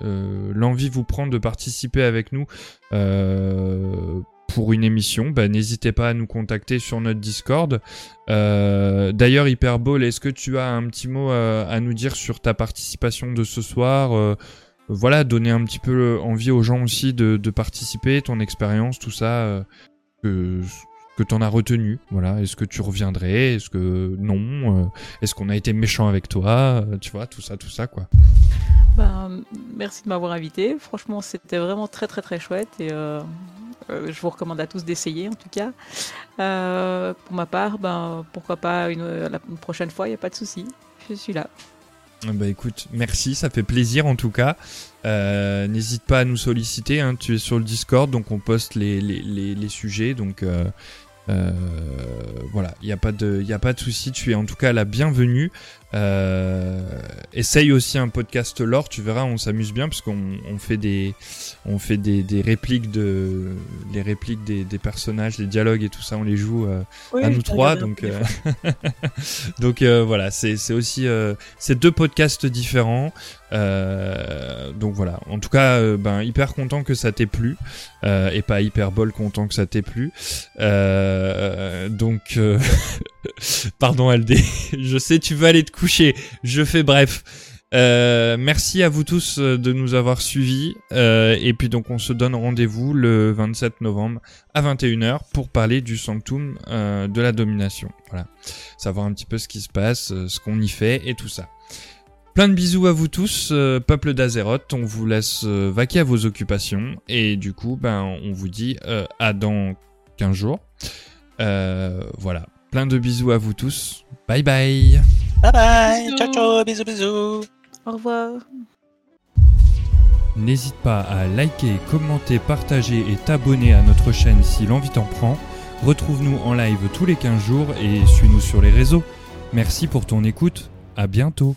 l'envie vous prend de participer avec nous pour une émission, bah, n'hésitez pas à nous contacter sur notre Discord. D'ailleurs, Hyperball, est-ce que tu as un petit mot à nous dire sur ta participation de ce soir Voilà, donner un petit peu envie aux gens aussi de, participer, ton expérience, tout ça, euh, que, que t'en as retenu. Voilà, est-ce que tu reviendrais? Est-ce que non? Euh, Est-ce qu'on a été méchant avec toi? Euh, Tu vois, tout ça, tout ça, quoi. Ben, merci de m'avoir invité. Franchement, c'était vraiment très très très chouette et euh, euh, je vous recommande à tous d'essayer en tout cas. Euh, pour ma part, ben, pourquoi pas une, une prochaine fois, il n'y a pas de souci. Je suis là. Ah Bah écoute, merci, ça fait plaisir en tout cas. Euh, N'hésite pas à nous solliciter, hein, tu es sur le Discord, donc on poste les, sujets, donc euh, euh, voilà, il n'y a pas de, y tu es en tout cas la bienvenue. Euh, essaye aussi un podcast lore, tu verras, on s'amuse bien parce qu'on on fait des, on fait des, des répliques de, les répliques des, des personnages, les dialogues et tout ça, on les joue. euh, à nous trois. Donc, euh, donc euh, voilà, c'est c'est aussi euh, c'est deux podcasts différents. Euh, donc voilà. En tout cas, ben hyper content que ça t'ait plu euh, et pas hyper bol content que ça t'ait plu. Euh, donc euh, Pardon Aldé, je sais tu veux aller te coucher, je fais bref. Euh, merci à vous tous euh, de nous avoir suivis. Euh, et puis donc on se donne rendez-vous le 27 novembre à 21h pour parler du Sanctum de la domination. Voilà. Savoir un petit peu ce qui se passe, ce qu'on y fait et tout ça. Plein de bisous à vous tous, peuple d'Azeroth. On vous laisse vaquer à vos occupations. Et du coup, ben, on vous dit à dans 15 jours. Voilà. Plein de bisous à vous tous. Bye bye. Bye bye. Bisous. Ciao, ciao. Bisous, bisous. Au revoir. N'hésite pas à liker, commenter, partager et t'abonner à notre chaîne si l'envie t'en prend. Retrouve-nous en live tous les 15 jours et suis-nous sur les réseaux. Merci pour ton écoute. À bientôt.